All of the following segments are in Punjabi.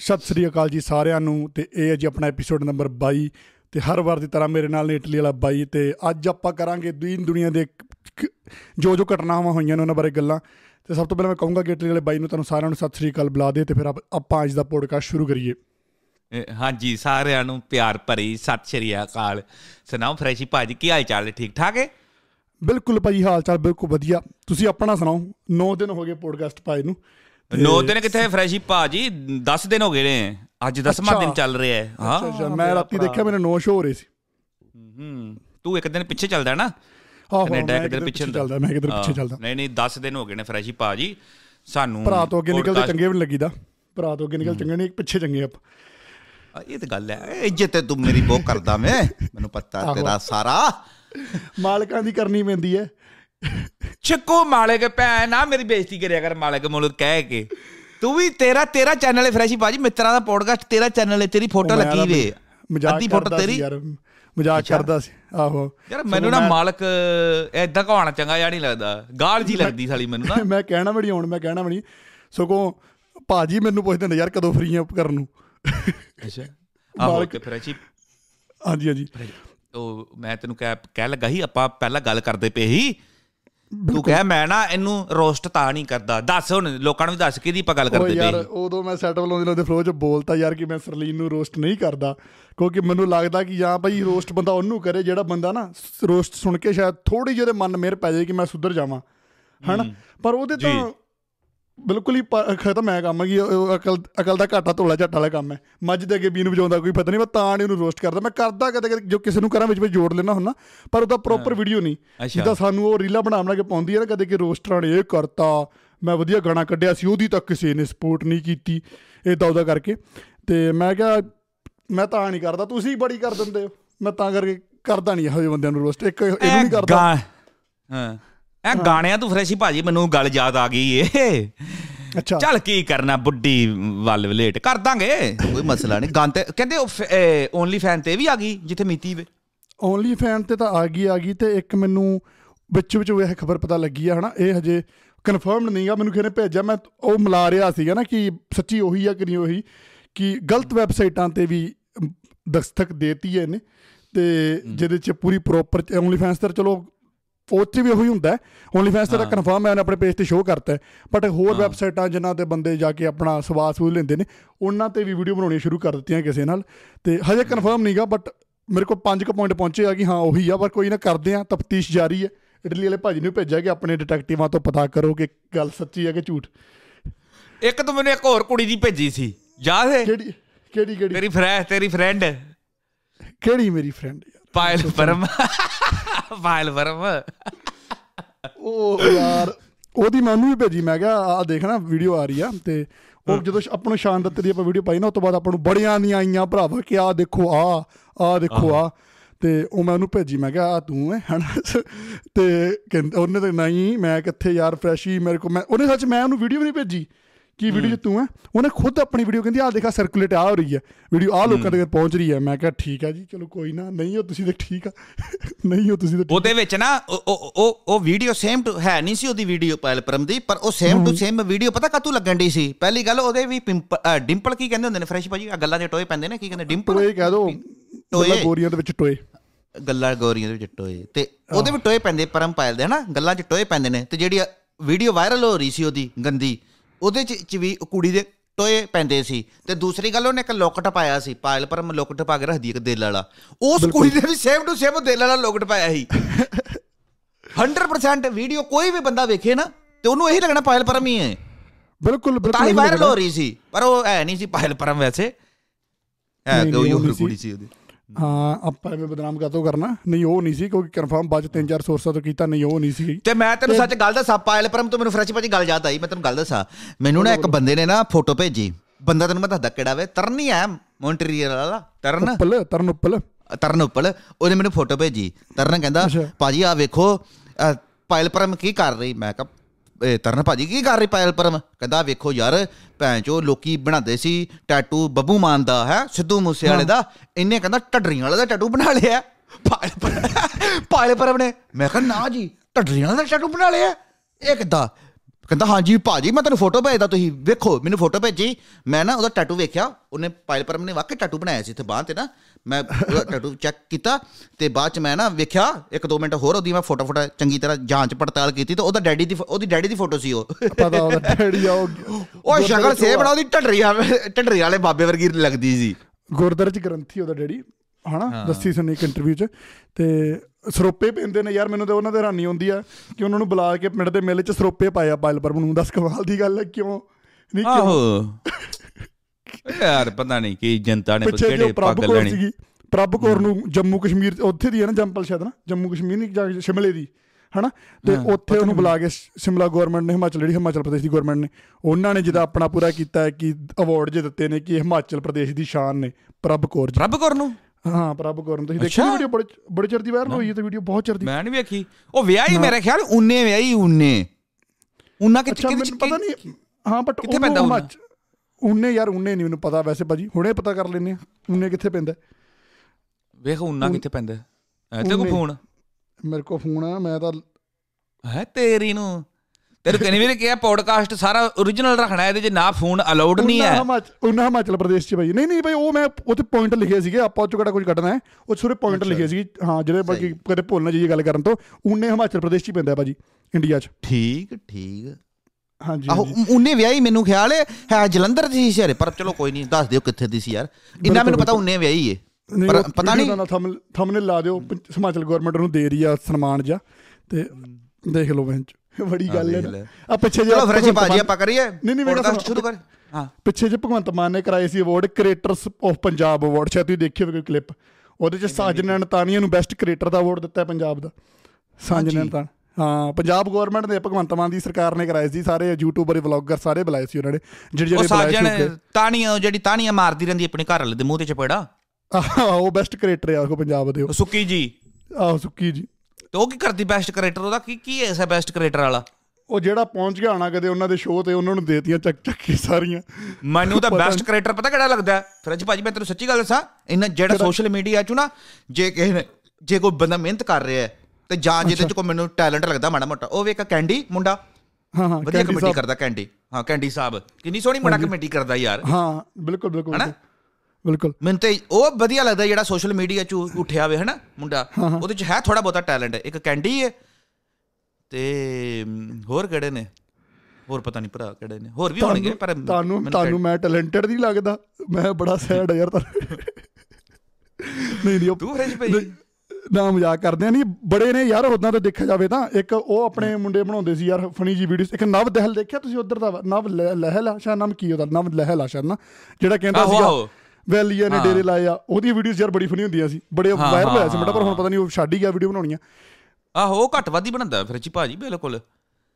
ਸਤਿ ਸ੍ਰੀ ਅਕਾਲ ਜੀ ਸਾਰਿਆਂ ਨੂੰ ਤੇ ਇਹ ਹੈ ਜੀ ਆਪਣਾ ਐਪੀਸੋਡ ਨੰਬਰ 22 ਤੇ ਹਰ ਵਾਰ ਦੀ ਤਰ੍ਹਾਂ ਮੇਰੇ ਨਾਲ ਨੇ ਇਟਲੀ ਵਾਲਾ ਬਾਈ ਤੇ ਅੱਜ ਆਪਾਂ ਕਰਾਂਗੇ ਦੀਨ ਦੁਨੀਆ ਦੇ ਜੋ ਜੋ ਘਟਨਾਵਾਂ ਹੋਈਆਂ ਨੇ ਉਹਨਾਂ ਬਾਰੇ ਗੱਲਾਂ। ਤੇ ਸਭ ਤੋਂ ਪਹਿਲਾਂ ਮੈਂ ਕਹੂੰਗਾ ਕਿ ਇਟਲੀ ਵਾਲੇ ਬਾਈ ਨੂੰ ਤੁਹਾਨੂੰ ਸਾਰਿਆਂ ਨੂੰ ਸਤਿ ਸ੍ਰੀ ਅਕਾਲ ਬੁਲਾ ਦੇ ਤੇ ਫਿਰ ਆਪ- ਅੱਜ ਦਾ ਪੋਡਕਾਸਟ ਸ਼ੁਰੂ ਕਰੀਏ। ਹਾਂਜੀ ਸਾਰਿਆਂ ਨੂੰ ਪਿਆਰ ਭਰੀ ਸਤਿ ਸ਼੍ਰੀ ਅਕਾਲ। ਸੁਣਾਓ ਫਰੈਸ਼ੀ ਭਾਜੀ ਕੀ ਹਾਲ ਚਾਲ ਹੈ ਠੀਕ ਠਾਕ ਹੈ? ਬਿਲਕੁਲ ਭਾਈ ਹਾਲ ਚਾਲ ਬਿਲਕੁਲ ਵਧੀਆ। ਤੁਸੀਂ ਆਪਣਾ ਸੁਣਾਓ 9 ਦਿਨ ਹੋ ਗਏ ਪੋਡਕਾਸਟ ਪਾਏ ਨੂੰ। ਨੌ ਦਿਨ ਕਿੱਥੇ ਫਰੈਸ਼ੀ ਭਾਜੀ? 10 ਦਿਨ ਹੋ ਗਏ ਨੇ। ਅੱਜ 10ਵਾਂ ਦਿਨ ਚੱਲ ਰਿਹਾ ਹੈ। ਅੱਛਾ ਮੈਂ ਰਾਤੀ ਦੇਖਿਆ ਮੇਰੇ 9 ਸ਼ੋ ਹੋ ਰਹੇ ਸੀ। ਹੂੰ ਤੂੰ ਇੱਕ ਦਿਨ ਪਿੱਛੇ ਚੱਲਦਾ ਨਾ? ਕੈਨੇਡਾ ਮੈਂ ਇੱਕ ਦਿਨ ਪਿੱਛੇ ਚੱਲਦਾ। ਮੈਂ ਕਿਧਰ ਪਿੱਛੇ ਹਾਂ, ਚੱਲਦਾ। ਨਹੀਂ ਨਹੀਂ 10 ਦਿਨ ਹੋ ਗਏ ਨੇ ਫਰੈਸ਼ੀ ਭਾਜੀ। ਸਾਨੂੰ ਭਰਾ ਤੋਂ ਅੱਗੇ ਨਿਕਲਦੇ ਚੰਗੇ ਵੀ ਲੱਗੀਦਾ। ਭਰਾ ਤੋਂ ਅੱਗੇ ਨਿਕਲ ਚੰਗੇ ਨਹੀਂ ਪਿੱਛੇ ਚੰਗੇ ਆਪਾਂ। ਆ, ਇਹ ਤਾਂ ਗੱਲ ਹੈ ਇੱਜ਼ਤ ਤੇ ਤੂੰ ਮੇਰੀ ਬਹੁਤ ਕਰਦਾ ਮੈਂ। ਮੈਨੂੰ ਪਤਾ। ਤੇਰਾ ਸਾਰਾ। ਮਾਲਕਾਂ ਦੀ ਕਰਨੀ ਪੈਂਦੀ ਹੈ ਚੱਕੋ ਮਾਲਕ ਭੈਣ ਆ ਮੇਰੀ ਬੇਇੱਜ਼ਤੀ ਕਰਿਆ ਕਰ ਮਾਲਕ ਮੁਲਕ ਕਹਿ ਕੇ। ਤੂੰ ਵੀ ਤੇਰਾ ਤੇਰਾ ਚੈਨਲ ਹੈ ਫਰੈਸ਼ੀ ਭਾਜੀ ਮਿੱਤਰਾਂ ਦਾ ਪੋਡਕਾਸਟ ਤੇਰਾ ਚੈਨਲ ਹੈ ਤੇਰੀ ਫੋਟੋ ਲੱਗੀ ਵੇ। ਮਜ਼ਾਕ ਕਰਦਾ ਸੀ ਯਾਰ ਮਜ਼ਾਕ ਕਰਦਾ ਸੀ ਆਹੋ। ਯਾਰ ਮੈਨੂੰ ਨਾ ਮਾਲਕ ਐਦਾਂ ਕਹਾਣਾ ਚੰਗਾ ਜਿਹਾ ਨਹੀਂ ਲੱਗਦਾ। ਗਾਲ ਜੀ ਲੱਗਦੀ ਸਾਲੀ ਮੈਨੂੰ ਨਾ। ਮੈਂ ਕਹਿਣਾ ਬੜੀ ਹੁਣ ਮੈਂ ਕਹਿਣਾ ਬੜੀ ਸਗੋਂ ਭਾਜੀ ਮੈਨੂੰ ਪੁੱਛਦੇ ਨੇ ਯਾਰ ਕਦੋਂ ਫਰੀ ਆ ਕਰਨ ਨੂੰ? ਅੱਛਾ। ਆਹੋ ਤੇ ਫਰੈਸ਼ੀ ਹਾਂਜੀ ਹਾਂਜੀ। ਉਹ ਮੈਂ ਤੈਨੂੰ ਕਹਿ ਕਹਿ ਲੱਗਾ ਸੀ ਆਪਾਂ ਪਹਿਲਾਂ ਗੱਲ ਕਰਦੇ ਪਏ ਸੀ। ਤੂੰ ਕਹਿ ਮੈਂ ਨਾ ਇਹਨੂੰ ਰੋਸਟ ਤਾਂ ਨਹੀਂ ਕਰਦਾ। ਦੱਸ ਹੁਣ ਲੋਕਾਂ ਨੂੰ ਵੀ ਦੱਸ ਕਿਹਦੀ ਆਪਾਂ ਗੱਲ ਕਰਦੇ ਯਾਰ ਪਏ ਉਦੋਂ ਮੈਂ ਸੈਟ ਲਾਉਂਦੇ ਲਾਉਂਦੇ ਫਲੋ ਚ ਬੋਲਤਾ ਯਾਰ ਕਿ ਮੈਂ ਸਰਲੀਨ ਨੂੰ ਰੋਸਟ ਨਹੀਂ ਕਰਦਾ। ਕਿਉਂਕਿ ਮੈਨੂੰ ਲੱਗਦਾ ਕਿ ਜਾਂ ਭਾਈ ਰੋਸਟ ਬੰਦਾ ਉਹਨੂੰ ਕਰੇ ਜਿਹੜਾ ਬੰਦਾ ਨਾ ਰੋਸਟ ਸੁਣ ਕੇ ਸ਼ਾਇਦ ਥੋੜੀ ਜਿਹੀ ਉਹਦੇ ਮਨ ਮੇਰ ਪੈ ਜਾਏ ਕਿ ਮੈਂ ਸੁਧਰ ਜਾਵਾਂ। ਹਨਾ? ਪਰ ਉਹਦੇ। ਤਾਂ ਬਿਲਕੁਲ ਹੀ ਖਤਮ ਹੈ ਕੰਮ ਕਿ ਅਕਲ ਅਕਲ ਦਾ ਘਾਟਾ ਧੋਲਾ ਝੱਟ ਵਾਲਾ ਕੰਮ ਹੈ। ਮੱਝ ਦੇ ਅੱਗੇ ਬੀਨ ਵਜਾਉਂਦਾ ਕੋਈ ਪਤਾ ਨਹੀਂ ਮੈਂ ਤਾਂ ਨਹੀਂ ਉਹਨੂੰ ਰੋਸਟ ਕਰਦਾ। ਮੈਂ ਕਰਦਾ ਕਦੇ ਕਦੇ ਜੋ ਕਿਸੇ ਨੂੰ ਕਰਾਂ ਵਿੱਚ ਵਿੱਚ ਜੋੜ ਲੈਣਾ ਹੁੰਦਾ ਪਰ ਉਹਦਾ ਪ੍ਰੋਪਰ ਵੀਡੀਓ ਨਹੀਂ। ਜਿੱਦਾਂ ਸਾਨੂੰ ਉਹ ਰੀਲਾ ਬਣਾ ਬਣਾ ਕੇ ਪਾਉਂਦੀ ਹੈ ਨਾ ਕਦੇ ਕਿ ਰੋਸਟਰਾਂ ਨੇ ਇਹ ਕਰਤਾ ਮੈਂ ਵਧੀਆ ਗਾਣਾ ਕੱਢਿਆ ਸੀ ਉਹਦੀ ਤਾਂ ਕਿਸੇ ਨੇ ਸਪੋਰਟ ਨਹੀਂ ਕੀਤੀ ਇਦਾਂ ਉਹਦਾ ਕਰਕੇ। ਤੇ ਮੈਂ ਕਿਹਾ ਮੈਂ ਤਾਂ ਨਹੀਂ ਕਰਦਾ ਤੁਸੀਂ ਬੜੀ ਕਰ ਦਿੰਦੇ ਹੋ। ਮੈਂ ਤਾਂ ਕਰਕੇ ਕਰਦਾ ਨਹੀਂ ਇਹੋ ਜਿਹੇ ਬੰਦਿਆਂ ਨੂੰ ਰੋਸਟ ਇੱਕ ਇਹਨੂੰ ਨਹੀਂ ਕਰਦਾ। ਹਾਂ। ਇਹ ਗਾਣਿਆਂ ਤੂੰ ਫਰੈਸ਼ੀ ਭਾਜੀ ਮੈਨੂੰ ਗੱਲ ਯਾਦ ਆ ਗਈ ਏ। ਅੱਛਾ। ਚੱਲ ਕੀ ਕਰਨਾ ਬੁੱਢੀ ਵੱਲ ਵਲੇਟ ਕਰ ਦਾਂਗੇ। ਕੋਈ ਮਸਲਾ ਨਹੀਂ। ਗਾਂਤੇ ਕਹਿੰਦੇ ਓਨਲੀ ਫੈਨ ਤੇ ਵੀ ਆ ਗਈ ਜਿੱਥੇ ਮੀਤੀ ਵੇ। ਓਨਲੀ ਫੈਨ ਤੇ ਤਾਂ ਆ ਗਈ ਆ ਗਈ ਤੇ ਇੱਕ ਮੈਨੂੰ ਵਿੱਚ ਵਿੱਚ ਇਹ ਖਬਰ ਪਤਾ ਲੱਗੀ ਆ ਹਨਾ? ਇਹ ਹਜੇ ਕਨਫਰਮਡ ਨਹੀਂਗਾ ਮੈਨੂੰ ਕਿਸੇ ਨੇ ਭੇਜਿਆ ਮੈਂ ਉਹ ਮਿਲਾ ਰਿਹਾ ਸੀਗਾ ਨਾ ਕਿ ਸੱਚੀ ਉਹੀ ਆ ਕਿ ਨਹੀਂ ਉਹੀ ਕਿ ਗਲਤ ਵੈਬਸਾਈਟਾਂ ਤੇ ਵੀ ਦਸਤਕ ਦੇਤੀ ਹੈ ਇਹਨੇ। ਤੇ ਜਿਹਦੇ ਚ ਪੂਰੀ ਪ੍ਰੋਪਰ ਓਨਲੀ ਫੈਨਸ ਤੇ ਚਲੋ ਉਹ 'ਚ ਵੀ ਉਹੀ ਹੁੰਦਾ ਓਨਲੀ ਫੈਨਸ ਤੇ ਕਨਫਰਮ ਹੈ। ਉਹਨੇ ਆਪਣੇ ਪੇਜ ਤੇ ਸ਼ੋਅ ਕਰਤਾ ਬਟ ਹੋਰ ਵੈਬਸਾਈਟਾਂ ਜਿਨ੍ਹਾਂ ਤੇ ਬੰਦੇ ਜਾ ਕੇ ਆਪਣਾ ਸਵਾਸ ਸੂਸ ਲੈਂਦੇ ਨੇ ਉਹਨਾਂ ਤੇ ਵੀ ਵੀਡੀਓ ਬਣਾਉਣੀ ਸ਼ੁਰੂ ਕਰ ਦਿੱਤੀਆਂ ਕਿਸੇ ਨਾਲ। ਤੇ ਹਜੇ ਕਨਫਰਮ ਨਹੀਂਗਾ ਬਟ ਮੇਰੇ ਕੋਲ ਪੰਜ ਕੁ ਪੁਆਇੰਟ ਪਹੁੰਚੇ ਆ ਕਿ ਹਾਂ ਉਹੀ ਆ। ਪਰ ਕੋਈ ਨਾ ਕਰਦੇ ਆ ਤਫਤੀਸ਼ ਜਾਰੀ ਹੈ। ਇਟਲੀ ਵਾਲੇ ਭਾਜੀ ਨੂੰ ਭੇਜਿਆ ਕਿ ਆਪਣੇ ਡਿਟੈਕਟਿਵਾਂ ਤੋਂ ਪਤਾ ਕਰੋ ਕਿ ਗੱਲ ਸੱਚੀ ਹੈ ਕਿ ਝੂਠ। ਇੱਕ ਤੂੰ ਮੈਨੂੰ ਇੱਕ ਹੋਰ ਕੁੜੀ ਦੀ ਭੇਜੀ ਸੀ। ਯਾਦ ਹੈ? ਕਿਹੜੀ ਕਿਹੜੀ ਕਿਹੜੀ? ਤੇਰੀ ਫਰੈਂਡ ਤੇਰੀ ਫਰੈਂਡ ਕਿਹੜੀ ਮੇਰੀ ਫਰੈਂਡ ਯਾਰ? ਪਾਇਲ ਪਰਮ ਪਾਇਲ ਪਰਮ ਉਹ ਯਾਰ ਉਹਦੀ ਮੈਂ ਉਹਨੂੰ ਵੀ ਭੇਜੀ ਮੈਂ ਕਿਹਾ ਆ ਦੇਖਣਾ ਵੀਡੀਓ ਆ ਰਹੀ ਆ ਤੇ ਉਹ ਜਦੋਂ ਆਪਾਂ ਨੂੰ ਸ਼ਾਨ ਦੱਤੇ ਦੀ ਆਪਾਂ ਵੀਡੀਓ ਪਾਈ ਨਾ ਉਸ ਤੋਂ ਬਾਅਦ ਆਪਾਂ ਨੂੰ ਬੜੀਆਂ ਦੀਆਂ ਆਈਆਂ ਭਰਾਵਾ ਕਿ ਆ ਦੇਖੋ ਆ ਆ ਦੇਖੋ ਆ ਤੇ ਉਹ ਮੈਂ ਉਹਨੂੰ ਭੇਜੀ ਮੈਂ ਕਿਹਾ ਆ ਤੂੰ ਹੈ ਹਨਾ? ਤੇ ਉਹਨੇ ਤਾਂ ਨਹੀਂ ਮੈਂ ਕਿੱਥੇ ਯਾਰ ਫਰੈਸ਼ ਮੇਰੇ ਕੋਲ ਮੈਂ ਉਹਨੇ ਸੱਚ ਮੈਂ ਉਹਨੂੰ ਵੀਡੀਓ ਵੀ ਨਹੀਂ ਭੇਜੀ। ਕੀ ਵੀਡੀਓ 'ਚ ਤੂੰ ਹੈ ਉਹਨੇ ਖੁਦ ਆਪਣੀ ਵੀਡੀਓ ਕਹਿੰਦੀ ਆ ਦੇਖਾ ਸਰਕੂਲੇਟ ਆ ਹੋ ਰਹੀ ਹੈ। ਵੀਡੀਓ ਆ ਲੋਕਾਂ ਤੱਕ ਪਹੁੰਚ ਰਹੀ ਹੈ। ਮੈਂ ਕਿਹਾ ਠੀਕ ਹੈ ਜੀ ਚਲੋ ਕੋਈ ਨਾ। ਨਹੀਂ ਹੋ ਤੁਸੀਂ ਤਾਂ ਠੀਕ ਆ। ਨਹੀਂ ਹੋ ਤੁਸੀਂ ਤਾਂ ਉਹਦੇ ਵਿੱਚ ਨਾ ਉਹ- ਉਹ ਉਹ ਵੀਡੀਓ ਸੇਮ ਟੂ ਹੈ ਨਹੀਂ ਸੀ ਉਹਦੀ ਵੀਡੀਓ ਪਾਇਲ ਪਰਮ ਦੀ ਪਰ ਉਹ ਸੇਮ ਟੂ ਸੇਮ ਵੀਡੀਓ ਪਤਾ ਕਾਤੋਂ ਲੱਗਣ ਦੀ ਸੀ? ਪਹਿਲੀ ਗੱਲ ਉਹਦੇ ਵੀ ਡਿੰਪਲ ਕੀ ਕਹਿੰਦੇ ਹੁੰਦੇ ਨੇ ਫਰੈਸ਼ ਭਾਜੀ? ਆ ਗੱਲਾਂ ਦੇ ਟੋਏ ਪੈਂਦੇ ਨੇ ਕੀ ਕਹਿੰਦੇ? ਡਿੰਪਲ ਟੋਏ ਕਹਿ ਦੋ। ਟੋਏ। ਗੋਰੀਆਂ ਦੇ ਵਿੱਚ ਟੋਏ। ਗੱਲਾਂ ਗੋਰੀਆਂ ਦੇ ਵਿੱਚ ਟੋਏ। ਤੇ ਉਹਦੇ ਵੀ ਟੋਏ ਪੈਂਦੇ ਪਰਮ ਪਾਇਲ ਦੇ ਹਨਾ? ਗੱਲਾਂ 'ਚ ਟੋਏ ਪੈਂਦੇ ਨੇ। ਤੇ ਜਿਹੜੀ ਵੀਡੀਓ ਵਾਇਰਲ ਹੋ ਰਹੀ ਸੀ ਉਹਦੀ ਗੰਦੀ ਉਹਦੇ 'ਚ ਵੀ ਕੁੜੀ ਦੇ ਟੋਏ ਪੈਂਦੇ ਸੀ ਤੇ ਦੂਸਰੀ ਗੱਲ ਉਹਨੇ ਇੱਕ ਲੋਕਟ ਪਾਇਆ ਸੀ ਪਾਇਲ ਪਰਮ ਲੋਕਟ ਪਾ ਕੇ ਰੱਖਦੀ ਇੱਕ ਦਿਲ ਵਾਲਾ। ਉਸ ਕੁੜੀ ਦੇ ਵੀ ਸੇਮ ਟੂ ਸੇਮ ਦਿਲ ਵਾਲਾ ਲੋਕਟ ਪਾਇਆ ਸੀ। 100% ਵੀਡੀਓ ਕੋਈ ਵੀ ਬੰਦਾ ਵੇਖੇ ਨਾ ਤੇ ਉਹਨੂੰ ਇਹੀ ਲੱਗਣਾ ਪਾਇਲ ਪਰਮ ਹੀ ਹੈ। ਬਿਲਕੁਲ ਬਿਲਕੁਲ ਤਾਂ ਹੀ ਵਾਇਰਲ। ਹੋ ਰਹੀ ਸੀ ਪਰ ਉਹ ਹੈ ਨਹੀਂ ਸੀ ਪਾਇਲ ਪਰਮ ਵੈਸੇ। ਹੈ ਕੋਈ ਹੋਰ। ਕੁੜੀ ਸੀ ਉਹਦੀ। ਹਾਂ ਆਪਾਂ ਐਵੇਂ ਬਦਨਾਮ ਕਾਤੋਂ ਕਰਨਾ? ਨਹੀਂ ਉਹ ਨਹੀਂ ਸੀ ਕਿਉਂਕਿ ਕਨਫਰਮ ਬਾਅਦ ਤਿੰਨ ਚਾਰ ਸੋਰਸਾਂ ਤੋਂ ਕੀਤਾ ਨਹੀਂ ਉਹ ਨਹੀਂ ਸੀ। ਤੇ ਮੈਂ ਤੈਨੂੰ ਸੱਚ ਗੱਲ ਦੱਸਾਂ ਪਾਇਲ ਪਰਮ ਤੋਂ ਮੈਨੂੰ ਫਰੈਸ਼ ਭਾਜੀ ਗੱਲ ਯਾਦ ਆਈ ਮੈਂ ਤੈਨੂੰ ਗੱਲ ਦੱਸਾਂ। ਮੈਨੂੰ ਨਾ ਇੱਕ ਬੰਦੇ ਨੇ ਨਾ ਫੋਟੋ ਭੇਜੀ। ਬੰਦਾ ਤੈਨੂੰ ਮੈਂ ਦੱਸਦਾ ਕਿਹੜਾ ਵੇ? ਤਰਨ ਹੀ ਹੈ ਮੌਂਟਰੀਅਲ ਵਾਲਾ ਤਰਨ। ਉੱਪਲ ਤਰਨ ਉੱਪਲ। ਤਰਨ ਉੱਪਲ। ਉਹਨੇ ਮੈਨੂੰ ਫੋਟੋ ਭੇਜੀ। ਤਰਨ ਕਹਿੰਦਾ। ਭਾਜੀ ਆ ਵੇਖੋ ਪਾਇਲ ਪਰਮ ਕੀ ਕਰ ਰਹੀ? ਮੈਂ ਕਿਹਾ ਤਰਨ ਭਾਜੀ, ਕੀ ਕਰ ਰਹੀ ਪਾਇਲ ਪਰਮ? ਕਹਿੰਦਾ, ਵੇਖੋ ਯਾਰ, ਭੈਣ ਚੋ, ਲੋਕੀ ਬਣਾਉਂਦੇ ਸੀ ਟੈਟੂ ਬੱਬੂ ਮਾਨ ਦਾ, ਹੈ, ਸਿੱਧੂ ਮੂਸੇ ਵਾਲੇ ਦਾ। ਇਹਨੇ ਕਹਿੰਦਾ ਢੱਡਰੀਆਂ ਵਾਲੇ ਦਾ ਟੈਟੂ ਬਣਾ ਲਿਆ। ਪਾਇਲ ਪਰਮ ਪਾਇਲ ਪਰਮ ਨੇ, ਮੈਂ ਕਿਹਾ, ਨਾ ਜੀ, ਢੱਡਰੀਆਂ ਵਾਲੇ ਦਾ ਟੈਟੂ ਬਣਾ ਲਿਆ। ਇਹ ਕਿੱਦਾਂ? ਕਹਿੰਦਾ ਹਾਂਜੀ ਭਾਜੀ ਮੈਂ ਤੈਨੂੰ ਫੋਟੋ ਭੇਜਦਾ ਤੁਸੀਂ। ਵੇਖੋ ਮੈਨੂੰ ਫੋਟੋ ਭੇਜੀ। ਮੈਂ ਨਾ ਉਹਦਾ ਟੈਟੂ ਵੇਖਿਆ। ਉਹਨੇ ਪਾਇਲ ਪਰਮ ਨੇ ਵਾਕਈ ਟੈਟੂ ਬਣਾਇਆ ਸੀ ਤੇ ਬਾਂਹ ਤੇ ਨਾ। ਮੈਂ ਉਹਦਾ ਟੈਟੂ ਚੈੱਕ ਕੀਤਾ ਤੇ ਬਾਅਦ ਚ ਮੈਂ ਨਾ ਵੇਖਿਆ ਇੱਕ ਦੋ ਮਿੰਟ ਹੋਰ ਉਹਦੀ ਮੈਂ ਫੋਟੋ ਫੋਟੋ ਚੰਗੀ ਤਰ੍ਹਾਂ ਜਾਂਚ ਪੜਤਾਲ ਕੀਤੀ ਤੇ ਉਹਦਾ ਡੈਡੀ ਦੀ ਉਹਦੀ ਡੈਡੀ ਦੀ ਫੋਟੋ ਸੀ ਉਹ। ਪਤਾ ਉਹਦਾ ਡੈਡੀ ਆ ਉਹ ਸ਼ਕਲ ਸੇ ਬਣਾ ਉਹਦੀ ਢੱਡਰੀ ਢੱਡਰੀ ਵਾਲੇ ਬਾਬੇ ਵਰਗੀ ਲੱਗਦੀ ਸੀ। ਗੁਰਦੁਆਰੇ ਚ ਗ੍ਰੰਥੀ ਉਹਦਾ ਡੈਡੀ ਹਨਾ? ਦੱਸੀ ਸੁਣੀ ਇੱਕ ਇੰਟਰਵਿਊ ਚ ਤੇ ਸਰੋਪੇ ਪੈਂਦੇ ਨੇ ਯਾਰ ਮੈਨੂੰ ਤਾਂ ਉਹਨਾਂ ਦੇ ਹੈਰਾਨੀ ਹੁੰਦੀ ਆ ਕਿ ਉਹਨਾਂ ਨੂੰ ਬੁਲਾ ਕੇ ਪਿੰਡ ਦੇ ਮੇਲੇ ਚ ਸਰੋਪੇ ਪਾਇਆ ਪਾਇਲ ਪਰਮ ਨੂੰ। ਦੱਸ ਕਮਾਲ ਦੀ ਗੱਲ ਹੈ ਕਿਉਂ? ਨਹੀਂ ਕਿਉਂ? ਆਹੋ। ਯਾਰ ਪਤਾ ਨਹੀਂ ਕੀ ਜਨਤਾ ਨੇ ਕਿਹੜੇ ਜੋ ਪ੍ਰਭ ਪੱਗ ਕੌਰ ਲੈਣੀ। ਪ੍ਰਭ ਕੌਰ ਨੂੰ ਜੰਮੂ ਕਸ਼ਮੀਰ ਉੱਥੇ ਦੀ ਹੈ ਨਾ ਜੰਪਲ ਸ਼ਾਇਦ ਨਾ ਜੰਮੂ ਕਸ਼ਮੀਰ ਨਹੀਂ ਜਾ ਕੇ ਸ਼ਿਮਲੇ ਦੀ ਹਨਾ? ਤੇ ਉੱਥੇ ਉਹਨੂੰ ਬੁਲਾ ਕੇ ਸ਼ਿਮਲਾ ਗਵਰਨਮੈਂਟ ਨੇ ਹਿਮਾਚਲ ਜਿਹੜੀ ਹਿਮਾਚਲ ਪ੍ਰਦੇਸ਼ ਦੀ ਗਵਰਨਮੈਂਟ ਨੇ ਉਹਨਾਂ ਨੇ ਜਿਹਦਾ ਆਪਣਾ ਪੂਰਾ ਕੀਤਾ ਹੈ ਕਿ ਅਵਾਰਡ ਜੇ ਦਿੱਤੇ ਨੇ ਕਿ ਹਿਮਾਚਲ ਪ੍ਰਦੇਸ਼ ਦੀ ਸ਼ਾਨ ਨੇ ਪ੍ਰਭ ਕੌਰ ਜੀ। ਰੱਬ ਕਰ ਨੂੰ? ਹਾਂ ਪ੍ਰਭ ਕੌਰ ਨੂੰ ਤੁਸੀਂ ਦੇਖੀ। ਵੀਡੀਓ ਬੜੇ ਬੜੇ ਚਿਰ ਦੀ ਵਾਇਰਲ ਹੋਈ ਹੈ ਤੇ ਵੀਡੀਓ ਬਹੁਤ ਚਿਰ ਦੀ। ਮੈਂ ਨਹੀਂ ਵੇਖੀ। ਉਹ ਵਿਆਹੀ ਮੇਰੇ ਖਿਆਲ ਉਨੇ ਵਿਆਹੀ ਉਨੇ। ਉਨਾ ਕਿ ਅੱਛਾ ਮੈਨੂੰ ਪਤਾ ਨਹੀਂ। ਹਾਂ ਬਟ ਕਿੱਥੇ ਪੈਂਦਾ ਉਨਾ? ਉਹਨੇ ਯਾਰ ਉਹਨੇ ਨਹੀਂ ਮੈਨੂੰ ਪਤਾ ਵੈਸੇ ਭਾਜੀ। ਹੁਣੇ ਪਤਾ ਕਰ ਲੈਨੇ ਆ ਉਹਨੇ ਕਿੱਥੇ ਪੈਂਦਾ? ਵੇਖ ਉਨਾ ਕਿੱਥੇ ਪੈਂਦਾ। ਐ ਤੇ ਕੋ ਉਨੇ। ਫੋਨ? ਮੇਰੇ ਕੋਲ ਫੋਨ ਆ ਮੈਂ ਤਾਂ ਹੈ ਤੇਰੀ ਨੂੰ। ਤੈਨੂੰ ਕਿੰਨੀ ਵਾਰੀ ਕਿਹਾ ਪੋਡਕਾਸਟ ਸਾਰਾ origignal ਰੱਖਣਾ ਇਹਦੇ 'ਚ ਨਾ ਫੋਨ ਅਲਾਉਡ ਨਹੀਂ ਹੈ। ਉਹਨਾਂ ਹਿਮਾਚਲ ਪ੍ਰਦੇਸ਼ ਚ ਭਾਈ ਨਹੀਂ ਨਹੀਂ ਭਾਈ ਉਹ ਮੈਂ ਉੱਥੇ ਪੁਆਇੰਟ ਲਿਖੇ ਸੀਗੇ ਆਪਾਂ ਉਹ ਚੋਂ ਕਿਹੜਾ ਕੁਝ ਕੱਢਣਾ ਹੈ? ਉਹ ਸਾਰੇ ਪੁਆਇੰਟ ਲਿਖੇ ਸੀ ਹਾਂ ਜਿਹੜੇ ਬਾਕੀ ਕਦੇ ਭੁੱਲ ਨਾ ਜਾਈਏ ਗੱਲ ਕਰਨ ਤੋਂ ਉਹਨੇ ਹਿਮਾਚਲ ਪ੍ਰਦੇਸ਼ ਚ ਹੀ ਪੈਂਦਾ ਭਾਜੀ ਇੰਡੀਆ ਚ। ਠੀਕ ਠੀਕ। ਹਾਂਜੀ ਆਹੋ। ਉਹਨੇ ਵਿਆਹੀ ਮੈਨੂੰ ਖਿਆਲ ਹੈ ਹੈ ਜਲੰਧਰ ਦੀ ਸੀ ਸ਼ਹਿਰੇ ਪਰ ਚਲੋ ਕੋਈ ਨਹੀਂ ਦੱਸ ਦਿਓ ਕਿੱਥੇ ਦੀ ਸੀ ਯਾਰ। ਇੰਨਾ ਮੈਨੂੰ ਪਤਾ ਉਹਨੇ ਵਿਆਹੀ ਏ ਪਰ ਪਤਾ ਨਹੀਂ ਥੰਬਨੇਲ ਲਾ ਦਿਓ ਹਿਮਾਚਲ ਗਵਰਨਮੈਂਟ ਨੂੰ ਦੇ ਰਹੀ ਆ ਸਨਮਾਨ ਜਾ ਤੇ ਦੇਖ ਲਓ ਵੈਂਚ। ਬੜੀ ਗੱਲ ਹੈ ਦੇਖ। ਆ ਪਿੱਛੇ ਜੇ ਚਲੋ ਫਰੈਂਚੀ ਭਾਜੀ ਆਪਾਂ ਕਰੀਏ। ਨਹੀਂ, ਨਹੀਂ, ਮੇਰਾ। ਸ਼ੁਰੂ ਕਰ। ਹਾਂ। ਪਿੱਛੇ ਜੇ ਭਗਵੰਤ ਮਾਨ ਨੇ ਕਰਾਏ ਸੀ award creators of Punjab award ਸ਼ਾਇਦ ਤੁਸੀਂ ਦੇਖਿਓ ਕੋਈ ਕਲਿੱਪ ਉਹਦੇ ਚ ਸਾਜਨ ਨਨਤਾਨੀਆ ਨੂੰ ਬੈਸਟ ਕ੍ਰੀਏਟਰ ਦਾ ਅਵਾਰਡ ਦਿੱਤਾ ਪੰਜਾਬ ਦਾ। ਸਾਜਨ ਨਨਤਾਨ ਹਾਂ ਪੰਜਾਬ ਗਵਰਨਮੈਂਟ ਨੇ ਭਗਵੰਤ ਮਾਨ ਦੀ ਸਰਕਾਰ ਨੇ ਕਰਾਏ ਸੀ। ਸਾਰੇ ਯੂਟਿਊਬਰ ਵਲੌਗਰ ਸਾਰੇ ਬੁਲਾਏ ਸੀ ਉਹਨਾਂ ਨੇ। ਜਿਹੜੇ ਜਿਹੜੇ ਬੁਲਾਏ ਸੀ ਸਾਜਣ ਤਾਣੀਆਂ ਜਿਹੜੀ ਤਾਣੀਆਂ ਮਾਰਦੀ ਰਹਿੰਦੀ ਆਪਣੇ ਘਰ ਵਾਲੇ ਦੇ ਮੂੰਹ ਤੇ ਚਪੇੜਾ। ਉਹ ਬੈਸਟ ਕ੍ਰੀਏਟਰ ਆ ਉਹ ਪੰਜਾਬ ਦੇ। ਉਹ। ਸੁੱਕੀ ਜੀ। ਆਹੋ ਸੁੱਕੀ ਜੀ। ਤੇ ਉਹ ਕੀ ਕਰਦੀ ਬੈਸਟ ਕ੍ਰੀਏਟਰ ਉਹਦਾ? ਕੀ ਕੀ ਐਸਾ ਬੈਸਟ ਕ੍ਰੀਏਟਰ ਵਾਲਾ? ਉਹ ਜਿਹੜਾ ਪਹੁੰਚ ਗਿਆ ਹੋਣਾ ਕਦੇ ਉਹਨਾਂ ਦੇ ਸ਼ੋਅ ਤੇ ਉਹਨਾਂ ਨੂੰ ਦੇਤੀਆਂ ਚੱਕ ਚੱਕ ਕੇ ਸਾਰੀਆਂ। ਮੈਨੂੰ ਤਾਂ ਬੈਸਟ ਕ੍ਰੀਏਟਰ ਪਤਾ ਕਿਹੜਾ ਲੱਗਦਾ? ਹੈ ਫਰੈਂਚ ਭਾਜੀ ਮੈਂ ਤੈਨੂੰ ਸੱਚੀ ਗੱਲ ਦੱਸਾਂ ਇਹਨਾਂ ਜਿਹੜਾ ਸੋਸ਼ਲ ਮੀਡੀਆ ਚ ਨਾ ਜੇ ਕਿਸੇ ਨੇ ਜੇ ਕੋਈ ਬੰਦਾ ਮਿਹਨਤ ਕਰ ਰਿਹਾ ਹੈ ਤੇ ਜਾਂ ਜਿਹਦੇ ਚ ਕੋਈ ਮੈਨੂੰ ਟੈਲੈਂਟ ਲੱਗਦਾ ਮਾੜਾ ਮੋਟਾ ਉਹ ਵੀ ਇੱਕ ਕੈਂਡੀ ਮੁੰਡਾ। ਹਾਂ ਹਾਂ ਵਧੀਆ ਸਾਹਿਬ। ਕਰਦਾ ਕੈਂਡੀ। ਹਾਂ ਕੈਂਡੀ ਸਾਹਿਬ। ਕਿੰਨੀ ਸੋਹਣੀ ਮੁੰਡਾ ਕਮੇਡੀ ਕਰਦਾ ਯਾਰ। ਹਾਂ ਬਿਲਕੁਲ ਬਿਲਕੁਲ? ਬਿਲਕੁਲ। ਮੈਨੂੰ ਤੇ ਉਹ ਵਧੀਆ ਲੱਗਦਾ ਜਿਹੜਾ ਸੋਸ਼ਲ ਮੀਡੀਆ 'ਚ ਉੱਠਿਆ ਹੋਵੇ ਹਨਾ ਮੁੰਡਾ। ਉਹਦੇ 'ਚ ਹੈ ਥੋੜਾ ਬਹੁਤਾ ਟੈਲੈਂਟ ਇੱਕ ਕੈਂਡੀ ਹੈ ਤੇ ਹੋਰ ਕਿਹੜੇ ਨੇ? ਹੋਰ ਪਤਾ ਨਹੀਂ ਭਰਾ ਕਿਹੜੇ ਨੇ। ਹੋਰ ਵੀ ਹੋਣਗੇ ਪਰ ਤੁਹਾਨੂੰ ਤੁਹਾਨੂੰ ਮੈਂ ਟੈਲੈਂਟਡ ਨਹੀਂ ਲੱਗਦਾ। ਮੈਂ ਬੜਾ ਸੈਡ ਯਾਰ ਤਾਂ ਨਹੀਂ ਨਹੀਂ ਤੂੰ ਫਰੈਂਚ ਭਾਈ। ਨਾ ਮਜ਼ਾਕ ਕਰਦੇ ਆ। ਨਹੀਂ ਬੜੇ ਨੇ ਯਾਰ ਉਦਾਂ ਤਾਂ ਦੇਖਿਆ ਜਾਵੇ ਤਾਂ। ਇੱਕ ਉਹ ਆਪਣੇ ਮੁੰਡੇ ਬਣਾਉਂਦੇ ਸੀ ਯਾਰ ਫਨੀ ਜੀ ਵੀਡੀਓਜ਼ ਇੱਕ ਨਵ ਦਹਿਲ ਦੇਖਿਆ ਤੁਸੀਂ ਉਧਰ ਦਾ? ਨਵ ਲਹਿ- ਲਹਿਲ ਆ? ਸ਼ਾਇਦ ਨਾਮ ਕੀ ਉਹਦਾ? ਨਵ ਲਹਿਲ ਆ ਸ਼ਾਇਦ ਨਾ ਜਿਹੜਾ ਕਹਿੰਦਾ ਸੀਗਾ। ਵੈਲੀਆ ਨੇ। ਡੇਰੇ ਲਾਏ ਆ। ਉਹਦੀ ਵੀਡੀਓਜ਼ ਯਾਰ ਬੜੀ ਫਨੀ ਹੁੰਦੀਆਂ ਸੀ। ਬੜੇ ਵਾਇਰਲ ਹੋਇਆ ਸੀ ਮੁੰਡਾ ਪਰ ਹੁਣ ਪਤਾ ਨਹੀਂ ਉਹ ਛੱਡ ਹੀ ਗਿਆ ਵੀਡੀਓ ਬਣਾਉਣੀਆਂ। ਆਹੋ ਉਹ ਘੱਟ ਵੱਧ ਹੀ ਬਣਾਉਂਦਾ ਫਰੈਂਚ ਭਾਜੀ ਬਿਲਕੁਲ।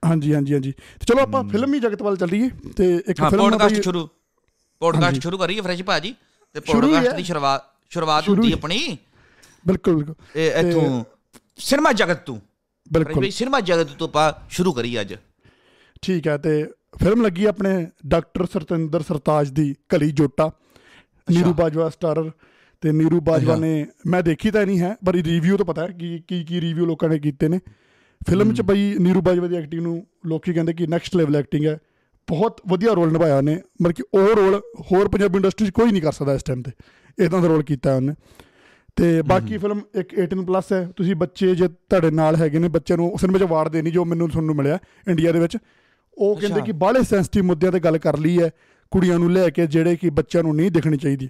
ਹਾਂਜੀ ਹਾਂਜੀ ਹਾਂਜੀ। ਤੇ ਚਲੋ ਆਪਾਂ ਫਿਲਮੀ ਜਗਤ ਵੱਲ ਚੱਲੀਏ ਤੇ ਇੱਕ ਫਿਲਮ ਪੋਡਕਾਸਟ ਸ਼ੁਰੂ। ਪੋਡਕਾਸਟ ਸ਼ੁਰੂ ਕਰੀਏ ਫਰੈਂਚ ਭਾਜੀ ਤੇ ਪੋਡਕਾਸਟ। ਦੀ ਸ਼ੁਰੂਆਤ ਸ਼ੁਰੂਆਤ ਸ਼ੁਰੂ ਹੁੰਦੀ। ਆਪਣੀ। ਬਿਲਕੁਲ ਬਿਲਕੁਲ। ਇਹ ਇੱਥੋਂ ਸਿਨੇਮਾ ਜਗਤ ਤੋਂ। ਬਿਲਕੁਲ। ਸਿਨੇਮਾ ਜਗਤ ਤੋਂ ਆਪਾਂ ਸ਼ੁਰੂ ਕਰੀਏ ਅੱਜ। ਠੀਕ ਹੈ ਤੇ ਫਿਲਮ ਲੱਗੀ ਆਪਣੇ ਡਾਕਟਰ ਸਤਿੰਦਰ ਸਰਤਾਜ ਦੀ ਕਲੀ ਜੋਟਾ। ਨੀਰੂ ਬਾਜਵਾ ਸਟਾਰਰ ਤੇ ਨੀਰੂ ਬਾਜਵਾ ਨੇ ਮੈਂ ਦੇਖੀ ਤਾਂ ਨਹੀਂ ਹੈ ਪਰ ਰਿਵਿਊ ਤਾਂ ਪਤਾ ਹੈ ਕਿ ਕੀ ਕੀ ਰਿਵਿਊ ਲੋਕਾਂ ਨੇ ਕੀਤੇ ਨੇ। ਫਿਲਮ 'ਚ ਬਈ ਨੀਰੂ ਬਾਜਵਾ ਦੀ ਐਕਟਿੰਗ ਨੂੰ ਲੋਕੀ ਕਹਿੰਦੇ ਕਿ ਨੈਕਸਟ ਲੈਵਲ ਐਕਟਿੰਗ ਹੈ। ਬਹੁਤ ਵਧੀਆ ਰੋਲ ਨਿਭਾਇਆ ਉਹਨੇ ਮਤਲਬ ਕਿ ਉਹ ਰੋਲ ਹੋਰ ਪੰਜਾਬੀ ਇੰਡਸਟਰੀ 'ਚ ਕੋਈ ਨਹੀਂ ਕਰ ਸਕਦਾ ਇਸ ਟਾਈਮ ਤੇ। ਇਦਾਂ ਦਾ ਰੋਲ ਕੀਤਾ ਉਹਨੇ। ਤੇ ਬਾਕੀ ਫਿਲਮ ਇੱਕ 18 ਪਲੱਸ ਹੈ। ਤੁਸੀਂ ਬੱਚੇ ਜੇ ਤੁਹਾਡੇ ਨਾਲ ਹੈਗੇ ਨੇ ਬੱਚਿਆਂ ਨੂੰ ਸਿਨੇਮਾ 'ਚ ਅਵਾਰਡ ਦੇਣੀ ਜੋ ਮੈਨੂੰ ਸੁਣਨ ਨੂੰ ਮਿਲਿਆ ਇੰਡੀਆ ਦੇ ਵਿੱਚ। ਉਹ ਕਹਿੰਦੇ ਕਿ ਬਾਹਲੇ ਸੈਂਸਿਟਿਵ ਮੁੱਦਿਆਂ ਤੇ ਗੱਲ ਕਰ ਲਈ ਹੈ। ਕੁੜੀਆਂ ਨੂੰ ਲੈ ਕੇ ਜਿਹੜੇ ਕਿ ਬੱਚਿਆਂ ਨੂੰ ਨਹੀਂ ਦੇਖਣੀ ਚਾਹੀਦੀ।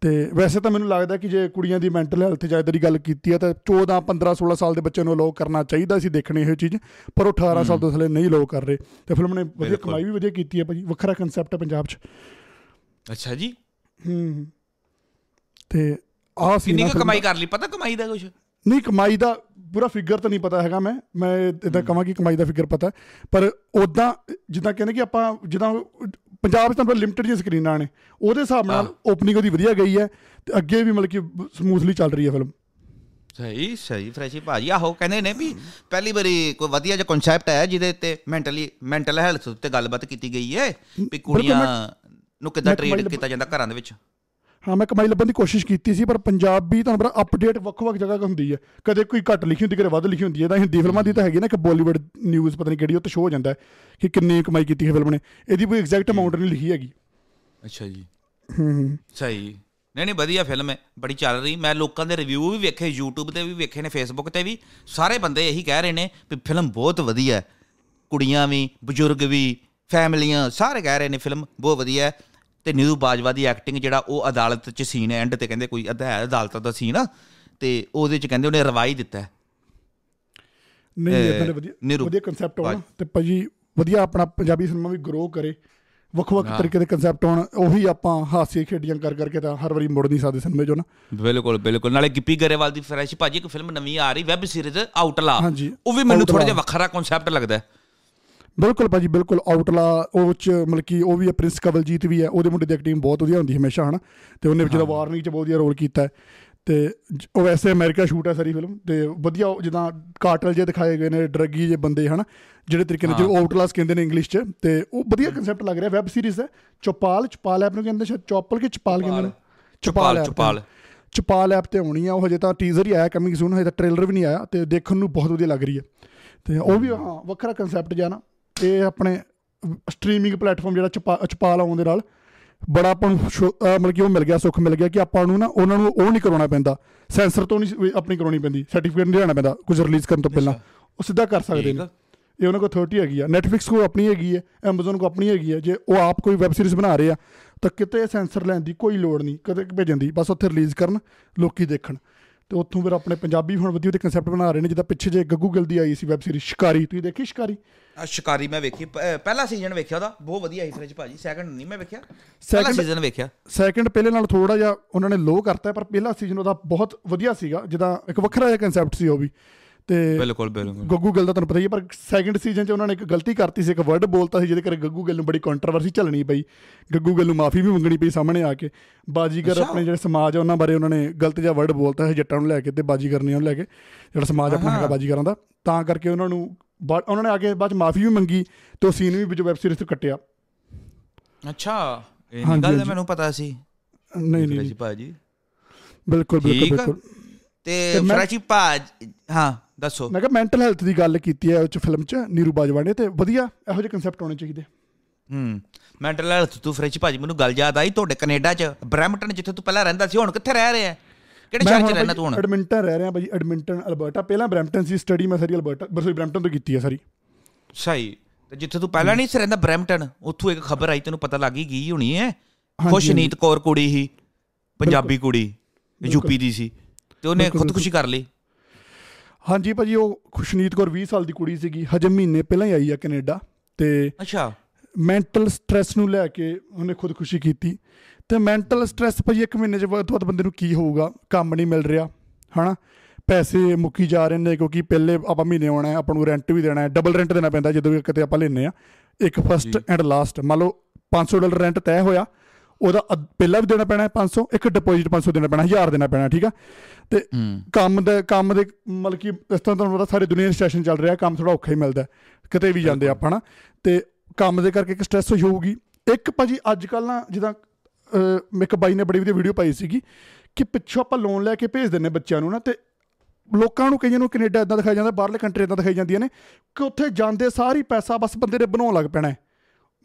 ਤੇ ਵੈਸੇ ਤਾਂ ਮੈਨੂੰ ਲੱਗਦਾ ਕਿ ਜੇ ਕੁੜੀਆਂ ਦੀ ਮੈਂਟਲ ਹੈਲਥ ਜਾਂ ਇੱਦਾਂ ਦੀ ਗੱਲ ਕੀਤੀ ਹੈ ਤਾਂ 14 15 16 ਸਾਲ ਦੇ ਬੱਚਿਆਂ ਨੂੰ ਅਲਾਉ ਕਰਨਾ ਚਾਹੀਦਾ ਸੀ ਦੇਖਣੀ ਇਹ ਚੀਜ਼ ਪਰ ਉਹ 18 ਸਾਲ ਤੋਂ ਥੱਲੇ ਨਹੀਂ ਅਲਾਉ ਕਰ ਰਹੇ। ਤੇ ਫਿਲਮ ਨੇ ਵਧੀਆ। ਕਮਾਈ ਵੀ ਵਧੀਆ ਕੀਤੀ ਹੈ ਭਾਜੀ ਵੱਖਰਾ ਕਨਸੈਪਟ ਹੈ ਪੰਜਾਬ 'ਚ। ਅੱਛਾ ਜੀ। ਹੂੰ। ਤੇ ਆਹ ਸੀ ਕਿੰਨੀ ਕਮਾਈ ਕਰ ਲਈ? ਪਤਾ ਕਮਾਈ ਦਾ ਕੁਝ ਨਹੀਂ ਕਮਾਈ ਦਾ ਪੂਰਾ ਫਿਗਰ ਤਾਂ ਨਹੀਂ ਪਤਾ ਹੈਗਾ ਮੈਂ। ਮੈਂ ਇਦਾਂ ਕਹਾਂ ਕਿ ਕਮਾਈ ਦਾ ਫਿਗਰ ਪਤਾ। ਪਰ ਉਦਾਂ ਜਿੱਦਾਂ ਕਹਿੰਦੇ ਕਿ ਆਪਾਂ ਜਿੱਦਾਂ ਪੰਜਾਬ 'ਚ ਤਾਂ ਲਿਮਟਿਡ ਜਿਹੀ ਸਕਰੀਨਾਂ ਨੇ। ਉਹਦੇ ਹਿਸਾਬ ਨਾਲ ਓਪਨਿੰਗ ਉਹਦੀ ਵਧੀਆ ਗਈ ਹੈ ਤੇ ਅੱਗੇ ਵੀ ਮਤਲਬ ਕਿ ਸਮੂਥਲੀ ਚੱਲ ਰਹੀ ਹੈ ਫਿਲਮ ਸਹੀ ਸਹੀ ਫਰੈਸ਼ੀ ਭਾਜੀ। ਆਹੋ ਕਹਿੰਦੇ ਨੇ ਵੀ ਪਹਿਲੀ ਵਾਰੀ ਕੋਈ ਵਧੀਆ ਜਿਹਾ ਕਨਸੈਪਟ ਹੈ ਜਿਹਦੇ ਤੇ ਮੈਂਟਲੀ ਮੈਂਟਲ ਹੈਲਥ ਉੱਤੇ ਗੱਲਬਾਤ ਕੀਤੀ ਗਈ ਹੈ ਵੀ ਕੁੜੀਆਂ ਨੂੰ ਕਿੱਦਾਂ ਟ੍ਰੀਟ ਕੀਤਾ ਜਾਂਦਾ ਘਰਾਂ ਦੇ ਵਿੱਚ। ਹਾਂ ਮੈਂ ਕਮਾਈ ਲੱਭਣ ਦੀ ਕੋਸ਼ਿਸ਼ ਕੀਤੀ ਸੀ ਪਰ ਪੰਜਾਬੀ ਤੁਹਾਨੂੰ ਪਤਾ ਅਪਡੇਟ ਵੱਖ-ਵੱਖ ਜਗ੍ਹਾ ਤੇ ਹੁੰਦੀ ਹੈ। ਕਦੇ ਕੋਈ ਘੱਟ ਲਿਖੀ ਹੁੰਦੀ ਕਦੇ ਵੱਧ ਲਿਖੀ ਹੁੰਦੀ ਹੈ। ਤਾਂ ਹਿੰਦੀ ਫਿਲਮਾਂ ਦੀ ਤਾਂ ਹੈਗੀ ਨਾ ਕਿ ਬਾਲੀਵੁੱਡ ਨਿਊਜ਼ ਪਤਾ ਨਹੀਂ ਕਿਹੜੀ ਉਹ ਤੇ ਸ਼ੋ ਹੋ ਜਾਂਦਾ ਹੈ ਕਿ ਕਿੰਨੀ ਕਮਾਈ ਕੀਤੀ ਹੈ ਫਿਲਮ ਨੇ। ਇਹਦੀ ਕੋਈ ਐਗਜ਼ੈਕਟ ਅਮਾਉਂਟ ਨਹੀਂ ਲਿਖੀ ਹੈਗੀ। ਅੱਛਾ ਜੀ। ਹੂੰ ਸਹੀ। ਨਹੀਂ ਨਹੀਂ ਵਧੀਆ ਫਿਲਮ ਹੈ ਬੜੀ ਚੱਲ ਰਹੀ। ਮੈਂ ਲੋਕਾਂ ਦੇ ਰਿਵਿਊ ਵੀ ਵੇਖੇ YouTube ਤੇ ਵੀ ਵੇਖੇ ਨੇ Facebook ਤੇ ਵੀ। ਸਾਰੇ ਬੰਦੇ ਇਹੀ ਕਹਿ ਰਹੇ ਨੇ ਵੀ ਫਿਲਮ ਬਹੁਤ ਵਧੀਆ ਹੈ। ਕੁੜੀਆਂ ਵੀ ਬਜ਼ੁਰਗ ਵੀ ਫੈਮਲੀਆਂ ਸਾਰੇ ਕਹਿ ਰਹੇ ਨੇ ਫਿਲਮ ਬਹੁਤ ਵਧੀਆ ਹੈ। ਤੇ ਨੀਰੂ ਬਾਜਵਾ ਦੀ ਐਕਟਿੰਗ ਜਿਹੜਾ ਉਹ ਅਦਾਲਤ 'ਚ ਸੀਨ ਹੈ ਐਂਡ ਤੇ ਕਹਿੰਦੇ ਕੋਈ ਹੈ ਅਦਾਲਤ ਦਾ ਸੀਨ ਆ ਤੇ ਉਹਦੇ 'ਚ ਕਹਿੰਦੇ ਉਹਨੇ ਰਵਾਈ ਦਿੱਤਾ। ਨਹੀਂ ਇਹ ਇਦਾਂ ਦੇ ਵਧੀਆ। ਵਧੀਆ ਕਨਸੈਪਟ ਹੋਣ। ਤੇ ਭਾਜੀ ਵਧੀਆ ਆਪਣਾ ਪੰਜਾਬੀ ਸਿਨੇਮਾ ਵੀ ਗਰੋ ਕਰੇ ਵੱਖ-ਵੱਖ ਤਰੀਕੇ ਦੇ ਕਨਸੈਪਟ ਹੋਣ ਉਹੀ ਆਪਾਂ ਹਾਸੇ ਖੇਡੀਆਂ ਕਰ ਕਰਕੇ ਤਾਂ ਹਰ ਵਾਰੀ ਮੁੜ ਨਹੀਂ ਸਕਦੇ ਸਿਨੇਮੇ ਚੋਂ ਨਾ ਬਿਲਕੁਲ ਬਿਲਕੁਲ ਨਾਲੇ ਗਿੱਪੀ ਗਰੇਵਾਲ ਦੀ ਫਰੈਸ਼ ਭਾਜੀ ਇੱਕ ਫਿਲਮ ਨਵੀਂ ਆ ਰਹੀ ਵੈਬ ਸੀਰੀਜ਼ ਆਊਟਲਾ ਉਹ ਵੀ ਮੈਨੂੰ ਥੋੜਾ। ਜਿਹਾ ਵੱਖਰਾ ਕਨਸੈਪਟ ਲੱਗਦਾ ਹੈ ਬਿਲਕੁਲ ਭਾਜੀ ਬਿਲਕੁਲ ਆਊਟਲਾ ਉਹ ਚ ਮਤਲਬ ਕਿ ਉਹ ਵੀ ਹੈ ਪ੍ਰਿੰਸ ਕਵਲਜੀਤ ਵੀ ਹੈ ਉਹਦੇ ਮੁੰਡੇ ਦੀ ਐਕਟਿੰਗ ਬਹੁਤ ਵਧੀਆ ਹੁੰਦੀ ਹਮੇਸ਼ਾ ਹਨਾ? ਤੇ ਉਹਨੇ ਜਿਹੜਾ ਵਾਰਨਿੰਗ ਚ ਬਹੁਤ ਵਧੀਆ ਰੋਲ ਕੀਤਾ ਤੇ ਉਹ ਵੈਸੇ ਅਮਰੀਕਾ ਸ਼ੂਟ ਹੈ ਸਾਰੀ ਫਿਲਮ ਤੇ ਵਧੀਆ ਜਿੱਦਾਂ ਕਾਰਟਲ ਜੇ ਦਿਖਾਏ ਗਏ ਨੇ ਡਰੱਗੀ ਜੇ ਬੰਦੇ ਹਨਾ? ਜਿਹੜੇ ਤਰੀਕੇ ਨਾਲ ਜੋ ਆਊਟਲਾਸ ਕਹਿੰਦੇ ਨੇ ਇੰਗਲਿਸ਼ ਚ ਤੇ ਉਹ ਵਧੀਆ ਕਨਸੈਪਟ ਲੱਗ ਰਿਹਾ ਵੈਬ ਸੀਰੀਜ਼ ਹੈ। ਚੌਪਾਲ ਚਪਾਲ ਐਪ ਨੂੰ ਕਹਿੰਦੇ ਸ਼ਾਇਦ ਚੌਪਲ ਕਿ ਚਪਾਲ ਕਹਿੰਦੇ ਨੇ? ਚੌਪਾਲ। ਚੌਪਾਲ। ਚਪਾਲ ਐਪ ਤੇ ਆਉਣੀ ਆ ਉਹ ਹਜੇ ਤਾਂ ਟੀਜ਼ਰ ਹੀ ਆਇਆ ਕਮਿੰਗ ਸੂਨ ਹਜੇ ਤਾਂ ਟ੍ਰੇਲਰ ਵੀ ਨਹੀਂ ਆਇਆ ਤੇ ਦੇਖਣ ਨੂੰ ਬਹੁਤ ਵਧੀਆ ਲੱਗ ਰਹੀ ਹੈ। ਤੇ ਉਹ ਵੀ ਹਾਂ। ਵੱਖਰਾ ਕਨਸੈਪਟ ਜਿਹਾ ਨਾ। ਇਹ ਆਪਣੇ ਸਟ੍ਰੀਮਿੰਗ ਪਲੇਟਫਾਰਮ ਜਿਹੜਾ ਚਪਾ ਚਪਾਲ ਆਉਣ ਦੇ ਨਾਲ ਬੜਾ ਆਪਾਂ ਨੂੰ ਮਤਲਬ ਕਿ ਉਹ ਮਿਲ ਗਿਆ ਸੁੱਖ ਮਿਲ ਗਿਆ ਕਿ ਆਪਾਂ ਨੂੰ ਨਾ ਉਹਨਾਂ ਨੂੰ ਉਹ ਨਹੀਂ ਕਰਾਉਣਾ ਪੈਂਦਾ। ਸੈਂਸਰ ਤੋਂ ਨਹੀਂ ਆਪਣੀ ਕਰਾਉਣੀ ਪੈਂਦੀ ਸਰਟੀਫਿਕੇਟ ਨਹੀਂ ਲੈਣਾ ਪੈਂਦਾ ਕੁਝ ਰਿਲੀਜ਼ ਕਰਨ ਤੋਂ ਪਹਿਲਾਂ। ਉਹ ਸਿੱਧਾ ਕਰ ਸਕਦੇ ਨੇ। ਇਹ ਉਹਨਾਂ ਕੋਲ 30 ਹੈਗੀ ਆ। Netflix ਕੋਲ ਆਪਣੀ ਹੈਗੀ ਹੈ Amazon ਕੋਲ ਆਪਣੀ ਹੈਗੀ ਹੈ ਜੇ ਉਹ ਆਪ ਕੋਈ ਵੈਬ ਸੀਰੀਜ਼ ਬਣਾ ਰਹੇ ਆ ਤਾਂ ਕਿਤੇ ਸੈਂਸਰ ਲੈਣ ਦੀ ਕੋਈ ਲੋੜ ਨਹੀਂ ਕਦੇ ਭੇਜਣ ਦੀ ਬਸ ਉੱਥੇ ਰਿਲੀਜ਼ ਕਰਨ ਲੋਕੀ ਦੇਖਣ। ਤੇ ਉੱਥੋਂ ਫਿਰ ਆਪਣੇ ਪੰਜਾਬੀ ਹੁਣ ਵਧੀਆ ਉਹਦੇ ਕਨਸੈਪਟ ਬਣਾ ਰਹੇ ਨੇ ਜਿੱਦਾਂ ਪਿੱਛੇ ਜੇ ਗੱਗੂ ਗਿੱਲ ਦੀ ਆਈ ਸੀ ਵੈਬ ਸੀਰੀਜ਼ ਸ਼ਿਕਾਰੀ। ਤੁਸੀਂ ਦੇਖੀ ਸ਼ਿਕਾਰੀ? ਆ ਸ਼ਿਕਾਰੀ ਮੈਂ ਵੇਖੀ ਪਹਿਲਾ ਸੀਜ਼ਨ ਵੇਖਿਆ ਉਹਦਾ ਬਹੁਤ ਵਧੀਆ ਸੀ ਫ੍ਰਿਜ ਭਾਜੀ ਸੈਕੰਡ ਨਹੀਂ ਮੈਂ ਵੇਖਿਆ ਪਹਿਲਾ ਸੀਜ਼ਨ ਵੇਖਿਆ। ਸੈਕਿੰਡ ਪਹਿਲੇ ਨਾਲ ਥੋੜਾ ਜਿਹਾ ਉਹਨਾਂ ਨੇ ਲੋ ਕਰਤਾ ਪਰ ਪਹਿਲਾ ਸੀਜ਼ਨ ਉਹਦਾ ਬਹੁਤ ਵਧੀਆ ਸੀਗਾ ਜਿੱਦਾਂ ਇੱਕ ਵੱਖਰਾ ਜਿਹਾ ਕਨਸੈਪਟ ਸੀ ਉਹ ਵੀ। ਤੇ ਬਿਲਕੁਲ ਬਿਲਕੁਲ। ਗੱਗੂ ਗਿੱਲ ਦਾ ਤੁਹਾਨੂੰ ਪਤਾ ਹੀ ਹੈ ਪਰ ਸੈਕਿੰਡ ਸੀਜ਼ਨ 'ਚ ਉਹਨਾਂ ਨੇ ਇੱਕ ਗਲਤੀ ਕਰਤੀ ਸੀ ਇੱਕ ਵਰਡ ਬੋਲਤਾ ਸੀ ਜਿਹਦੇ ਕਰਕੇ ਗੱਗੂ ਗਿੱਲ ਨੂੰ ਬੜੀ ਕੰਟਰੋਵਰਸੀ ਚੱਲਣੀ ਪਈ। ਗੱਗੂ ਗਿੱਲ ਨੂੰ ਮਾਫੀ ਵੀ ਮੰਗਣੀ ਪਈ ਸਾਹਮਣੇ ਆ ਕੇ। ਬਾਜੀਗਰ। ਆਪਣੇ ਜਿਹੜੇ ਸਮਾਜ ਆ ਉਹਨਾਂ ਬਾਰੇ ਉਹਨਾਂ ਨੇ ਗਲਤ ਜਿਹਾ ਵਰਡ ਬੋਲਤਾ ਸੀ ਜੱਟਾਂ ਨੂੰ ਲੈ ਕੇ ਤੇ ਬਾਜੀਗਰ ਨੇ ਉਹਨੂੰ ਲੈ ਕੇ ਜਿਹੜਾ ਸਮਾਜ ਆਪਣਾ। ਹੈਗਾ ਬਾਜੀਗਰਾਂ ਦਾ। ਤਾਂ ਕਰਕੇ ਉਹਨਾਂ ਨੂੰ ਉਹਨਾਂ ਨੇ ਆ ਕੇ ਬਾਅਦ ਮਾਫੀ ਵੀ ਮੰਗੀ ਤੇ ਉਹ ਸੀਨ ਵੀ ਵਿੱਚ ਵੈਬ ਸੀਰੀਜ਼ ਤੋਂ ਕੱਟਿਆ। ਅੱਛਾ ਇਹ ਗੱਲ ਹਾਂਜੀ। ਮੈਨੂੰ ਪਤਾ ਸੀ। ਨਹੀਂ ਨਹੀਂ। ਭਾਜੀ ਬਿਲਕੁਲ ਬਿਲਕੁਲ। ਬਿਲਕੁਲ। ਤੇ ਫ੍ਰਿਜ ਭਾਜ ਹਾਂ। ਦੱਸੋ। ਮੈਂ ਕਿਹਾ ਮੈਂਟਲ ਹੈਲਥ ਦੀ ਗੱਲ ਕੀਤੀ ਹੈ ਉਹ ਚ ਫਿਲਮ 'ਚ ਨੀਰੂ ਬਾਜਵਾ ਨੇ ਤੇ ਵਧੀਆ ਇਹੋ ਜਿਹੇ ਕਨਸੈਪਟ ਹੋਣੇ ਚਾਹੀਦੇ। ਹੂੰ ਮੈਂਟਲ ਹੈਲਥ ਤੂੰ ਫ੍ਰਿਜ ਭਾਜੀ ਮੈਨੂੰ ਗੱਲ ਯਾਦ ਆਈ ਤੁਹਾਡੇ ਕੈਨੇਡਾ 'ਚ ਬ੍ਰੈਂਪਟਨ ਜਿੱਥੇ ਤੂੰ ਪਹਿਲਾਂ ਰਹਿੰਦਾ ਸੀ ਹੁਣ ਕਿੱਥੇ ਰਹਿ ਰਿਹਾ? ਹੈ? ਕਿਹੜੇ ਸ਼ਹਿਰ 'ਚ ਰਹਿਣਾ ਤੂੰ ਹੁਣ? ਐਡਮਿੰਟਨ ਰਹਿ ਰਿਹਾ ਭਾਜੀ ਐਡਮਿੰਟਨ ਅਲਬਰਟਾ। ਪਹਿਲਾਂ ਬ੍ਰੈਂਪਟਨ ਸੀ ਸਟੱਡੀ ਮੈਂ ਸਾਰੀ ਅਲਬਰਟਾ ਬਰਸੋਈ ਬ੍ਰੈਂਪਟਨ ਤੋਂ ਕੀਤੀ ਹੈ ਸਾਰੀ। ਸਹੀ ਤੇ ਜਿੱਥੇ ਤੂੰ ਪਹਿਲਾਂ ਨਹੀਂ ਸੀ ਰਹਿੰਦਾ ਬ੍ਰੈਂਪਟਨ ਉੱਥੋਂ ਇੱਕ ਖਬਰ ਆਈ ਤੈਨੂੰ ਪਤਾ ਲੱਗ ਹੀ ਗਈ ਹੋਣੀ ਹੈ। ਖੁਸ਼ਨੀਤ ਕੌਰ ਕੁੜੀ ਹੀ ਪੰਜਾਬੀ ਕੁੜੀ ਯੂਪੀ ਦੀ ਸੀ ਤੇ ਉਹਨੇ ਖੁਦਕੁਸ਼ੀ ਕਰ ਲਈ। ਹਾਂਜੀ ਭਾਜੀ ਉਹ ਖੁਸ਼ਨੀਤ ਕੌਰ 20 ਸਾਲ ਦੀ ਕੁੜੀ ਸੀਗੀ ਹਜੇ ਮਹੀਨੇ ਪਹਿਲਾਂ ਹੀ ਆਈ ਆ ਕੈਨੇਡਾ ਤੇ ਅੱਛਾ। ਮੈਂਟਲ ਸਟ੍ਰੈਸ ਨੂੰ ਲੈ ਕੇ ਉਹਨੇ ਖੁਦਕੁਸ਼ੀ ਕੀਤੀ। ਤੇ ਮੈਂਟਲ ਸਟ੍ਰੈਸ ਭਾਜੀ ਇੱਕ ਮਹੀਨੇ ਚ ਵੱਧ ਤੋਂ ਵੱਧ ਬੰਦੇ ਨੂੰ ਕੀ ਹੋਊਗਾ? ਕੰਮ ਨਹੀਂ ਮਿਲ ਰਿਹਾ ਹਨਾ? ਪੈਸੇ ਮੁੱਕੀ ਜਾ ਰਹੇ ਨੇ ਕਿਉਂਕਿ ਪਹਿਲੇ ਆਪਾਂ ਮਹੀਨੇ ਆਉਣਾ ਹੈ ਆਪਾਂ ਨੂੰ ਰੈਂਟ ਵੀ ਦੇਣਾ ਹੈ ਡਬਲ ਰੈਂਟ ਦੇਣਾ ਪੈਂਦਾ ਜਦੋਂ ਵੀ ਕਿਤੇ ਆਪਾਂ ਲੈਨੇ ਆ ਇੱਕ ਫਸਟ ਐਂਡ ਲਾਸਟ ਮੰਨ ਲਓ 500 ਡਾਲਰ ਰੈਂਟ ਤੈਅ ਹੋਇਆ ਉਹਦਾ ਪਹਿਲਾਂ ਵੀ ਦੇਣਾ ਪੈਣਾ ਹੈ 500 ਇੱਕ ਡਿਪੋਜ਼ਿਟ 500 ਦੇਣਾ ਪੈਣਾ 1000 ਦੇਣਾ ਪੈਣਾ ਠੀਕ ਆ ਤੇ ਕੰਮ ਦੇ ਕੰਮ ਦੇ ਮਤਲਬ ਕਿ ਇਸ ਤਰ੍ਹਾਂ ਤੁਹਾਨੂੰ ਪਤਾ ਸਾਰੇ ਦੁਨੀਆ ਸੈਸ਼ਨ ਚੱਲ ਰਿਹਾ ਕੰਮ ਥੋੜਾ ਔਖਾ ਹੀ ਮਿਲਦਾ। ਕਿਤੇ ਵੀ ਜਾਂਦੇ ਆਪਾਂ ਨਾ ਤੇ ਕੰਮ ਦੇ ਕਰਕੇ ਇੱਕ ਸਟ੍ਰੈਸ ਹੋਊਗੀ ਇੱਕ ਭਾਜੀ ਅੱਜ ਕੱਲ ਨਾ ਜਿੱਦਾਂ ਇੱਕ ਬਾਈ ਨੇ ਬੜੀ ਵਧੀਆ ਵੀਡੀਓ ਪਾਈ ਸੀਗੀ ਕਿ ਪਿੱਛੋਂ ਆਪਾਂ ਲੋਨ ਲੈ ਕੇ ਭੇਜ ਦਿੰਨੇ ਬੱਚਿਆਂ ਨੂੰ ਨਾ ਤੇ ਲੋਕਾਂ ਨੂੰ ਕਈਆਂ ਨੂੰ ਕੈਨੇਡਾ ਇਦਾਂ ਦਿਖਾਇਆ ਜਾਂਦਾ ਬਾਹਰਲੇ ਕੰਟਰੀ ਇਦਾਂ ਦਿਖਾਈ ਜਾਂਦੀਆਂ ਨੇ ਕਿ ਉੱਥੇ ਜਾਂਦੇ ਸਾਰੀ ਪੈਸਾ ਬਸ ਬੰਦੇ ਨੇ ਬਣਾਉਣ ਲੱਗ ਪੈਣਾ ਹੈ।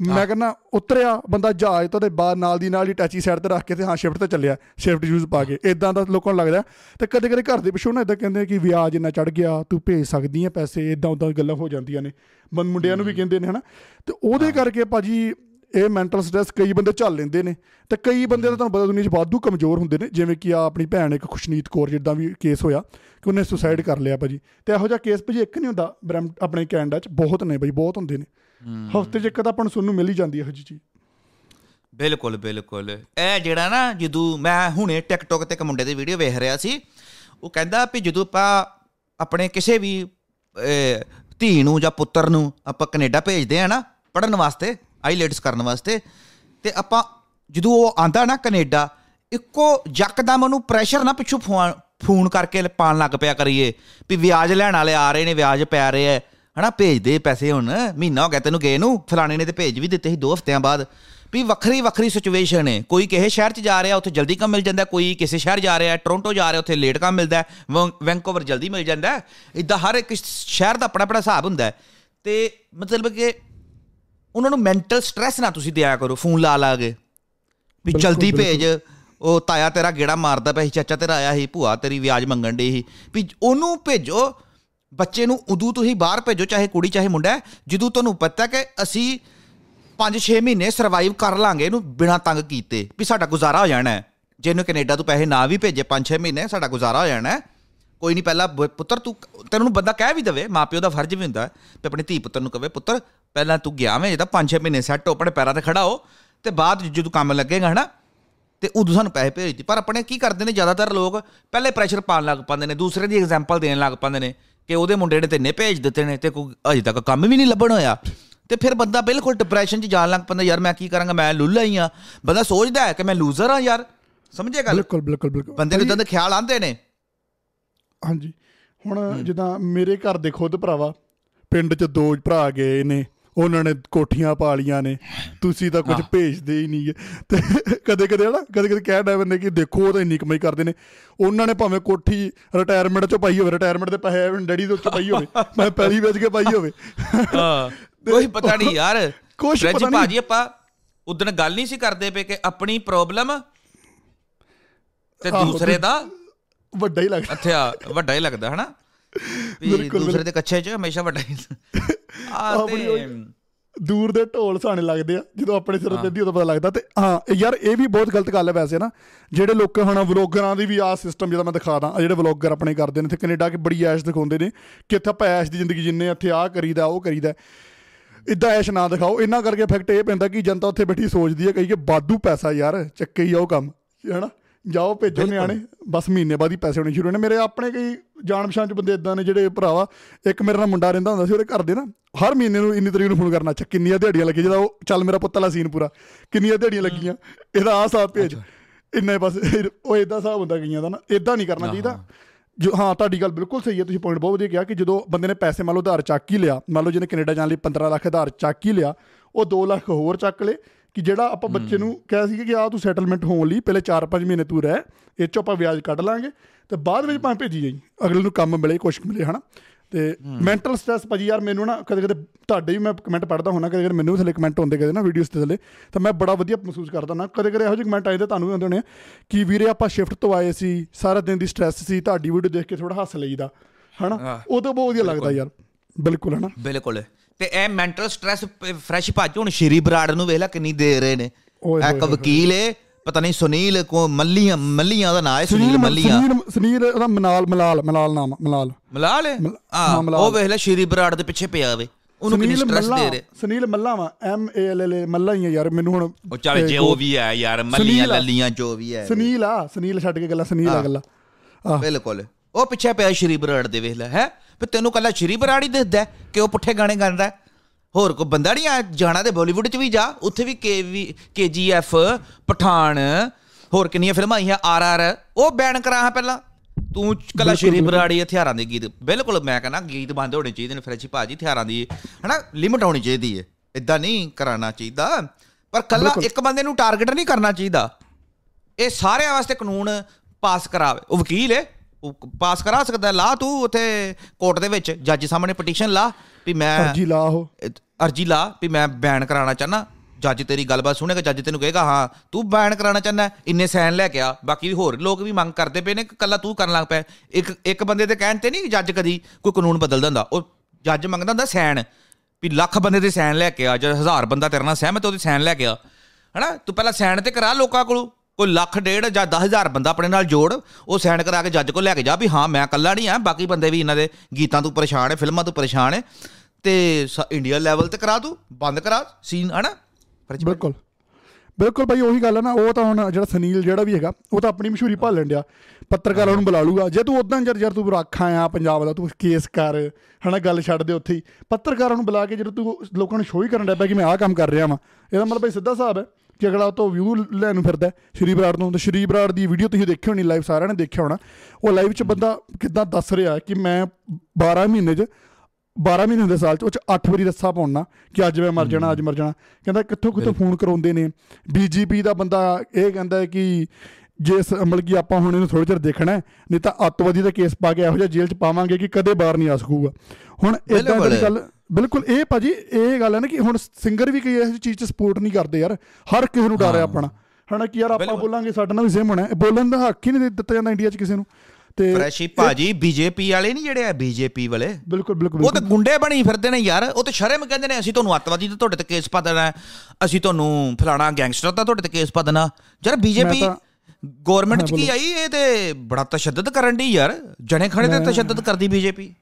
ਮੈਂ ਕਹਿੰਦਾ ਉਤਰਿਆ ਬੰਦਾ ਜਹਾਜ਼ ਤੋਂ ਤੇ ਬਾਹਰ ਨਾਲ ਦੀ ਨਾਲ ਹੀ ਟੈਚੀ ਸਾਈਡ ਤੇ ਰੱਖ ਕੇ ਤੇ ਹਾਂ ਸ਼ਿਫਟ ਤੇ ਚੱਲਿਆ ਸ਼ਿਫਟ ਯੂਜ਼ ਪਾ ਕੇ। ਇਦਾਂ ਦਾ ਲੋਕਾਂ ਨੂੰ ਲੱਗਦਾ। ਤੇ ਕਦੇ ਕਦੇ ਘਰ ਦੇ ਪਿੱਛੋਂ ਨਾ ਇਦਾਂ ਕਹਿੰਦੇ ਕਿ ਵਿਆਜ ਇੰਨਾ ਚੜ ਗਿਆ ਤੂੰ ਭੇਜ ਸਕਦੀ ਹੈ ਪੈਸੇ ਇਦਾਂ ਉਦਾਂ ਗੱਲਾਂ ਹੋ ਜਾਂਦੀਆਂ ਨੇ। ਬੰ ਮੁੰਡਿਆਂ ਨੂੰ ਵੀ ਕਹਿੰਦੇ ਨੇ ਹਨਾ। ਤੇ ਉਹਦੇ ਕਰਕੇ ਭਾਜੀ ਇਹ ਮੈਂਟਲ ਸਟ੍ਰੈਸ ਕਈ ਬੰਦੇ ਝੱਲ ਲੈਂਦੇ ਨੇ। ਤੇ ਕਈ ਬੰਦੇ ਤਾਂ ਤੁਹਾਨੂੰ ਪਤਾ ਦੁਨੀਆ 'ਚ ਵਾਧੂ ਕਮਜ਼ੋਰ ਹੁੰਦੇ ਨੇ। ਜਿਵੇਂ ਕਿ ਆ ਆਪਣੀ ਭੈਣ ਇੱਕ ਖੁਸ਼ਨੀਤ ਕੌਰ ਜਿੱਦਾਂ ਵੀ ਕੇਸ ਹੋਇਆ ਕਿ ਉਹਨੇ ਸੁਸਾਈਡ ਕਰ ਲਿਆ ਭਾਜੀ। ਤੇ ਇਹੋ ਜਿਹਾ ਕੇਸ ਭਾਜੀ ਇੱਕ ਨਹੀਂ ਹੁੰਦਾ ਆਪਣੇ ਕੈਨੇਡਾ 'ਚ ਬਹੁਤ ਨੇ ਭਾਈ ਬਹੁਤ ਹੁੰਦੇ ਨੇ। ਹਫ਼ਤੇ 'ਚ ਇੱਕ ਤਾਂ ਆਪਾਂ ਨੂੰ ਸੁਣਨ ਨੂੰ ਮਿਲ ਹੀ ਜਾਂਦੀ ਹੈ ਇਹੋ ਜਿਹੀ ਚੀਜ਼। ਬਿਲਕੁਲ ਬਿਲਕੁਲ। ਇਹ ਜਿਹੜਾ ਨਾ ਜਦੋਂ ਮੈਂ ਹੁਣੇ ਟਿਕਟੋਕ ਤੇ ਇੱਕ ਮੁੰਡੇ ਦੀ ਵੀਡੀਓ ਵੇਖ ਰਿਹਾ ਸੀ ਉਹ ਕਹਿੰਦਾ ਵੀ ਜਦੋਂ ਆਪਾਂ ਆਪਣੇ ਕਿਸੇ ਵੀ ਧੀ ਨੂੰ ਜਾਂ ਪੁੱਤਰ ਨੂੰ ਆਪਾਂ ਕੈਨੇਡਾ ਭੇਜਦੇ ਆ ਨਾ ਪੜਨ ਵਾਸਤੇ ਆਈਲੈਟਸ ਕਰਨ ਵਾਸਤੇ ਤੇ ਆਪਾਂ ਜਦੋਂ ਉਹ ਆਂਦਾ ਨਾ ਕੈਨੇਡਾ ਇੱਕੋ ਯਕਦਮ ਉਹਨੂੰ ਪ੍ਰੈਸ਼ਰ ਨਾ ਪਿੱਛੋਂ ਫੋਨ ਫੋਨ ਕਰਕੇ ਪਾਣ ਲੱਗ ਪਿਆ ਕਰੀਏ ਵੀ ਵਿਆਜ ਲੈਣ ਵਾਲੇ ਆ ਰਹੇ ਨੇ ਵਿਆਜ ਪੈ ਰਿਹਾ ਹੈ। ਹਨਾ ਭੇਜ ਦੇ ਪੈਸੇ ਹੁਣ ਮਹੀਨਾ ਹੋ ਗਿਆ ਤੈਨੂੰ ਗਏ ਨੂੰ ਫਲਾਣੇ ਨੇ ਤੇ ਭੇਜ ਵੀ ਦਿੱਤੇ ਸੀ ਦੋ ਹਫ਼ਤਿਆਂ ਬਾਅਦ। ਵੀ ਵੱਖਰੀ ਵੱਖਰੀ ਸਿਚੁਏਸ਼ਨ ਹੈ ਕੋਈ ਕਿਸੇ ਸ਼ਹਿਰ 'ਚ ਜਾ ਰਿਹਾ ਉੱਥੇ ਜਲਦੀ ਕੰਮ ਮਿਲ ਜਾਂਦਾ ਕੋਈ ਕਿਸੇ ਸ਼ਹਿਰ ਜਾ ਰਿਹਾ ਟੋਰਾਂਟੋ ਜਾ ਰਿਹਾ ਉੱਥੇ ਲੇਟ ਕੰਮ ਮਿਲਦਾ ਵੈਂਕੂਵਰ ਜਲਦੀ ਮਿਲ ਜਾਂਦਾ ਇਦਾਂ ਹਰ ਇੱਕ ਸ਼ਹਿਰ ਦਾ ਆਪਣਾ ਆਪਣਾ ਹਿਸਾਬ ਹੁੰਦਾ। ਤੇ ਮਤਲਬ ਕਿ ਉਹਨਾਂ ਨੂੰ ਮੈਂਟਲ ਸਟ੍ਰੈਸ ਨਾ ਤੁਸੀਂ ਦਿਆ ਕਰੋ ਫੋਨ ਲਾ ਲਾ ਕੇ। ਵੀ ਜਲਦੀ। ਭੇਜ। ਉਹ ਤਾਇਆ ਤੇਰਾ ਗੇੜਾ ਮਾਰਦਾ ਪਿਆ ਸੀ ਚਾਚਾ ਤੇਰਾ ਆਇਆ ਸੀ ਭੂਆ ਤੇਰੀ ਵਿਆਜ ਮੰਗਣ ਦੀ ਸੀ। ਵੀ ਉਹਨੂੰ ਭੇਜੋ ਬੱਚੇ ਨੂੰ ਉਦੋਂ ਤੁਸੀਂ ਬਾਹਰ ਭੇਜੋ ਚਾਹੇ ਕੁੜੀ ਚਾਹੇ ਮੁੰਡਾ ਹੈ, ਜਦੋਂ ਤੁਹਾਨੂੰ ਪਤਾ ਕਿ ਅਸੀਂ 5-6 ਮਹੀਨੇ ਸਰਵਾਈਵ ਕਰ ਲਾਂਗੇ ਇਹਨੂੰ ਬਿਨਾਂ ਤੰਗ ਕੀਤੇ ਵੀ ਸਾਡਾ ਗੁਜ਼ਾਰਾ ਹੋ ਜਾਣਾ ਹੈ। ਜੇ ਇਹਨੂੰ ਕੈਨੇਡਾ ਤੋਂ ਪੈਸੇ ਨਾ ਵੀ ਭੇਜੇ 5-6 ਮਹੀਨੇ ਸਾਡਾ ਗੁਜ਼ਾਰਾ ਹੋ ਜਾਣਾ ਹੈ। ਕੋਈ ਨਹੀਂ ਪਹਿਲਾਂ ਬ- ਪੁੱਤਰ ਤੂੰ ਤੈਨੂੰ ਬੰਦਾ ਕਹਿ ਵੀ ਦਵੇ ਮਾਪਿਓ ਦਾ ਫਰਜ਼ ਵੀ ਹੁੰਦਾ ਹੈ ਤੇ ਆਪਣੇ ਧੀ ਪੁੱਤਰ ਨੂੰ ਕਵੇ ਪੁੱਤਰ ਪਹਿਲਾਂ ਤੂੰ ਗਿਆ ਵੇਂ ਜਿਹਦਾ 5-6 ਮਹੀਨੇ ਸੈੱਟ ਹੋ ਆਪਣੇ ਪੈਰਾਂ ਤੇ ਖੜਾ ਹੋ ਤੇ ਬਾਅਦ 'ਚ ਜਦੋਂ ਕੰਮ ਲੱਗੇਗਾ ਹਨਾ ਤੇ ਉਦੋਂ ਸਾਨੂੰ ਪੈਸੇ ਭੇਜਦੀ ਪਰ ਆਪਣੇ ਕੀ ਕਰਦੇ ਨੇ ਜ਼ਿਆਦਾਤਰ ਲੋਕ? ਪਹਿਲੇ ਪ੍ਰੈਸ਼ਰ ਪਾਉਣ ਲੱਗ ਪੈਂਦੇ ਨੇ ਦੂਸਰੇ ਦੀ ਐਗਜ਼ਾਮਪਲ ਦੇਣ ਲੱਗ ਪੈਂਦੇ ਨੇ। ਕਿ ਉਹਦੇ ਮੁੰਡੇ ਨੇ ਤੇ ਇੰਨੇ ਭੇਜ ਦਿੱਤੇ ਨੇ ਤੇ ਕੋਈ ਅਜੇ ਤੱਕ ਕੰਮ ਵੀ ਨਹੀਂ ਲੱਭਣ ਹੋਇਆ। ਤੇ ਫਿਰ ਬੰਦਾ ਬਿਲਕੁਲ ਡਿਪਰੈਸ਼ਨ 'ਚ ਜਾਣ ਲੱਗ ਪੈਂਦਾ ਯਾਰ ਮੈਂ ਕੀ ਕਰਾਂਗਾ ਮੈਂ ਲੁੱਲਾ ਹੀ। ਆ ਬੰਦਾ ਸੋਚਦਾ ਹੈ ਕਿ ਮੈਂ ਲੂਜ਼ਰ ਆ ਯਾਰ। ਸਮਝੇ ਗੱਲ? ਬਿਲਕੁਲ ਬਿਲਕੁਲ ਬਿਲਕੁਲ। ਬੰਦੇ ਨੂੰ ਇਦਾਂ ਦੇ ਖਿਆਲ ਆਉਂਦੇ ਨੇ? ਹਾਂਜੀ। ਹੁਣ ਜਿੱਦਾਂ ਮੇਰੇ ਘਰ ਦੇ ਖੁਦ ਭਰਾਵਾ ਪਿੰਡ 'ਚ ਦੋ ਭਰਾ ਗਏ ਨੇ। ਉਹਨਾਂ ਨੇ ਕੋਠੀਆਂ ਪਾ ਲੀਆਂ ਨੇ। ਤੁਸੀਂ ਤਾਂ ਕੁਝ। ਭੇਜਦੇ ਹੀ ਨਹੀਂ। ਤੇ ਕਦੇ ਕਦੇ ਹਨਾ ਕਦੇ ਕਦੇ ਕਹਿ ਡੈ ਬੰਦੇ ਕਿ ਦੇਖੋ ਉਹ ਤਾਂ ਇੰਨੀ ਕਮਾਈ ਕਰਦੇ ਨੇ। ਉਹਨਾਂ ਨੇ ਭਾਵੇਂ ਕੋਠੀ ਰਿਟਾਇਰਮੈਂਟ 'ਚੋਂ ਪਾਈ ਹੋਵੇ ਰਿਟਾਇਰਮੈਂਟ ਦੇ ਪੈਸੇ ਡੈਡੀ ਦੇ ਉੱਤੇ ਪਾਈ ਹੋਵੇ ਮੈਂ ਪੈਲੀ ਵੇਚ ਕੇ ਪਾਈ ਹੋਵੇ। ਹਾਂ। ਕੋਈ ਪਤਾ ਨਹੀਂ ਯਾਰ। ਰੈਜੀ ਪਤਾ ਨਹੀਂ। ਭਾਜੀ ਆਪਾਂ ਉਦੋਂ ਗੱਲ ਨਹੀਂ ਸੀ ਕਰਦੇ ਪਏ ਕਿ ਆਪਣੀ ਪ੍ਰੋਬਲਮ ਤੇ ਦੂਸਰੇ ਦਾ ਵੱਡਾ ਹੀ ਲੱਗਦਾ। ਅੱਛਾ ਵੱਡਾ ਹੀ ਲੱਗਦਾ ਹਨਾ? ਦੂਸਰੇ ਦੇ ਕੱਛੇ 'ਚ ਹਮੇਸ਼ਾ ਵੱਡਾ ਹੀ ਆ ਤੇ ਦੂਰ ਦੇ ਢੋਲ ਸਾਣੇ ਲੱਗਦੇ ਆ ਜਦੋਂ ਆਪਣੇ ਸਿਰ ਤੇ ਦੀ ਉਦੋਂ ਪਤਾ ਲੱਗਦਾ ਤੇ ਹਾਂ ਯਾਰ ਇਹ ਵੀ ਬਹੁਤ ਗਲਤ ਗੱਲ ਹੈ ਵੈਸੇ ਨਾ ਜਿਹੜੇ ਲੋਕ ਹੁਣ ਵਲੋਗਰਾਂ ਦੀ ਵੀ ਆ ਸਿਸਟਮ ਜਿਹਦਾ ਮੈਂ ਦਿਖਾ ਦਾਂ ਆਹ ਜਿਹੜੇ ਵਲੋਗਰ ਆਪਣੇ ਕਰਦੇ ਨੇ ਤੇ ਕੈਨੇਡਾ ਕੇ ਬੜੀ ਐਸ਼ ਦਿਖਾਉਂਦੇ ਨੇ ਕਿ ਇੱਥੇ ਆਪਾਂ ਐਸ਼ ਦੀ ਜ਼ਿੰਦਗੀ ਜਿੰਨੇ ਇੱਥੇ ਆ ਕਰੀਦਾ ਉਹ ਕਰੀਦਾ। ਇਦਾਂ ਐਸ਼ ਨਾ ਦਿਖਾਓ ਇਹਨਾਂ ਕਰਕੇ ਇਫੈਕਟ ਇਹ ਪੈਂਦਾ ਕਿ ਜਨਤਾ ਉੱਥੇ ਬੈਠੀ ਸੋਚਦੀ ਹੈ ਕਹੀ ਕਿ ਬਾਦੂ ਪੈਸਾ ਯਾਰ ਚੱਕੇ ਹੀ ਆਓ ਕੰਮ ਹੈਨਾ? ਜਾਓ ਭੇਜੋ ਨਿਆਣੇ ਬਸ ਮਹੀਨੇ ਬਾਅਦ ਹੀ ਪੈਸੇ ਆਉਣੇ ਸ਼ੁਰੂ ਹੋਣੇ ਮੇਰੇ ਆਪਣੇ ਕਈ ਜਾਣ ਪਛਾਣ ਚ ਬੰਦੇ ਇਦਾਂ ਨੇ ਜਿਹੜੇ ਭਰਾਵਾ ਇੱਕ ਮੇਰੇ ਨਾਲ ਮੁੰਡਾ ਰਹਿੰਦਾ ਹੁੰਦਾ ਸੀ ਉਹਦੇ ਘਰ ਦੇ ਨਾ ਹਰ ਮਹੀਨੇ ਨੂੰ ਇੰਨੀ ਤਰੀਕ ਨੂੰ ਫੋਨ ਕਰਨਾ ਅੱਛਾ ਕਿੰਨੀਆਂ ਦਿਹਾੜੀਆਂ ਲੱਗੀਆਂ? ਜਿਹਦਾ ਉਹ ਚੱਲ ਮੇਰਾ ਪੁੱਤ ਵਾਲਾ ਸੀਨ ਪੂਰਾ ਕਿੰਨੀਆਂ ਦਿਹਾੜੀਆਂ ਲੱਗੀਆਂ? ਇਹਦਾ ਆਹ ਹਿਸਾਬ ਭੇਜ ਇੰਨੇ ਬਸ ਉਹ ਇਦਾਂ ਹਿਸਾਬ ਹੁੰਦਾ ਗਈਆਂ ਦਾ ਨਾ ਇਦਾਂ ਨਹੀਂ ਕਰਨਾ ਚਾਹੀਦਾ। ਜੋ ਹਾਂ ਤੁਹਾਡੀ ਗੱਲ ਬਿਲਕੁਲ ਸਹੀ ਹੈ ਤੁਸੀਂ ਪੁਆਇੰਟ ਬਹੁਤ ਵਧੀਆ ਕਿਹਾ ਕਿ ਜਦੋਂ ਬੰਦੇ ਨੇ ਪੈਸੇ ਮੰਨ ਲਓ ਉਧਾਰ ਚੱਕ ਹੀ ਲਿਆ ਮੰਨ ਲਓ ਜਿਹਨੇ ਕੈਨੇਡਾ ਜਾਣ ਲਈ 15 ਲੱਖ ਉਧਾਰ ਚੱਕ ਹੀ ਲਿਆ ਉਹ 2 ਲੱਖ ਹੋਰ ਚੱਕ ਲੇ ਕਿ ਜਿਹੜਾ ਆਪਾਂ ਬੱਚੇ ਨੂੰ ਕਿਹਾ ਸੀ ਕਿ ਆ ਤੂੰ ਸੈਟਲਮੈਂਟ ਹੋਣ ਲਈ ਪਹਿਲੇ 4-5 ਮਹੀਨੇ ਤੂੰ ਰਹਿ ਇਹ ਚੋਂ ਆਪਾਂ ਵਿਆਜ ਕੱਢ ਲਾਂਗੇ ਤੇ ਬਾਅਦ ਵਿੱਚ ਭਾਵੇਂ ਭੇਜੀ ਜਾਈ ਅਗਲੇ ਨੂੰ ਕੰਮ ਮਿਲੇ ਕੁਛ ਮਿਲੇ ਹਨਾ? ਤੇ ਮੈਂਟਲ ਸਟ੍ਰੈਸ ਭਾਜੀ ਯਾਰ ਮੈਨੂੰ ਨਾ ਕਦੇ ਕਦੇ ਤੁਹਾਡੇ ਵੀ ਮੈਂ ਕਮੈਂਟ ਪੜ੍ਹਦਾ ਹੁੰਦਾ ਕਦੇ ਕਦੇ ਮੈਨੂੰ ਵੀ ਥੱਲੇ ਕਮੈਂਟ ਹੁੰਦੇ ਕਦੇ ਨਾ ਵੀਡੀਓਜ਼ ਤੇ ਥੱਲੇ ਤਾਂ ਮੈਂ ਬੜਾ ਵਧੀਆ ਮਹਿਸੂਸ ਕਰਦਾ ਨਾ ਕਦੇ ਕਦੇ ਇਹੋ ਜਿਹੇ ਕਮੈਂਟ ਆਏ ਤੇ ਤੁਹਾਨੂੰ ਵੀ ਹੁੰਦੇ ਹੋਣੇ ਕਿ ਵੀਰੇ ਆਪਾਂ ਸ਼ਿਫਟ ਤੋਂ ਆਏ ਸੀ ਸਾਰਾ ਦਿਨ ਦੀ ਸਟ੍ਰੈਸ ਸੀ ਤੁਹਾਡੀ ਵੀਡੀਓ ਦੇਖ ਕੇ ਥੋੜਾ ਹੱਸ ਲਈਦਾ ਹਨਾ। ਉਹ ਤਾਂ ਬਹੁਤ ਵਧੀਆ ਲੱਗਦਾ ਯਾਰ। ਬਿਲਕੁਲ ਹਨਾ? ਬਿਲਕੁਲ। ਤੇ ਇਹ ਮੈਂਟਲ ਸਟ੍ਰੈਸ ਫਰੈਸ਼ ਭੱਜ ਹੁਣ ਸ਼੍ਰੀ ਬਰਾੜ ਨੂੰ ਵੇਖ ਲੈ ਕਿੰਨੀ ਦੇ ਰਹੇ ਨੇ। ਇੱਕ ਵਕੀਲ ਏ? ਪਤਾ ਨਹੀਂ ਸੁਨੀਲ ਕੋ ਮੱਲੀਆਂ ਮੱਲੀਆਂ ਦਾ ਨਾਂ ਹੈ ਸੁਨੀਲ ਮੱਲੀਆਂ। ਸੁਨੀਲ ਸੁਨੀਲ ਉਹਦਾ ਮਨਾਲ ਮਲਾਲ ਮਲਾਲ ਨਾਮ ਮਲਾਲ। ਮਲਾਲ? ਹਾਂ। ਉਹ ਵੇਖ ਲੈ ਸ਼੍ਰੀ ਬਰਾੜ ਦੇ ਪਿੱਛੇ ਪਿਆ ਵੇ। ਉਹਨੂੰ ਕਿੰਨੀ ਸਟ੍ਰੈਸ ਦੇ ਰਹੇ। ਸੁਨੀਲ ਮੱਲਾ ਵਾ ਐਮ ਏ ਐਲ ਐਲ ਮੱਲਾ ਹੀ ਆ ਯਾਰ ਮੈਨੂੰ ਹੁਣ ਉਹ ਚੱਲ ਜੇ ਉਹ ਵੀ ਹੈ ਯਾਰ ਮੱਲੀਆਂ ਆ। ਲੱਲੀਆਂ ਜੋ ਵੀ ਹੈ। ਸੁਨੀਲ ਆ ਸੁਨੀਲ ਛੱਡ ਕੇ ਗੱਲਾਂ ਸੁਨੀਲ ਆ ਗੱਲਾਂ। ਬਿਲਕੁਲ। ਉਹ ਪਿੱਛੇ ਪਿਆ ਸ਼੍ਰੀ ਬਰਾੜ ਦੇ ਵੇਖ ਲੈ ਹੈ? ਵੀ ਤੈਨੂੰ ਕੱਲਾ ਸ਼੍ਰੀ ਬਰਾੜ ਹੀ ਦਿਖਦਾ ਹੈ ਕਿ ਉਹ ਪੁੱਠੇ ਗਾਣੇ ਗਾਉਂਦਾ? ਹੋਰ ਕੋਈ ਬੰਦਾ ਨਹੀਂ ਆ ਜਾਣਾ ਤੇ ਬਾਲੀਵੁੱਡ 'ਚ ਵੀ ਜਾ ਉੱਥੇ ਵੀ ਕੇ ਵੀ ਕੇਜੀਐਫ ਪਠਾਨ ਹੋਰ ਕਿੰਨੀਆਂ ਫਿਲਮਾਂ ਆਈਆਂ ਆਰ ਆਰ ਉਹ ਬੈਨ ਕਰਾ ਪਹਿਲਾਂ। ਤੂੰ ਕੱਲਾ ਸ਼੍ਰੀ ਬਰਾੜੀ ਹਥਿਆਰਾਂ ਦੇ ਗੀਤ ਬਿਲਕੁਲ ਮੈਂ ਕਹਿੰਦਾ ਗੀਤ ਬੰਦ ਹੋਣੇ ਚਾਹੀਦੇ ਨੇ ਫਰੈਸ਼ੀ ਭਾਜੀ ਹਥਿਆਰਾਂ ਦੀ ਹਨਾ ਲਿਮਟ ਹੋਣੀ ਚਾਹੀਦੀ ਹੈ। ਇਦਾਂ ਨਹੀਂ ਕਰਾਉਣਾ ਚਾਹੀਦਾ ਪਰ ਕੱਲਾ ਇੱਕ ਬੰਦੇ ਨੂੰ ਟਾਰਗੇਟ ਨਹੀਂ ਕਰਨਾ ਚਾਹੀਦਾ। ਇਹ ਸਾਰਿਆਂ ਵਾਸਤੇ ਕਾਨੂੰਨ ਪਾਸ ਕਰਾਵੇ ਉਹ ਵਕੀਲ ਹੈ ਉਹ ਪਾਸ ਕਰਾ ਸਕਦਾ। ਲਾ ਤੂੰ ਉੱਥੇ ਕੋਰਟ ਦੇ ਵਿੱਚ ਜੱਜ ਸਾਹਮਣੇ ਪਟੀਸ਼ਨ ਲਾ ਵੀ ਮੈਂ ਅਰਜੀ ਲਾ ਉਹ। ਅਰਜੀ ਲਾ ਵੀ ਮੈਂ ਬੈਨ ਕਰਾਉਣਾ ਚਾਹਨਾ ਜੱਜ ਤੇਰੀ ਗੱਲਬਾਤ ਸੁਣੇਗਾ ਜੱਜ ਤੈਨੂੰ ਕਹੇਗਾ ਹਾਂ ਤੂੰ ਬੈਨ ਕਰਾਉਣਾ ਚਾਹਨਾ ਇੰਨੇ ਸਾਈਨ ਲੈ ਕੇ ਆ ਬਾਕੀ ਹੋਰ ਲੋਕ ਵੀ ਮੰਗ ਕਰਦੇ ਪਏ ਨੇ ਕਿ ਕੱਲਾ ਤੂੰ ਕਰਨ ਲੱਗ ਪਿਆ ਇੱਕ ਇੱਕ ਬੰਦੇ ਦੇ ਕਹਿਣ ਤੇ ਨਹੀਂ ਜੱਜ ਕਦੀ ਕੋਈ ਕਾਨੂੰਨ ਬਦਲ ਦਿੰਦਾ ਉਹ ਜੱਜ ਮੰਗਦਾ ਹੁੰਦਾ ਸਾਈਨ ਵੀ ਲੱਖ ਬੰਦੇ ਦੇ ਸਾਈਨ ਲੈ ਕੇ ਆ ਜਾਂ ਹਜ਼ਾਰ ਬੰਦਾ ਤੇਰੇ ਨਾਲ ਸਹਿਮਤ ਉਹਦੇ ਸਾਈਨ ਲੈ ਕੇ ਆ। ਹਨਾ? ਤੂੰ ਪਹਿਲਾਂ ਸਾਈਨ ਤੇ ਕਰਾ ਲੋਕਾਂ ਕੋਲੋਂ। ਕੋਈ ਲੱਖ ਡੇਢ ਜਾਂ 10000 ਬੰਦਾ ਆਪਣੇ ਨਾਲ ਜੋੜ, ਉਹ ਸਾਈਨ ਕਰਾ ਕੇ ਜੱਜ ਕੋਲ ਲੈ ਕੇ ਜਾ ਵੀ ਹਾਂ, ਮੈਂ ਇਕੱਲਾ ਨਹੀਂ ਆ, ਬਾਕੀ ਬੰਦੇ ਵੀ ਇਹਨਾਂ ਦੇ ਗੀਤਾਂ ਤੋਂ ਪਰੇਸ਼ਾਨ ਹੈ, ਫਿਲਮਾਂ ਤੋਂ ਪਰੇਸ਼ਾਨ ਹੈ। ਤੇ ਇੰਡੀਆ ਲੈਵਲ ਤੇ ਕਰਾ ਤੂੰ, ਬੰਦ ਕਰਾ ਸੀਨ ਹਨਾ? ਫਰਜ਼ ਬਿਲਕੁਲ। ਬਿਲਕੁਲ ਭਾਈ ਉਹੀ ਗੱਲ ਹੈ ਨਾ, ਉਹ ਤਾਂ ਹੁਣ ਜਿਹੜਾ ਸੁਨੀਲ ਜਿਹੜਾ ਵੀ ਹੈਗਾ, ਉਹ ਤਾਂ ਆਪਣੀ ਮਸ਼ਹੂਰੀ ਭਾਲਣ ਡਿਆ ਪੱਤਰਕਾਰਾਂ ਨੂੰ ਬੁਲਾ ਲੂਗਾ। ਜੇ ਤੂੰ ਉਦਾਂ ਜਰ ਜਰ ਤੂੰ ਰਾਖਾਂ ਆ ਪੰਜਾਬ ਦਾ, ਤੂੰ ਕੇਸ ਕਰ, ਹਨਾ, ਗੱਲ ਛੱਡ ਦੇ ਉੱਥੇ ਹੀ। ਪੱਤਰਕਾਰਾਂ ਨੂੰ ਬੁਲਾ ਕੇ ਜਦੋਂ ਤੂੰ ਲੋਕਾਂ ਨੂੰ ਸ਼ੋਅ ਹੀ ਕਰਨ ਡਿਆ ਪਿਆ ਕਿ ਮੈਂ ਆਹ ਕੰਮ ਕਰ ਰਿਹਾ ਵਾਂ, ਇਹਦਾ ਮਤਲਬ ਭਾਈ ਸਿੱਧਾ ਹਿਸਾਬ ਹੈ। ਕਿ ਅਗਲਾ ਤੋਂ ਵਿਊ ਲੈਣ ਨੂੰ ਫਿਰਦਾ ਸ਼੍ਰੀ ਬਰਾੜ ਤੋਂ। ਤੇ ਸ਼੍ਰੀ ਬਰਾੜ ਦੀ ਵੀਡੀਓ ਤੁਸੀਂ ਦੇਖੀ ਹੋਣੀ ਲਾਈਵ ਸਾਰਿਆਂ ਨੇ ਦੇਖਿਆ ਹੋਣਾ। ਉਹ ਲਾਈਵ 'ਚ ਬੰਦਾ ਕਿੱਦਾਂ ਦੱਸ ਰਿਹਾ ਕਿ ਮੈਂ 12 ਮਹੀਨੇ 'ਚ 12 ਮਹੀਨੇ ਹੁੰਦੇ ਸਾਲ ਚ ਉਹ ਚ 8 ਵਾਰੀ ਰੱਸਾ ਪਾਉਣਾ ਕਿ ਅੱਜ ਮੈਂ ਮਰ ਜਾਣਾ ਅੱਜ ਮਰ ਜਾਣਾ। ਕਹਿੰਦਾ ਕਿੱਥੋਂ ਕਿੱਥੋਂ ਫੋਨ ਕਰਾਉਂਦੇ ਨੇ। ਬੀਜੇਪੀ ਦਾ ਬੰਦਾ ਇਹ ਕਹਿੰਦਾ ਕਿ ਜੇ ਮਤਲਬ ਕਿ ਆਪਾਂ ਹੁਣ ਇਹਨੂੰ ਥੋੜਾ ਚਿਰ ਦੇਖਣਾ ਹੈ, ਨਹੀਂ ਤਾਂ ਅੱਤਵਾਦੀ ਦਾ ਕੇਸ ਪਾ ਕੇ ਇਹੋ ਜਿਹਾ ਜੇਲ੍ਹ ਚ ਪਾਵਾਂਗੇ ਕਿ ਕਦੇ ਬਾਹਰ ਨਹੀਂ ਆ ਸਕੂਗਾ। ਹੁਣ ਇਦਾਂ। ਦੀ ਗੱਲ ਬਿਲਕੁਲ ਇਹ ਭਾਜੀ ਇਹ ਗੱਲ ਹੈ ਨਾ ਕਿ ਹੁਣ ਸਿੰਗਰ ਵੀ ਕਈ ਜਿਹੀ ਚੀਜ਼ ਚ ਸਪੋਰਟ ਨਹੀਂ ਕਰਦੇ ਯਾਰ। ਹਰ ਕਿਸੇ ਨੂੰ ਡਰ ਹੈ ਆਪਣਾ। ਹਨਾ ਕਿ ਯਾਰ ਆਪਾਂ। ਬੋਲਾਂਗੇ ਸਾਡੇ ਨਾਲ ਵੀ ਸੇਮ ਹੋਣਾ। ਬੋਲਣ ਦਾ ਹੱਕ ਹੀ ਨਹੀਂ ਦਿੱਤਾ ਜਾਂਦਾ ਇੰਡੀਆ 'ਚ ਕਿਸੇ ਨੂੰ। ਤੇ ਫਰੈਸ਼ੀ ਭਾਜੀ ਬੀਜੇਪੀ ਵਾਲੇ ਨਹੀਂ ਜਿਹੜੇ ਆ ਬੀਜੇਪੀ ਵਾਲੇ। ਬਿਲਕੁਲ ਬਿਲਕੁਲ ਉਹ ਤਾਂ ਗੁੰਡੇ ਬਣੀ ਫਿਰਦੇ ਨੇ ਯਾਰ। ਉਹ ਤਾਂ ਸ਼ਰਮ ਕਹਿੰਦੇ ਨੇ ਅਸੀਂ ਤੁਹਾਨੂੰ ਅੱਤਵਾਦੀ ਤੇ ਤੁਹਾਡੇ ਤੇ ਕੇਸ ਪਾ ਦੇਣਾ ਅਸੀਂ ਤੁਹਾਨੂੰ ਫਲਾਣਾ ਗੈਂਗਸਟਰ ਦਾ ਤੁਹਾਡੇ ਤੇ ਕੇਸ ਪਾ ਦੇਣਾ। ਯਾਰ ਬੀਜੇਪੀ ਗਵਰਨਮੈਂਟ ਚ ਕੀ ਆਈ? ਇਹ ਤੇ ਬੜਾ ਤਸ਼ੱਦਦ ਕਰਨ ਦੀ ਯਾਰ। ਜਣੇ ਖੜੇ ਤੇ ਤਸ਼ੱਦਦ ਕਰਦੀ ਬੀਜੇਪੀ।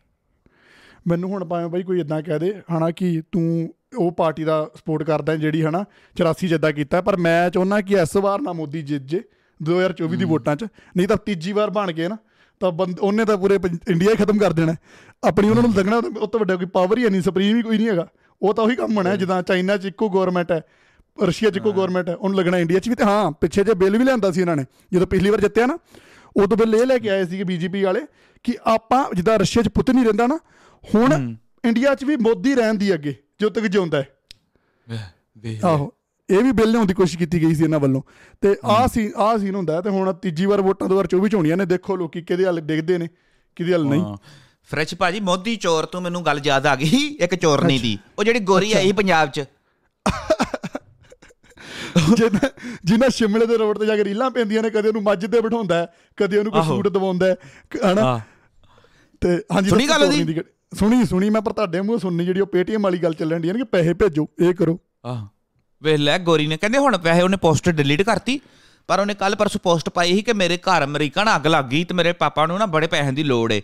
ਮੈਨੂੰ ਹੁਣ ਭਾਵੇਂ ਬਾਈ ਕੋਈ ਇਦਾਂ ਕਹਿ ਦੇ ਹਨਾ ਕਿ ਤੂੰ ਉਹ ਪਾਰਟੀ ਦਾ ਸਪੋਰਟ ਕਰਦਾ ਹੈ ਜਿਹੜੀ ਹਨਾ 84 ਜਿੱਦਾਂ ਕੀਤਾ ਪਰ ਮੈਂ ਚਾਹੁੰਦਾ ਕਿ ਇਸ ਵਾਰ ਨਾ ਮੋਦੀ ਜਿੱਤ ਜੇ 2024 ਦੀ ਵੋਟਾਂ 'ਚ ਨਹੀਂ ਤਾਂ ਤੀਜੀ ਵਾਰ ਬਣ ਗਏ ਨਾ ਤਾਂ ਉਹਨੇ ਤਾਂ ਪੂਰੇ ਇੰਡੀਆ ਹੀ ਖਤਮ ਕਰ ਦੇਣਾ। ਆਪਣੀ ਉਹਨਾਂ ਨੂੰ ਲੱਗਣਾ ਉਹ ਤੋਂ ਵੱਡਾ ਕੋਈ ਪਾਵਰ ਹੀ ਨਹੀਂ ਸੁਪਰੀਮ ਹੀ ਕੋਈ ਨਹੀਂ ਹੈਗਾ। ਉਹ ਤਾਂ ਉਹੀ ਕੰਮ ਹੋਣਾ ਜਿੱਦਾਂ ਚਾਈਨਾ 'ਚ ਇੱਕੋ ਗਵਰਨਮੈਂਟ ਹੈ ਰਸ਼ੀਆ 'ਚ ਇੱਕੋ ਗਵਰਨਮੈਂਟ ਹੈ ਉਹਨੂੰ ਲੱਗਣਾ ਇੰਡੀਆ 'ਚ ਵੀ ਤੇ ਹਾਂ ਪਿੱਛੇ ਜੇ ਬਿੱਲ ਵੀ ਲਿਆਂਦਾ ਸੀ ਇਹਨਾਂ ਨੇ ਜਦੋਂ ਪਿਛਲੀ ਵਾਰ ਜਿੱਤਿਆ ਨਾ ਉਦੋਂ ਬਿੱਲ ਇਹ ਲੈ ਕੇ ਆਏ ਸੀਗੇ ਬੀਜੇਪੀ ਵਾਲੇ ਕਿ ਆਪਾਂ ਜਿੱਦਾਂ ਰਸ਼ੀਆ 'ਚ ਪੁੱਤ ਨਹੀਂ ਰਹਿੰਦਾ ਨਾ ਹੁਣ ਇੰਡੀਆ 'ਚ ਵੀ ਮੋਦੀ ਰਹਿਣ ਦੀ ਅੱਗੇ ਜਦੋਂ ਤੱਕ ਜਿਉਂਦਾ ਹੈ। ਆਹੋ ਇਹ ਵੀ ਬਿੱਲ ਲਿਆਉਣ ਦੀ ਕੋਸ਼ਿਸ਼ ਕੀਤੀ ਗਈ ਸੀ ਇਹਨਾਂ ਵੱਲੋਂ। ਤੇ ਆਹ ਸੀ ਆਹ ਸੀਨ ਹੁੰਦਾ ਤੇ ਹੁਣ ਤੀਜੀ ਵਾਰ ਵੋਟਾਂ 2024 ਚ ਹੋਣੀਆਂ ਨੇ ਦੇਖੋ ਲੋਕੀ ਕਿਹਦੇ ਹੱਲ ਡਿੱਗਦੇ ਨੇ ਕਿਹਦੇ ਹੱਲ ਨਹੀਂ। ਫਰੈਸ਼ ਭਾਜੀ ਮੋਦੀ ਚੋਰ ਤੋਂ ਮੈਨੂੰ ਗੱਲ ਯਾਦ ਆ ਗਈ ਇੱਕ ਚੋਰਨੀ ਦੀ। ਉਹ ਜਿਹੜੀ ਗੋਰੀ ਆਈ ਪੰਜਾਬ ਚ। ਜਿਹਨਾਂ ਜਿਨ੍ਹਾਂ ਸ਼ਿਮਲੇ ਦੇ ਰੋਡ ਤੇ ਜਾ ਕੇ ਰੀਲਾਂ ਪੈਂਦੀਆਂ ਨੇ ਕਦੇ ਉਹਨੂੰ ਮੱਝ ਤੇ ਬਿਠਾਉਂਦਾ ਕਦੇ ਉਹਨੂੰ ਕੋਈ। ਸੂਟ ਦਵਾਉਂਦਾ ਹਨਾ? ਤੇ ਹਾਂਜੀ ਸੁਣੀ ਗੱਲ ਉਹਦੀ? ਸੁਣੀ ਸੁਣੀ ਮੈਂ ਪਰ ਤੁਹਾਡੇ ਮੂੰਹ ਸੁਣਨੀ ਜਿਹੜੀ ਉਹ ਪੇਟੀਐਮ ਵਾਲੀ ਗੱਲ ਚੱਲਣ ਦੀ ਹੈ ਕਿ ਪੈਸੇ ਭੇਜੋ ਇਹ ਕਰੋ। ਆਹ ਵੇਖ ਲੈ ਗੋਰੀ ਨੇ ਕਹਿੰਦੇ ਹੁਣ ਵੈਸੇ ਉਹਨੇ ਪੋਸਟ ਡਿਲੀਟ ਕਰਤੀ ਪਰ ਉਹਨੇ ਕੱਲ ਪਰਸੋਂ ਪੋਸਟ ਪਾਈ ਸੀ ਕਿ ਮੇਰੇ ਘਰ ਅਮਰੀਕਾ ਨਾਲ ਅੱਗ ਲੱਗ ਗਈ ਤੇ ਮੇਰੇ ਪਾਪਾ ਨੂੰ ਨਾ ਬੜੇ ਪੈਸਿਆਂ ਦੀ ਲੋੜ ਏ।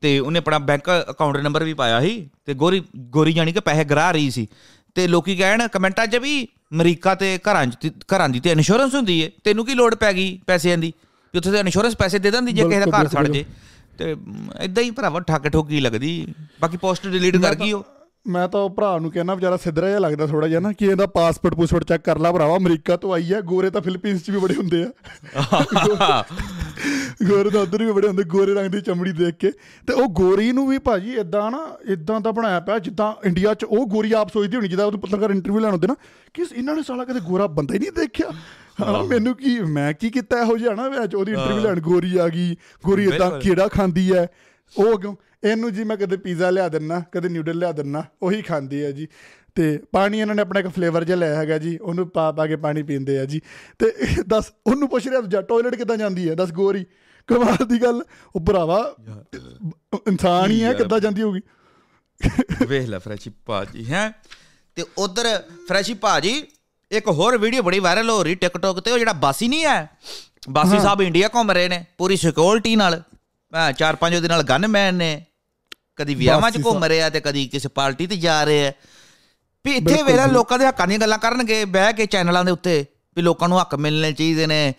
ਤੇ ਉਹਨੇ ਆਪਣਾ ਬੈਂਕ ਅਕਾਊਂਟ ਨੰਬਰ ਵੀ ਪਾਇਆ ਸੀ ਤੇ ਗੋਰੀ ਗੋਰੀ ਜਾਨੀ ਕਿ ਪੈਸੇ ਗਰਾ ਰਹੀ ਸੀ। ਤੇ ਲੋਕੀ ਕਹਿਣ ਕਮੈਂਟਾਂ 'ਚ ਵੀ ਅਮਰੀਕਾ ਤੇ ਘਰਾਂ 'ਚ ਘਰਾਂ ਦੀ ਤੇ ਇੰਸ਼ੋਰੈਂਸ ਹੁੰਦੀ ਏ ਤੈਨੂੰ ਕੀ ਲੋੜ ਪੈ ਗਈ ਪੈਸਿਆਂ ਦੀ? ਵੀ ਉੱਥੇ ਤੇ ਇੰਸ਼ੋਰੈਂਸ ਪੈਸੇ ਦੇ ਦਿੰਦੀ ਜੇ ਕਿਸੇ ਦਾ ਘਰ ਸੜ ਜੇ। ਤੇ ਇਦਾਂ ਹੀ ਭਰਾਵਾ ਠੱਗ ਠੋਕੀ ਲੱਗਦੀ ਬਾਕੀ ਪੋਸਟ ਡਿਲੀਟ ਕਰ ਗਈ ਉਹ? ਮੈਂ ਤਾਂ ਉਹ ਭਰਾ ਨੂੰ ਕਹਿਣਾ ਵਿਚਾਰਾ ਸਿੱਧਰਾ ਜਿਹਾ ਲੱਗਦਾ ਥੋੜਾ ਜਿਹਾ ਨਾ ਕਿ ਇਹਦਾ ਪਾਸਪੋਰਟ ਪੂਸਪੋਰਟ ਚੈੱਕ ਕਰ ਲਾ ਭਰਾਵਾ ਅਮਰੀਕਾ ਤੋਂ ਆਈ ਹੈ ਗੋਰੇ ਤਾਂ ਫਿਲੀਪੀਨਸ 'ਚ ਵੀ ਬੜੇ ਹੁੰਦੇ ਆ। ਗੋਰੇ ਤਾਂ ਉਧਰ ਵੀ ਬੜੇ ਹੁੰਦੇ ਗੋਰੇ ਰੰਗ ਦੀ ਚਮੜੀ ਦੇਖ ਕੇ। ਤੇ ਉਹ ਗੋਰੀ ਨੂੰ ਵੀ ਭਾਜੀ ਇਦਾਂ ਨਾ ਇਦਾਂ ਦਾ ਬਣਾਇਆ ਪਿਆ ਜਿੱਦਾਂ ਇੰਡੀਆ 'ਚ ਉਹ ਗੋਰੀ ਆਪ ਸੋਚਦੀ ਹੋਣੀ ਜਿੱਦਾਂ ਉਹ ਪੱਤਰਕਾਰ ਇੰਟਰਵਿਊ ਲੈਣ ਹੁੰਦੇ ਨਾ ਕਿ ਇਹਨਾਂ ਨੇ ਸਾਲਾ ਕਦੇ ਗੋਰਾ ਬੰਦਾ ਹੀ ਨਹੀਂ ਦੇਖਿਆ। ਹਾਂ ਮੈਨੂੰ ਕੀ ਮੈਂ ਕੀ ਕੀਤਾ ਇਹੋ ਜਿਹਾ ਨਾ ਵਿੱਚ ਉਹਦੀ ਇੰਟਰਵਿਊ ਲੈਣ ਗੋਰੀ ਆ ਗਈ। ਗੋਰੀ ਇਦਾਂ। ਕਿਹੜਾ ਖਾਂਦੀ ਹੈ ਉਹ ਇਹਨੂੰ ਜੀ ਮੈਂ ਕਦੇ ਪੀਜ਼ਾ ਲਿਆ ਦਿੰਨਾ ਕਦੇ ਨਿਊਡਲ ਲਿਆ ਦਿੰਨਾ ਉਹੀ ਖਾਂਦੀ ਹੈ ਜੀ। ਤੇ ਪਾਣੀ ਇਹਨਾਂ ਨੇ ਆਪਣਾ ਇੱਕ ਫਲੇਵਰ ਜਿਹਾ ਲਿਆ ਹੈਗਾ ਜੀ। ਉਹਨੂੰ ਪਾ ਪਾ ਕੇ ਪਾਣੀ ਪੀਂਦੇ ਆ ਜੀ। ਤੇ ਦੱਸ ਉਹਨੂੰ ਪੁੱਛ ਰਿਹਾ ਦੂਜਾ ਟਾਇਲਟ ਕਿੱਦਾਂ ਜਾਂਦੀ ਹੈ ਦੱਸ ਗੋਰੀ। ਕਮਾਲ ਦੀ ਗੱਲ। ਉਹ ਭਰਾਵਾ ਇਨਸਾਨ ਹੀ ਹੈ ਕਿੱਦਾਂ ਜਾਂਦੀ ਹੋਊਗੀ? ਵੇਖ ਲੈ ਫਰੈਸ਼ੀ ਭਾਜੀ ਹੈ? ਤੇ ਉਧਰ ਫਰੈਸ਼ੀ ਭਾਜੀ ਇੱਕ ਹੋਰ ਵੀਡੀਓ ਬੜੀ ਵਾਇਰਲ ਹੋ ਰਹੀ ਟਿਕਟੋਕ ਤੇ ਉਹ ਜਿਹੜਾ ਬਾਸੀ ਨਹੀਂ ਹੈ? ਬਾਸੀ ਸਾਹਿਬ ਇੰਡੀਆ ਘੁੰਮ ਰਹੇ ਨੇ ਪੂਰੀ ਸਿਕਿਉਰਿਟੀ ਨਾਲ ਮੈਂ ਚਾਰ ਪੰਜ ਉਹਦੇ ਨਾਲ ਗਨਮੈਨ ਨੇ। ਕਦੀ ਵਿਆਹਾਂ 'ਚ ਘੁੰਮ ਰਹੇ ਆ ਤੇ ਕਦੀ ਕਿਸੇ ਪਾਰਟੀ ਤੇ ਜਾ ਰਹੇ। ਆ ਵੀ ਇੱਥੇ ਵੇਲਾ ਲੋਕਾਂ ਦੇ ਹੱਕਾਂ ਦੀਆਂ ਗੱਲਾਂ ਕਰਨਗੇ ਬਹਿ ਕੇ ਚੈਨਲਾਂ ਦੇ ਉੱਤੇ ਵੀ ਲੋਕਾਂ ਨੂੰ ਹੱਕ ਮਿਲਣੇ ਚਾਹੀਦੇ ਨੇ।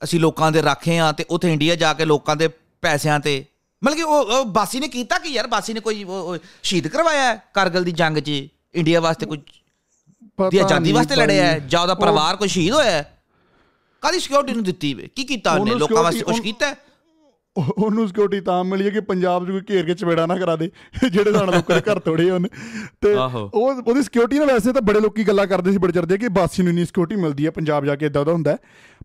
ਅਸੀਂ ਲੋਕਾਂ ਦੇ ਰਾਖੇ ਆ ਤੇ ਉੱਥੇ ਇੰਡੀਆ ਜਾ ਕੇ ਲੋਕਾਂ ਦੇ ਪੈਸਿਆਂ ਤੇ। ਮਤਲਬ ਕਿ ਉਹ ਬਾਸੀ ਨੇ ਕੀਤਾ ਕੀ ਯਾਰ? ਬਾਸੀ ਨੇ ਕੋਈ ਸ਼ਹੀਦ ਕਰਵਾਇਆ ਹੈ ਕਾਰਗਲ ਦੀ ਜੰਗ 'ਚ? ਇੰਡੀਆ ਵਾਸਤੇ ਕੋਈ ਦੀ ਆਜ਼ਾਦੀ ਨਹੀਂ ਵਾਸਤੇ। ਲੜਿਆ ਹੈ ਜਾਂ ਉਹਦਾ ਉਹ- ਪਰਿਵਾਰ ਕੋਈ ਸ਼ਹੀਦ ਹੋਇਆ ਹੈ? ਕਾਦੀ ਸਿਕਿਉਰਿਟੀ ਨੂੰ ਦਿੱਤੀ ਵੇ? ਕੀ ਕੀਤਾ ਉਹਨੇ? ਲੋਕਾਂ ਵਾਸਤੇ ਕੁਝ ਕੀਤਾ ਉਹਨੂੰ ਸਿਕਿਉਰਿਟੀ ਤਾਂ ਮਿਲੀ ਹੈ ਕਿ ਪੰਜਾਬ 'ਚ ਕੋਈ ਘੇਰ ਕੇ ਚਪੇੜਾ ਨਾ ਕਰਾ ਦੇ ਜਿਹੜੇ ਨਾਲ ਲੋਕਾਂ ਦੇ ਘਰ ਤੋੜੇ ਉਹਨੇ। ਤੇ। ਉਹ ਉਹਦੀ ਸਿਕਿਉਰਿਟੀ ਨਾਲ ਵੈਸੇ ਤਾਂ ਬੜੇ ਲੋਕੀ ਗੱਲਾਂ ਕਰਦੇ ਸੀ ਬੜੇ ਚਰਦੇ ਕਿ ਬਾਸੀ ਨੂੰ ਇੰਨੀ ਸਿਕਿਉਰਿਟੀ ਮਿਲਦੀ ਹੈ ਪੰਜਾਬ ਜਾ ਕੇ ਇਦਾਂ ਦਾ ਹੁੰਦਾ।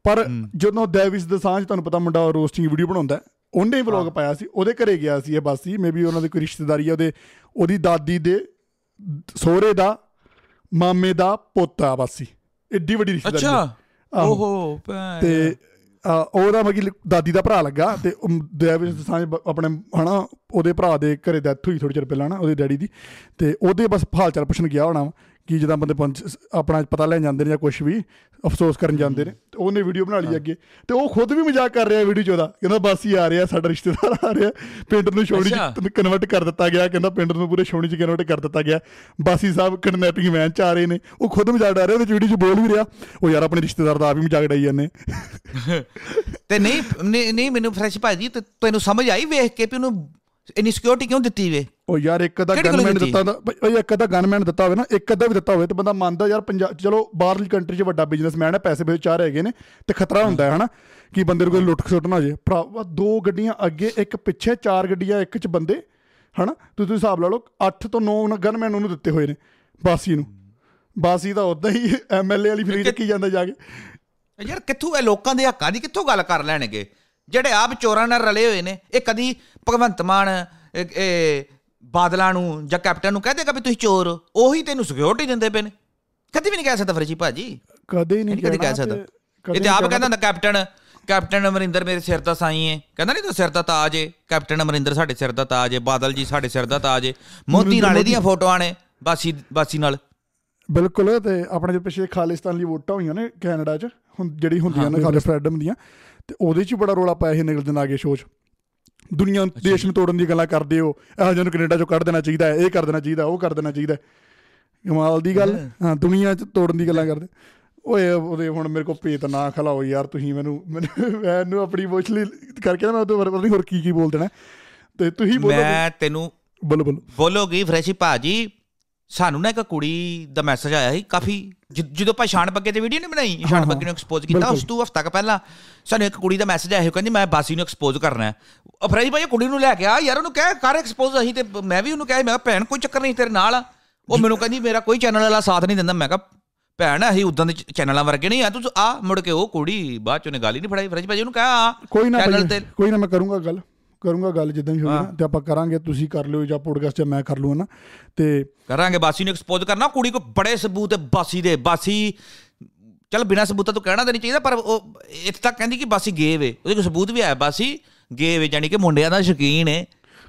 ਪਰ ਜਦੋਂ ਡੈਵਿਸ ਦਸਾਂਝ ਤੁਹਾਨੂੰ ਪਤਾ ਮੁੰਡਾ ਰੋਸਟਿੰਗ ਵੀਡੀਓ ਬਣਾਉਂਦਾ ਉਹਨੇ ਹੀ। ਵਲੌਗ ਪਾਇਆ ਸੀ ਉਹਦੇ ਘਰੇ ਗਿਆ ਸੀ ਇਹ ਬਾਸੀ ਮੇਬੀ ਉਹਨਾਂ ਦੀ ਕੋਈ ਰਿਸ਼ਤੇਦਾਰੀ ਹੈ ਉਹਦੇ ਉਹਦੀ ਦਾਦੀ ਦੇ ਸਹੁਰੇ ਦਾ ਮਾਮੇ ਦਾ ਪੋਤਾ ਬਾਸੀ ਏਡੀ ਵੱਡੀ ਰਿਸ਼ਤੇਦਾਰੀ। ਅੱਛਾ। ਓਹੋ। ਤੇ ਉਹਦਾ ਮਗੀ ਦਾਦੀ ਦਾ ਭਰਾ ਲੱਗਾ ਤੇ ਦੈਵਿਸ ਦਸਾਂਝ ਆਪਣੇ ਹਨਾ ਉਹਦੇ ਭਰਾ ਦੇ ਘਰੇ ਡੈਥ ਹੋਈ ਥੋੜੀ ਚਿਰ ਪਹਿਲਾਂ ਨਾ ਉਹਦੇ ਡੈਡੀ ਦੀ ਤੇ ਉਹਦੇ ਬਸ ਹਾਲ ਚਾਲ ਪੁੱਛਣ ਗਿਆ ਹੋਣਾ ਕਿ ਜਦੋਂ ਬੰਦੇ ਪਹੁੰਚ ਆਪਣਾ ਪਤਾ ਲੈਣ ਜਾਂਦੇ ਨੇ ਜਾਂ ਕੁਝ ਵੀ ਅਫਸੋਸ ਕਰਨ ਜਾਂਦੇ ਨੇ ਤੇ ਉਹਨੇ ਵੀਡੀਓ ਬਣਾ ਲਈ ਅੱਗੇ। ਤੇ ਉਹ ਖੁਦ ਵੀ ਮਜ਼ਾਕ ਕਰ ਰਿਹਾ ਵੀਡੀਓ 'ਚ ਉਹਦਾ ਕਹਿੰਦਾ ਬਸ ਹੀ ਆ ਰਿਹਾ ਸਾਡਾ ਰਿਸ਼ਤੇਦਾਰ ਆ ਰਿਹਾ। ਪਿੰਡ ਨੂੰ ਛੋਣੀ ਅੱਛਾ। 'ਚ ਕਨਵਰਟ ਕਰ ਦਿੱਤਾ ਗਿਆ ਕਹਿੰਦਾ ਪਿੰਡ ਨੂੰ ਪੂਰੇ ਛੋਣੀ 'ਚ ਕਨਵਰਟ ਕਰ ਦਿੱਤਾ ਗਿਆ। ਬਾਸੀ ਸਾਹਿਬ ਕਿਡਨੈਪਿੰਗ ਵੈਨ 'ਚ ਆ ਰਹੇ ਨੇ। ਉਹ ਖੁਦ ਮਜ਼ਾਕ ਉਡਾ ਰਿਹਾ ਤੇ ਵੀਡੀਓ 'ਚ ਬੋਲ ਵੀ ਰਿਹਾ ਉਹ ਯਾਰ ਆਪਣੇ ਰਿਸ਼ਤੇਦਾਰ ਦਾ ਆਪ ਹੀ ਮਜ਼ਾਕ ਉਡਾਈ ਜਾਂਦੇ ਤੇ ਨਹੀਂ ਨਹੀਂ ਮੈਨੂੰ ਫਰੈਸ਼ ਭਾਜੀ ਤੈਨੂੰ ਸਮਝ ਆਈ ਵੇਖ ਕੇ ਵੀ ਉਹਨੂੰ ਇੰਨੀ ਸਿਕਿਉਰਿਟੀ ਕਿਉਂ ਦਿੱਤੀ ਵੇ? ਉਹ ਯਾਰ ਇੱਕ ਗੱਲੋਂ ਗਨਮੈਨ ਦਿੱਤੀ? ਬਈ ਉਹ ਇੱਕ ਅੱਧਾ ਗਨਮੈਨ ਦਿੱਤਾ ਹੋਵੇ ਨਾ ਇੱਕ ਅੱਧਾ ਵੀ ਦਿੱਤਾ ਹੋਵੇ ਤੇ ਬੰਦਾ ਮੰਨਦਾ ਯਾਰ ਪੰਜਾਬ ਚਲੋ ਬਾਹਰਲੀ ਕੰਟਰੀ 'ਚ ਵੱਡਾ ਬਿਜ਼ਨਸਮੈਨ ਹੈ ਪੈਸੇ ਬੇਚ ਚਾਹ ਹੈਗੇ ਨੇ ਤੇ ਖਤਰਾ ਹੁੰਦਾ ਹੈ ਹਨਾ? ਕਿ ਬੰਦੇ ਨੂੰ ਕੋਈ ਲੁੱਟ ਖਸੁੱਟ ਨਾ ਜੇ ਭਰਾਵਾ ਦੋ ਗੱਡੀਆਂ ਅੱਗੇ ਇੱਕ ਪਿੱਛੇ ਚਾਰ ਗੱਡੀਆਂ ਇੱਕ 'ਚ ਬੰਦੇ ਹਨਾ? ਤੁਸੀਂ ਹਿਸਾਬ ਲਾ ਲਓ 8 ਤੋਂ 9 ਗਨਮੈਨ ਉਹਨੂੰ ਦਿੱਤੇ ਹੋਏ ਨੇ ਬਾਸੀ ਨੂੰ। ਬਾਸੀ ਤਾਂ ਉਦਾਂ ਹੀ ਐਮਐਲਏ ਵਾਲੀ ਫਰੀ ਚੱਕੀ ਜਾਂਦਾ ਜਾ ਕੇ। ਯਾਰ ਕਿੱਥੋਂ ਇਹ ਲੋਕਾਂ ਦੇ ਹੱਕਾਂ ਦੀ ਕਿੱਥੋਂ ਗੱਲ ਕਰ ਲੈਣਗੇ? ਜਿਹੜੇ ਆਪ ਚੋਰਾਂ ਨਾਲ ਰਲੇ ਹੋਏ ਨੇ ਇਹ ਕਦੀ ਭਗਵੰਤ ਮਾਨ ਇਹ- ਬਾਦਲਾਂ ਨੂੰ ਜਾਂ ਕੈਪਟਨ ਨੂੰ ਕਹਿ ਦੇਗਾ ਵੀ ਤੁਸੀਂ ਚੋਰ ਹੋ ਉਹੀ ਤੈਨੂੰ ਸਿਕਿਉਰਿਟੀ ਦਿੰਦੇ ਪਏ ਨੇ। ਕਦੀ ਵੀ ਨਹੀਂ ਕਹਿ ਸਕਦਾ ਫਰਜੀ ਭਾਜੀ। ਕਦੇ ਨਹੀਂ ਕਦੀ ਕਹਿ ਸਕਦਾ। ਇਹ ਤੇ ਆਪ ਕਹਿੰਦਾ ਹੁੰਦਾ ਕੈਪਟਨ ਕੈਪਟਨ ਅਮਰਿੰਦਰ ਮੇਰੇ ਸਿਰ ਦਾ ਸਾਈ ਹੈ ਕਹਿੰਦਾ ਨਹੀਂ ਤੂੰ ਸਿਰ ਦਾ ਤਾਜ ਹੈ ਕੈਪਟਨ ਅਮਰਿੰਦਰ ਸਾਡੇ ਸਿਰ ਦਾ ਤਾਜ ਹੈ ਬਾਦਲ ਜੀ ਸਾਡੇ ਸਿਰ ਦਾ ਤਾਜ ਹੈ ਮੋਦੀ ਨਾਲੇ ਦੀਆਂ ਫੋਟੋਆਂ ਨੇ ਬਾਸੀ ਬਾਸੀ ਨਾਲ। ਬਿਲਕੁਲ ਤੇ ਆਪਣੇ ਜੋ ਪਿਛੇ ਖਾਲਿਸਤਾਨ ਲਈ ਵੋਟਾਂ ਹੋਈਆਂ ਨੇ ਕੈਨੇਡਾ 'ਚ ਜਿਹੜੀ ਹੁੰਦੀਆਂ ਨੇ ਖਾਲਿਸ ਫਰੈਡਮ ਦੀਆਂ ਤੇ ਉਹਦੇ 'ਚ ਬੜਾ ਰੋਲਾ ਪਾਇਆ ਸੀ ਨਿਕਲ ਦਿਨ ਆਗੇ ਸ਼ੋਅ 'ਚ। ਦੁਨੀਆ ਦੇਸ਼ ਨੂੰ ਤੋੜਨ ਦੀ ਗੱਲਾਂ ਕਰਦੇ ਹੋ ਇਹੋ ਜਿਹੇ ਨੂੰ ਕੈਨੇਡਾ 'ਚੋਂ ਕੱਢ ਦੇਣਾ ਚਾਹੀਦਾ ਹੈ ਇਹ ਕਰ ਦੇਣਾ ਚਾਹੀਦਾ ਉਹ ਕਰ ਦੇਣਾ ਚਾਹੀਦਾ। ਕਮਾਲ ਦੀ ਗੱਲ। ਹਾਂ। ਦੁਨੀਆ 'ਚ ਤੋੜਨ ਦੀ ਗੱਲਾਂ ਕਰਦੇ। ਓਏ ਉਹਦੇ ਹੁਣ ਮੇਰੇ ਕੋ ਪੇਤ ਨਾ ਖਲਾਓ ਯਾਰ ਤੁਸੀਂ ਮੈਨੂੰ ਮੈਨੂੰ ਆਪਣੀ ਇਮੋਸ਼ਨਲੀ ਕਰਕੇ ਨਾ ਮੈਂ ਬਾਰੇ ਪਤਾ ਨਹੀਂ ਹੋਰ ਕੀ ਕੀ ਬੋਲ ਦੇਣਾ। ਤੇ ਤੁਸੀਂ ਬੋਲੋ ਮੈਂ ਤੈਨੂੰ ਬੋਲੋ ਬੋਲੋ। ਬੋਲੋਗੀ ਫਰੈਸ਼ੀ ਭਾਜੀ ਸਾਨੂੰ ਨਾ ਇੱਕ ਕੁੜੀ ਦਾ ਮੈਸੇਜ ਆਇਆ ਸੀ ਕਾਫੀ ਜਦੋਂ ਆਪਾਂ ਸ਼ਾਨ ਬੱਗੇ ਤੇ ਵੀਡੀਓ ਨਹੀਂ ਬਣਾਈ ਸ਼ਾਨ ਬੱਗੇ ਨੂੰ ਐਕਸਪੋਜ਼ ਕੀਤਾ ਉਸ ਤੋਂ ਹਫਤਾ ਕ ਪਹਿਲਾਂ ਸਾਨੂੰ ਇੱਕ ਕੁੜੀ ਦਾ ਮੈਸੇਜ ਆਇਆ ਕਹਿੰਦੀ ਮੈਂ ਬਾਸੀ ਨੂੰ ਐਕਸਪੋਜ਼ ਕਰਨਾ ਹੈ। ਫਰੈਸ਼ੀ ਭਾਈ ਕੁੜੀ ਨੂੰ ਲੈ ਕੇ ਆ ਯਾਰ ਉਹਨੂੰ ਕਹਿ ਕਰ ਐਕਸਪੋਜ਼ ਅਸੀਂ ਤੇ ਮੈਂ ਵੀ ਉਹਨੂੰ ਕਿਹਾ ਮੈਂ ਭੈਣ ਕੋਈ ਚੱਕਰ ਨਹੀਂ ਤੇਰੇ ਨਾਲ। ਉਹ ਮੈਨੂੰ ਕਹਿੰਦੀ ਮੇਰਾ ਕੋਈ ਚੈਨਲ ਵਾਲਾ ਸਾਥ ਨਹੀਂ ਦਿੰਦਾ। ਮੈਂ ਕਿਹਾ ਭੈਣ ਅਸੀਂ ਉਦਾਂ ਦੇ ਚੈਨਲਾਂ ਵਰਗੇ ਨਹੀਂ ਆ ਤੂੰ ਆ ਮੁੜ ਕੇ ਉਹ ਕੁੜੀ ਬਾਅਦ ਚ ਉਹਨੇ ਗੱਲ ਨਹੀਂ ਫੜਾਈ। ਫਰੈਸ਼ੀ ਭਾਜੀ ਉਹਨੂੰ ਕਹਾ ਆ ਕੋਈ ਨਾ ਚੈਨਲ ਭਾਈ, ਤੇ ਕੋਈ ਨਾ ਮੈਂ ਕਰੂੰਗਾ ਗੱਲ। ਕਰੂੰਗਾ ਗੱਲ ਜਿੱਦਾਂ ਵੀ ਹੋਈ ਨਾ ਤੇ ਆਪਾਂ ਕਰਾਂਗੇ ਤੁਸੀਂ ਕਰ ਲਿਓ ਜਾਂ ਪੋਡਕਾਸਟ 'ਚ ਮੈਂ ਕਰ ਲੂੰ ਨਾ ਤੇ ਕਰਾਂਗੇ ਬਾਸੀ ਨੂੰ ਐਕਸਪੋਜ਼ ਕਰਨਾ ਕੁੜੀ ਕੋ ਬੜੇ ਸਬੂਤ ਹੈ ਬਾਸੀ ਦੇ ਬਾਸੀ ਚਲ ਬਿਨਾਂ ਸਬੂਤਾਂ ਤੋਂ ਕਹਿਣਾ ਤਾਂ ਨਹੀਂ ਚਾਹੀਦਾ ਪਰ ਉਹ ਇੱਥੇ ਤੱਕ ਕਹਿੰਦੀ ਕਿ ਬਾਸੀ ਗੇ ਵੇ ਉਹਦੇ ਕੋਲ ਸਬੂਤ ਵੀ ਆਇਆ ਬਾਸੀ ਗੇ ਵੇ ਜਾਨੀ ਕਿ ਮੁੰਡਿਆਂ ਦਾ ਸ਼ੌਕੀਨ ਹੈ।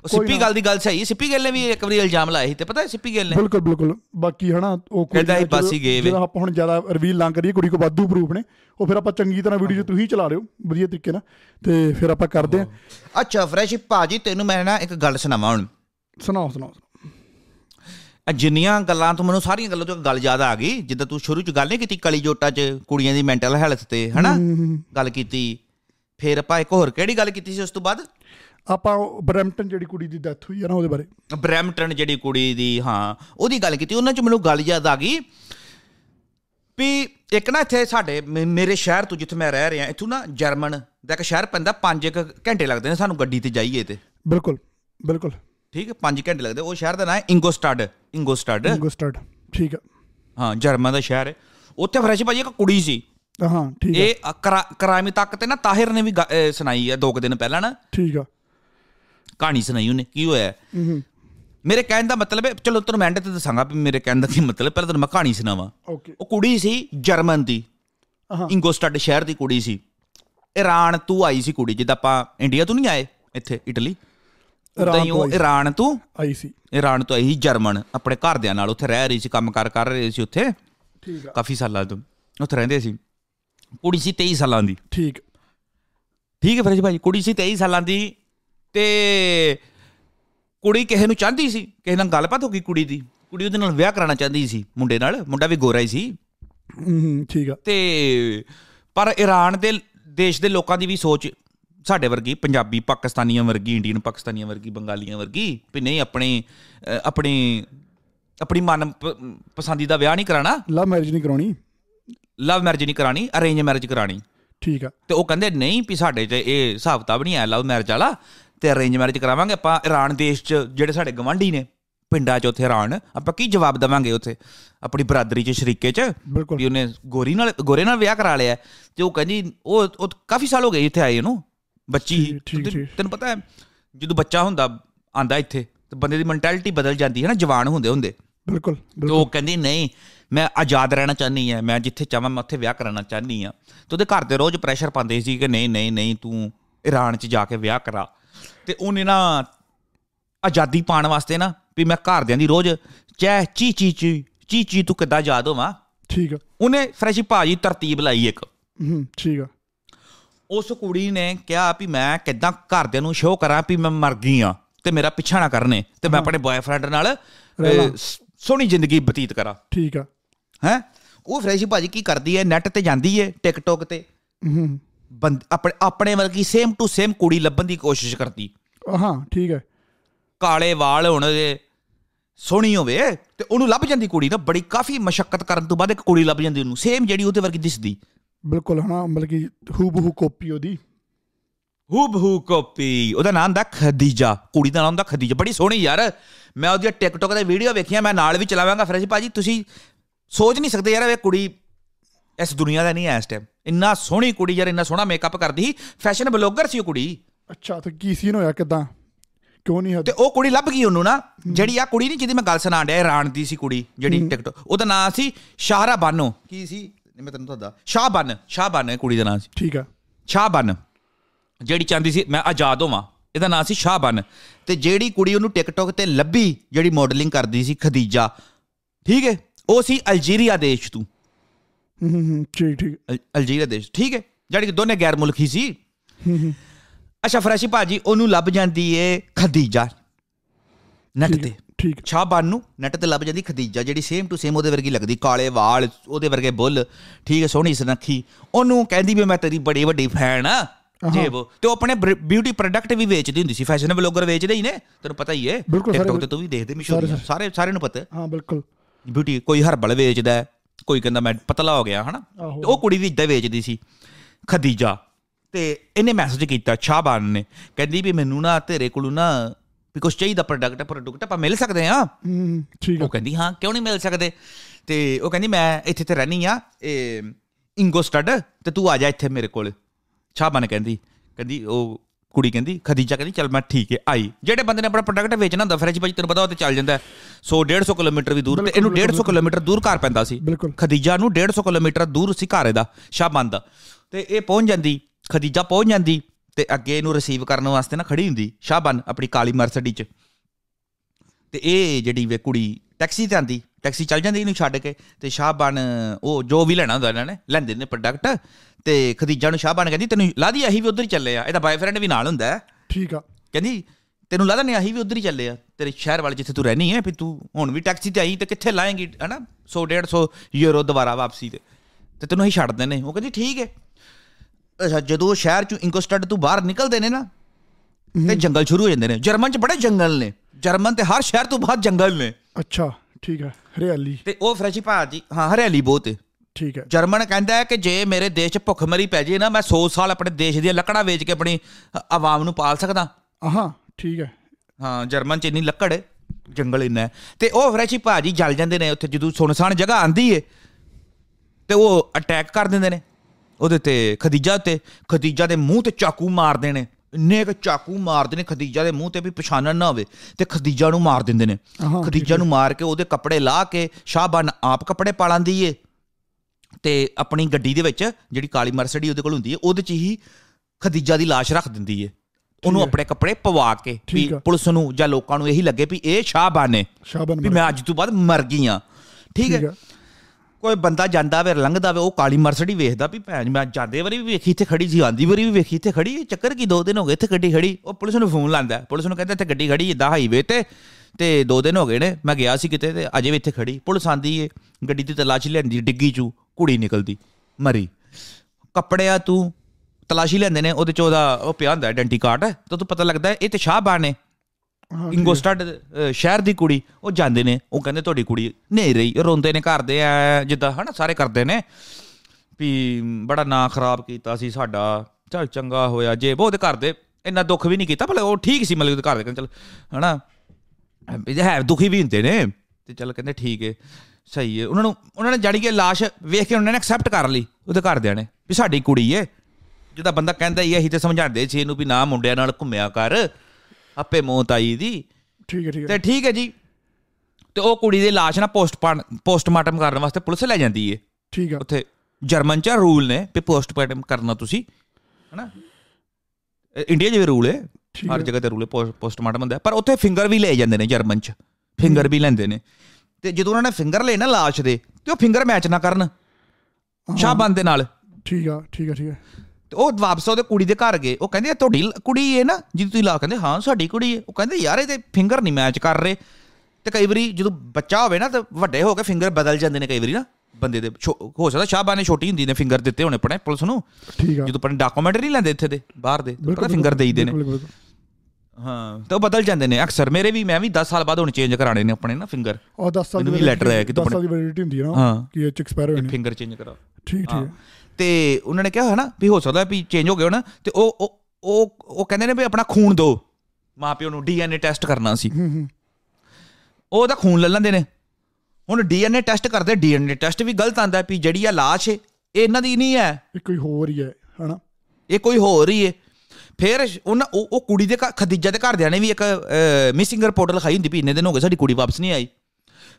ਸਿੱਪੀ ਗੱਲ ਦੀ ਗੱਲ ਸਹੀ ਸਿੱਪੀ ਗਿੱਲ ਨੇ ਵੀ ਇੱਕ ਵਾਰੀ ਇਲਜ਼ਾਮ ਲਾਇਆ ਸੀ ਤੇ ਪਤਾ ਹੈ ਸਿੱਪੀ ਗਿੱਲ ਨੇ? ਬਿਲਕੁਲ ਬਿਲਕੁਲ। ਬਾਕੀ ਹਨਾ ਉਹ ਕਹਿੰਦਾ ਜਦੋਂ- ਬਾਸੀ ਗਏ ਵੇ। ਜਦੋਂ ਆਪਾਂ ਹੁਣ ਜ਼ਿਆਦਾ ਰਿਵੀਲ ਨਾ ਕਰੀਏ ਕੁੜੀ ਕੋ ਵਾਧੂ ਪ੍ਰੂਫ ਨੇ ਉਹ ਫਿਰ ਆਪਾਂ ਚੰਗੀ ਤਰ੍ਹਾਂ ਵੀਡੀਓ ਤੁਸੀਂ ਚਲਾ ਲਿਓ ਵਧੀਆ ਤਰੀਕੇ ਨਾਲ ਤੇ ਫਿਰ ਆਪਾਂ ਕਰਦੇ ਹਾਂ। ਅੱਛਾ ਫਰੈਸ਼ ਭਾਜੀ ਤੈਨੂੰ ਮੈਂ ਨਾ ਇੱਕ ਗੱਲ ਸੁਣਾਵਾਂ ਹੁਣ। ਸੁਣਾਓ ਸੁਣਾਓ ਜਿੰਨੀਆਂ ਗੱਲਾਂ ਤੋਂ ਮੈਨੂੰ ਸਾਰੀਆਂ ਗੱਲਾਂ ਤੋਂ ਇੱਕ ਗੱਲ ਯਾਦ ਆ ਗਈ ਜਿੱਦਾਂ ਤੂੰ ਸ਼ੁਰੂ ਚ ਗੱਲ ਨਹੀਂ ਕੀਤੀ ਕਲੀ ਜੋਟਾ ਚ ਕੁੜੀਆਂ ਦੀ ਮੈਂਟਲ ਹੈਲਥ ਤੇ ਹਨਾ? ਗੱਲ ਕੀਤੀ। ਫਿਰ ਆਪਾਂ ਇੱਕ ਹੋਰ ਕਿਹੜੀ ਗੱਲ ਕੀਤੀ ਸੀ ਉਸ ਤੋਂ ਬਾਅਦ? ਆਪਾਂ ਬਰੈਂਪਟਨ ਜਿਹੜੀ ਕੁੜੀ ਦੀ ਡੈਥ ਹੋਈ ਆ ਨਾ ਉਹਦੇ ਬਾਰੇ। ਬ੍ਰੈਮਟਨ ਜਿਹੜੀ ਕੁੜੀ ਦੀ ਹਾਂ ਉਹਦੀ ਗੱਲ ਕੀਤੀ ਉਹਨਾਂ ਚ ਮੈਨੂੰ ਗੱਲ ਯਾਦ ਆ ਗਈ ਵੀ ਇੱਕ ਨਾ ਇੱਥੇ ਸਾਡੇ ਮੇਰੇ ਸ਼ਹਿਰ ਤੋਂ ਜਿੱਥੇ ਮੈਂ ਰਹਿ ਰਿਹਾ ਇੱਥੋਂ ਨਾ ਜਰਮਨ ਦਾ ਇੱਕ ਸ਼ਹਿਰ ਪੈਂਦਾ 5 ਘੰਟੇ ਲੱਗਦੇ ਨੇ ਸਾਨੂੰ ਗੱਡੀ ਤੇ ਜਾਈਏ ਤੇ। ਬਿਲਕੁਲ ਬਿਲਕੁਲ। ਠੀਕ ਹੈ 5 ਘੰਟੇ ਲੱਗਦੇ ਉਹ ਸ਼ਹਿਰ ਦਾ ਨਾਮ ਹੈ ਇੰਗੋਸਟਾਡ ਇੰਗੋਸਟਾਡ। ਸਟਾਰਟ ਠੀਕ ਆ ਹਾਂ ਜਰਮਨ ਦਾ ਸ਼ਹਿਰ ਹੈ। ਉੱਥੇ ਫਰੈਸ਼ ਭਾਜੀ ਇੱਕ ਕੁੜੀ ਸੀ। ਹਾਂ ਠੀਕ ਆ ਇਹ ਕਰਾ- ਕਰਾਮੀ ਤੱਕ ਤੇ ਨਾ ਤਾਹਿਰ ਨੇ ਵੀ ਸੁਣਾਈ ਹੈ ਦੋ ਕੁ ਦਿਨ ਪਹਿਲਾਂ ਨਾ। ਠੀਕ ਆ। ਕਹਾਣੀ ਸੁਣਾਈ ਉਹਨੇ ਕੀ ਹੋਇਆ? ਮੇਰੇ ਕਹਿਣ ਦਾ ਮਤਲਬ ਹੈ ਚਲੋ ਤੁਹਾਨੂੰ ਮੈਂ ਐਂਡ ਤੇ ਦੱਸਾਂਗਾ ਵੀ ਮੇਰੇ ਕਹਿਣ ਦਾ ਕੀ ਮਤਲਬ ਪਹਿਲਾਂ ਤੁਹਾਨੂੰ ਮੈਂ ਕਹਾਣੀ ਸੁਣਾਵਾਂ। ਉਹ ਕੁੜੀ ਸੀ ਜਰਮਨ ਦੀ ਇੰਗੋਸਟਡ ਸ਼ਹਿਰ ਦੀ ਕੁੜੀ ਸੀ। ਈਰਾਨ ਤੋਂ ਆਈ ਸੀ ਕੁੜੀ ਜਿੱਦਾਂ ਆਪਾਂ ਇੰਡੀਆ ਤੋਂ ਨਹੀਂ ਆਏ ਇੱਥੇ ਇਟਲੀ। ਉਦਾਂ ਹੀ ਉਹ। ਈਰਾਨ ਤੋਂ ਆਈ ਸੀ। ਈਰਾਨ ਤੋਂ ਆਈ ਸੀ ਜਰਮਨ ਆਪਣੇ ਘਰਦਿਆਂ ਨਾਲ ਉੱਥੇ ਰਹਿ ਰਹੀ ਸੀ ਕੰਮ ਕਾਰ ਕਰ ਰਹੀ ਸੀ ਉੱਥੇ। ਠੀਕ ਆ। ਕਾਫੀ ਸਾਲਾਂ ਤੋਂ ਉੱਥੇ ਰਹਿੰਦੇ ਸੀ। ਕੁੜੀ ਸੀ 23 ਸਾਲਾਂ ਦੀ। ਠੀਕ। ਠੀਕ ਹੈ ਫਰਜ ਭਾਈ ਕੁੜੀ ਸੀ 23 ਸਾਲਾਂ ਦੀ ਤੇ ਕੁੜੀ ਕਿਸੇ ਨੂੰ ਚਾਹੁੰਦੀ ਸੀ ਕਿਸੇ ਨਾਲ ਗੱਲਬਾਤ ਹੋ ਗਈ ਕੁੜੀ ਦੀ ਕੁੜੀ ਉਹਦੇ ਨਾਲ ਵਿਆਹ ਕਰਾਉਣਾ ਚਾਹੁੰਦੀ ਸੀ ਮੁੰਡੇ ਨਾਲ ਮੁੰਡਾ ਵੀ ਗੋਰਾ ਹੀ ਸੀ। ਠੀਕ ਆ। ਤੇ ਪਰ ਈਰਾਨ ਦੇ ਦੇਸ਼ ਦੇ ਲੋਕਾਂ ਦੀ ਵੀ ਸੋਚ ਸਾਡੇ ਵਰਗੀ ਪੰਜਾਬੀ ਪਾਕਿਸਤਾਨੀਆਂ ਵਰਗੀ ਇੰਡੀਅਨ ਪਾਕਿਸਤਾਨੀਆਂ ਵਰਗੀ ਬੰਗਾਲੀਆਂ ਵਰਗੀ ਵੀ ਨਹੀਂ ਆਪਣੀ ਆਪਣੀ ਆਪਣੀ ਮਨ ਪਸੰਦੀ ਦਾ ਵਿਆਹ ਨਹੀਂ ਕਰਾਣਾ ਲਵ ਮੈਰਿਜ ਨਹੀਂ ਕਰਾਉਣੀ। ਲਵ ਮੈਰਿਜ ਨਹੀਂ ਕਰਾਣੀ ਅਰੇਂਜ ਮੈਰਿਜ ਕਰਾਣੀ ਠੀਕ ਆ। ਤੇ ਉਹ ਕਹਿੰਦੇ ਨਹੀਂ ਵੀ ਸਾਡੇ 'ਚ ਇਹ ਹਿਸਾਬ ਕਿਤਾਬ ਨਹੀਂ ਹੈ ਲਵ ਮੈਰਿਜ ਵਾਲਾ। ਤੇ ਅਰੇਂਜ ਮੈਰਿਜ ਕਰਾਵਾਂਗੇ ਆਪਾਂ ਈਰਾਨ ਦੇਸ਼ 'ਚ ਜਿਹੜੇ ਸਾਡੇ ਗਵਾਂਢੀ ਨੇ ਪਿੰਡਾਂ 'ਚ ਉੱਥੇ ਈਰਾਨ ਆਪਾਂ ਕੀ ਜਵਾਬ ਦੇਵਾਂਗੇ ਉੱਥੇ? ਆਪਣੀ ਬਰਾਦਰੀ 'ਚ ਸ਼ਰੀਕੇ 'ਚ ਵੀ ਉਹਨੇ ਗੋਰੀ ਨਾਲ ਗੋਰੇ ਨਾਲ ਵਿਆਹ ਕਰਾ ਲਿਆ। ਤੇ ਉਹ ਕਹਿੰਦੀ ਉਹ ਉਹ ਕਾਫੀ ਸਾਲ ਹੋ ਗਏ ਇੱਥੇ ਆਏ ਉਹਨੂੰ ਬੱਚੀ। ਤੈਨੂੰ ਪਤਾ ਹੈ ਜਦੋਂ ਬੱਚਾ ਹੁੰਦਾ ਆਂਦਾ ਇੱਥੇ ਤੇ ਬੰਦੇ ਦੀ ਮੈਂਟੈਲਿਟੀ ਬਦਲ ਜਾਂਦੀ ਹੈ ਨਾ ਜਵਾਨ ਹੁੰਦੇ ਹੁੰਦੇ। ਬਿਲਕੁਲ ਤੇ ਉਹ ਕਹਿੰਦੀ ਨਹੀਂ ਮੈਂ ਆਜ਼ਾਦ ਰਹਿਣਾ ਚਾਹਨੀ ਹੈ ਮੈਂ ਜਿੱਥੇ ਚਾਹਾਂ ਮੈਂ ਉੱਥੇ ਵਿਆਹ ਕਰਾਉਣਾ ਚਾਹਨੀ ਆ ਤੇ ਉਹਦੇ ਘਰ ਦੇ ਰੋਜ਼ ਪ੍ਰੈਸ਼ਰ ਪਾਉਂਦੇ ਸੀ ਕਿ ਨਹੀਂ ਨਹੀਂ ਨਹੀਂ ਤੂੰ ਈਰਾਨ 'ਚ ਜਾ ਕੇ ਵਿਆਹ ਕਰਾ। ਤੇ ਉਹਨੇ ਨਾ ਆਜ਼ਾਦੀ ਪਾਉਣ ਵਾਸਤੇ ਨਾ ਵੀ ਮੈਂ ਘਰਦਿਆਂ ਦੀ ਰੋਜ਼ ਚੈ ਚੀ ਚੀ ਚੀ ਚੀ ਚੀ ਤੂੰ ਕਿੱਦਾਂ ਆਜ਼ਾਦ ਹੋਵਾਂ? ਠੀਕ ਆ। ਉਹਨੇ ਫਰੈਸ਼ੀ ਭਾਜੀ ਤਰਤੀਬ ਲਾਈ ਇੱਕ। ਹੂੰ ਠੀਕ ਆ। ਉਸ ਕੁੜੀ ਨੇ ਕਿਹਾ ਵੀ ਮੈਂ ਕਿੱਦਾਂ ਘਰਦਿਆਂ ਨੂੰ ਸ਼ੋਅ ਕਰਾਂ ਵੀ ਮੈਂ ਮਰ ਗਈ ਆ ਤੇ ਮੇਰਾ ਪਿੱਛਾ ਨਾ ਕਰਨੇ ਤੇ ਮੈਂ ਆਪਣੇ ਬॉयਫ੍ਰੈਂਡ ਨਾਲ ਸੋਹਣੀ ਜ਼ਿੰਦਗੀ ਬਤੀਤ ਕਰਾਂ। ਠੀਕ ਆ। ਹੈ? ਉਹ ਫਰੈਸ਼ੀ ਭਾਜੀ ਕੀ ਕਰਦੀ ਹੈ ਨੈਟ ਤੇ ਜਾਂਦੀ ਹੈ ਟਿਕਟੋਕ ਤੇ। ਹੂੰ। ਆਪਣੇ ਆਪਣੇ ਵਰਗੀ ਸੇਮ ਟੂ ਸੇਮ ਕੁੜੀ ਲੱਭਣ ਦੀ ਕੋਸ਼ਿਸ਼ ਕਰਦੀ। ਹਾਂ ਠੀਕ ਹੈ। ਕਾਲੇ ਵਾਲ ਹੋਣ ਦੇ ਸੋਹਣੀ ਹੋਵੇ ਤੇ ਉਹਨੂੰ ਲੱਭ ਜਾਂਦੀ ਕੁੜੀ ਨਾ ਬੜੀ ਕਾਫੀ ਮਸ਼ੱਕਤ ਕਰਨ ਤੋਂ ਬਾਅਦ ਇੱਕ ਕੁੜੀ ਲੱਭ ਜਾਂਦੀ ਉਹਨੂੰ ਸੇਮ ਜਿਹੜੀ ਉਹਦੇ ਵਰਗੀ ਦਿਸਦੀ। ਬਿਲਕੁਲ ਹਨਾ ਮਤਲਬ ਕਿ ਹੂ ਬਹੂ ਕਾਪੀ ਉਹਦੀ। ਹੂਬਹੂ ਕਾਪੀ ਉਹਦਾ ਨਾਮ ਦਾ ਖਦੀਜਾ ਕੁੜੀ ਦਾ ਨਾਮ ਦਾ ਖਦੀਜਾ ਬੜੀ ਸੋਹਣੀ ਯਾਰ। ਮੈਂ ਉਹਦੀ ਟਿਕਟੋਕ ਤੇ ਵੀਡੀਓ ਵੇਖੀਆਂ ਮੈਂ ਨਾਲ ਵੀ ਚਲਾਵਾਂਗਾ ਫਿਰ ਜੀ ਭਾਜੀ ਤੁਸੀਂ ਸੋਚ ਨਹੀਂ ਸਕਦੇ ਯਾਰ ਇਹ ਕੁੜੀ ਇਸ ਦੁਨੀਆ ਦਾ ਨਹੀਂ ਹੈ ਇਸ ਟਾਈਮ ਇੰਨਾ ਸੋਹਣੀ ਕੁੜੀ ਯਾਰ ਇੰਨਾ ਸੋਹਣਾ ਮੇਕਅਪ ਕਰਦੀ ਫੈਸ਼ਨ ਬਲੌਗਰ ਸੀ ਉਹ ਕੁੜੀ। ਅੱਛਾ ਤੇ ਕੀ ਸੀਨ ਹੋਇਆ ਕਿਦਾਂ? ਕਿਉਂ ਨਹੀਂ ਤੇ ਉਹ ਕੁੜੀ ਲੱਭ ਗਈ ਉਹਨੂੰ ਨਾ ਜਿਹੜੀ ਆ ਕੁੜੀ ਨਹੀਂ ਜਿਹਦੀ ਮੈਂ ਗੱਲ ਸੁਣਾਣ ਡਿਆ ਇਰਾਨ ਦੀ ਸੀ ਕੁੜੀ ਜਿਹੜੀ ਟਿਕਟੋਕ ਉਹਦਾ ਨਾਮ ਸੀ ਸ਼ਾਹਰਾ ਬਾਨੋ। ਕੀ ਸੀ? ਨਹੀਂ ਮੈਂ ਤੈਨੂੰ ਦੱਸਦਾ। ਸ਼ਾਹਬਨ ਸ਼ਾਹਬਨ ਹੈ ਕੁੜੀ ਦਾ ਨਾਮ ਸੀ। ਠੀਕ ਆ। ਸ਼ਾਹਬਨ ਜਿਹੜੀ ਚਾਹੁੰਦੀ ਸੀ ਮੈਂ ਆਜ਼ਾਦ ਹੋਵਾਂ ਇਹਦਾ ਨਾਮ ਸੀ ਸ਼ਾਹਬਨ। ਤੇ ਜਿਹੜੀ ਕੁੜੀ ਉਹਨੂੰ ਟਿਕਟੋਕ ਤੇ ਲੱਭੀ ਜਿਹੜੀ ਮਾਡਲਿੰਗ ਕਰਦੀ ਸੀ ਖਦੀਜਾ ਠੀਕ ਹੈ ਉਹ ਸੀ ਅਲਜੀਰੀਆ ਦੇਸ਼ ਤੋਂ। ਠੀਕ ਅਲ- ਅਲਜੀਰੀਆ ਦੇਸ਼ ਠੀਕ ਹੈ? ਜਿਹੜੀ ਕਿ ਦੋਨੇ ਗੈਰ ਮੁਲਕੀ ਸੀ। ਅੱਛਾ ਫਰੈਸ਼ੀ ਭਾਜੀ ਉਹਨੂੰ ਲੱਭ ਜਾਂਦੀ ਏ ਖਦੀਜਾ। ਨੈਟ ਤੇ। ਠੀਕ। ਸ਼ਾਹਬਾਨ ਨੂੰ ਨੈਟ ਤੇ ਲੱਭ ਜਾਂਦੀ ਖਦੀਜਾ ਜਿਹੜੀ ਸੇਮ ਟੂ ਸੇਮ ਉਹਦੇ ਵਰਗੀ ਲੱਗਦੀ ਕਾਲੇ ਵਾਲ ਉਹਦੇ ਵਰਗੇ ਬੁੱਲ। ਠੀਕ ਹੈ ਸੋਹਣੀ ਸੁਨੱਖੀ ਉਹਨੂੰ ਕਹਿੰਦੀ ਵੀ ਮੈਂ ਤੇਰੀ ਬੜੀ ਵੱਡੀ ਫੈਨ ਆ ਜੇ ਉਹ ਤੇ ਉਹ ਆਪਣੇ ਬਿਊਟੀ ਪ੍ਰੋਡਕਟ ਵੀ ਵੇਚਦੀ ਹੁੰਦੀ ਸੀ ਫੈਸ਼ਨ ਬਲੌਗਰ ਵੇਚਦੇ ਹੀ ਨੇ ਤੈਨੂੰ ਪਤਾ ਹੀ ਸਾਰੇ TikTok ਤੇ ਤੂੰ ਵੀ ਦੇਖਦੇ ਮਸ਼ਹੂਰ ਸਾਰੇ- ਸਾਰੇ ਨੂੰ ਪਤਾ ਹੈ। ਹਾਂ ਬਿਲਕੁਲ। ਬਿਊਟੀ ਕੋਈ ਹਰਬਲ ਵੇਚਦਾ ਹੈ, ਕੋਈ ਕਹਿੰਦਾ ਮੈਂ ਪਤਲਾ ਹੋ ਗਿਆ ਹਨਾ? ਉਹ ਕੁੜੀ ਵੀ ਇਦਾਂ ਵੇਚਦੀ ਸੀ ਖਦੀਜਾ। ਤੇ ਇਹਨੇ ਮੈਸੇਜ ਕੀਤਾ ਸ਼ਾਹਬਾਨ ਨੇ ਕਹਿੰਦੀ ਵੀ ਮੈਨੂੰ ਨਾ ਤੇਰੇ ਕੋਲੋਂ ਨਾ ਵੀ ਕੁਛ ਚਾਹੀਦਾ ਪ੍ਰੋਡਕਟ ਪ੍ਰੋਡਕਟ ਆਪਾਂ ਮਿਲ ਸਕਦੇ ਆ ਠੀਕ ਉਹ ਕਹਿੰਦੀ ਹਾਂ ਕਿਉਂ ਨਹੀਂ ਮਿਲ ਸਕਦੇ? ਤੇ ਉਹ ਕਹਿੰਦੀ ਮੈਂ ਇੱਥੇ ਤੇ ਰਹਿਣੀ ਆ ਇਹ ਇੰਗੋ ਸਟੱਡ ਤੇ ਤੂੰ ਆ ਜਾ ਇੱਥੇ ਮੇਰੇ ਕੋਲ। ਸ਼ਾਹਬਾਨ ਕਹਿੰਦੀ ਕਹਿੰਦੀ ਉਹ ਕੁੜੀ ਕਹਿੰਦੀ ਖਦੀਜਾ ਕਹਿੰਦੀ ਚੱਲ ਮੈਂ ਠੀਕ ਹੈ ਆਈ। ਜਿਹੜੇ ਬੰਦੇ ਨੇ ਆਪਣਾ ਪ੍ਰੋਡਕਟ ਵੇਚਣਾ ਹੁੰਦਾ ਫਰਿੱਜ ਭਾਜੀ ਤੈਨੂੰ ਪਤਾ ਉਹ ਤੇ ਚੱਲ ਜਾਂਦਾ 100 150 ਕਿਲੋਮੀਟਰ ਵੀ ਦੂਰ ਤੇ ਇਹਨੂੰ 150 ਕਿਲੋਮੀਟਰ ਦੂਰ ਘਰ ਪੈਂਦਾ ਸੀ। ਖਦੀਜਾ ਨੂੰ 150 ਕਿਲੋਮੀਟਰ ਦੂਰ ਸੀ ਘਰ ਇਹਦਾ ਸ਼ਾਹਬਾਨ ਦਾ ਤੇ ਇਹ ਪਹੁੰਚ ਜਾਂਦੀ ਖਦੀਜਾ ਪਹੁੰਚ ਜਾਂਦੀ ਤੇ ਅੱਗੇ ਇਹਨੂੰ ਰਿਸੀਵ ਕਰਨ ਵਾਸਤੇ ਨਾ ਖੜੀ ਹੁੰਦੀ ਸ਼ਾਹਬਾਨ ਆਪਣੀ ਕਾਲੀ ਮਰਸਡੀ 'ਚ। ਤੇ ਇਹ ਜਿਹੜੀ ਵੇ ਕੁੜੀ ਟੈਕਸੀ ਤੇ ਆਂਦੀ ਟੈਕਸੀ ਚੱਲ ਜਾਂਦੀ ਇਹਨੂੰ ਛੱਡ ਕੇ ਤੇ ਸ਼ਾਹਬਾਨ ਉਹ ਜੋ ਵੀ ਲੈਣਾ ਹੁੰਦਾ ਇਹਨਾਂ ਨੇ ਲੈਂਦੇ ਨੇ ਪ੍ਰੋਡਕਟ ਤੇ ਖਦੀਜਾ ਨੂੰ ਸ਼ਾਹਬਾਨ ਕਹਿੰਦੀ ਤੈਨੂੰ ਲਾ ਦੀ ਅਸੀਂ ਵੀ ਉਧਰ ਹੀ ਚੱਲੇ ਆ। ਇਹਦਾ ਬਾਏਫ੍ਰੈਂਡ ਵੀ ਨਾਲ ਹੁੰਦਾ ਹੈ। ਠੀਕ ਆ। ਕਹਿੰਦੀ ਤੈਨੂੰ ਲੱਗਦਾ ਨਹੀਂ ਅਸੀਂ ਵੀ ਉਧਰ ਹੀ ਚੱਲੇ ਆ। ਤੇਰੇ ਸ਼ਹਿਰ ਵਾਲੇ ਜਿੱਥੇ ਤੂੰ ਰਹਿਣੀ ਹੈ ਵੀ ਤੂੰ ਹੁਣ ਵੀ ਟੈਕਸੀ ਤੇ ਆਈ ਤੇ ਕਿੱਥੇ ਲਾਏਂਗੀ ਹਨਾ? 100 150 ਯੂਰੋ ਦੁਬਾਰਾ ਵਾਪਸੀ ਤੇ। ਤੇ ਤੈਨੂੰ ਅਸੀਂ ਛੱਡ ਦਿੰਨੇ ਉਹ ਕਹਿੰਦੀ ਠੀਕ ਹੈ ਅੱਛਾ ਜਦੋਂ ਸ਼ਹਿਰ ਚੋਂ ਇੰਕੋਸਟਡ ਤੋਂ ਬਾਹਰ ਨਿਕਲਦੇ ਨੇ ਨਾ ਤੇ ਜੰਗਲ ਸ਼ੁਰੂ ਹੋ ਜਾਂਦੇ ਨੇ। ਜਰਮਨ 'ਚ ਬੜੇ ਜੰਗਲ ਨੇ। ਜਰਮਨ ਤੇ ਹਰ ਸ਼ਹਿਰ ਤੋਂ ਬਾਅਦ ਜੰਗਲ ਨੇ। ਅੱਛਾ ਠੀਕ ਆ ਹਰਿਆਲੀ। ਤੇ ਉਹ ਫਰੈਸ਼ੀ ਭਾਜੀ ਹਾਂ ਹਰਿਆਲੀ ਬਹੁਤ ਹੈ ਠੀਕ ਹੈ। ਜਰਮਨ ਕਹਿੰਦਾ ਹੈ ਕਿ ਜੇ ਮੇਰੇ ਦੇਸ਼ 'ਚ ਭੁੱਖਮਰੀ ਪੈ ਜੇ ਨਾ ਮੈਂ 100 ਸਾਲ ਆਪਣੇ ਦੇਸ਼ ਦੀਆਂ ਲੱਕੜਾਂ ਵੇਚ ਕੇ ਆਪਣੀ ਆਵਾਮ ਨੂੰ ਪਾਲ ਸਕਦਾ। ਆਹਾਂ ਠੀਕ ਹੈ। ਹਾਂ ਜਰਮਨ 'ਚ ਇੰਨੀ ਲੱਕੜ ਹੈ ਜੰਗਲ ਇੰਨਾ ਹੈ। ਤੇ ਉਹ ਫਰੈਸ਼ੀ ਭਾਜੀ ਜਲ ਜਾਂਦੇ ਨੇ ਉੱਥੇ ਜਦੋਂ ਸੁਨਸਾਨ ਜਗ੍ਹਾ ਆਂਦੀ ਏ ਤੇ ਉਹ ਅਟੈਕ ਕਰ ਦਿੰਦੇ ਨੇ। ਉਹਦੇ ਤੇ ਖਦੀਜਾ ਤੇ ਖਦੀਜਾ ਦੇ ਮੂੰਹ ਤੇ ਚਾਕੂ ਮਾਰਦੇ ਨੇ ਇੰਨੇ ਕੁ ਚਾਕੂ ਮਾਰਦੇ ਨੇ ਖਦੀਜਾ ਦੇ ਮੂੰਹ ਤੇ ਵੀ ਪਛਾਣਨ ਨਾ ਹੋਵੇ ਤੇ ਖਦੀਜਾ ਨੂੰ ਮਾਰ ਦਿੰਦੇ ਨੇ। ਖਦੀਜਾ ਨੂੰ ਮਾਰ ਕੇ ਉਹਦੇ ਕੱਪੜੇ ਲਾ ਕੇ ਸ਼ਾਹਬਾਨ ਆਪ ਕੱਪੜੇ ਪਾ ਲੈਂਦੀ ਏ। ਤੇ ਆਪਣੀ ਗੱਡੀ ਦੇ ਵਿੱਚ ਜਿਹੜੀ ਕਾਲੀ ਮਰਸਡੀ ਉਹਦੇ ਕੋਲ ਹੁੰਦੀ ਏ ਉਹਦੇ 'ਚ ਹੀ ਖਦੀਜਾ ਦੀ ਲਾਸ਼ ਰੱਖ ਦਿੰਦੀ ਏ ਉਹਨੂੰ ਹੈ। ਆਪਣੇ ਕੱਪੜੇ ਪਵਾ ਕੇ ਵੀ। ਪੁਲਿਸ ਨੂੰ ਜਾਂ ਲੋਕਾਂ ਨੂੰ ਇਹੀ ਲੱਗੇ ਵੀ ਇਹ ਸ਼ਾਹਬਾਨ ਨੇ ਸ਼ਾਬਨ ਵੀ ਮੈਂ ਅੱਜ ਤੋਂ ਬਾਅਦ ਮਰ ਗਈ ਆ ਠੀਕ ਹੈ। ਕੋਈ ਬੰਦਾ ਜਾਂਦਾ ਵੇ ਲੰਘਦਾ ਵੇ ਉਹ ਕਾਲੀ ਮਰਸਡੀ ਵੇਖਦਾ ਵੀ ਭੈਣ ਮੈਂ ਜਾਂਦੇ ਵਾਰੀ ਵੀ ਵੇਖੀ ਇੱਥੇ ਖੜੀ ਸੀ ਆਂਦੀ ਵਾਰੀ ਵੀ ਵੇਖੀ ਇੱਥੇ ਖੜੀ ਚੱਕਰ ਕੀ ਦੋ ਦਿਨ ਹੋ ਗਏ ਇੱਥੇ ਗੱਡੀ ਖੜੀ ਉਹ ਪੁਲਿਸ ਨੂੰ ਫੋਨ ਲਾਂਦਾ ਪੁਲਿਸ ਨੂੰ ਕਹਿੰਦਾ ਇੱਥੇ ਗੱਡੀ ਖੜੀ ਇਦਾਂ ਹਾਈਵੇ ਤੇ ਤੇ ਦੋ ਦਿਨ ਹੋ ਗਏ ਨੇ ਮੈਂ ਗਿਆ ਸੀ ਕਿਤੇ ਤੇ ਅਜੇ ਵੀ ਇੱਥੇ ਖੜੀ। ਪੁਲਿਸ ਆਂਦੀ ਏ ਗੱਡੀ ਦੀ ਤਲਾਸ਼ੀ ਲੈਂਦੀ ਡਿੱਗੀ ਚੋਂ। ਕੁੜੀ ਨਿਕਲਦੀ ਮਰੀ। ਕੱਪੜਿਆਂ ਤੂੰ ਤਲਾਸ਼ੀ ਲੈਂਦੇ ਨੇ ਉਹਦੇ ਚ ਉਹਦਾ ਉਹ ਪਿਆ ਹੁੰਦਾ ਆਇਡੈਂਟੀ ਕਾਰਡ ਤਾਂ ਤੂੰ ਪਤਾ ਲੱਗਦਾ ਇਹ ਤੇ ਸ਼ਾਹਬਾਨ ਨੇ। ਇੰਗੋਸਟਡ ਸ਼ਹਿਰ ਦੀ ਕੁੜੀ ਉਹ ਜਾਂਦੇ ਨੇ ਉਹ ਕਹਿੰਦੇ ਤੁਹਾਡੀ ਕੁੜੀ ਨਹੀਂ ਰਹੀ ਰੋਂਦੇ ਨੇ ਘਰ ਦੇ ਐ ਜਿੱਦਾਂ ਹਨਾ ਸਾਰੇ ਕਰਦੇ ਨੇ। ਵੀ ਬੜਾ ਨਾਂ ਖਰਾਬ ਕੀਤਾ ਸੀ ਸਾਡਾ ਚਲ ਚੰਗਾ ਹੋਇਆ ਜੇ ਬਹੁਤ ਘਰ ਦੇ ਇੰਨਾ ਦੁੱਖ ਵੀ ਨਹੀਂ ਕੀਤਾ ਭਲੇ ਉਹ ਠੀਕ ਸੀ ਮਤਲਬ ਘਰ ਦੇ ਕਹਿੰਦੇ ਚਲ ਹਨਾ ਵੀ ਹੈ ਦੁਖੀ ਵੀ ਹੁੰਦੇ ਨੇ ਤੇ ਚਲ ਕਹਿੰਦੇ ਠੀਕ ਹੈ ਸਹੀ ਹੈ। ਉਹਨਾਂ ਨੂੰ ਉਹਨਾਂ ਨੇ ਜਾਣੀ ਕਿ ਲਾਸ਼ ਵੇਖ ਕੇ ਉਹਨਾਂ ਨੇ ਐਕਸੈਪਟ ਕਰ ਲਈ ਉਹਦੇ ਘਰਦਿਆਂ ਨੇ ਵੀ ਸਾਡੀ ਕੁੜੀ ਹੈ ਜਿਹਦਾ ਬੰਦਾ ਕਹਿੰਦਾ ਹੀ ਹੈ, ਅਸੀਂ ਤੇ ਸਮਝਾਉਂਦੇ ਸੀ ਇਹਨੂੰ ਵੀ ਨਾ ਮੁੰਡਿਆਂ ਨਾਲ ਘੁੰਮਿਆ ਕਰ। ਆਪੇ ਮੌਤ ਆਈ ਦੀ। ਠੀਕ ਹੈ ਠੀਕ ਹੈ। ਤੇ ਠੀਕ ਹੈ ਜੀ। ਤੇ ਉਹ ਕੁੜੀ ਦੀ ਲਾਸ਼ ਨਾ ਪੋਸਟ ਪੋਸਟਮਾਰਟਮ ਕਰਨ ਵਾਸਤੇ ਪੁਲਿਸ ਲੈ ਜਾਂਦੀ ਏ। ਠੀਕ ਆ। ਉੱਥੇ ਜਰਮਨ ਚ ਰੂਲ ਨੇ ਵੀ ਪੋਸਟਮਾਰਟਮ ਕਰਨਾ ਤੁਸੀਂ ਹਨਾ? ਇੰਡੀਆ 'ਚ ਵੀ ਰੂਲ ਹੈ ਹਰ ਹੈ। ਜਗ੍ਹਾ ਤੇ ਰੂਲ ਹੈ ਪੋਸਟਮਾਰਟਮ ਹੁੰਦਾ। ਹੈ। ਪਰ ਉੱਥੇ ਫਿੰਗਰ ਵੀ ਲੈ ਜਾਂਦੇ ਨੇ ਜਰਮਨ ਚ। ਫਿੰਗਰ ਵੀ ਲੈਂਦੇ ਨੇ। ਤੇ ਜਦੋਂ ਉਹਨਾਂ ਨੇ ਫਿੰਗਰ ਲਏ ਨਾ ਲਾਸ਼ ਦੇ ਤੇ ਉਹ ਫਿੰਗਰ ਮੈਚ ਨਾ ਕਰਨ। ਸ਼ਾਹਬਾਨ ਦੇ ਨਾਲ। ਠੀਕ ਆ ਠੀਕ ਆ ਠੀਕ ਆ। ਤੇ ਉਹ ਵਾਪਸ ਉਹਦੇ ਕੁੜੀ ਦੇ ਘਰ ਗਏ। ਉਹ ਕਹਿੰਦੇ ਤੁਹਾਡੀ ਕੁੜੀ ਹੈ ਨਾ ਜਿਹਦੀ ਤੁਸੀਂ ਲਾ ਕਹਿੰਦੇ ਹਾਂ ਸਾਡੀ ਕੁੜੀ ਹੈ ਉਹ ਕਹਿੰਦੇ ਯਾਰ ਇਹਦੇ ਫਿੰਗਰ ਨਹੀਂ ਮੈਚ ਕਰ ਰਹੇ। ਤੇ ਕਈ ਵਾਰੀ ਜਦੋਂ ਬੱਚਾ ਹੋਵੇ ਨਾ ਤਾਂ ਵੱਡੇ ਹੋ ਕੇ ਫਿੰਗਰ ਬਦਲ ਜਾਂਦੇ ਨੇ ਕਈ ਵਾਰੀ ਨਾ ਬੰਦੇ ਦੇ ਹੋ ਸਕਦਾ ਸ਼ਾਹਬਾਨ ਨੇ ਛੋਟੀ ਹੁੰਦੀ ਨੇ ਫਿੰਗਰ ਦਿੱਤੇ ਹੋਣੇ ਆਪਣੇ ਪੁਲਿਸ ਨੂੰ। ਠੀਕ ਆ। ਜਦੋਂ ਆਪਣੇ ਡਾਕੂਮੈਂਟ ਨਹੀਂ ਲੈਂਦੇ ਇੱਥੇ ਦੇ ਬਾਹਰ ਦੇ ਪਤਾ ਫਿੰਗਰ ਦੇਈਦੇ ਨੇ। ਹਾਂ ਤੇ ਉਹ ਬਦਲ ਜਾਂਦੇ ਨੇ। ਅਕਸਰ ਮੇਰੇ ਵੀ ਮੈਂ ਵੀ 10 ਸਾਲ ਬਾਅਦ ਹੁਣ ਚੇਂਜ ਕਰਾਣੇ ਨੇ ਆਪਣੇ ਨਾ ਫਿੰਗਰ ਉਹ 10 ਸਾਲ ਵੀ letter ਆਇਆ ਕਿ 10 ਤੁਹਾਡਾ- ਸਾਲ ਦੀ ਵੈਲਿਡਿਟੀ ਹੁੰਦੀ ਹੈ ਨਾ ਹਾਂ। ਕਿ ਇਹ ਚ ਐਕਸਪਾਇਰ ਨੇ। ਫਿੰਗਰ ਚੇਂਜ ਕਰਾ ਠੀਕ ਠੀਕ। ਹਾਂ। ਹੈ ਤੇ ਉਹਨਾਂ ਨੇ ਕਿਹਾ ਹਨਾ ਵੀ ਹੋ ਸਕਦਾ ਵੀ ਚੇਂਜ ਹੋ ਗਿਆ ਹੋਣਾ ਤੇ ਉਹ ਉਹ ਉਹ ਕਹਿੰਦੇ ਨੇ ਵੀ ਆਪਣਾ ਖੂਨ ਦਿਓ ਮਾਪਿਓ ਨੂੰ ਡੀਐਨਏ ਟੈਸਟ ਕਰਨਾ ਸੀ। ਹੂੰ ਹੂੰ। ਉਹ ਉਹਦਾ ਖੂਨ ਲੈ ਲੈਂਦੇ ਨੇ। ਹੁਣ ਡੀਐਨਏ ਟੈਸਟ ਕਰਦੇ ਡੀਐਨਏ ਟੈਸਟ ਵੀ ਗਲਤ ਆਂਦਾ ਵੀ ਜਿਹੜੀ ਆ ਲਾਸ਼ ਏ ਇਹ ਇਹਨਾਂ ਦੀ ਨਹੀਂ ਹੈ। ਇਹ ਕੋਈ ਹੋਰ ਹੀ ਹੈ ਹਨਾ? ਇਹ ਕੋਈ ਹੋਰ ਹੀ ਏ। ਫਿਰ ਉਹਨਾਂ ਉਹ ਉਹ ਕੁੜੀ ਦੇ ਘਰ, ਖਦੀਜਾ ਦੇ ਘਰਦਿਆਂ ਨੇ ਵੀ ਇੱਕ ਮਿਸਿੰਗ ਰਿਪੋਰਟ ਲਿਖਾਈ ਹੁੰਦੀ ਵੀ ਇੰਨੇ ਦਿਨ ਹੋ ਗਏ ਸਾਡੀ ਕੁੜੀ ਵਾਪਸ ਨਹੀਂ ਆਈ।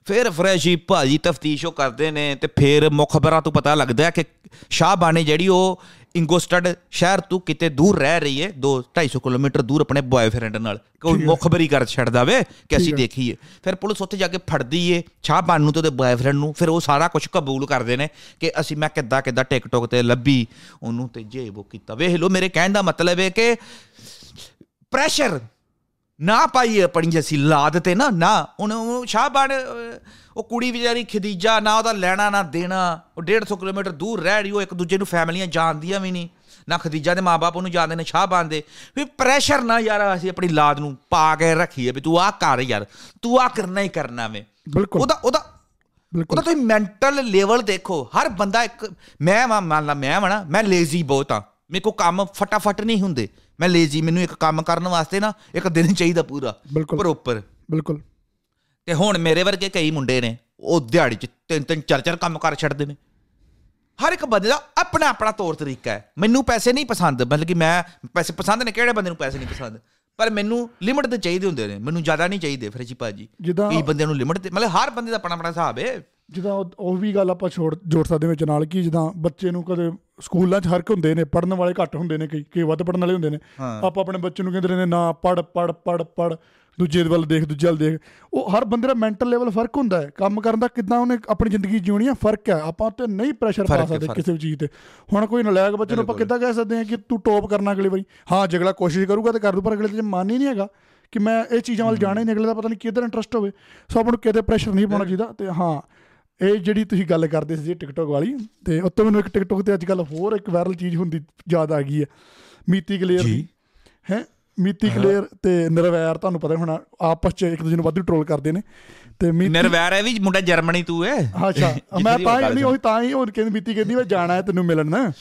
ਫਿਰ ਫਰੈਸ਼ੀ ਭਾਜੀ ਤਫਤੀਸ਼ ਉਹ ਕਰਦੇ ਨੇ ਤੇ ਫਿਰ ਮੁਖਬਰਾਂ ਤੋਂ ਪਤਾ ਲੱਗਦਾ ਹੈ ਕਿ ਸ਼ਾਹਬਾਨੇ ਜਿਹੜੀ ਉਹ ਇੰਗੋਸਟਡ ਸ਼ਹਿਰ ਤੋਂ ਕਿਤੇ ਦੂਰ ਰਹਿ ਰਹੀ ਹੈ 2 250 ਕਿਲੋਮੀਟਰ ਦੂਰ ਆਪਣੇ ਬॉयਫ੍ਰੈਂਡ ਨਾਲ ਕੋਈ ਮੁਖਬਰੀ ਕਰ ਛੱਡਦਾ ਵੇ ਕਿ ਅਸੀਂ ਦੇਖੀਏ। ਫਿਰ ਪੁਲਿਸ ਉੱਥੇ ਜਾ ਕੇ ਫੜਦੀ ਏ ਸ਼ਾਹਬਾਨ ਨੂੰ ਤੇ ਉਹਦੇ ਬॉयਫ੍ਰੈਂਡ ਨੂੰ ਫਿਰ ਉਹ ਸਾਰਾ ਕੁਝ ਕਬੂਲ ਕਰਦੇ ਨੇ ਕਿ ਅਸੀਂ ਮੈਂ ਕਿੱਦਾਂ ਕਿੱਦਾਂ ਟਿਕਟੋਕ ਤੇ ਲੱਭੀ ਉਹਨੂੰ ਤੇ ਜੇ ਉਹ ਕੀਤਾ। ਵੇਖ ਲਓ ਮੇਰੇ ਕਹਿਣ ਦਾ ਮਤਲਬ ਹੈ ਕਿ ਪ੍ਰੈਸ਼ਰ ਨਾ ਪਾਈਏ ਆਪਣੀ ਜੈਸੀ ਲਾਦ ਤੇ ਨਾ ਨਾ। ਉਹਨੂੰ ਸ਼ਾਹਬਾਨ ਉਹ ਕੁੜੀ ਵਿਚਾਰੀ ਖਦੀਜਾ ਨਾ ਉਹਦਾ ਲੈਣਾ ਨਾ ਦੇਣਾ। ਉਹ 150 ਕਿਲੋਮੀਟਰ ਦੂਰ ਰਹਿ ਰਹੀ ਉਹ ਇੱਕ ਦੂਜੇ ਨੂੰ ਫੈਮਲੀਆਂ ਜਾਣਦੀਆਂ ਵੀ ਨਹੀਂ। ਨਾ ਖਦੀਜਾ ਦੇ ਮਾਪੇ ਉਹਨੂੰ ਜਾਣਦੇ ਨੇ ਸ਼ਾਹਬਾਨ ਦੇ। ਵੀ ਪ੍ਰੈਸ਼ਰ ਨਾ ਯਾਰ ਅਸੀਂ ਆਪਣੀ ਲਾਦ ਨੂੰ ਪਾ ਕੇ ਰੱਖੀਏ ਵੀ ਤੂੰ ਆਹ ਕਰ ਯਾਰ ਤੂੰ ਆਹ ਕਰਨਾ ਹੀ ਕਰਨਾ ਵੇ। ਬਿਲਕੁਲ। ਉਹਦਾ ਉਹਦਾ ਬਿਲਕੁਲ। ਉਹਦਾ ਤੁਸੀਂ ਮੈਂਟਲ ਲੈਵਲ ਦੇਖੋ। ਹਰ ਬੰਦਾ ਇੱਕ ਮੈਂ ਮੰਨ ਲਾ ਮੈਂ ਵਣਾ ਮੈਂ ਲੇਜ਼ੀ ਬਹੁਤ ਆ। ਮੇਰੇ ਕੋ ਕੰਮ ਫਟਾਫਟ ਨਹੀਂ ਹੁੰਦੇ। ਮੈਂ ਲੇਜ਼ੀ ਮੈਨੂੰ ਇੱਕ ਕੰਮ ਕਰਨ ਵਾਸਤੇ ਨਾ ਇੱਕ ਦਿਨ ਚਾਹੀਦਾ ਪੂਰਾ। ਪ੍ਰੋਪਰ ਬਿਲਕੁਲ। ਤੇ ਹੁਣ ਮੇਰੇ ਵਰਗੇ ਕਈ ਮੁੰਡੇ ਨੇ ਉਹ ਦਿਹਾੜੀ 'ਚ ਤਿੰਨ ਤਿੰਨ ਚਾਰ ਚਾਰ ਕੰਮ ਕਰ ਛੱਡਦੇ ਨੇ। ਹਰ ਇੱਕ ਬੰਦੇ ਦਾ ਆਪਣਾ ਆਪਣਾ ਤੌਰ ਤਰੀਕਾ ਹੈ। ਮੈਨੂੰ ਪੈਸੇ ਨਹੀਂ ਪਸੰਦ ਮਤਲਬ ਕਿ ਮੈਂ ਪੈਸੇ ਪਸੰਦ ਨੇ ਕਿਹੜੇ ਬੰਦੇ ਨੂੰ ਪੈਸੇ ਨਹੀਂ ਪਸੰਦ? ਪਰ ਮੈਨੂੰ ਲਿਮਟ ਤੇ ਚਾਹੀਦੇ ਹੁੰਦੇ ਨੇ ਮੈਨੂੰ ਜ਼ਿਆਦਾ ਨਹੀਂ ਚਾਹੀਦੇ ਫਿਰ ਜੀ ਭਾਜੀ ਕਈ ਬੰਦਿਆਂ ਨੂੰ ਲਿਮਟ ਤੇ ਮਤਲਬ ਹਰ ਬੰਦੇ ਦਾ ਆਪਣਾ ਆਪਣਾ ਹਿਸਾਬ ਹੈ। ਜਿੱਦਾਂ ਉਹ ਵੀ ਗੱਲ ਆਪਾਂ ਛੋੜ ਜੋੜ ਸਕਦੇ ਵਿੱਚ ਨਾਲ ਕਿ ਜਿੱਦਾਂ ਬੱਚੇ ਨੂੰ ਕਦੇ ਸਕੂਲਾਂ 'ਚ ਹਰ ਇੱਕ ਹੁੰਦੇ ਨੇ ਪੜਨ ਵਾਲੇ ਘੱਟ ਹੁੰਦੇ ਨੇ ਕਈ ਕਈ ਵੱਧ ਪੜਨ ਵਾਲੇ ਹੁੰਦੇ ਨੇ। ਆਪਾਂ ਆਪਣੇ ਬੱਚੇ ਨੂੰ ਕਹਿੰਦੇ ਰਹਿੰਦੇ ਨਾ ਪੜ ਪੜ ਪੜ ਪੜ ਦੂਜੇ ਦੇ ਵੱਲ ਦੇਖ ਦੂਜੇ ਵੱਲ ਦੇਖ। ਉਹ ਹਰ ਬੰਦੇ ਦਾ ਮੈਂਟਲ ਲੈਵਲ ਫ਼ਰਕ ਹੁੰਦਾ ਹੈ। ਕੰਮ ਕਰਨ ਦਾ ਕਿੱਦਾਂ ਉਹਨੇ ਆਪਣੀ ਜ਼ਿੰਦਗੀ ਜਿਉਣੀ ਹੈ ਫ਼ਰਕ ਹੈ। ਆਪਾਂ ਤੇ ਨਹੀਂ ਪ੍ਰੈਸ਼ਰ ਪਾ ਸਕਦੇ। ਕਿਸੇ ਵੀ ਚੀਜ਼ ਤੇ। ਹੁਣ ਕੋਈ ਨਲਾਇਕ ਬੱਚੇ ਨੂੰ ਆਪਾਂ ਕਿੱਦਾਂ ਕਹਿ ਸਕਦੇ ਹਾਂ ਕਿ ਤੂੰ ਟੌਪ ਕਰਨਾ ਅਗਲੇ ਵਾਰੀ? ਹਾਂ ਜੇ ਅਗਲਾ ਕੋਸ਼ਿਸ਼ ਕਰੂਗਾ ਤੇ ਕਰ ਦੂ ਪਰ ਅਗਲੇ ਤੇ ਮਨ ਹੀ ਨਹੀਂ ਹੈਗਾ ਕਿ ਮੈਂ ਇਹ ਚੀਜ਼ਾਂ ਵੱਲ ਜਾਣਾ ਹੀ ਨਹੀਂ। ਅਗਲੇ ਦਾ ਪਤਾ ਨਹੀਂ ਕਿੱਧਰ ਇੰਟਰਸਟ ਹੋਵੇ। ਸੋ ਆਪਾਂ ਨੂੰ ਕਿਤੇ ਪ੍ਰੈਸ਼ਰ ਨਹੀਂ ਪਾਉਣਾ ਚਾਹੀਦਾ ਤੇ ਹਾਂ। ਇਹ ਜਿਹੜੀ ਤੁਸੀਂ ਗੱਲ ਕਰਦੇ ਸੀ ਟਿਕਟੋਕ ਵਾਲੀ ਤੇ ਉੱਤੋਂ ਮੈਨੂੰ ਇੱਕ ਟਿਕਟੋਕ ਤੇ ਅੱਜ ਕੱਲ ਹੋਰ ਇੱਕ ਵਾਇਰਲ ਚੀਜ਼ ਹੁੰਦੀ ਯਾਦ ਆ ਗਈ ਹੈ ਮੀਤੀ ਕਲੀਅਰ ਦੀ। ਹੈ? ਮੀਤੀ ਕਲੀਅਰ ਤੇ ਨਿਰਵੈਰ ਤੁਹਾਨੂੰ ਪਤਾ ਹੋਣਾ ਆਪਸ ਚ ਇੱਕ ਦੂਜੇ ਨੂੰ ਵਾਧੂ ਟ੍ਰੋਲ ਕਰਦੇ ਨੇ। ਤੇ ਮੀਤੀ ਨਿਰਵੈਰ ਹੈ ਵੀ ਮੁੰਡਾ ਜਰਮਨੀ ਤੂੰ ਹੈ। ਅੱਛਾ ਮੈਂ ਤਾਂ ਹੀ ਨਹੀਂ ਉਹ ਤਾਂ ਹੀ ਉਹ ਕਹਿੰਦੀ ਬੀਤੀ ਕਹਿੰਦੀ ਮੈਂ ਜਾਣਾ ਹੈ ਤੈਨੂੰ ਮਿਲਣ। ਨਾ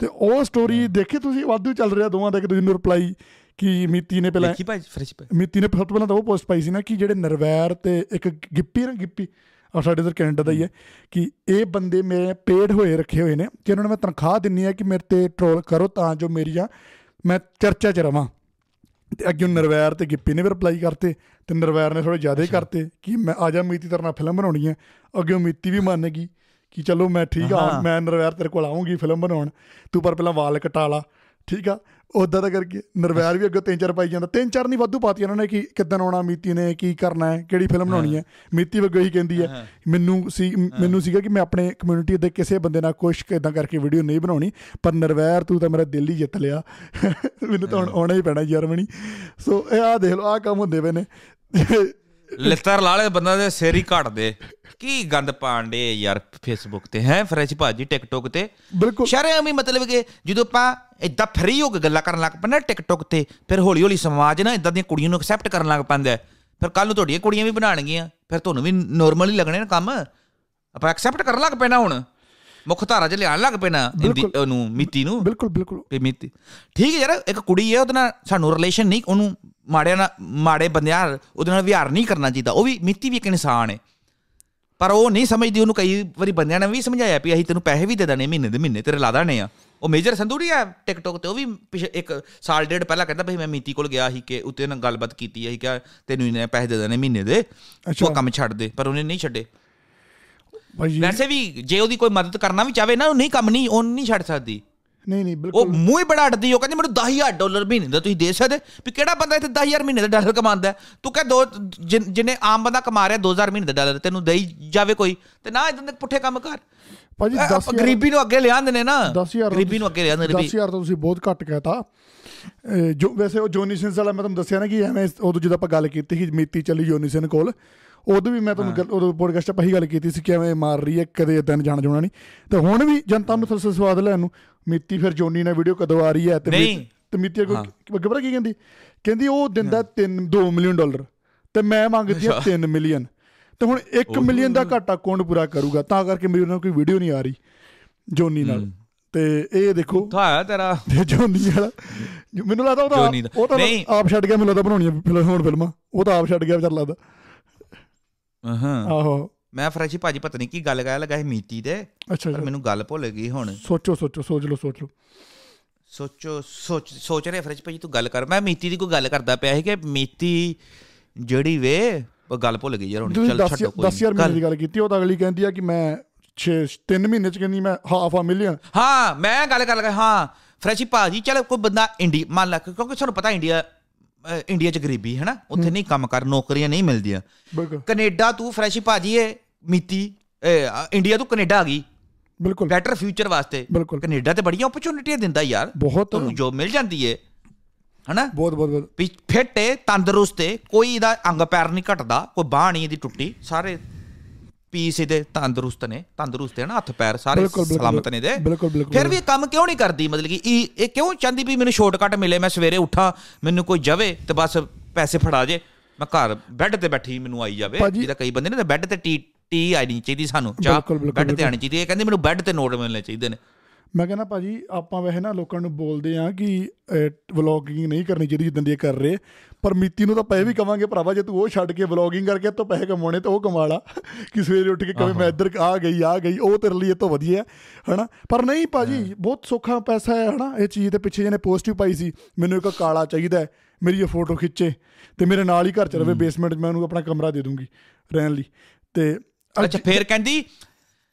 ਤੇ ਉਹ ਸਟੋਰੀ ਦੇਖੇ ਤੁਸੀਂ? ਵਾਧੂ ਚੱਲ ਰਿਹਾ ਦੋਵਾਂ ਦਾ ਇੱਕ ਦੂਜੇ ਨੂੰ ਰਿਪਲਾਈ ਕਿ ਮੀਤੀ ਨੇ ਪਹਿਲਾਂ ਦੇਖੀ ਭਾਈ ਫਰੈਸ਼ ਮੀਤੀ ਨੇ ਸਭ ਤੋਂ ਪਹਿਲਾਂ ਤਾਂ ਉਹ ਪੋਸਟ ਪਾਈ ਸੀ ਨਾ ਕਿ ਜਿਹੜੇ ਨਰਵੈਰ ਤੇ ਇੱਕ ਗਿੱਪੀ ਨਾ ਗਿੱਪੀ। ਆ ਸਾਡੇ ਇਧਰ ਕੈਨੇਡਾ ਦਾ ਹੀ ਹੈ ਕਿ ਇਹ ਬੰਦੇ ਮੇਰੇ ਪੇਡ ਹੋਏ ਰੱਖੇ ਹੋਏ ਨੇ ਕਿ ਉਹਨਾਂ ਨੂੰ ਮੈਂ ਤਨਖਾਹ ਦਿੰਨੀ ਹੈ ਕਿ ਮੇਰੇ ਤੇ ਟ੍ਰੋਲ ਕਰੋ ਤਾਂ ਜੋ ਮੇਰੀਆਂ ਮੈਂ ਚਰਚਾ 'ਚ ਰਵਾਂ। ਤੇ ਅੱਗੇ ਨਰਵੈਰ ਤੇ ਗਿੱਪੀ ਨੇ ਵੀ ਰਿਪਲਾਈ ਕਰਤੇ ਤੇ ਨਰਵੈਰ ਨੇ ਥੋੜੇ ਜ਼ਿਆਦਾ ਹੀ ਕਰਤੇ ਕਿ ਮੈਂ ਆ ਜਾ ਮੀਤੀ ਤੇਰੇ ਨਾਲ ਫਿਲਮ ਬਣਾਉਣੀ ਹੈ ਅੱਗੇ ਮੀਤੀ ਵੀ ਮੰਨ ਗਈ ਕਿ ਚਲੋ ਮੈਂ ਠੀਕ ਆ। ਮੈਂ ਨਰਵੈਰ ਤੇਰੇ ਕੋਲ ਆਉਂਗੀ ਫਿਲਮ ਬਣਾਉਣ। ਤੂੰ ਪਰ ਪਹਿਲਾਂ ਵਾਲ ਕਟਾ ਲਾ ਠੀਕ ਆ? ਉਦਾਂ ਦਾ ਕਰਕੇ ਨਰਵੈਰ ਵੀ ਅੱਗੇ ਤਿੰਨ ਚਾਰ ਪਾਈ ਜਾਂਦਾ। ਤਿੰਨ ਚਾਰ ਨਹੀਂ ਵਾਧੂ ਪਾਤੀ ਉਹਨਾਂ ਨੇ ਕਿ ਕਿੱਦਾਂ ਆਉਣਾ ਮੀਤੀ ਨੇ ਕੀ ਕਰਨਾ ਹੈ ਕਿਹੜੀ ਫਿਲਮ ਬਣਾਉਣੀ ਹੈ। ਮੀਤੀ ਵਗੋ ਹੀ ਕਹਿੰਦੀ ਹੈ ਮੈਨੂੰ ਸੀ ਮੈਨੂੰ ਸੀਗਾ ਕਿ ਮੈਂ ਆਪਣੇ ਕਮਿਊਨਿਟੀ ਦੇ ਕਿਸੇ ਬੰਦੇ ਨਾਲ ਕੁਛ ਇਦਾਂ ਕਰਕੇ ਵੀਡੀਓ ਨਹੀਂ ਬਣਾਉਣੀ ਪਰ ਨਰਵੈਰ ਤੂੰ ਤਾਂ ਮੇਰਾ ਦਿਲ ਹੀ ਜਿੱਤ ਲਿਆ। ਮੈਨੂੰ ਤਾਂ ਹੁਣ ਆਉਣਾ ਹੀ ਪੈਣਾ ਜਰਮਨੀ ਸੋ ਇਹ ਆ ਦੇਖ ਲਓ ਆ ਕੰਮ ਹੁੰਦੇ ਪਏ ਨੇ। ਲਿੱਤਰ ਲਾਲੇ ਬੰਦਾ ਦੇ ਸਿਰ ਹੀ ਘਟ ਦੇ। ਕੀ ਗੰਦ ਪਾਉਂਦੇ ਯਾਰ ਫੇਸਬੁੱਕ ਤੇ ਹੈ? ਫਰੈਸ਼ ਭਾਜੀ ਟਿਕਟੋਕ ਤੇ। ਸ਼ਰਮ ਹੀ ਮਤਲਬ ਕਿ ਜਦੋਂ ਆਪਾਂ ਇਦਾਂ ਫਰੀ ਹੋ ਕੇ ਗੱਲਾਂ ਕਰਨ ਲੱਗ ਪੈਂਦੇ ਨਾ ਟਿਕਟੋਕ ਤੇ ਫਿਰ ਹੌਲੀ ਹੌਲੀ ਸਮਾਜ ਨਾ ਇਦਾਂ ਦੀਆਂ ਕੁੜੀਆਂ ਨੂੰ ਐਕਸੈਪਟ ਕਰਨ ਲੱਗ ਪੈਂਦਾ। ਫਿਰ ਕੱਲ ਨੂੰ ਤੁਹਾਡੀਆਂ ਕੁੜੀਆਂ ਵੀ ਬਣਾਣਗੀਆਂ ਫਿਰ ਤੁਹਾਨੂੰ ਵੀ ਨੋਰਮਲ ਹੀ ਲੱਗਣੇ ਨਾ ਕੰਮ। ਆਪਾਂ ਐਕਸੈਪਟ ਕਰਨ ਲੱਗ ਪੈਣਾ ਹੁਣ। ਮੁੱਖ ਧਾਰਾ 'ਚ ਲਿਆਉਣ ਲੱਗ ਪੈਣਾ। ਉਹਨੂੰ ਮਿੱਤੀ ਨੂੰ। ਬਿਲਕੁਲ ਬਿਲਕੁਲ। ਤੇ ਮਿੱਤੀ। ਠੀਕ ਹੈ ਯਾਰ ਇੱਕ ਕੁੜੀ ਹੈ ਉਹਦੇ ਨਾਲ ਸਾਨੂੰ ਰਿਲੇਸ਼ਨ ਨਹੀਂ ਉਹਨੂੰ ਮਾੜਿਆਂ ਨਾਲ ਮਾੜੇ ਬੰਦਿਆਂ ਉਹਦੇ ਨਾਲ ਵਿਹਾਰ ਨਹੀਂ ਕਰਨਾ ਚਾਹੀਦਾ। ਉਹ ਵੀ ਮਿੱਤੀ ਵੀ ਇੱਕ ਇਨਸਾਨ ਹੈ ਪਰ ਉਹ ਨਹੀਂ ਸਮਝਦੀ ਉਹਨੂੰ ਕਈ ਵਾਰੀ ਬੰਦਿਆਂ ਨੇ ਵੀ ਸਮਝਾਇਆ ਵੀ ਅਸੀਂ ਤੈਨੂੰ ਪੈਸੇ ਵੀ ਦੇ ਦੇਣੇ ਮਹੀਨੇ ਦੇ ਮਹੀਨੇ ਤੇਰੇ ਲਾ ਦੇਣੇ ਆ। ਉਹ ਮੇਜਰ ਸੰਧੂ ਨਹੀਂ ਆ ਟਿਕਟੋਕ ਤੇ ਉਹ ਵੀ ਇੱਕ ਸਾਲ ਡੇਢ ਪਹਿਲਾਂ ਕਹਿੰਦਾ ਵੀ ਮੈਂ ਮੀਤੀ ਕੋਲ ਗਿਆ ਸੀ ਕਿ ਉੱਤੇ ਨਾਲ ਗੱਲਬਾਤ ਕੀਤੀ ਹੈ ਕਿ ਤੈਨੂੰ ਇਹਨੇ ਪੈਸੇ ਦੇ ਦੇਣੇ ਮਹੀਨੇ ਦੇ। ਉਹ ਕੰਮ ਛੱਡ ਦੇ ਪਰ ਉਹਨੇ ਨਹੀਂ ਛੱਡੇ। ਭਾਈ ਵੈਸੇ ਵੀ ਜੇ ਉਹਦੀ ਕੋਈ ਮਦਦ ਕਰਨਾ ਵੀ ਚਾਹਵੇ ਨਾ ਉਹ ਨਹੀਂ ਕੰਮ ਨਹੀਂ ਉਹ ਨਹੀਂ ਛੱਡ ਸਕਦੀ। ਨਹੀਂ ਨਹੀਂ ਉਹ ਬਿਲਕੁਲ। ਮੂੰਹ ਹੀ ਬੜਾ ਅੜਦੀ ਉਹ ਕਹਿੰਦੀ ਮੈਨੂੰ 10000 ਡਾਲਰ ਮਹੀਨੇ ਦਾ ਤੁਸੀਂ ਦੇ ਸਕਦੇ? ਵੀ ਕਿਹੜਾ ਬੰਦਾ ਇੱਥੇ 10000 ਮਹੀਨੇ ਦਾ ਡਾਲਰ ਕਮਾਉਂਦਾ? ਤੂੰ ਕਹ ਦੋ ਜਿਨ- ਆਮ ਬੰਦਾ ਕਮਾ ਰਿਹਾ 2000 ਮਹੀਨੇ ਦਾ ਡਾਲਰ ਤੈਨੂੰ ਦੇਈ ਜਾਵੇ ਕੋਈ। ਤੇ ਨਾ ਇਦਾਂ ਦੇ ਪੁੱਠੇ ਕੰਮ ਕਰ। ਭਾਜੀ ਇਹ 10 ਆਪਾਂ ਗਰੀਬੀ ਨੂੰ ਅੱਗੇ ਲਿਆਂਦੇ ਨੇ ਨਾ। 10000 ਗਰੀਬੀ ਨੂੰ ਅੱਗੇ ਲਿਆਂਦੇ ਨੇ ਵੀ। 10000 ਤਾਂ ਤੁਸੀਂ ਬਹੁਤ ਘੱਟ ਕਹਿਤਾ। ਜੋ ਵੈਸੇ ਉਹ ਜੋਨੀਸਨ ਵਾਲਾ ਮੈਂ ਤੁਹਾਨੂੰ ਦੱਸਿਆ ਨਾ ਕਿ ਐਵੇਂ ਉਦੋਂ ਜਦੋਂ ਆਪਾਂ ਗੱਲ ਕੀਤੀ ਸੀ ਮੀਤੀ ਚੱਲੀ ਜੋਨੀਸਨ ਕੋਲ। ਉਦੋਂ ਵੀ ਮੈਂ ਤੁਹਾਨੂੰ ਉਦੋਂ ਪੋਡਕਾਸਟ 'ਚ ਪਹਿਲੀ ਗੱਲ ਕੀਤੀ ਸੀ ਕਿ ਐਵੇਂ ਮਾਰ ਰਹੀ ਹੈ ਕਦੇ ਇਦਾਂ ਜਾਣ ਜਾਣਾ ਨਹੀਂ। ਤੇ ਹੁਣ ਵੀ ਜਨਤਾ ਨੂੰ ਥੋੜਾ ਸਵਾਦ ਲੈਣ ਨੂੰ ਮੀਤੀ ਫਿਰ ਜੋਨੀ ਨਾਲ ਵੀਡੀਓ ਕਦੋਂ ਆ ਰਹੀ ਹੈ ਤੇ ਨਹੀਂ। ਤੇ ਮੀਤੀ ਅੱਗੇ ਪਤਾ ਕੀ ਕਹਿੰਦੀ? ਕਹਿੰਦੀ ਉਹ ਦਿੰਦਾ 3 2 ਮਿਲੀਅਨ ਡਾਲਰ ਤੇ ਮੈਂ ਮੰਗਦੀ ਆ 3 ਮਿਲੀਅਨ ਤੇ ਹੁਣ 1 ਮਿਲੀਅਨ ਦਾ ਘਾਟਾ ਕੌਣ ਪੂਰਾ ਕਰੂਗਾ? ਤਾਂ ਕਰਕੇ ਮੇਰੀ ਉਹਨਾਂ ਨਾਲ ਕੋਈ ਵੀਡੀਓ ਨਹੀਂ ਆ ਰਹੀ ਜੋਨੀ ਨਾਲ। ਤੇ ਇਹ ਦੇਖੋ ਥਾਇਆ ਤੇਰਾ। ਜੋਨੀ ਵਾਲਾ। ਮੈਨੂੰ ਲੱਗਦਾ ਉਹ ਤਾਂ। ਉਹ ਤਾਂ ਨਹੀਂ। ਆਪ ਛੱਡ ਗਿਆ ਮੈਨੂੰ ਲੱਗਦਾ ਬਣਾਉਣੀਆਂ ਹੁਣ ਫਿਲਮਾਂ। ਉਹ ਤਾਂ ਆਪ ਛੱਡ ਗਿਆ ਵਿਚਾਰ ਲੱਗਦਾ। ਹਾਂ। ਆਹੋ। ਮੈਂ ਫਰੈਸ਼ੀ ਭਾਜੀ ਪਤਾ ਨਹੀਂ ਕੀ ਗੱਲ ਕਹਿ ਲਗਾ ਸੀ ਮੀਤੀ ਤੇ ਅੱਛਾ ਪਰ ਮੈਨੂੰ ਗੱਲ ਭੁੱਲ ਗਈ ਹੁਣ। ਸੋਚੋ ਸੋਚੋ ਸੋਚ ਲਓ ਸੋਚ ਲਓ। ਸੋਚੋ ਸੋਚ ਸੋਚ ਰਿਹਾ ਫਰੈਸ਼ ਭਾਜੀ ਤੂੰ ਗੱਲ ਕਰ। ਮੈਂ ਮੀਤੀ ਦੀ ਕੋਈ ਗੱਲ ਕਰਦਾ ਪਿਆ ਸੀ ਕਿ ਮੀਤੀ ਜਿਹੜੀ ਵੇ ਉਹ ਗੱਲ ਭੁੱਲ ਗਈ ਯਾਰ ਹੁਣ। ਚੱਲ 10 ਛੱਡੋ ਕੋਈ 10000 ਮਹੀਨੇ ਗੱਲ- ਦੀ ਗੱਲ ਕੀਤੀ ਉਹ ਤਾਂ ਅਗਲੀ ਕਹਿੰਦੀ ਆ ਕਿ ਮੈਂ 6 3 ਮਹੀਨੇ ਚ ਕਹਿੰਦੀ ਮੈਂ ਹਾਫ ਆ ਮਿਲੀਅਨ ਹਾਂ ਮੈਂ ਗੱਲ ਕਰ ਲਗਾ ਹਾਂ। ਫਰੈਸ਼ੀ ਭਾਜੀ ਚਲ ਕੋਈ ਬੰਦਾ ਇੰਡੀ ਮੰਨ ਲਾ ਕਿਉਂਕਿ ਸਾਨੂੰ ਪਤਾ ਇੰਡੀਆ ਇੰਡੀਆ ਚ ਗਰੀਬੀ ਹੈ ਨਾ ਉੱਥੇ ਨਹੀਂ ਕੰਮ ਕਰ ਨੌਕਰੀਆਂ ਨਹੀਂ ਮਿਲਦੀਆਂ। ਕੈਨੇਡਾ ਤੂੰ ਫਰੈਸ਼ੀ ਭਾਜੀ ਇਹ ਮੀਤੀ ਇੰਡੀਆ ਤੋਂ ਕੈਨੇਡਾ ਆ ਗਈ। ਬਿਲਕੁਲ। ਬੈਟਰ ਫਿਊਚਰ ਵਾਸਤੇ। ਕੈਨੇਡਾ ਤੇ ਬੜੀਆਂ ਓਪਰਚੁਨਿਟੀਆਂ ਦਿੰਦਾ ਯਾਰ। ਬਹੁਤ ਤੁਹਾਨੂੰ ਜੋਬ ਮਿਲ ਜਾਂਦੀ ਏ ਹਨਾ? ਬਹੁਤ ਬਹੁਤ ਫਿੱਟ ਏ ਤੰਦਰੁਸਤ ਏ ਕੋਈ ਇਹਦਾ ਅੰਗ ਪੈਰ ਨਹੀਂ ਘਟਦਾ ਕੋਈ ਬਾਹ ਨਹੀਂ ਇਹਦੀ ਟੁੱਟੀ ਸਾਰੇ ਪੀਸ ਇਹਦੇ ਤੰਦਰੁਸਤ ਨੇ ਤੰਦਰੁਸਤ ਹੈ ਨਾ ਹੱਥ ਪੈਰ ਸਾਰੇ ਸਲਾਮਤ ਨੇ ਦੇ। ਫਿਰ ਵੀ ਇਹ ਕੰਮ ਕਿਉਂ ਨਹੀਂ ਕਰਦੀ? ਮਤਲਬ ਕਿ ਇਹ ਇਹ ਕਿਉਂ ਚਾਹੁੰਦੀ ਵੀ ਮੈਨੂੰ ਸ਼ਾਰਟਕਟ ਮਿਲੇ ਮੈਂ ਸਵੇਰੇ ਉੱਠਾਂ ਮੈਨੂੰ ਕੋਈ ਜਾਵੇ ਤੇ ਬਸ ਪੈਸੇ ਫੜਾ ਜੇ। ਮੈਂ ਘਰ ਬੈੱਡ ਤੇ ਬੈਠੀ ਮੈਨੂੰ ਆਈ ਜਾਵੇ ਜਿਹਦਾ ਕਈ ਬੰਦੇ ਨੇ ਬੈੱਡ ਤੇ ਟੀ ਟੀ ਆਈ ਨਹੀਂ ਚਾਹੀਦੀ ਸਾਨੂੰ ਚਾਹ ਬੈੱਡ ਤੇ ਆਣੀ ਚਾਹੀਦੀ ਇਹ ਕਹਿੰਦੇ ਮੈਨੂੰ ਬੈੱਡ ਤੇ ਨੋਟ ਮਿਲਣੇ ਚਾਹੀਦੇ ਨੇ। ਮੈਂ ਕਹਿੰਦਾ ਭਾਜੀ ਆਪਾਂ ਵੈਸੇ ਨਾ ਲੋਕਾਂ ਨੂੰ ਬੋਲਦੇ ਆ ਕਿ ਵਲੌਗਿੰਗ ਨਹੀਂ ਕਰਨੀ ਚਾਹੀਦੀ ਜਿੱਦਾਂ ਦੀ ਕਰ ਰਹੇ। ਪਰ ਮੀਤੀ ਨੂੰ ਤਾਂ ਪੈ ਵੀ ਕਵਾਂਗੇ ਭਰਾਵਾ ਜੇ ਤੂੰ ਉਹ ਛੱਡ ਕੇ ਵਲੌਗਿੰਗ ਕਰਕੇ ਤੋਂ ਪੈਸੇ ਕਮਾਉਣੇ ਤਾਂ ਉਹ ਕਮਾ ਲਾ। ਕਿ ਸਵੇਰੇ ਉੱਠ ਕੇ ਕਵੇਂ ਮੈਂ ਇੱਧਰ ਆ ਗਈ ਆ ਗਈ ਉਹ ਤੇਰੇ ਲਈ ਇਹ ਤੋਂ ਵਧੀਆ ਹਨਾ? ਪਰ ਨਹੀਂ ਭਾਜੀ ਬਹੁਤ ਸੌਖਾ ਪੈਸਾ ਹੈ ਹਨਾ? ਇਹ ਚੀਜ਼ ਦੇ ਪਿੱਛੇ ਜਿਹਨੇ ਪੋਸਟ ਵੀ ਪਾਈ ਸੀ ਮੈਨੂੰ ਇੱਕ ਕਾਲਾ ਚਾਹੀਦਾ ਮੇਰੀ ਇਹ ਫੋਟੋ ਖਿੱਚੇ ਤੇ ਮੇਰੇ ਨਾਲ ਹੀ ਘਰ ਚ ਰਵੇ ਬੇਸਮੈਂਟ 'ਚ ਮੈਂ ਉਹਨੂੰ ਆਪਣਾ ਕਮਰਾ ਦੇ ਦੂੰਗੀ ਰਹਿਣ ਲਈ ਤੇ ਅੱਛਾ ਫੇਰ ਕਹਿੰਦੀ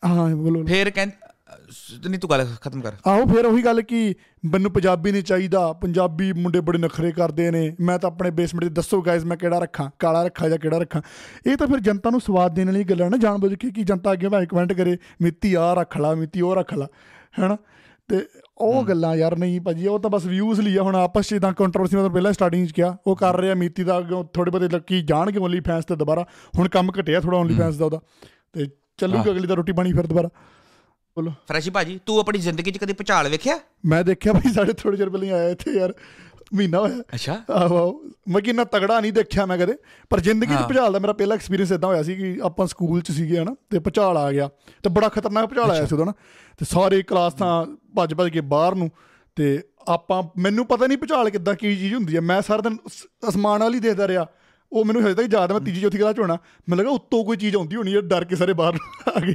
ਹਾਂ ਬੋਲੋ। ਫੇਰ ਕਹਿੰਦੀ ਨਹੀਂ ਤੂੰ ਗੱਲ ਖਤਮ ਕਰ। ਆਹੋ ਫਿਰ ਉਹੀ ਗੱਲ ਕਿ ਮੈਨੂੰ ਪੰਜਾਬੀ ਨਹੀਂ ਚਾਹੀਦਾ। ਪੰਜਾਬੀ ਮੁੰਡੇ ਬੜੇ ਨਖਰੇ ਕਰਦੇ ਨੇ। ਮੈਂ ਤਾਂ ਆਪਣੇ ਬੇਸਮੈਂਟ 'ਚ ਦੱਸੋ ਗਾਇਜ਼ ਮੈਂ ਕਿਹੜਾ ਰੱਖਾਂ? ਕਾਲਾ ਰੱਖਾਂ ਜਾਂ ਕਿਹੜਾ ਰੱਖਾਂ? ਇਹ ਤਾਂ ਫਿਰ ਜਨਤਾ ਨੂੰ ਸਵਾਦ ਦੇਣ ਵਾਲੀ ਗੱਲਾਂ ਨਾ। ਜਾਣਬੁੱਝ ਕੇ ਕਿ ਜਨਤਾ ਅੱਗੇ ਭਾਵੇਂ ਕਮੈਂਟ ਕਰੇ ਮਿੱਤੀ ਆ ਰੱਖ ਲਾ ਮਿੱਤੀ ਉਹ ਰੱਖ ਲਾ। ਹੈਨਾ? ਤੇ ਉਹ ਗੱਲਾਂ ਯਾਰ ਨਹੀਂ ਭਾਜੀ ਉਹ ਤਾਂ ਬਸ ਵਿਊਜ਼ ਲਈ ਆ। ਹੁਣ ਆਪਸ 'ਚ ਇਦਾਂ ਕੰਟਰੋਵਰਸੀ ਮੈਂ ਪਹਿਲਾਂ ਸਟਾਰਟਿੰਗ 'ਚ ਕਿਹਾ ਉਹ ਕਰ ਰਿਹਾ ਮਿੱਤੀ ਦਾ ਥੋੜੇ ਬਹੁਤੇ ਲੱਕੀ ਜਾਣਗੇ ਓਨਲੀ ਫੈਨਸ ਤੇ ਦੁਬਾਰਾ। ਹੁਣ ਕੰਮ ਘਟਿਆ ਥੋੜਾ ਓਨਲੀ ਫੈਨਸ ਦਾ ਉਹਦਾ। ਤੇ ਚੱਲੂਗਾ ਅਗਲੀ ਦਾ ਰੋਟੀ ਪਾਣੀ ਫਿਰ ਦੁਬਾਰਾ। ਬੋਲੋ। ਫਰੈਸ਼ੀ ਭਾਜੀ ਤੂੰ ਆਪਣੀ ਜ਼ਿੰਦਗੀ 'ਚ ਕਦੇ ਭੁਚਾਲ ਵੇਖਿਆ? ਮੈਂ ਦੇਖਿਆ ਭਾਈ ਸਾਡੇ ਥੋੜੇ ਚਿਰ ਪਹਿਲਾਂ ਆਇਆ ਇੱਥੇ ਯਾਰ ਮਹੀਨਾ ਹੋਇਆ। ਅੱਛਾ। ਆਹੋ। ਮੈਂ ਕਿੰਨਾ ਤਗੜਾ ਨਹੀਂ ਦੇਖਿਆ ਮੈਂ ਕਦੇ ਪਰ ਜ਼ਿੰਦਗੀ 'ਚ ਹਾਂ। ਭੁਚਾਲ ਦਾ ਮੇਰਾ ਪਹਿਲਾ ਐਕਸਪੀਰੀਅੰਸ ਇਦਾਂ ਹੋਇਆ ਸੀ ਕਿ ਆਪਾਂ ਸਕੂਲ 'ਚ ਸੀਗੇ ਹਨਾ ਤੇ ਭੁਚਾਲ ਆ ਗਿਆ। ਤੇ ਬੜਾ ਖਤਰਨਾਕ ਭੁਚਾਲ ਆਇਆ ਸੀ ਉਹਦਾ ਨਾ ਤੇ ਸਾਰੇ ਕਲਾਸਾਂ ਭੱਜ ਭੱਜ ਕੇ ਬਾਹਰ ਨੂੰ ਤੇ ਆਪਾਂ ਮੈਨੂੰ ਪਤਾ ਨਹੀਂ ਭੁਚਾਲ ਕਿੱਦਾਂ ਕੀ ਚੀਜ਼ ਹੁੰਦੀ ਹੈ ਮੈਂ ਸਾਰਾ ਦਿਨ ਅਸਮਾਨ ਵਾਲੀ ਦੇਖਦਾ ਰਿਹਾ। ਉਹ ਮੈਨੂੰ ਹਜੇ ਤੱਕ ਯਾਦ ਹੈ ਮੈਂ ਤੀਜੀ ਚੌਥੀ ਕਲਾਸ 'ਚ ਹੋਣਾ ਮੈਨੂੰ ਲੱਗਾ ਉੱਤੋਂ ਕੋਈ ਚੀਜ਼ ਆਉਂਦੀ ਹੋਣੀ ਹੈ ਡਰ ਕੇ ਸਾਰੇ ਬਾਹਰ ਆ ਗਏ।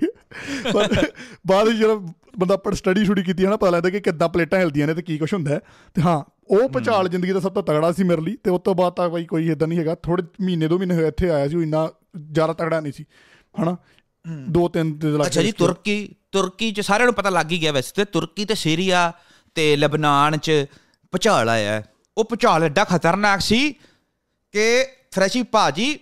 ਪਰ ਬਾਅਦ ਵਿੱਚ ਜਦੋਂ ਬੰਦਾ ਪੜ ਸਟੱਡੀ ਸ਼ੁੜੀ ਕੀਤੀ ਹੈ ਨਾ ਪਤਾ ਲੱਗਦਾ ਕਿ ਕਿੱਦਾਂ ਪਲੇਟਾਂ ਹਿਲਦੀਆਂ ਨੇ ਤੇ ਕੀ ਕੁਝ ਹੁੰਦਾ ਤੇ ਹਾਂ ਉਹ ਭੁਚਾਲ ਜ਼ਿੰਦਗੀ ਦਾ ਸਭ ਤੋਂ ਤਗੜਾ ਸੀ ਮੇਰੇ ਲਈ ਤੇ ਉਸ ਤੋਂ ਬਾਅਦ ਤਾਂ ਕੋਈ ਕੋਈ ਇਦਾਂ ਨਹੀਂ ਹੈਗਾ। ਥੋੜੇ ਮਹੀਨੇ ਦੋ ਮਹੀਨੇ ਹੋਏ ਇੱਥੇ ਆਇਆ ਸੀ ਉਹ ਇੰਨਾ ਜ਼ਿਆਦਾ ਤਗੜਾ ਨਹੀਂ ਸੀ ਹਨਾ। ਦੋ ਤਿੰਨ ਦੇ ਲੱਗ ਅੱਛਾ ਜੀ ਤੁਰਕੀ ਤੁਰਕੀ 'ਚ ਸਾਰਿਆਂ ਨੂੰ ਪਤਾ ਲੱਗ ਹੀ ਗਿਆ ਵੈਸੇ ਤੇ ਤੁਰਕੀ ਤੇ ਸੀਰੀਆ ਤੇ ਲਬਨਾਨ 'ਚ ਭੁਚਾਲ ਆਇਆ। ਉਹ ਭੁਚਾਲ ਐਡਾ ਖਤਰਨਾਕ ਸੀ ਕਿ ਫਰੈਸ਼ੀ ਭਾਜੀ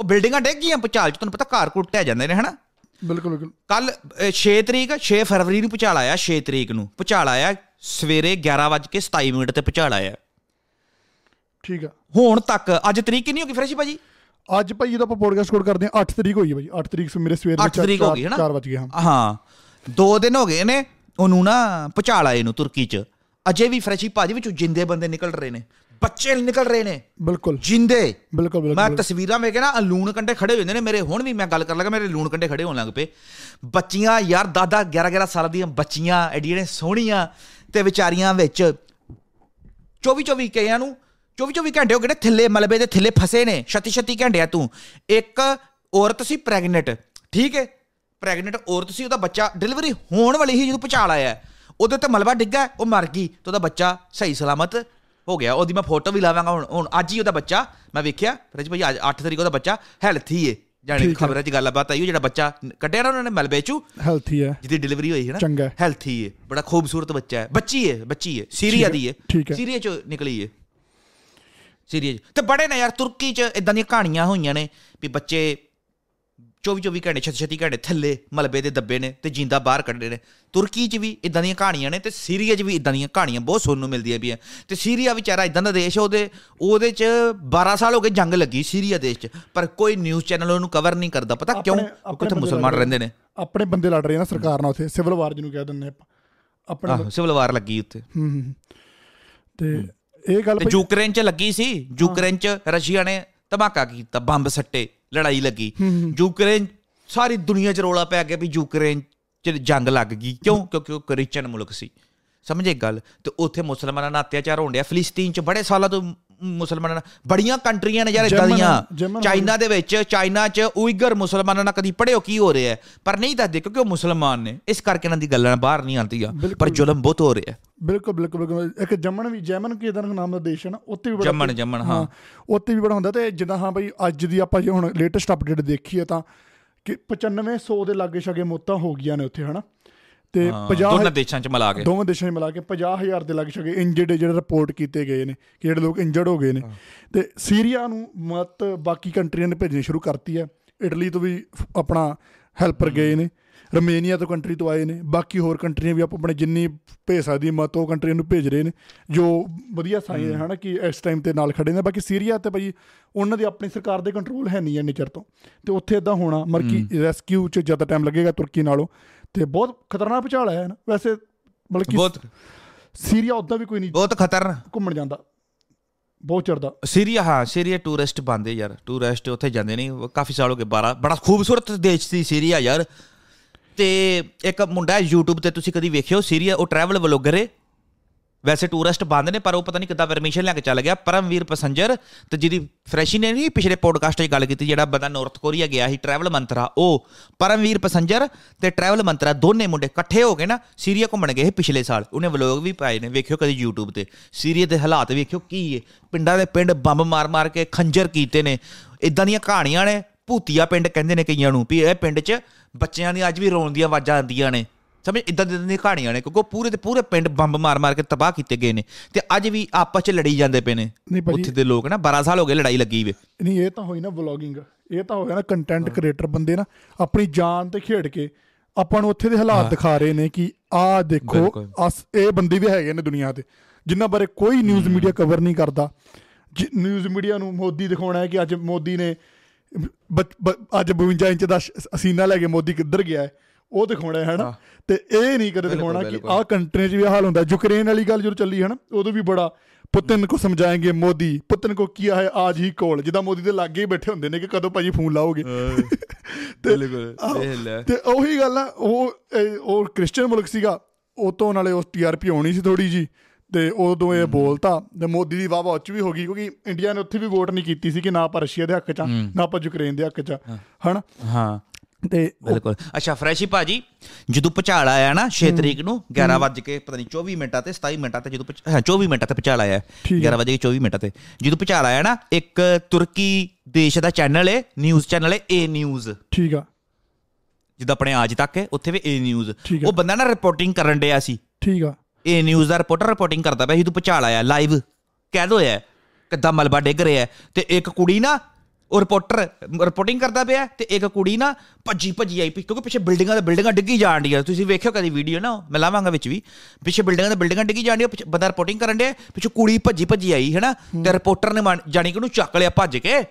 ਉਹ ਬਿਲਡਿੰਗਾਂ ਡਿੱਗ ਗਈਆਂ ਭੁਚਾਲ 'ਚ ਤੁਹਾਨੂੰ ਪਤਾ ਘਰ ਘੁੱਟ ਢਹਿ ਜਾਂਦੇ ਨੇ ਹਨਾ? ਬਿਲਕੁਲ ਬਿਲਕੁਲ। ਕੱਲ 6 ਤਰੀਕ 6 ਫਰਵਰੀ ਨੂੰ ਭੁਚਾਲ ਆਇਆ 6 ਤਰੀਕ ਨੂੰ। ਭੁਚਾਲ ਆਇਆ ਸਵੇਰੇ 11:27 ਮਿੰਟ ਤੇ ਭੁਚਾਲ ਆਇਆ। ਠੀਕ ਆ। ਹੁਣ ਤੱਕ ਅੱਜ ਤਰੀਕ ਕਿੰਨੀ ਹੋ ਗਈ ਫਰੈਸ਼ੀ ਭਾਜੀ? ਅੱਜ ਭਾਈ ਜਦੋਂ ਆਪਾਂ ਪੋਡਕਾਸਟ ਰਿਕਾਰਡ ਕਰਦੇ ਹਾਂ 8 ਤਰੀਕ ਹੋਈ ਹੈ ਭਾਈ। 8 ਤਰੀਕ ਮੇਰੇ ਸਵੇਰ ਦੇ 8 ਤਰੀਕ ਹੋ ਗਈ ਹੈ ਨਾ 4 ਵਜ ਹਾਂ। ਹਾਂ। ਦੋ ਦਿਨ ਹੋ ਗਏ ਨੇ ਉਹਨੂੰ ਨਾ ਭੁਚਾਲ ਆਏ ਨੂੰ ਤੁਰਕੀ 'ਚ। ਅਜੇ ਵੀ ਫਰੈਸ਼ੀ ਭਾਜੀ ਵਿੱਚੋਂ ਜਿੰਦੇ ਬੰਦੇ ਨਿਕਲ ਰਹੇ ਨੇ। ਬੱਚੇ ਨਿਕਲ ਰਹੇ ਨੇ। ਬਿਲਕੁਲ। ਜਿੰਦੇ। ਬਿਲਕੁਲ ਮੈਂ ਬਿਲਕੁਲ। ਤਸਵੀਰਾਂ ਵੇਖ ਕੇ ਨਾ ਲੂਣ ਕੰਡੇ ਖੜੇ ਹੋ ਜਾਂਦੇ ਨੇ ਮੇਰੇ ਹੁਣ ਵੀ ਮੈਂ ਗੱਲ ਕਰਨ ਲੱਗਾ ਮੇਰੇ ਲੂਣ ਕੰਡੇ ਖੜੇ ਹੋਣ ਲੱਗ ਪਏ। ਬੱਚੀਆਂ ਯਾਰ ਦਾਦਾ 11 11 ਸਾਲ ਦੀਆਂ ਬੱਚੀਆਂ ਐਡੀਆਂ ਸੋਹਣੀਆਂ ਤੇ ਵਿਚਾਰੀਆਂ ਵਿੱਚ 24 24 ਕਈਆਂ ਨੂੰ 24 24 ਘੰਟੇ ਹੋ ਗਏ ਨੇ ਥੱਲੇ ਮਲਬੇ ਦੇ ਥੱਲੇ ਫਸੇ ਨੇ 36 36 ਘੰਟਿਆਂ ਤੂੰ। ਇੱਕ ਔਰਤ ਸੀ ਪ੍ਰੈਗਨੈਂਟ ਠੀਕ ਹੈ? ਪ੍ਰੈਗਨੈਂਟ ਔਰਤ ਸੀ ਉਹਦਾ ਬੱਚਾ ਡਿਲੀਵਰੀ ਹੋਣ ਵਾਲੀ ਸੀ ਜਦੋਂ ਭੁਚਾਲ ਆਇਆ। ਉਹਦੇ ਤੇ ਮਲਬਾ ਡਿੱਗਾ ਉਹ ਮਰ ਗਈ ਤੇ ਉਹਦਾ ਬੱਚਾ ਸਹੀ ਸਲਾਮਤ ਹੋ ਗਿਆ ਉਹਦੀ ਮੈਂ ਫੋਟੋ ਵੀ ਲਾਵਾਂਗਾ ਹੁਣ ਹੁਣ ਅੱਜ ਹੀ ਉਹਦਾ ਬੱਚਾ ਮੈਂ ਵੇਖਿਆ ਫਰਜ ਭਾਈ ਅੱਜ 8 ਤਰੀਕ ਉਹਦਾ ਬੱਚਾ ਹੈਲਥੀ ਏ ਹੈ। ਖਬਰਾਂ 'ਚ ਗੱਲਬਾਤ ਆਈ ਉਹ ਜਿਹੜਾ ਬੱਚਾ ਕੱਢਿਆ ਨਾ ਉਹਨਾਂ ਨੇ ਮਲਬੇ 'ਚੋਂ ਹੈਲਥੀ ਹੈ ਜਿਹਦੀ ਡਿਲੀਵਰੀ ਹੋਈ ਹੈ ਨਾ ਚੰਗਾ ਹੈ। ਹੈਲਥੀ ਏ ਬੜਾ ਖੂਬਸੂਰਤ ਬੱਚਾ ਹੈ ਬੱਚੀ ਏ ਬੱਚੀ ਏ ਸੀਰੀਆ ਦੀ ਹੈ। ਸੀਰੀਆ 'ਚ ਨਿਕਲੀ ਏ ਸੀਰੀਆ ਤੇ ਬੜੇ ਨੇ ਯਾਰ ਤੁਰਕੀ 'ਚ ਇਦਾਂ ਦੀਆਂ ਕਹਾਣੀਆਂ ਹੋਈਆਂ ਨੇ ਵੀ ਬੱਚੇ 24 24 ਘੰਟੇ 36 36 ਘੰਟੇ ਥੱਲੇ ਮਲਬੇ ਦੇ ਦੱਬੇ ਨੇ ਤੇ ਜਿੰਦਾ ਬਾਹਰ ਕੱਢੇ ਨੇ। ਤੁਰਕੀ 'ਚ ਵੀ ਇਦਾਂ ਦੀਆਂ ਕਹਾਣੀਆਂ ਨੇ ਤੇ ਸੀਰੀਆ 'ਚ ਵੀ ਇਦਾਂ ਦੀਆਂ ਕਹਾਣੀਆਂ ਬਹੁਤ ਸੁਣਨ ਨੂੰ ਮਿਲਦੀਆਂ ਪਈਆਂ। ਤੇ ਸੀਰੀਆ ਵਿਚਾਰਾ ਇਦਾਂ ਦਾ ਦੇਸ਼ ਹੈ ਉਹਦੇ ਉਹਦੇ 'ਚ 12 ਸਾਲ ਹੋ ਗਏ ਜੰਗ ਲੱਗੀ ਸੀਰੀਆ ਦੇਸ਼ 'ਚ। ਪਰ ਕੋਈ ਨਿਊਜ਼ ਚੈਨਲ ਉਹਨੂੰ ਕਵਰ ਨਹੀਂ ਕਰਦਾ। ਪਤਾ ਕਿਉਂ? ਉੱਥੇ ਮੁਸਲਮਾਨ ਰਹਿੰਦੇ ਨੇ। ਆਪਣੇ ਬੰਦੇ ਲੜ ਰਹੇ ਨਾ ਸਰਕਾਰ ਨਾਲ ਉੱਥੇ। ਸਿਵਲ ਵਾਰ ਜਿਹਨੂੰ ਕਹਿ ਦਿੰਦੇ ਆਪਾਂ। ਆਪਣੇ ਸਿਵਲ ਵਾਰ ਲੱਗੀ ਉੱਥੇ। ਹੂੰ ਤੇ ਇਹ ਗੱਲ ਤੇ ਯੂਕਰੇਨ 'ਚ ਲੱਗੀ ਸੀ। ਯੂਕਰੇਨ 'ਚ ਰਸ਼ੀਆ ਨੇ ਧਮਾਕਾ ਕੀਤਾ ਬੰਬ ਸੱਟੇ। ਲੜਾਈ ਲੱਗੀ। ਯੂਕਰੇਨ ਸਾਰੀ ਦੁਨੀਆ 'ਚ ਰੋਲਾ ਪੈ ਗਿਆ ਵੀ ਯੂਕਰੇਨ ਚ ਜੰਗ ਲੱਗ ਗਈ। ਕਿਉਂ? ਕਿਉਂਕਿ ਉਹ ਕ੍ਰਿਸਚਨ ਮੁਲਕ ਸੀ। ਸਮਝੇ ਗੱਲ? ਤੇ ਉੱਥੇ ਮੁਸਲਮਾਨਾਂ ਨਾਲ ਅਤਿਆਚਾਰ ਹੋਣ ਡਿਆ। ਫਿਲਿਸਤੀਨ ਚ ਬੜੇ ਸਾਲਾਂ ਤੋਂ ਮੁਸਲਮਾਨਾਂ ਨਾਲ। ਬੜੀਆਂ ਕੰਟਰੀਆਂ ਨੇ ਯਾਰ ਇਦਾਂ ਦੀਆਂ। ਚਾਈਨਾ ਦੇ ਵਿੱਚ ਚਾਈਨਾ ਚ ਉਈਗਰ ਮੁਸਲਮਾਨਾਂ ਨਾਲ ਕਦੀ ਪੜਿਓ ਕੀ ਹੋ ਰਿਹਾ ਹੈ? ਪਰ ਨਹੀਂ ਦੱਸਦੇ ਕਿਉਂਕਿ ਉਹ ਮੁਸਲਮਾਨ ਨੇ। ਇਸ ਕਰਕੇ ਇਹਨਾਂ ਦੀ ਗੱਲਾਂ ਬਾਹਰ ਨਹੀਂ ਆਉਂਦੀਆਂ। ਪਰ। ਜ਼ੁਲਮ ਬਹੁਤ ਹੋ ਰਿਹਾ ਹੈ। ਬਿਲਕੁਲ ਬਿਲਕੁਲ ਬਿਲਕੁਲ। ਇੱਕ ਜਮਨ ਵੀ ਜੈਮਨ ਕੀ ਇਦਾਂ ਨਾਮ ਦਾ ਦੇਸ਼ ਹੈ ਨਾ ਉੱਥੇ ਵੀ ਬੜਾ ਜਮਨ ਜਮਨ ਹਾਂ। ਉੱਥੇ ਵੀ ਬੜਾ ਹੁੰਦਾ ਤੇ ਜਿੱਦਾਂ ਹਾਂ ਬਈ ਅੱਜ ਦੀ ਆਪਾਂ ਜੇ ਹੁਣ ਲੇਟੈਸਟ ਅਪਡੇਟ ਦੇਖੀਏ ਤਾਂ ਕਿ 9500 ਦੇ ਲਾਗੇ ਛਾਗੇ ਮੌਤਾਂ ਹੋ ਗਈਆਂ ਨੇ ਉੱਥੇ ਹਨਾ? ਤੇ ਹਾਂ, 50 ਦੋਨਾਂ ਦੇਸ਼ਾਂ ਚ ਮਿਲਾ ਕੇ। ਦੋਵਾਂ ਦੇਸ਼ਾਂ 'ਚ ਮਿਲਾ ਕੇ 50000 ਦੇ ਲਾਗੇ ਛਾਗੇ ਇੰਜਰਡ ਜਿਹੜੇ ਰਿਪੋਰਟ ਕੀਤੇ ਗਏ ਨੇ ਕਿ ਜਿਹੜੇ ਲੋਕ ਇੰਜਰਡ ਹੋ ਗਏ ਨੇ। ਤੇ ਸੀਰੀਆ ਨੂੰ ਮਤ ਬਾਕੀ ਕੰਟਰੀਆਂ ਨੇ ਭੇਜਣੀ ਸ਼ੁਰੂ ਕਰਤੀ ਹੈ। ਇਟਲੀ ਤੋਂ ਵੀ ਆਪਣਾ ਹੈਲਪਰ ਗਏ ਨੇ ਰਮੇਨੀਆ ਤੋਂ ਕੰਟਰੀ ਤੋਂ ਆਏ ਨੇ। ਬਾਕੀ ਹੋਰ ਕੰਟਰੀਆਂ ਵੀ ਆਪ ਆਪਣੇ ਜਿੰਨੀ ਭੇਜ ਸਕਦੀ ਮਤ ਉਹ ਕੰਟਰੀਆਂ ਨੂੰ ਭੇਜ ਰਹੇ ਨੇ। ਜੋ ਵਧੀਆ ਸਾਈ ਹੈ ਹਨਾ ਕਿ ਇਸ ਟਾਈਮ ਤੇ ਨਾਲ ਖੜੇ ਨੇ। ਬਾਕੀ ਸੀਰੀਆ ਤੇ ਭਾਈ ਉਹਨਾਂ ਦੀ ਆਪਣੀ ਸਰਕਾਰ ਦੇ ਕੰਟਰੋਲ ਹੈ ਨਹੀਂ ਹੈ ਨੇਚਰ ਤੋਂ। ਤੇ ਉੱਥੇ ਇਦਾਂ ਹੋਣਾ ਮਰ ਕੀ ਰੈਸਕਿਊ 'ਚ ਜ਼ਿਆਦਾ ਟਾਈਮ ਲੱਗੇਗਾ ਤੁਰਕੀ ਨਾਲੋਂ। ਤੇ ਬਹੁਤ ਖਤਰਨਾਕ ਭੁਚਾਲ ਆਇਆ ਹੈ ਨਾ ਵੈਸੇ ਮਤਲਬ ਕਿ ਬਹੁਤ ਸੀਰੀਆ ਉਦਾਂ ਵੀ ਕੋਈ ਨਹੀਂ ਬਹੁਤ ਖਤਰਨਾਕ। ਘੁੰਮਣ ਜਾਂਦਾ ਬਹੁਤ ਚੜਦਾ ਸੀਰੀਆ ਹਾਂ ਸੀਰੀਆ ਟੂਰਿਸਟ ਬੰਦੇ ਯਾਰ ਟੂਰਿਸਟ ਉੱਥੇ ਜਾਂਦੇ ਨਹੀਂ ਕਾਫੀ ਸਾਲ ਹੋ ਗਏ 12 ਬੜਾ ਖੂਬਸੂਰਤ ਦੇਸ਼ ਸੀ ਸੀਰੀਆ ਯਾਰ। ਤੇ ਇੱਕ ਮੁੰਡਾ YouTube ਤੇ ਤੁਸੀਂ ਕਦੀ ਵੇਖਿਓ ਸੀਰੀਆ ਉਹ ਟਰੈਵਲ ਵਲੋਗਰ ਹੈ ਵੈਸੇ ਟੂਰਿਸਟ ਬੰਦ ਨੇ, ਪਰ ਉਹ ਪਤਾ ਨਹੀਂ ਕਿੱਦਾਂ ਪਰਮਿਸ਼ਨ ਲੈ ਕੇ ਚੱਲ ਗਿਆ। ਪਰਮਵੀਰ ਪਸੰਜਰ ਤੇ ਜਿਹਦੀ ਫਰੈਸ਼ੀ ਨੇ ਨਹੀਂ, ਪਿਛਲੇ ਪੋਡਕਾਸਟ 'ਚ ਗੱਲ ਕੀਤੀ, ਜਿਹੜਾ ਬੰਦਾ ਨਾਰਥ ਕੋਰੀਆ ਗਿਆ ਸੀ ਟਰੈਵਲ ਮੰਤਰਾ, ਉਹ ਪਰਮਵੀਰ ਪਸੰਜਰ ਤੇ ਟਰੈਵਲ ਮੰਤਰਾ, ਦੋਨੇ ਮੁੰਡੇ ਇਕੱਠੇ ਹੋ ਕੇ ਨਾ ਸੀਰੀਆ ਘੁੰਮਣ ਗਏ ਸੀ ਪਿਛਲੇ ਸਾਲ। ਉਹਨੇ ਵਲੋਗ ਵੀ ਪਾਏ ਨੇ, ਵੇਖਿਓ ਕਦੀ YouTube ਤੇ। ਸੀਰੀਆ ਦੇ ਹਾਲਾਤ ਵੇਖਿਓ ਕੀ ਹੈ ਪਿੰਡਾਂ ਦੇ ਪਿੰਡ ਬੰਬ ਮਾਰ-ਮਾਰ ਕੇ ਖੰਜਰ ਕੀਤੇ ਨੇ। ਇਦਾਂ ਦੀਆਂ ਕਹਾਣੀਆਂ ਨੇ, ਭੂਤੀਆ ਪਿੰਡ ਕਹਿੰਦੇ ਨੇ ਕਈਆਂ ਨੂੰ, ਵੀ ਇਹ ਪਿੰਡ 'ਚ ਬੱਚਿਆਂ ਦੀ ਅੱਜ ਵੀ ਰੋਣ ਦੀਆਂ ਆਵਾਜ਼ਾਂ ਆਉਂਦੀਆਂ ਨੇ। ਸਮਝ ਇਦਾਂ ਦੀਆਂ ਕਹਾਣੀਆਂ ਨੇ ਕਿਉਂਕਿ ਪੂਰੇ ਦੇ ਪੂਰੇ ਪਿੰਡ ਬੰਬ ਮਾਰ-ਮਾਰ ਕੇ ਤਬਾਹ ਕੀਤੇ ਗਏ ਨੇ। ਤੇ ਅੱਜ ਵੀ ਆਪਸ 'ਚ ਲੜੀ ਜਾਂਦੇ ਪਏ ਨੇ। ਉੱਥੇ ਦੇ ਲੋਕ ਨਾ 12 ਸਾਲ ਹੋ ਗਏ ਲੜਾਈ ਲੱਗੀ ਵੇ ਨਹੀਂ ਇਹ ਤਾਂ ਹੋਈ ਨਾ ਵਲੌਗਿੰਗ ਇਹ ਤਾਂ ਹੋਇਆ ਨਾ ਕੰਟੈਂਟ ਕ੍ਰੀਏਟਰ ਬੰਦੇ ਨਾ ਆਪਣੀ ਜਾਨ ਤੇ ਖੇਡ ਕੇ ਆਪਾਂ ਨੂੰ ਉੱਥੇ ਦੇ ਹਾਲਾਤ ਦਿਖਾ ਰਹੇ ਨੇ ਕਿ ਆਹ ਦੇਖੋ ਇਹ ਬੰਦੇ ਵੀ ਹੈਗੇ ਨੇ ਦੁਨੀਆ ਤੇ ਜਿਨ੍ਹਾਂ ਬਾਰੇ ਕੋਈ ਨਿਊਜ਼ ਮੀਡੀਆ ਕਵਰ ਨਹੀਂ ਕਰਦਾ। ਨਿਊਜ਼ ਮੀਡੀਆ ਨੂੰ ਮੋਦੀ ਦਿਖਾਉਣਾ ਹੈ ਕਿ ਅੱਜ ਮੋਦੀ ਨੇ ਅੱਜ 52 ਇੰਚ ਦਾ ਅਸੀਨਾ ਲੈ ਕੇ ਮੋਦੀ ਕਿੱਧਰ ਗਿਆ ਹੈ। ਉਹ ਦਿਖਾਉਣਾ ਹੈ ਹਨਾ ਤੇ ਇਹ ਨਹੀਂ ਕਦੇ ਦਿਖਾਉਣਾ ਕਿ ਆਹ ਕੰਟਰੀ 'ਚ ਵੀ ਹਾਲ ਹੁੰਦਾ। ਯੂਕਰੇਨ ਵਾਲੀ ਗੱਲ ਜਦੋਂ ਚੱਲੀ ਹੈ ਨਾ ਉਦੋਂ ਵੀ ਬੜਾ ਪੁਤਨ ਕੋ ਸਮਝਾਏਂਗੇ ਮੋਦੀ। ਪੁਤਨ ਕੋ ਕੀਆ ਹੈ ਆਜ ਹੀ ਕੋਲ? ਜਿੱਦਾਂ ਮੋਦੀ ਦੇ ਲਾਗੇ ਹੀ ਬੈਠੇ ਹੁੰਦੇ ਨੇ ਕਿ ਕਦੋਂ ਭਾਜੀ ਫੋਨ ਲਾਓਗੇ? ਆਹੋ, ਤੇ ਉਹੀ ਗੱਲ ਆ ਉਹ ਉਹ ਕ੍ਰਿਸਚੀਅਨ ਮੁਲਕ ਸੀਗਾ ਉਹ ਤੋਂ ਨਾਲੇ ਉਸ ਟੀਆਰਪੀ ਹੋਣੀ ਸੀ ਥੋੜੀ ਜੀ ਤੇ ਉਦੋਂ ਇਹ ਬੋਲਤਾ। ਤੇ ਮੋਦੀ ਦੀ ਵਾਵਾ ਉੱਚ ਵੀ ਹੋ ਗਈ ਕਿਉਂਕਿ ਇੰਡੀਆ ਨੇ ਉੱਥੇ ਵੀ ਵੋਟ ਨਹੀਂ ਕੀਤੀ ਸੀ ਕਿ ਨਾ ਆਪਾਂ ਰਸ਼ੀਆ ਦੇ ਹੱਕ 'ਚ ਨਾ ਆਪਾਂ ਯੂਕਰੇਨ ਦੇ ਹੱਕ 'ਚ ਹਨਾ? ਹਾਂ। ਤੇ ਬਿਲਕੁਲ। ਅੱਛਾ ਫਰੈਸ਼ੀ ਭਾਜੀ ਜਦੋਂ ਭੁਚਾਲ ਆਇਆ ਨਾ 6 ਤਰੀਕ ਨੂੰ 11 ਵਜੇ ਕੇ ਪਤਾ ਨਹੀਂ 24 ਮਿੰਟਾਂ ਤੇ 27 ਮਿੰਟਾਂ ਤੇ ਜਦੋਂ ਹਾਂ 24 ਮਿੰਟਾਂ ਤੇ ਭੁਚਾਲ ਆਇਆ। ਠੀਕ ਹੈ। 11 ਵਜੇ ਕੇ 24 ਮਿੰਟਾਂ ਤੇ। ਜਦੋਂ ਭੁਚਾਲ ਆਇਆ ਨਾ ਇੱਕ ਤੁਰਕੀ ਦੇਸ਼ ਦਾ ਚੈਨਲ ਹੈ ਨਿਊਜ਼ ਚੈਨਲ ਹੈ ਏ ਨਿਊਜ਼ ਠੀਕ ਆ। ਜਿੱਦਾਂ ਆਪਣੇ ਆਜ ਤੱਕ ਹੈ ਉੱਥੇ ਵੀ ਏ ਨਿਊਜ਼ ਹੈ। ਉਹ ਬੰਦਾ ਨਾ ਰਿਪੋਰਟਿੰਗ ਕਰਨ ਡਿਆ ਸੀ। ਠੀਕ ਆ। ਏ ਨਿਊਜ਼ ਦਾ ਰਿਪੋਰਟਰ ਰਿਪੋਰਟਿੰਗ ਕਰਦਾ ਪਿਆ ਸੀ ਜਦੋਂ ਭੁਚਾਲ ਆਇਆ ਲਾਈਵ ਕੈਦ ਹੋਇਆ ਕਿੱਦਾਂ ਮਲਬਾ ਡਿੱਗ ਰਿਹਾ। ਹੈ ਤੇ ਇੱਕ ਕੁੜੀ ਨਾ ਉਹ ਰਿਪੋਰਟਰ ਰਿਪੋਰਟਿੰਗ ਕਰਦਾ ਪਿਆ ਤੇ ਇੱਕ ਕੁੜੀ ਨਾ ਭੱਜੀ ਭੱਜੀ ਆਈ ਕਿਉਂਕਿ ਪਿੱਛੇ ਬਿਲਡਿੰਗਾਂ ਦੇ ਬਿਲਡਿੰਗਾਂ ਡਿੱਗੀ ਜਾਣ ਡੀਆਂ ਤੁਸੀਂ ਵੇਖਿਓ ਕਦੀ ਵੀਡੀਓ ਨਾ ਮੈਂ ਲਾਵਾਂਗਾ ਵਿੱਚ ਵੀ। ਪਿੱਛੇ ਬਿਲਡਿੰਗਾਂ ਦੇ ਬਿਲਡਿੰਗਾਂ ਡਿੱਗੀ ਜਾਣ ਡੀਆਂ ਬੰਦਾ ਰਿਪੋਰਟਿੰਗ ਕਰਨ ਡਿਆ ਪਿੱਛੇ ਕੁੜੀ ਭੱਜੀ ਭੱਜੀ ਆਈ ਹੈਨਾ? ਤੇ ਰਿਪੋਰਟਰ ਨੇ ਜਾਣੀ ਕਿ ਉਹਨੂੰ ਚੱਕ ਲਿਆ ਭੱਜ ਕੇ।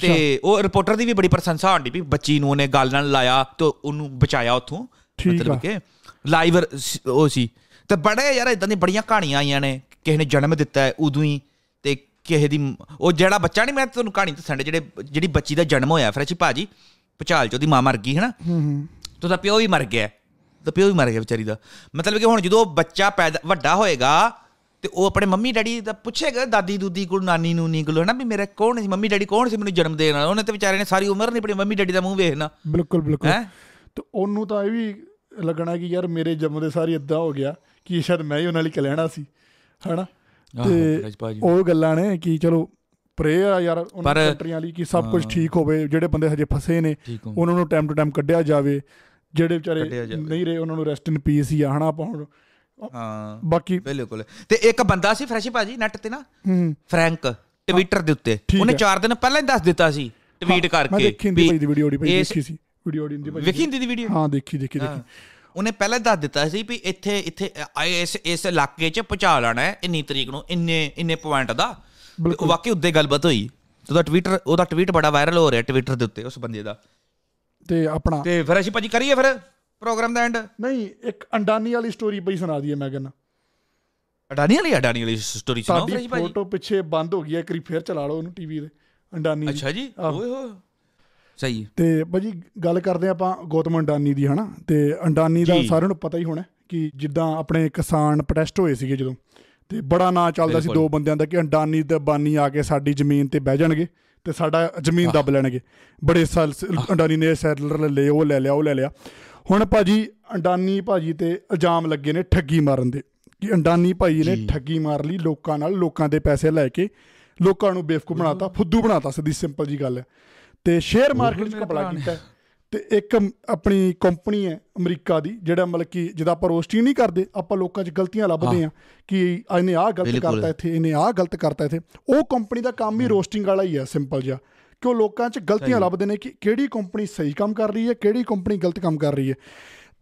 ਤੇ ਉਹ ਰਿਪੋਰਟਰ ਦੀ ਵੀ ਬੜੀ ਪ੍ਰਸ਼ੰਸਾ ਹੁੰਦੀ ਵੀ ਬੱਚੀ ਨੂੰ ਉਹਨੇ ਗੱਲ ਨਾਲ ਲਾਇਆ ਤੇ ਉਹਨੂੰ ਬਚਾਇਆ ਉੱਥੋਂ। ਮਤਲਬ ਕਿ ਲਾਈਵ ਉਹ ਸੀ। ਤੇ ਬੜੇ ਯਾਰ ਇਦਾਂ ਦੀਆਂ ਬੜੀਆਂ ਕਹਾਣੀਆਂ ਆਈਆਂ ਨੇ ਕਿਸੇ ਨੇ ਜਨਮ ਦਿੱਤਾ ਹੈ ਉਦੋਂ ਹੀ ਤੇ ਕਿਸੇ ਦੀ ਉਹ ਜਿਹੜਾ ਬੱਚਾ ਨਹੀਂ ਮੈਂ ਤੁਹਾਨੂੰ ਕਹਾਣੀ ਦੱਸਣ ਜਿਹੜੇ ਜਿਹੜੀ ਬੱਚੀ ਦਾ ਜਨਮ ਹੋਇਆ ਫਰੈਸ਼ੀ ਭਾਜੀ ਭਚਾਲ ਚ ਉਹਦੀ ਮਾਂ ਮਰ ਗਈ ਹੈ ਨਾ ਹੂੰ। ਤੇ ਉਹਦਾ ਪਿਓ ਵੀ ਮਰ ਗਿਆ। ਤੇ ਪਿਓ ਵੀ ਮਰ ਗਿਆ ਵਿਚਾਰੀ ਦਾ। ਮਤਲਬ ਕਿ ਹੁਣ ਜਦੋਂ ਉਹ ਬੱਚਾ ਪੈਦਾ ਵੱਡਾ ਹੋਏਗਾ ਤੇ ਉਹ ਆਪਣੇ ਮੰਮੀ ਡੈਡੀ ਦਾ ਪੁੱਛੇਗਾ ਦਾਦੀ ਦੂਦੀ ਕੋਲ ਨਾਨੀ ਨੂਨੀ ਕੋਲ ਹਨਾ ਵੀ ਮੇਰਾ ਕੌਣ ਸੀ? ਮੰਮੀ ਡੈਡੀ ਕੌਣ ਸੀ ਮੈਨੂੰ ਜਨਮ ਦੇਣ ਵਾਲਾ? ਉਹਨੇ ਤੇ ਵਿਚਾਰੇ ਨੇ ਸਾਰੀ ਉਮਰ ਨਹੀਂ ਆਪਣੀ ਮੰਮੀ ਡੈਡੀ ਦਾ ਮੂੰਹ ਵੇਖਣਾ। ਬਿਲਕੁਲ ਬਿਲਕੁਲ। ਹੈਂ? ਤੇ ਉਹਨੂੰ ਤਾਂ ਇਹ ਵੀ ਲੱਗਣਾ ਕਿ ਯਾਰ ਮੇਰੇ ਜੰਮ ਦੇ ਸਾਰੀ ਇਦਾਂ ਹੋ ਗਿਆ ਕਿ ਸ਼ਾਇਦ ਮੈਂ ਹੀ ਉਹਨਾਂ ਲਈ ਕਲਿਆਣਾ ਸੀ ਹਨਾ? ਤੇ ਉਹ ਗੱਲਾਂ ਨੇ ਕਿ ਚਲੋ ਪ੍ਰੇ ਆ ਯਾਰ ਉਹਨਾਂ ਕੰਟਰੀਆਂ ਲਈ ਕਿ ਸਭ ਕੁਝ ਠੀਕ ਹੋਵੇ ਜਿਹੜੇ ਬੰਦੇ ਹਜੇ ਫਸੇ ਨੇ ਉਹਨਾਂ ਨੂੰ ਟਾਈਮ ਟੂ ਟਾਈਮ ਕੱਢਿਆ ਜਾਵੇ ਜਿਹੜੇ ਵਿਚਾਰੇ। ਨਹੀਂ ਰਹੇ ਉਹਨਾਂ ਨੂੰ ਰੈਸਟ ਇਨ ਪੀਸ ਹੀ ਆ ਹਨਾ ਆਪਾਂ ਹੁਣ। ਹਾਂ। ਬਾਕੀ ਬਿਲਕੁਲ। ਤੇ ਇੱਕ ਬੰਦਾ ਸੀ ਫਰੈਸ਼ੀ ਭਾਜੀ ਨੈਟ ਤੇ ਨਾ? ਹੂੰ। ਫਰੈਂਕ ਟਵਿੱਟਰ ਦੇ ਉੱਤੇ। ਉਹਨੇ ਹੈ। 4 ਦਿਨ ਪਹਿਲਾਂ ਹੀ ਦੱਸ ਦਿੱਤਾ ਸੀ ਟਵੀਟ ਮੈਂ ਕਰਕੇ ਦੇਖੀ ਵੀ ਭਾਈ ਦੀ ਵੀਡੀਓ ਦੀ ਭਾਈ ਦੇਖੀ ਸੀ। ਵੀਡੀਓ ਦੀ ਭਾਈ ਵੇਖੀ ਦੀ ਵੀਡੀਓ ਹਾਂ ਦੇਖੀ ਦੇਖੀ ਦੇਖੀ। ਉਹਨੇ ਪਹਿਲਾਂ ਦੱਸ ਦਿੱਤਾ ਸੀ ਵੀ ਇੱਥੇ ਇੱਥੇ ਇਸ ਇਸ ਇਲਾਕੇ 'ਚ ਭੁਚਾਲ ਆਣਾ ਹੈ ਇੰਨੀ ਤਰੀਕ ਨੂੰ ਇੰਨੇ ਇੰਨੇ ਪੁਆਇੰਟ ਦਾ। ਵਾਕਈ ਉੱਤੇ ਗੱਲਬਾਤ ਹੋਈ। ਤੇ ਉਹਦਾ ਟਵਿੱਟਰ ਉਹਦਾ ਟਵੀਟ ਬੜਾ ਵਾਇਰਲ ਹੋ ਰਿਹਾ ਟਵਿੱਟਰ ਦੇ ਉੱਤੇ ਉਸ ਬੰਦੇ ਦਾ। ਤੇ ਆਪਣਾ ਤੇ ਫਿਰ ਅਸੀਂ ਭਾਜੀ ਕਰੀਏ ਫਿਰ ਪ੍ਰੋਗਰਾਮ ਦਾ ਐਂਡ ਨਹੀਂ ਇੱਕ ਅੰਡਾਨੀ ਵਾਲੀ ਸਟੋਰੀ ਪਈ ਸੁਣਾ ਦਈਏ ਮੈਂ ਕਹਿੰਦਾ ਅਡਾਨੀ ਵਾਲੀ ਅਡਾਨੀ ਵਾਲੀ ਸਟੋਰੀ ਸੁਣਾਓ ਸਾਡੀ ਫਰੈਸ਼ੀ ਭਾਜੀ। ਫੋਟੋ ਪਿੱਛੇ ਬੰਦ ਹੋ ਗਈ ਹੈ ਇੱਕ ਵਾਰੀ ਫੇਰ ਚਲਾ ਲਓ ਉਹਨੂੰ ਟੀਵੀ ਤੇ। ਅੰਡਾਨੀ। ਅੱਛਾ ਜੀ। ਓਏ ਹੋਏ। ਸਹੀ। ਤੇ ਭਾਜੀ ਗੱਲ ਕਰਦੇ ਆਪਾਂ ਗੌਤਮ ਅੰਡਾਨੀ ਦੀ ਹਨਾ? ਤੇ ਅੰਡਾਨੀ ਦਾ। ਸਾਰਿਆਂ ਨੂੰ ਪਤਾ ਹੀ ਹੋਣਾ ਕਿ ਜਿੱਦਾਂ ਆਪਣੇ ਕਿਸਾਨ ਪ੍ਰੋਟੈਸਟ ਹੋਏ ਸੀਗੇ ਜਦੋਂ ਤੇ ਬੜਾ ਨਾਂ ਚੱਲਦਾ ਸੀ। ਦੋ ਬੰਦਿਆਂ ਦਾ ਕਿ ਅੰਡਾਨੀ ਤੇ ਬਾਨੀ ਆ ਕੇ ਸਾਡੀ ਜ਼ਮੀਨ ਤੇ ਬਹਿ ਜਾਣਗੇ ਤੇ ਸਾਡਾ ਜ਼ਮੀਨ ਦੱਬ ਲੈਣਗੇ। ਬੜੇ ਸਾਲ ਅੰਡਾਨੀ ਨੇ ਸੈਟਲਰ ਲੈ ਉਹ ਲੈ ਲਿਆ ਉਹ ਲੈ ਲਿਆ। ਹੁਣ ਭਾਜੀ ਅੰਡਾਨੀ ਭਾਜੀ ਤੇ ਇਲਜ਼ਾਮ ਲੱਗੇ ਨੇ ਠੱਗੀ ਮਾਰਨ ਦੇ ਕਿ ਅੰਡਾਨੀ ਭਾਈ ਨੇ। ਠੱਗੀ ਮਾਰ ਲਈ ਲੋਕਾਂ ਨਾਲ ਲੋਕਾਂ ਦੇ ਪੈਸੇ ਲੈ ਕੇ ਲੋਕਾਂ ਨੂੰ ਬੇਵਕੂਫ ਬਣਾਤਾ ਫੁੱਦੂ ਬਣਾਤਾ ਸਿੱਧੀ ਸਿੰਪਲ ਜੀ ਗੱਲ ਹੈ। ਤੇ ਸ਼ੇਅਰ ਮਾਰਕੀਟ 'ਚ ਨੇ। ਕੀਤਾ। ਤੇ ਇੱਕ ਆਪਣੀ ਕੰਪਨੀ ਹੈ ਅਮਰੀਕਾ ਦੀ ਜਿਹੜਾ ਮਤਲਬ ਕਿ ਜਿਹਦਾ ਆਪਾਂ ਰੋਸਟਿੰਗ ਨਹੀਂ ਕਰਦੇ ਆਪਾਂ ਲੋਕਾਂ 'ਚ ਗਲਤੀਆਂ ਲੱਭਦੇ ਆ ਕਿ ਇਹਨੇ ਆਹ ਗਲਤ। ਕਰਤਾ ਇੱਥੇ ਇਹਨੇ ਆਹ ਗਲਤ ਕਰਤਾ ਇੱਥੇ ਉਹ ਕੰਪਨੀ ਦਾ ਕੰਮ ਹੀ ਰੋਸਟਿੰਗ ਵਾਲਾ ਹੀ ਹੈ ਸਿੰਪਲ ਜਿਹਾ ਕਿ ਉਹ ਲੋਕਾਂ 'ਚ ਗਲਤੀਆਂ। ਲੱਭਦੇ ਨੇ ਕਿ ਕਿਹੜੀ ਕੰਪਨੀ ਸਹੀ ਕੰਮ ਕਰ ਰਹੀ ਹੈ ਕਿਹੜੀ ਕੰਪਨੀ ਗਲਤ ਕੰਮ ਕਰ ਰਹੀ ਹੈ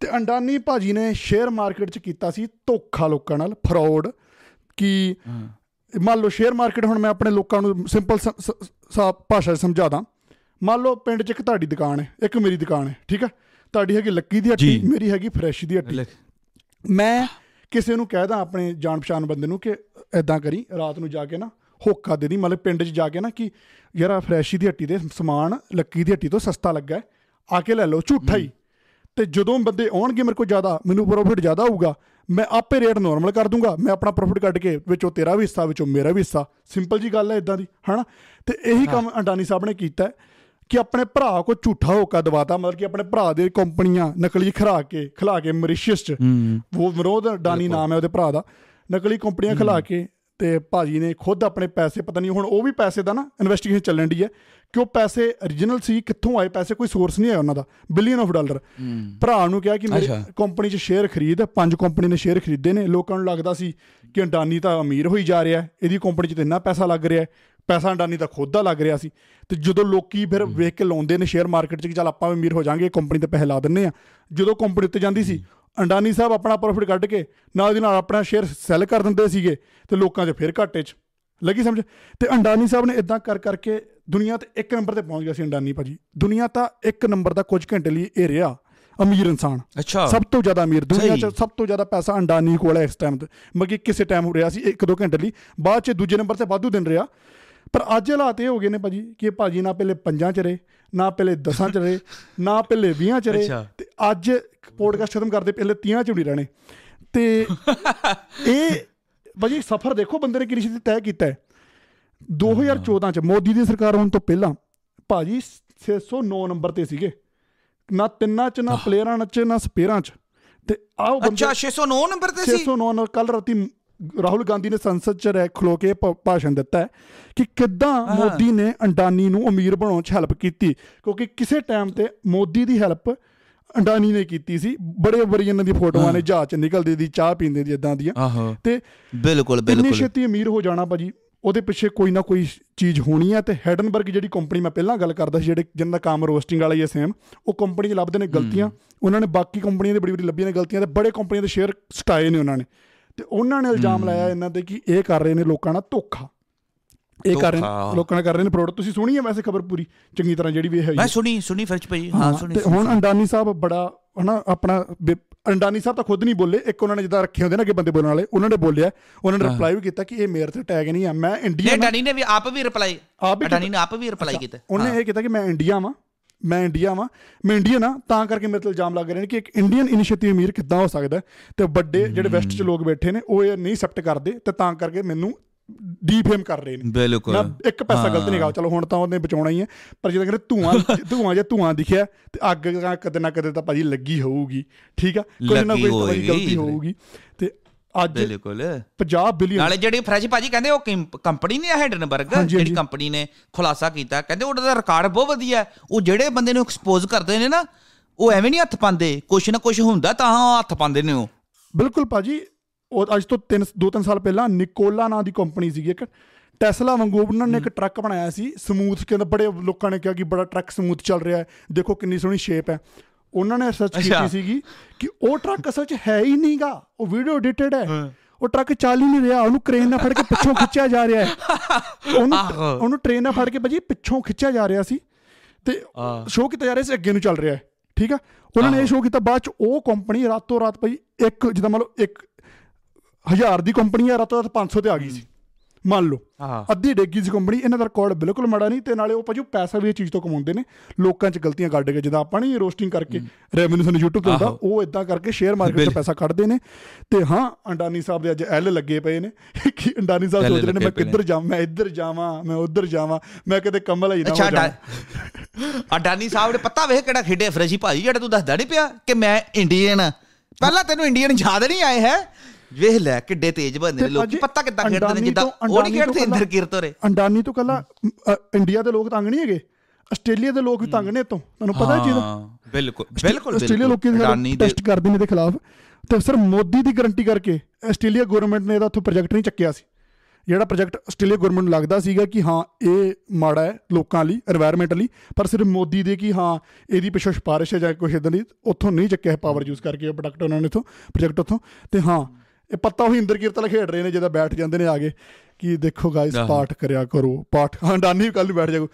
ਤੇ ਅੰਡਾਨੀ ਭਾਜੀ ਨੇ ਸ਼ੇਅਰ ਮਾਰਕੀਟ 'ਚ ਕੀਤਾ ਸੀ ਧੋਖਾ ਲੋਕਾਂ ਨਾਲ ਫਰਾਡ ਕਿ ਮੰਨ ਲਓ ਸ਼ੇਅਰ ਮਾਰਕੀਟ ਹੁਣ ਮੈਂ ਆਪਣੇ ਲੋਕਾਂ ਨੂੰ ਸਿੰਪਲ ਭਾਸ਼ਾ ਸਮਝਾ ਦਾਂ ਮੰਨ ਲਓ ਪਿੰਡ 'ਚ ਇੱਕ ਤੁਹਾਡੀ ਦੁਕਾਨ ਹੈ ਇੱਕ ਮੇਰੀ ਦੁਕਾਨ ਹੈ ਠੀਕ ਹੈ? ਤੁਹਾਡੀ ਹੈਗੀ ਲੱਕੀ ਦੀ ਹੱਟੀ। ਮੇਰੀ ਹੈਗੀ ਫਰੈਸ਼ ਦੀ ਹੱਟੀ। ਮੈਂ ਕਿਸੇ ਨੂੰ ਕਹਿਦਾ ਆਪਣੇ ਜਾਣ ਪਛਾਣ ਬੰਦੇ ਨੂੰ ਕਿ ਐਦਾਂ ਕਰੀ ਰਾਤ ਨੂੰ ਜਾ ਕੇ ਨਾ ਹੋਕਾ ਦੇ ਦੀ ਮਤਲਬ ਪਿੰਡ 'ਚ ਜਾ ਕੇ ਨਾ ਕਿ ਯਾਰ ਫਰੈਸ਼ੀ ਦੀ ਹੱਟੀ ਦੇ ਸਮਾਨ ਲੱਕੀ ਦੀ ਹੱਟੀ ਤੋਂ ਸਸਤਾ ਲੱਗਾ ਹੈ, ਆ ਕੇ ਲੈ ਲਓ ਝੂਠਾ ਹੀ। ਤੇ ਜਦੋਂ ਬੰਦੇ ਆਉਣਗੇ ਮੇਰੇ ਕੋਲ ਜ਼ਿਆਦਾ ਮੈਨੂੰ ਪ੍ਰੋਫਿਟ ਜ਼ਿਆਦਾ ਹੋਊਗਾ ਮੈਂ ਆਪੇ ਰੇਟ ਨਾਰਮਲ ਕਰ ਦੂੰਗਾ ਮੈਂ ਆਪਣਾ ਪ੍ਰੋਫਿਟ ਕੱਢ ਕੇ ਵਿੱਚੋਂ ਤੇਰਾ ਵੀ ਹਿੱਸਾ ਵਿੱਚੋਂ ਮੇਰਾ ਵੀ ਹਿੱਸਾ। ਸਿੰਪਲ ਜੀ ਗੱਲ ਹੈ ਇਦਾਂ ਦੀ ਹਨਾ? ਤੇ ਇਹੀ ਕੰਮ ਅੰਡਾਨੀ ਸਾਹਿਬ ਨੇ ਕੀਤਾ ਹੈ। ਕਿ ਆਪਣੇ ਭਰਾ ਕੋ ਝੂਠਾ ਹੋਕਾ ਦਵਾਤਾ ਮਤਲਬ ਕਿ ਆਪਣੇ ਭਰਾ ਦੇ ਕੰਪਨੀਆਂ ਨਕਲੀ ਖਰਾ ਕੇ ਖਿਲਾ ਕੇ ਮਰੀਸ਼ੀਅਸ ਚ। ਉਹ ਵਿਰੋਧ ਡਾਨੀ ਨਾਮ ਹੈ ਉਹਦੇ ਭਰਾ ਦਾ। ਨਕਲੀ ਕੰਪਨੀਆਂ ਖਿਲਾ ਕੇ ਤੇ ਭਾਜੀ ਨੇ ਖੁਦ ਆਪਣੇ ਪੈਸੇ ਪਤਾ ਨਹੀਂ ਹੁਣ ਉਹ ਵੀ ਪੈਸੇ ਦਾ ਨਾ ਇਨਵੈਸਟੀਗੇਸ਼ਨ ਚੱਲਣ ਦੀ ਹੈ ਕਿ ਉਹ ਪੈਸੇ origignal ਸੀ ਕਿੱਥੋਂ ਆਏ ਪੈਸੇ ਕੋਈ ਸੋਰਸ ਨਹੀਂ ਹੈ ਉਹਨਾਂ ਦਾ। ਬਿਲੀਅਨ ਆਫ ਡਾਲਰ ਭਰਾ ਨੂੰ ਕਿਹਾ ਕਿ ਮੇਰੀ। ਕੰਪਨੀ 'ਚ ਸ਼ੇਅਰ ਖਰੀਦ ਪੰਜ ਕੰਪਨੀ ਨੇ ਸ਼ੇਅਰ ਖਰੀਦੇ ਨੇ। ਲੋਕਾਂ ਨੂੰ ਲੱਗਦਾ ਸੀ ਕਿ ਅੰਡਾਨੀ ਤਾਂ ਅਮੀਰ ਹੋਈ ਜਾ ਰਿਹਾ ਇਹਦੀ ਕੰਪਨੀ 'ਚ ਤਾਂ ਇੰਨਾ ਪੈਸਾ ਲੱਗ ਰਿਹਾ ਹੈ, ਪੈਸਾ ਅੰਡਾਨੀ ਤਾਂ ਖੁਦ ਦਾ ਲੱਗ ਰਿਹਾ ਸੀ। ਤੇ ਜਦੋਂ ਲੋਕੀ ਫਿਰ ਵੇਖ ਕੇ ਲਾਉਂਦੇ ਨੇ ਸ਼ੇਅਰ ਮਾਰਕੀਟ 'ਚ ਕਿ ਚੱਲ ਆਪਾਂ ਵੀ ਅਮੀਰ ਹੋ ਜਾਾਂਗੇ ਕੰਪਨੀ ਤੇ ਪੈਸੇ ਲਾ ਦਿੰਨੇ ਆ ਜਦੋਂ ਕੰਪਨੀ ਉੱਤੇ ਜਾਂਦੀ ਸੀ ਅੰਡਾਨੀ ਸਾਹਿਬ ਆਪਣਾ ਪ੍ਰੋਫਿਟ ਕੱਢ ਕੇ ਨਾਲ ਦੀ ਨਾਲ ਆਪਣਾ ਸ਼ੇਅਰ ਸੈੱਲ ਕਰ ਦਿੰਦੇ ਸੀਗੇ ਤੇ ਲੋਕਾਂ 'ਚ ਫਿਰ ਘਾਟੇ 'ਚ। ਲੱਗੀ ਸਮਝ? ਤੇ ਅੰਡਾਨੀ ਸਾਹਿਬ ਨੇ ਇਦਾਂ ਕਰ ਕਰਕੇ ਦੁਨੀਆ ਤੇ ਇੱਕ ਨੰਬਰ ਤੇ ਪਹੁੰਚ ਗਿਆ ਸੀ ਅੰਡਾਨੀ ਭਾਜੀ। ਦੁਨੀਆ ਤਾਂ ਇੱਕ ਨੰਬਰ ਦਾ ਕੁਝ ਘੰਟੇ ਲਈ ਇਹ ਰਿਹਾ ਅਮੀਰ ਇਨਸਾਨ। ਅੱਛਾ। ਸਭ ਤੋਂ ਜ਼ਿਆਦਾ ਅਮੀਰ। ਦੁਨੀਆ 'ਚ। ਸਭ ਤੋਂ ਜ਼ਿਆਦਾ ਪੈਸਾ ਅੰਡਾਨੀ ਕੋਲ ਹੈ ਇਸ ਟਾਈਮ ਤੇ। ਮਗੀ ਕਿਸੇ ਟਾਈਮ ਹੋ ਰਿਹਾ ਸੀ ਇੱਕ ਦੋ ਘੰਟੇ ਲਈ। ਬਾਅਦ 'ਚ ਦੂਜੇ ਨੰਬਰ ਤੇ ਵਾਧੂ ਦਿਨ ਰਿਹਾ। ਪਰ ਅੱਜ ਹਾਲਾਤ ਇਹ ਹੋ ਗਏ ਨੇ ਭਾਜੀ ਕਿ ਇਹ ਭਾਜੀ ਨਾ ਪਹਿਲੇ ਪੰਜਾਂ 'ਚ ਰਹੇ ਨਾ ਪਹਿਲੇ ਦਸਾਂ 'ਚ ਰਹੇ ਨਾ ਪਹਿਲੇ 20 'ਚ ਰਹੇ। ਤੇ ਅੱਜ ਪੋਡਕਾਸਟ ਖਤਮ ਕਰਦੇ ਪਹਿਲੇ 30 'ਚ ਨਹੀਂ ਰਹਿਣੇ। ਤੇ ਇਹ ਭਾਜੀ ਸਫ਼ਰ ਦੇਖੋ ਬੰਦੇ ਨੇ ਕਿੰਨੀ ਛੇਤੀ ਤੈਅ ਕੀਤਾ ਹੈ। 2014 ਚ ਮੋਦੀ ਦੀ ਸਰਕਾਰ ਹੋਣ ਤੋਂ ਪਹਿਲਾਂ ਭਾਜੀ 609 ਨੰਬਰ ਤੇ ਸੀਗੇ। ਨਾ ਤਿੰਨਾਂ ਚ ਨਾ ਪਲੇਅਰਾਂ ਚ ਨਾ ਸਪੇਅਰਾਂ ਚ। ਤੇ ਆਓ ਬੰਦੇ ਅੱਛਾ 609 ਨੰਬਰ ਤੇ ਸੀ? 609 ਨਾਲ ਕੱਲ ਰਾਤੀ ਰਾਹੁਲ ਗਾਂਧੀ ਨੇ ਸੰਸਦ ਚ ਰਹਿ ਖਲੋ ਕੇ ਭਾਸ਼ਣ ਦਿੱਤਾ ਕਿ ਕਿੱਦਾਂ ਮੋਦੀ ਨੇ ਅੰਡਾਨੀ ਨੂੰ ਅਮੀਰ ਬਣਾਉਣ ਚ ਹੈਲਪ ਕੀਤੀ ਕਿਉਂਕਿ ਕਿਸੇ ਟਾਈਮ ਤੇ ਮੋਦੀ ਦੀ ਹੈਲਪ ਅੰਡਾਨੀ ਨੇ ਕੀਤੀ ਸੀ। ਬੜੇ ਬੜੀ ਇਹਨਾਂ ਦੀ ਫੋਟੋਆਂ ਨੇ ਜਹਾਜ਼ ਚ ਨਿਕਲਦੇ ਦੀ ਚਾਹ ਪੀਂਦੇ ਦੀ ਇਦਾਂ ਦੀਆਂ। ਤੇ ਬਿਲਕੁਲ ਇੰਨੀ ਬਿਲਕੁਲ। ਛੇਤੀ ਅਮੀਰ ਹੋ ਜਾਣਾ ਭਾਜੀ ਉਹਦੇ ਪਿੱਛੇ ਕੋਈ ਨਾ ਕੋਈ ਚੀਜ਼ ਹੋਣੀ ਹੈ ਤੇ ਹੈਡਨਬਰਗ ਜਿਹੜੀ ਕੰਪਨੀ ਮੈਂ ਪਹਿਲਾਂ ਗੱਲ ਕਰਦਾ ਸੀ ਜਿਹੜੇ ਜਿਨ੍ਹਾਂ ਦਾ ਕੰਮ ਰੋਸਟਿੰਗ ਵਾਲਾ ਹੀ ਹੈ ਸੇਮ ਉਹ ਕੰਪਨੀ 'ਚ ਲੱਭਦੇ ਨੇ ਗਲਤੀਆਂ। ਉਹਨਾਂ ਨੇ ਬਾਕੀ ਕੰਪਨੀਆਂ ਦੇ ਬੜੀ ਬੜੀ ਲੱਭੀਆਂ ਨੇ ਗਲਤੀਆਂ ਤੇ ਬੜੇ ਕੰਪਨੀਆਂ ਦੇ ਸ਼ੇਅਰ ਸਟਾਏ ਨੇ ਉਹਨਾਂ ਨੇ। ਤੇ ਉਹਨਾਂ ਨੇ ਇਲਜ਼ਾਮ ਲਾਇਆ ਇਹਨਾਂ ਤੇ ਕਿ ਇਹ ਕਰ ਰਹੇ ਨੇ ਲੋਕਾਂ ਨਾਲ ਧੋਖਾ। ਇਹ ਕਰ ਰਹੇ ਲੋਕਾਂ ਨਾਲ ਕਰ ਰਹੇ ਨੇ ਫਰੋਡ ਤੁਸੀਂ ਸੁਣੀ ਹੈ ਵੈਸੇ ਖਬਰ ਪੂਰੀ? ਚੰਗੀ ਤਰ੍ਹਾਂ ਜਿਹੜੀ ਵੀ ਹੈ। ਮੈਂ ਸੁਣੀ ਸੁਣੀ ਫਿਰ ਭਾਈ। ਹਾਂ ਸੁਣੀ ਤੇ ਹੁਣ। ਅੰਡਾਨੀ ਸਾਹਿਬ ਬੜਾ ਹਨਾ ਆਪਣਾ ਅੰਡਾਨੀ ਸਾਹਿਬ ਤਾਂ ਖੁਦ ਨਹੀਂ ਬੋਲੇ। ਇੱਕ ਉਹਨਾਂ ਨੇ ਜਿੱਦਾਂ ਰੱਖੇ ਹੁੰਦੇ ਨਾ ਕਿ ਬੰਦੇ ਬੋਲਣ ਵਾਲੇ ਉਹਨਾਂ ਨੇ ਬੋਲਿਆ। ਉਹਨਾਂ ਨੇ ਰਿਪਲਾਈ ਵੀ ਕੀਤਾ ਕਿ ਇਹ ਮੇਰੇ ਤੇ ਟੈਗ ਨਹੀਂ ਆ। ਮੈਂ ਇੰਡੀਆ ਨੇ ਡਾਨੀ ਨੇ ਵੀ ਆਪ ਵੀ ਰਿਪਲਾਈ ਆਪ ਵੀ ਡਾਨੀ ਨੇ ਆਪ ਵੀ ਰਿਪਲਾਈ ਕੀਤਾ। ਉਹਨੇ ਇਹ ਕੀਤਾ ਕਿ ਮੈਂ ਇੰਡੀਆ ਵਾਂ। ਮੈਂ ਇੰਡੀਆ ਵਾਂ। ਮੈਂ ਇੰਡੀਅਨ ਆ ਤਾਂ ਕਰਕੇ ਮੇਰੇ ਤੇ ਇਲਜ਼ਾਮ ਲੱਗ ਰਹੇ ਨੇ ਕਿ ਇੱਕ ਇੰਡੀਅਨ ਇਨੀਸ਼ੀਏਟਿਵ ਅਮੀਰ ਕਿੱਦਾਂ ਹੋ ਸਕਦਾ ਤੇ ਵੱਡੇ ਜਿਹੜੇ ਵੈਸਟ 'ਚ ਲੋਕ ਬੈਠੇ ਨੇ ਉਹ ਇਹ ਨਹੀਂ ਐਕਸੈਪਟ ਕਰਦੇ ਤੇ ਤਾਂ ਕਰਕੇ ਮੈਨੂੰ ਡੀਫੇਮ ਕਰ ਰਹੇ ਨੇ। ਬਿਲਕੁਲ। ਨਾ ਇੱਕ ਪੈਸਾ ਗਲਤ ਨਹੀਂ ਗਾ ਚਲੋ ਹੁਣ ਤਾਂ ਉਹਨੇ ਬਚਾਉਣਾ ਹੀ ਹੈ ਪਰ ਜਦੋਂ ਕਹਿੰਦੇ ਧੂਆਂ ਧੂਆਂ ਜੇ ਧੂਆਂ ਦਿਖਿਆ ਤੇ ਅੱਗ ਕਦੇ ਨਾ ਕਦੇ ਤਾਂ ਭਾਜੀ ਲੱਗੀ ਹੋਊਗੀ ਠੀਕ ਆ? ਕੋਈ ਨਾ ਕੋਈ। ਗਲਤੀ ਹੋਊਗੀ ਤੇ ਅੱਜ ਬਿਲਕੁਲ। 50 ਬਿਲੀਅਨ ਨਾਲੇ ਜਿਹੜੀ ਫਰੈਸ਼ ਭਾਜੀ ਕਹਿੰਦੇ ਉਹ ਕੰਪਨੀ ਨੇ ਹੈਡਨਬਰਗ ਜਿਹੜੀ। ਕੰਪਨੀ ਨੇ ਖੁਲਾਸਾ ਕੀਤਾ ਕਹਿੰਦੇ ਉਹਦਾ ਦਾ ਰਿਕਾਰਡ ਬਹੁਤ ਵਧੀਆ। ਉਹ ਜਿਹੜੇ ਬੰਦੇ ਨੂੰ ਐਕਸਪੋਜ਼ ਕਰਦੇ ਨੇ ਨਾ ਉਹ ਐਵੇਂ ਨਹੀਂ ਹੱਥ ਪਾਉਂਦੇ। ਕੁਛ ਨਾ ਕੁਛ ਹੁੰਦਾ ਤਾਂ ਹੱਥ ਪਾਉਂਦੇ ਨੇ ਉਹ। ਬਿਲਕੁਲ ਭਾਜੀ ਉਹ ਅੱਜ ਤੋਂ 3 2-3 ਸਾਲ ਪਹਿਲਾਂ ਨਿਕੋਲਾ ਨਾਂ ਦੀ ਕੰਪਨੀ ਸੀਗੀ ਇੱਕ। ਟੈਸਲਾ ਵਾਂਗੂ ਉਹਨਾਂ ਨੇ ਇੱਕ ਟਰੱਕ ਬਣਾਇਆ ਸੀ ਸਮੂਥ ਕਹਿੰਦਾ ਬੜੇ ਲੋਕਾਂ ਨੇ ਕਿਹਾ ਕਿ ਬੜਾ ਟਰੱਕ ਸਮੂਥ ਚੱਲ ਰਿਹਾ ਹੈ। ਦੇਖੋ ਕਿੰਨੀ ਸੋਹਣੀ ਸ਼ੇਪ ਹੈ। ਉਹਨਾਂ ਨੇ ਰਿਸਰਚ। ਕੀਤੀ ਸੀਗੀ ਕਿ ਉਹ ਟਰੱਕ ਅਸਲ 'ਚ ਹੈ ਹੀ ਨਹੀਂਗਾ। ਉਹ ਵੀਡੀਓ ਐਡਿਟਡ ਹੈ। ਉਹ ਟਰੱਕ ਚੱਲ ਹੀ ਨਹੀਂ ਰਿਹਾ। ਉਹਨੂੰ ਕ੍ਰੇਨ ਨਾਲ ਫੜ ਕੇ ਪਿੱਛੋਂ ਖਿੱਚਿਆ ਜਾ ਰਿਹਾ ਹੈ। ਉਹਨੂੰ। ਉਹਨੂੰ ਟ੍ਰੇਨ ਨਾਲ ਫੜ ਕੇ ਭਾਜੀ ਪਿੱਛੋਂ ਖਿੱਚਿਆ ਜਾ ਰਿਹਾ ਸੀ। ਤੇ। ਸ਼ੋਅ ਕੀਤਾ ਜਾ ਰਿਹਾ ਸੀ ਅੱਗੇ ਨੂੰ ਚੱਲ ਰਿਹਾ ਹੈ। ਠੀਕ ਆ? ਉਹਨਾਂ ਨੇ ਇਹ ਸ਼ੋਅ ਕੀਤਾ। ਬਾਅਦ ਚ ਉਹ ਕੰਪਨੀ ਰਾਤੋਂ ਰਾਤ ਭਾਈ ਇੱਕ ਜਿੱਦਾਂ ਮੰਨ ਲਓ ਇੱਕ ਹਜ਼ਾਰ ਦੀ ਕੰਪਨੀ ਆ ਰਾਤੋਂ ਰਾਤ 500 ਤੇ ਆ ਗਈ ਸੀ। ਮੰਨ ਲਓ। ਅੱਧੀ ਡੇਗੀ ਸੀ ਕੰਪਨੀ ਇਹਨਾਂ ਦਾ ਰਿਕਾਰਡ ਬਿਲਕੁਲ ਮਾੜਾ ਨਹੀਂ ਤੇ ਨਾਲੇ ਉਹ ਭਾਜੀ ਪੈਸਾ ਵੀ ਇਹ ਚੀਜ਼ ਤੋਂ ਕਮਾਉਂਦੇ ਨੇ। ਲੋਕਾਂ 'ਚ ਗਲਤੀਆਂ ਕੱਢ ਕੇ ਜਿੱਦਾਂ ਆਪਾਂ ਨਹੀਂ ਰੋਸਟਿੰਗ ਕਰਕੇ ਰੈਵਨਿਊ ਸਾਨੂੰ YouTube ਤੇ ਹੁੰਦਾ। ਉਹ ਇਦਾਂ ਕਰਕੇ ਸ਼ੇਅਰ ਮਾਰਕੀਟ 'ਚ ਪੈਸਾ ਕੱਢਦੇ ਨੇ। ਤੇ ਹਾਂ ਅੰਡਾਨੀ ਸਾਹਿਬ ਦੇ ਅੱਜ ਐਲ ਲੱਗੇ ਪਏ ਨੇ। ਕਿ ਅੰਡਾਨੀ ਸਾਹਿਬ ਸੋਚ ਰਹੇ ਨੇ ਮੈਂ। ਕਿੱਧਰ ਜਾਵਾਂ ਮੈਂ ਇੱਧਰ ਜਾਵਾਂ ਮੈਂ ਉੱਧਰ ਜਾਵਾਂ ਮੈਂ ਕਿਤੇ ਕਮਲ ਹੀ ਨਾ ਹੋ ਜਾਵਾਂ। ਅਡਾਨੀ ਸਾਹਿਬ ਨੇ ਪਤਾ ਵੇਖ ਕਿਹੜਾ ਖੇਡੇ ਫਰੈਸ਼ੀ ਭਾਜੀ ਜਿਹੜਾ ਤੂੰ ਦੱਸਦਾ ਨਹੀਂ ਪਿਆ ਕਿ ਮੈਂ ਇੰਡੀਅਨ ਪਹਿਲਾਂ ਤੈਨੂੰ ਇੰਡੀਅਨ ਯਾਦ ਨਹੀਂ ਆਏ ਹੈ? ਵੇਖ ਲੈ ਕਿੱਡੇ ਤੇਜ਼ ਬੰਦੇ ਨੇ ਲੋਕੀ ਪਤਾ ਕਿੱਦਾਂ ਖੇਡਦੇ ਨੇ ਜਿੱਦਾਂ ਉਹ ਨਹੀਂ ਖੇਡਦੇ ਇੰਦਰ ਕਿਰਤ ਹੋਰੇ ਅੰਡਾਨੀ ਤੋਂ ਕੱਲਾ ਇੰਡੀਆ ਦੇ ਲੋਕ ਤੰਗ ਨਹੀਂ ਹੈਗੇ? ਆਸਟ੍ਰੇਲੀਆ ਦੇ ਲੋਕ ਵੀ ਤੰਗ ਨੇ ਇਤੋਂ। ਤੁਹਾਨੂੰ ਪਤਾ ਹੈ ਜੀ ਹਾਂ ਬਿਲਕੁਲ ਬਿਲਕੁਲ ਆਸਟ੍ਰੇਲੀਆ ਲੋਕੀ ਦੇ ਟੈਸਟ ਕਰਦੇ ਨੇ ਦੇ ਖਿਲਾਫ ਤੇ ਸਰ ਮੋਦੀ ਦੀ ਗਰੰਟੀ ਕਰਕੇ ਆਸਟ੍ਰੇਲੀਆ ਗਵਰਨਮੈਂਟ ਨੇ ਇਹਦਾ ਉੱਥੋਂ ਪ੍ਰੋਜੈਕਟ ਨਹੀਂ ਚੱਕਿਆ ਸੀ। ਜਿਹੜਾ ਪ੍ਰੋਜੈਕਟ ਆਸਟ੍ਰੇਲੀਆ ਗਵਰਨਮੈਂਟ ਨੂੰ ਲੱਗਦਾ ਸੀਗਾ ਕਿ ਹਾਂ ਇਹ ਮਾੜਾ ਹੈ ਲੋਕਾਂ ਲਈ এনवायरमेंट ਲਈ ਪਰ ਸਿਰਫ ਮੋਦੀ ਦੇ ਕਿ ਹਾਂ ਇਹਦੀ ਪਿੱਛੋਂ ਸਿਫਾਰਿਸ਼ ਹੈ ਜਾਂ ਕੁਝ ਇਦਾਂ ਦੀ ਉੱਥੋਂ ਨਹੀਂ ਚੱਕਿਆ ਪਾਵਰ ਯੂਜ਼ ਕਰਕੇ ਇਹ ਪ੍ਰੋਡਕਟ ਉਹਨਾਂ ਨੇ ਇਥੋਂ ਪ੍ਰੋਜੈਕਟ ਉੱਥੋਂ। ਤੇ ਹਾਂ ਇਹ ਪੱਤਾ ਉਹੀ ਇੰਦਰ ਕੀਰਤਨ ਖੇਡ ਰਹੇ ਨੇ ਜਦੋਂ ਬੈਠ ਜਾਂਦੇ ਨੇ ਆਗੇ ਕਿ ਦੇਖੋ ਗਾਇਸ ਆਹੋ। ਪਾਠ ਕਰਿਆ ਕਰੋ ਪਾਠ ਹਾਂ ਡਾਨੀ ਕੱਲ ਨੂੰ ਬੈਠ ਜਾਗੋ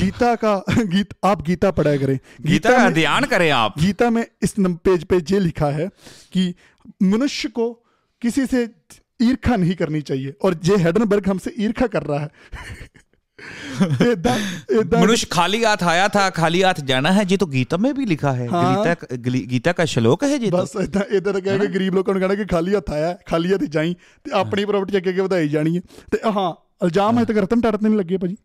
गीता का गीत आप गीता पढ़ा करें गीता का में- ध्यान करें आप गीता में इस नम- पेज पे ये लिखा है कि मनुष्य को किसी से ईर्खा नहीं करनी चाहिए और जे हेडनबर्ग हमसे ईर्खा कर रहा है इदा इदा मनुष्य खाली हाथ आया था खाली हाथ जाना है ये तो गीता में भी लिखा है हाँ। गीता गली- गीता का श्लोक है ये तो ਬਸ ਇਦਾਂ ਇਦਾਂ ਤਾਂ ਕਹਿ ਕੇ ਗਰੀਬ ਲੋਕਾਂ ਨੂੰ ਕਹਿਣਾ ਕਿ ਖਾਲੀ ਹੱਥ ਆਇਆ ਖਾਲੀ ਹੱਥ ਜਾਈ ਤੇ ਆਪਣੀ ਪ੍ਰਾਪਰਟੀ ਅੱਗੇ ਅੱਗੇ ਵਧਾਈ ਜਾਣੀ ਹੈ ਤੇ ਹਾਂ ਇਲਜ਼ਾਮ ਹੈ ਤੇ ਰਤਨ ਟਾਟਾ ਤੇ ਨਹੀਂ ਲੱਗੇ ਭਾਜੀ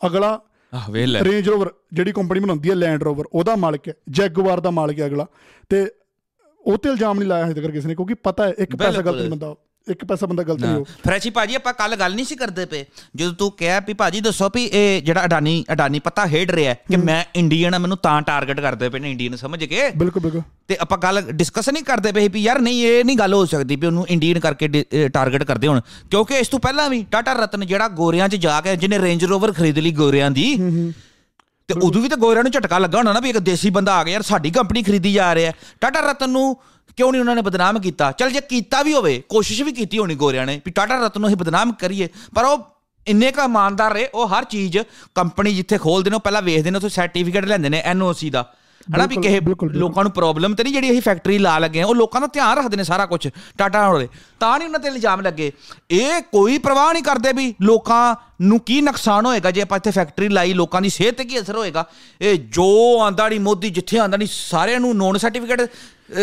ਅਗਲਾ ਆਹ ਵੇਖ ਲੈ ਰੇਂਜ ਰੋਵਰ ਜਿਹੜੀ ਕੰਪਨੀ ਬਣਾਉਂਦੀ ਹੈ ਲੈਂਡ ਰੋਵਰ ਉਹਦਾ ਮਾਲਕ ਹੈ ਜੈਗੁਆਰ ਦਾ ਮਾਲਕ ਹੈ ਅਗਲਾ ਤੇ ਉਹ ਤੇ ਇਲਜ਼ਾਮ ਨਹੀਂ ਲਾਇਆ ਹਜੇ ਤੱਕ ਕਿਸੇ ਨੇ ਕਿਉਂਕਿ ਪਤਾ ਹੈ ਇੱਕ ਪੈਸਾ ਗਲਤ ਨਹੀਂ ਬੰਦਾ ਇੱਕ ਪੈਸਾ ਬੰਦਾ ਗਲਤ ਨਹੀਂ ਹੋ। ਫਰੈਸ਼ੀ ਭਾਜੀ ਆਪਾਂ ਕੱਲ ਗੱਲ ਨਹੀਂ ਸੀ ਕਰਦੇ ਪਏ। ਜਦੋਂ ਤੂੰ ਕਿਹਾ ਵੀ ਭਾਜੀ ਦੱਸੋ ਵੀ ਇਹ ਜਿਹੜਾ ਅਡਾਨੀ ਅਡਾਨੀ ਪਤਾ ਹੇਡ ਰਿਹਾ ਹੈ ਕਿ ਮੈਂ ਇੰਡੀਅਨ ਆ ਮੈਨੂੰ ਤਾਂ ਟਾਰਗੇਟ ਕਰਦੇ ਪਏ ਨੇ ਇੰਡੀਅਨ ਸਮਝ ਕੇ। ਬਿਲਕੁਲ ਬਿਲਕੁਲ। ਤੇ ਆਪਾਂ ਗੱਲ ਡਿਸਕਸ ਨਹੀਂ ਕਰਦੇ ਪਏ ਵੀ ਯਾਰ ਨਹੀਂ ਇਹ ਨਹੀਂ ਗੱਲ ਹੋ ਸਕਦੀ ਵੀ ਉਹਨੂੰ ਇੰਡੀਅਨ ਕਰਕੇ ਟਾਰਗੇਟ ਕਰਦੇ ਹੁਣ। ਕਿਉਂਕਿ ਇਸ ਤੋਂ ਪਹਿਲਾਂ ਵੀ ਟਾਟਾ ਰਤਨ ਜਿਹੜਾ ਗੋਰਿਆਂ 'ਚ ਜਾ ਕੇ ਜਿਹਨੇ ਰੇਂਜ ਰੋਵਰ ਖਰੀਦ ਲਈ ਗੋਰਿਆਂ ਦੀ ਤੇ ਉਦੋਂ ਵੀ ਤਾਂ ਗੋਰਿਆਂ ਨੂੰ ਝਟਕਾ ਲੱਗਾ ਹੋਣਾ ਨਾ ਵੀ ਇੱਕ ਦੇਸੀ ਬੰਦਾ ਆ ਗਿਆ ਯਾਰ ਸਾਡੀ ਕੰਪਨੀ ਖਰੀਦੀ ਜਾ ਰਿਹਾ ਟਾਟਾ ਰਤਨ ਨੂੰ ਕਿਉਂ ਨਹੀਂ ਉਹਨਾਂ ਨੇ ਬਦਨਾਮ ਕੀਤਾ? ਚਲ ਜੇ ਕੀਤਾ ਵੀ ਹੋਵੇ, ਕੋਸ਼ਿਸ਼ ਵੀ ਕੀਤੀ ਹੋਣੀ ਗੋਰਿਆਂ ਨੇ ਵੀ ਟਾਟਾ ਰਤਨ ਨੂੰ ਅਸੀਂ ਬਦਨਾਮ ਕਰੀਏ। ਪਰ ਉਹ ਇੰਨੇ ਕਾ ਇਮਾਨਦਾਰ ਰਹੇ, ਉਹ ਹਰ ਚੀਜ਼ ਕੰਪਨੀ ਜਿੱਥੇ ਖੋਲਦੇ ਨੇ, ਉਹ ਪਹਿਲਾਂ ਵੇਖਦੇ ਨੇ, ਉੱਥੇ ਸਰਟੀਫਿਕੇਟ ਲੈਂਦੇ ਨੇ ਐਨਓਸੀ ਦਾ। ਹਨਾ ਵੀ ਕਿਸੇ। ਲੋਕਾਂ ਨੂੰ ਪ੍ਰੋਬਲਮ ਤੇ ਨਹੀਂ ਜਿਹੜੀ ਅਸੀਂ ਫੈਕਟਰੀ ਲਾ ਲੱਗੇ ਆ ਉਹ ਲੋਕਾਂ ਦਾ ਧਿਆਨ ਰੱਖਦੇ ਨੇ ਸਾਰਾ ਕੁਝ ਟਾਟਾ ਵਾਲੇ ਤਾਂ ਨਹੀਂ ਉਹਨਾਂ ਤੇ ਇਲਜ਼ਾਮ ਲੱਗੇ। ਇਹ ਕੋਈ ਪਰਵਾਹ ਨਹੀਂ ਕਰਦੇ ਵੀ ਲੋਕਾਂ ਨੂੰ ਕੀ ਨੁਕਸਾਨ ਹੋਏਗਾ ਜੇ ਆਪਾਂ ਇੱਥੇ ਫੈਕਟਰੀ ਲਾਈ ਲੋਕਾਂ ਦੀ ਸਿਹਤ ਤੇ ਕੀ ਅਸਰ ਹੋਏਗਾ। ਇਹ ਜੋ ਆਂਦਾ ਨਹੀਂ ਮੋਦੀ ਜਿੱਥੇ ਆਂਦਾ ਨਹੀਂ ਸਾਰਿਆਂ ਨੂੰ ਨੋਨ ਸਰਟੀਫਿਕੇਟ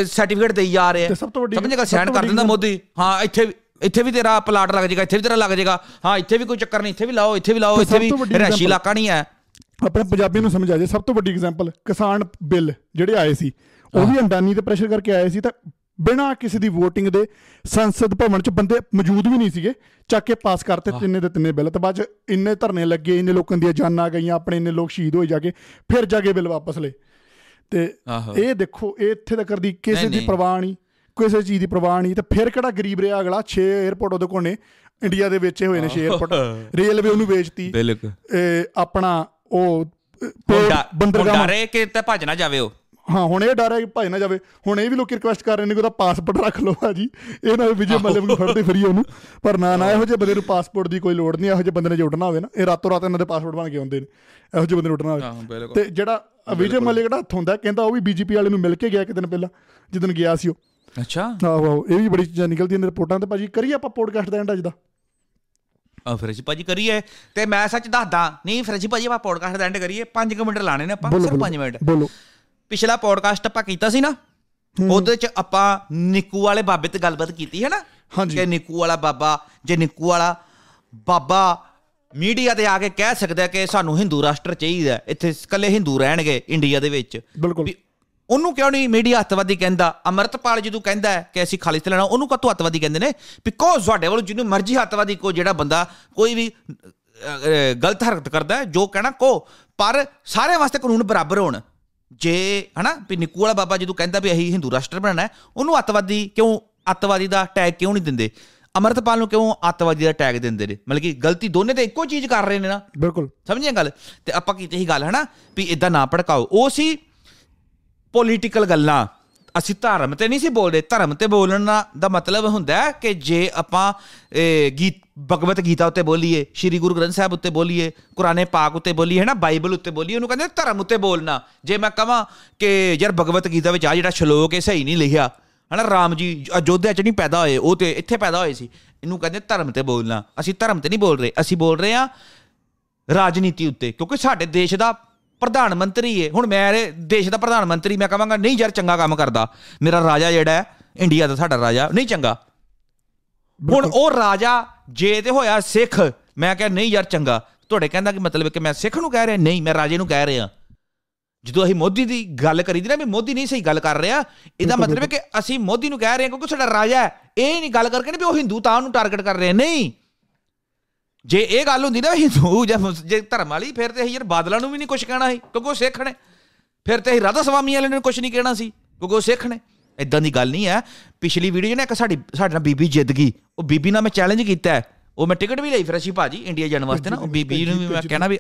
ਸਰਟੀਫਿਕੇਟ ਦੇਈ ਜਾ ਰਹੇ ਆ। ਤੇ ਸਭ ਤੋਂ ਵੱਡੀ- ਸਮਝ ਸਭ ਸੈਂਡ ਕਰ ਦਿੰਦਾ ਗੱਲ- ਮੋਦੀ। ਹਾਂ ਇੱਥੇ ਇੱਥੇ ਵੀ ਤੇਰਾ ਪਲਾਟ ਲੱਗ ਜਾਏਗਾ ਇੱਥੇ ਵੀ ਤੇਰਾ ਲੱਗ ਜਾਏਗਾ ਹਾਂ ਇੱਥੇ ਵੀ ਕੋਈ ਚੱਕਰ ਨਹੀਂ ਇੱਥੇ ਵੀ ਲਾਓ ਇੱਥੇ ਵੀ ਲਾਓ ਇੱਥੇ ਵੀ example- ਇਲਾਕਾ ਨਹੀਂ ਹੈ। ਆਪਣੇ ਪੰਜਾਬੀਆਂ ਨੂੰ ਸਮਝ ਆ ਜਾਏ ਸਭ ਤੋਂ ਵੱਡੀ ਐਗਜ਼ਾਮਪਲ ਕਿਸਾਨ ਬਿੱਲ ਜਿਹੜੇ ਆਏ ਸੀ ਉਹ ਵੀ ਅੰਡਾਨੀ ਤੇ ਪ੍ਰੈਸ਼ਰ ਕਰਕੇ ਆਏ ਸੀ ਤਾਂ ਬਿਨਾਂ ਕਿਸੇ ਦੀ VOTING ਦੇ ਸੰਸਦ ਭਵਨ 'ਚ ਬੰਦੇ ਮੌਜੂਦ ਵੀ ਨਹੀਂ ਸੀਗੇ ਚੱਕ ਕੇ ਪਾਸ ਕਰਤੇ ਤਿੰਨੇ ਦੇ ਤਿੰਨੇ ਬਿੱਲ ਤੇ ਬਾਅਦ 'ਚ ਇੰਨੇ ਧਰਨੇ ਲੱਗੇ ਇੰਨੇ ਲੋਕਾਂ ਦੀਆਂ ਜਾਨਾਂ ਗਈਆਂ ਆਪਣੇ ਇੰਨੇ ਲੋਕ ਸ਼ਹੀਦ ਹੋਏ ਜਾ ਕੇ ਫਿਰ ਜਾ ਕੇ ਬਿੱਲ ਵਾਪਸ ਲਏ। ਤੇ। ਇਹ ਦੇਖੋ ਇਹ ਇੱਥੇ ਤੱਕ ਦੀ ਕਿਸੇ ਦੀ। ਪ੍ਰਵਾਹ ਨਹੀਂ ਕਿਸੇ ਚੀਜ਼ ਦੀ ਪ੍ਰਵਾਹ ਨਹੀਂ ਤੇ ਫਿਰ ਕਿਹੜਾ ਗਰੀਬ ਰਿਹਾ ਅਗਲਾ? 6 에ਅਰਪੋਰਟ ਉਹਦੇ ਕੋਲ ਨੇ ਇੰਡੀਆ ਦੇ ਵੇਚੇ ਹੋਏ ਨੇ 6 에ਅਰਪੋਰਟ ਰੇਲਵੇ ਉਹਨੂੰ ਵੇਚਤੀ। ਇਹ ਆਪਣਾ ਉਹ ਬੰਦਰਗਾਹ। ਡਰੇ ਕਿ ਤੇ ਭੱਜ ਨਾ ਜਾਵੇ ਉਹ? ਹਾਂ ਹੁਣ ਇਹ ਡਰ ਹੈ ਕਿ ਭਾਈ ਨਾ ਜਾਵੇ। ਹੁਣ ਇਹ ਵੀ ਲੋਕੀ ਰਿਕੁਐਸਟ ਕਰ ਰਹੇ ਨੇ ਕਿ ਉਹਦਾ ਪਾਸਪੋਰਟ ਰੱਖ ਲਓ ਭਾਜੀ। ਇਹ ਨਾ ਵਿਜੇ ਮੱਲੇ ਨੂੰ ਫੜਦੇ ਫਰੀ ਉਹਨੂੰ। ਪਰ ਨਾ ਨਾ ਇਹੋ ਜਿਹੇ ਬੰਦੇ ਨੂੰ ਪਾਸਪੋਰਟ ਦੀ ਕੋਈ ਲੋੜ ਨਹੀਂ ਇਹੋ ਜਿਹੇ ਬੰਦੇ ਨੇ ਜੇ ਉੱਡਣਾ ਹੋਵੇ ਨਾ ਇਹ ਰਾਤੋਂ ਰਾਤ ਇਹਨਾਂ ਦੇ ਪਾਸਪੋਰਟ ਬਣ ਕੇ ਆਉਂਦੇ ਨੇ। ਇਹੋ ਜਿਹੇ ਬੰਦੇ ਨੂੰ ਉੱਡਣਾ ਹਾਂ, ਹੋਵੇ ਬਿਲਕੁਲ। ਤੇ ਜਿਹੜਾ ਵਿਜੇ ਮੱਲੇ ਜਿਹੜਾ ਹੱਥ ਹੁੰਦਾ ਕਹਿੰਦਾ ਉਹ ਵੀ ਬੀਜੇਪੀ ਵਾਲੇ ਨੂੰ ਮਿਲ ਕੇ ਗਿਆ ਇੱਕ ਦਿਨ ਪਹਿਲਾਂ ਜਿੱਦਨ ਗਿਆ ਸੀ ਉਹ। ਅੱਛਾ। ਆਹੋ ਇਹ ਵੀ ਬੜੀ ਚੀਜ਼ਾਂ ਨਿਕਲਦੀਆਂ ਨੇ ਰਿਪੋਰਟਾਂ ਤੇ। ਭਾਜੀ ਕਰੀਏ ਆਪਾਂ ਪੋਡਕਾਸਟ ਦਾ ਐਂਡ ਅੱਜ ਦਾ। ਫਰਜੀ ਭਾਜੀ ਕਰੀਏ। ਤੇ ਮੈਂ ਸੱਚ ਦੱਸਦਾ ਨਹੀਂ ਫਰਜੀ ਭਾਜੀ ਆਪਾਂ ਪੋਡਕਾਸਟ ਦਾ ਐਂਡ ਕਰੀਏ 5 ਮਿੰਟ ਲਾਣੇ ਨੇ ਆਪਾਂ ਸਿਰਫ ਬੋਲੋ 5 ਮਿੰਟ। ਬੋਲੋ। ਪਿਛਲਾ ਪੋਡਕਾਸਟ ਆਪਾਂ ਕੀਤਾ ਸੀ ਨਾ ਉਹਦੇ ਚ ਆਪਾਂ ਨਿੱਕੂ ਵਾਲੇ ਬਾਬੇ ਤੇ ਗੱਲਬਾਤ ਕੀਤੀ ਹੈ ਨਾ। ਕਿ ਨਿੱਕੂ ਵਾਲਾ ਬਾਬਾ ਜੇ ਨਿੱਕੂ ਵਾਲਾ ਬਾਬਾ ਮੀਡੀਆ ਤੇ ਆ ਕੇ ਕਹਿ ਸਕਦਾ ਕਿ ਸਾਨੂੰ ਹਿੰਦੂ ਰਾਸ਼ਟਰ ਚਾਹੀਦਾ ਇੱਥੇ ਇਕੱਲੇ ਹਿੰਦੂ ਰਹਿਣਗੇ ਇੰਡੀਆ ਦੇ ਵਿੱਚ ਬਿਲਕੁਲ। ਉਹਨੂੰ ਕਿਉਂ ਨਹੀਂ ਮੀਡੀਆ ਅੱਤਵਾਦੀ ਕਹਿੰਦਾ? ਅਮਰਤਪਾਲ ਜਦੋਂ ਕਹਿੰਦਾ ਹੈ ਕਿ ਅਸੀਂ ਖਾਲਿਸਤਾਨ ਲੈਣਾ ਉਹਨੂੰ ਕਦੋਂ ਅੱਤਵਾਦੀ ਕਹਿੰਦੇ ਨੇ? ਬਿਕੋਜ਼ ਤੁਹਾਡੇ ਵੱਲੋਂ ਜਿਹਨੂੰ ਮਰਜ਼ੀ ਅੱਤਵਾਦੀ ਕੋ ਜਿਹੜਾ ਬੰਦਾ ਕੋਈ ਵੀ ਗਲਤ ਹਰਕਤ ਕਰਦਾ ਹੈ ਜੋ ਕਹਿਣਾ ਕੋ ਪਰ ਸਾਰਿਆਂ ਵਾਸਤੇ ਕਾਨੂੰਨ ਬਰਾਬਰ ਹੋਣ। ਜੇ ਹਨਾ ਵੀ ਨਿੱਕੂ ਵਾਲਾ ਬਾਬਾ ਜਦੋਂ ਕਹਿੰਦਾ ਵੀ ਅਸੀਂ ਹਿੰਦੂ ਰਾਸ਼ਟਰ ਬਣਾਉਣਾ ਹੈ ਉਹਨੂੰ ਅੱਤਵਾਦੀ ਕਿਉਂ ਅੱਤਵਾਦੀ ਦਾ ਟੈਗ ਕਿਉਂ ਨਹੀਂ ਦਿੰਦੇ? ਅਮਰਤਪਾਲ ਨੂੰ ਕਿਉਂ ਅੱਤਵਾਦੀ ਦਾ ਟੈਗ ਦਿੰਦੇ ਨੇ? ਮਤਲਬ ਕਿ ਗਲਤੀ ਦੋਨੇ ਤੇ ਇੱਕੋ ਚੀਜ਼ ਕਰ ਰਹੇ ਨੇ ਨਾ। ਬਿਲਕੁਲ। ਸਮਝਿਆ ਗੱਲ? ਤੇ ਆਪਾਂ ਕੀਤੀ ਸੀ ਗੱਲ ਹਨਾ ਵੀ ਇਦਾਂ ਨਾ ਭੜਕਾਓ। ਉਹ ਸੀ ਪੋਲੀਟੀਕਲ ਗੱਲਾਂ। ਅਸੀਂ ਧਰਮ ਤੇ ਨਹੀਂ ਸੀ ਬੋਲਦੇ। ਧਰਮ ਤੇ ਬੋਲਣ ਦਾ- ਦਾ ਮਤਲਬ ਹੁੰਦਾ ਹੈ ਕਿ ਜੇ ਆਪਾਂ ਇਹ, ਗੀਤ ਭਗਵਤ ਗੀਤਾ ਉੱਤੇ ਬੋਲੀਏ ਸ਼੍ਰੀ ਗੁਰੂ ਗ੍ਰੰਥ ਸਾਹਿਬ ਉੱਤੇ ਬੋਲੀਏ ਕੁਰਾਨੇ ਪਾਕ ਉੱਤੇ ਬੋਲੀਏ ਹੈ ਨਾ ਬਾਈਬਲ ਉੱਤੇ ਬੋਲੀਏ ਉਹਨੂੰ ਕਹਿੰਦੇ ਧਰਮ ਉੱਤੇ ਬੋਲਣਾ। ਜੇ ਮੈਂ ਕਹਾਂ ਕਿ ਯਾਰ ਭਗਵਤ ਗੀਤਾ ਵਿੱਚ ਆ ਜਿਹੜਾ ਸ਼ਲੋਕ ਹੈ ਸਹੀ ਨਹੀਂ ਲਿਖਿਆ। ਹਨਾ ਰਾਮ ਜੀ ਅਯੋਧਿਆ ਚ ਨਹੀਂ ਪੈਦਾ ਹੋਏ ਉਹ ਤੇ ਇੱਥੇ ਪੈਦਾ ਹੋਏ ਸੀ। ਇਹਨੂੰ ਕਹਿੰਦੇ ਧਰਮ ਤੇ ਬੋਲਣਾ। ਅਸੀਂ ਧਰਮ ਤੇ ਨਹੀਂ ਬੋਲ ਰਹੇ। ਅਸੀਂ ਬੋਲ ਰਹੇ ਆ ਰਾਜਨੀਤੀ ਉੱਤੇ ਕਿਉਂਕਿ ਸਾਡੇ ਦੇਸ਼ ਦਾ ਪ੍ਰਧਾਨ ਮੰਤਰੀ ਹੈ ਹੁਣ ਮੇਰੇ ਦੇਸ਼ ਦਾ ਪ੍ਰਧਾਨ ਮੰਤਰੀ ਮੈਂ ਕਹਾਂਗਾ ਨਹੀਂ ਯਾਰ ਚੰਗਾ ਕੰਮ ਕਰਦਾ। ਮੇਰਾ ਰਾਜਾ ਜਿਹੜਾ ਹੈ ਇੰਡੀਆ ਦਾ ਸਾਡਾ ਰਾਜਾ ਨਹੀਂ ਚੰਗਾ। ਹੁਣ ਉਹ ਰਾਜਾ ਜੇ ਤੇ ਹੋਇਆ ਸਿੱਖ ਮੈਂ ਕਿਹਾ ਨਹੀਂ ਯਾਰ ਚੰਗਾ। ਤੁਹਾਡੇ ਕਹਿੰਦਾ ਕਿ ਮਤਲਬ ਕਿ ਮੈਂ ਸਿੱਖ ਨੂੰ ਕਹਿ ਰਿਹਾ? ਨਹੀਂ ਮੈਂ ਰਾਜੇ ਨੂੰ ਕਹਿ ਰਿਹਾ। ਜਦੋਂ ਅਸੀਂ ਮੋਦੀ ਦੀ ਗੱਲ ਕਰੀਦੀ ਨਾ ਵੀ ਮੋਦੀ ਨਹੀਂ ਸਹੀ ਗੱਲ ਕਰ ਰਿਹਾ ਇਹਦਾ ਮਤਲਬ ਹੈ ਕਿ ਅਸੀਂ ਮੋਦੀ ਨੂੰ ਕਹਿ ਰਹੇ ਹਾਂ ਕਿਉਂਕਿ ਸਾਡਾ ਰਾਜਾ ਹੈ। ਇਹ ਨਹੀਂ ਗੱਲ ਕਰਕੇ ਨਹੀਂ ਵੀ ਉਹ ਹਿੰਦੂ ਤਾਂ ਉਹਨੂੰ ਟਾਰਗੇਟ ਕਰ ਰਹੇ। ਨਹੀਂ ਜੇ ਇਹ ਗੱਲ ਹੁੰਦੀ ਨਾ ਹਿੰਦੂ ਜਾਂ ਜੇ ਧਰਮ ਵਾਲੀ ਫਿਰ ਤੇ ਅਸੀਂ ਯਾਰ ਬਾਦਲਾਂ ਨੂੰ ਵੀ ਨਹੀਂ ਕੁਝ ਕਹਿਣਾ ਸੀ ਕਿਉਂਕਿ ਉਹ ਸਿੱਖ ਨੇ। ਫਿਰ ਤੇ ਅਸੀਂ ਰਾਧਾ ਸਵਾਮੀ ਵਾਲੇ ਨੂੰ ਕੁਝ ਨਹੀਂ ਕਹਿਣਾ ਸੀ ਕਿਉਂਕਿ ਉਹ ਸਿੱਖ ਨੇ। ਇਦਾਂ ਦੀ ਗੱਲ ਨਹੀਂ ਹੈ। ਪਿਛਲੀ ਵੀਡੀਓ 'ਚ ਨਾ ਇੱਕ ਸਾਡੀ ਸਾਡੇ ਨਾਲ ਬੀਬੀ ਜਿੱਤ ਗਈ। ਉਹ ਬੀਬੀ ਨਾਲ ਮੈਂ ਚੈਲੰਜ ਕੀਤਾ। ਉਹ ਮੈਂ ਟਿਕਟ ਵੀ ਲਈ ਫਿਰ ਅਸੀਂ ਭਾਜੀ ਇੰਡੀਆ ਜਾਣ ਵਾਸਤੇ ਨਾ। ਉਹ ਬੀਬੀ ਨੂੰ ਵੀ ਮੈਂ ਕਹਿਣਾ ਵੀ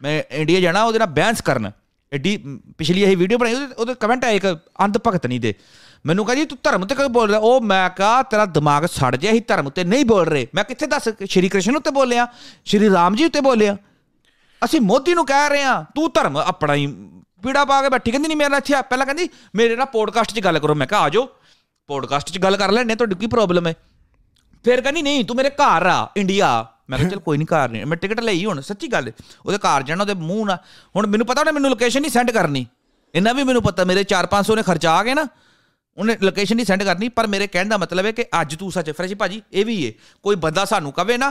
ਮੈਂ ਇੰਡੀਆ ਜਾਣਾ ਉਹਦੇ ਨਾਲ ਬਹਿਸ ਕਰਨ। ਐਡੀ ਪਿਛਲੀ ਇਹ ਵੀਡੀਓ ਬਣਾਈ ਉਹਦੇ ਕਮੈਂਟ ਆਏ ਇੱਕ ਅੰਧ ਭਗਤ ਨਹੀਂ ਦੇ। ਮੈਨੂੰ ਕਹਿੰਦੀ, ਤੂੰ ਧਰਮ ਤੇ ਕਿਉਂ ਬੋਲ ਰਿਹਾ ਉਹ ਮੈਂ ਕਹਾ, ਤੇਰਾ ਦਿਮਾਗ ਸੜ ਗਿਆ ਹੀ ਧਰਮ ਤੇ ਨਹੀਂ ਬੋਲ ਰਹੇ। ਮੈਂ ਕਿੱਥੇ ਦੱਸ ਸ਼੍ਰੀ ਕ੍ਰਿਸ਼ਨ ਉੱਤੇ ਬੋਲਿਆ, ਸ਼੍ਰੀ ਰਾਮ ਜੀ ਉੱਤੇ ਬੋਲਿਆ। ਅਸੀਂ ਮੋਦੀ ਨੂੰ ਕਹਿ ਰਹੇ ਆ ਤੂੰ ਧਰਮ ਆਪਣਾ ਹੀ ਪੀੜਾ ਪਾ ਕੇ ਬੈਠੀ, ਕਹਿੰਦੀ ਨਹੀਂ ਮੇਰਾ ਇੱਥੇ ਆ। ਪਹਿਲਾਂ ਕਹਿੰਦੀ, ਮੇਰੇ ਨਾਲ ਪੋਡਕਾਸਟ 'ਚ ਗੱਲ ਕਰੋ। ਮੈਂ ਕਿਹਾ, ਆ ਜਾਓ ਪੋਡਕਾਸਟ 'ਚ ਗੱਲ ਕਰ ਲੈਣੇ ਤੁਹਾਡੀ ਕੀ ਪ੍ਰੋਬਲਮ ਹੈ? ਫਿਰ ਕਹਿੰਦੀ, ਨਹੀਂ, ਤੂੰ ਮੇਰੇ ਘਰ ਆ ਇੰਡੀਆ ਮੈਂ ਕਿਹਾ, ਚਲ ਕੋਈ ਨਹੀਂ ਘਰ ਨਹੀਂ ਮੈਂ ਟਿਕਟ ਲਈ ਹੁਣ, ਸੱਚੀ ਗੱਲ ਹੈ। ਉਹਦੇ ਘਰ ਜਾਣਾ, ਉਹਦੇ ਮੂੰਹ ਨਾਲ। ਹੁਣ ਮੈਨੂੰ ਪਤਾ ਉਹਨੇ ਮੈਨੂੰ ਲੋਕੇਸ਼ਨ ਨਹੀਂ ਸੈਂਡ ਕਰਨੀ। ਇਹਨਾਂ ਵੀ ਮੈਨੂੰ ਪਤਾ, ਮੇਰੇ 4-500 ਨੇ ਖਰਚਾ ਆ ਗਏ ਨਾ। ਉਹਨੇ ਲੋਕੇਸ਼ਨ ਨਹੀਂ ਸੈਂਡ ਕਰਨੀ ਪਰ ਮੇਰੇ ਕਹਿਣ ਦਾ ਮਤਲਬ ਹੈ ਕਿ ਅੱਜ ਤੂੰ ਸੱਚ ਫਰੈਸ਼ ਭਾਜੀ ਇਹ ਵੀ ਏ। ਕੋਈ ਬੰਦਾ ਸਾਨੂੰ ਕਵੇ ਨਾ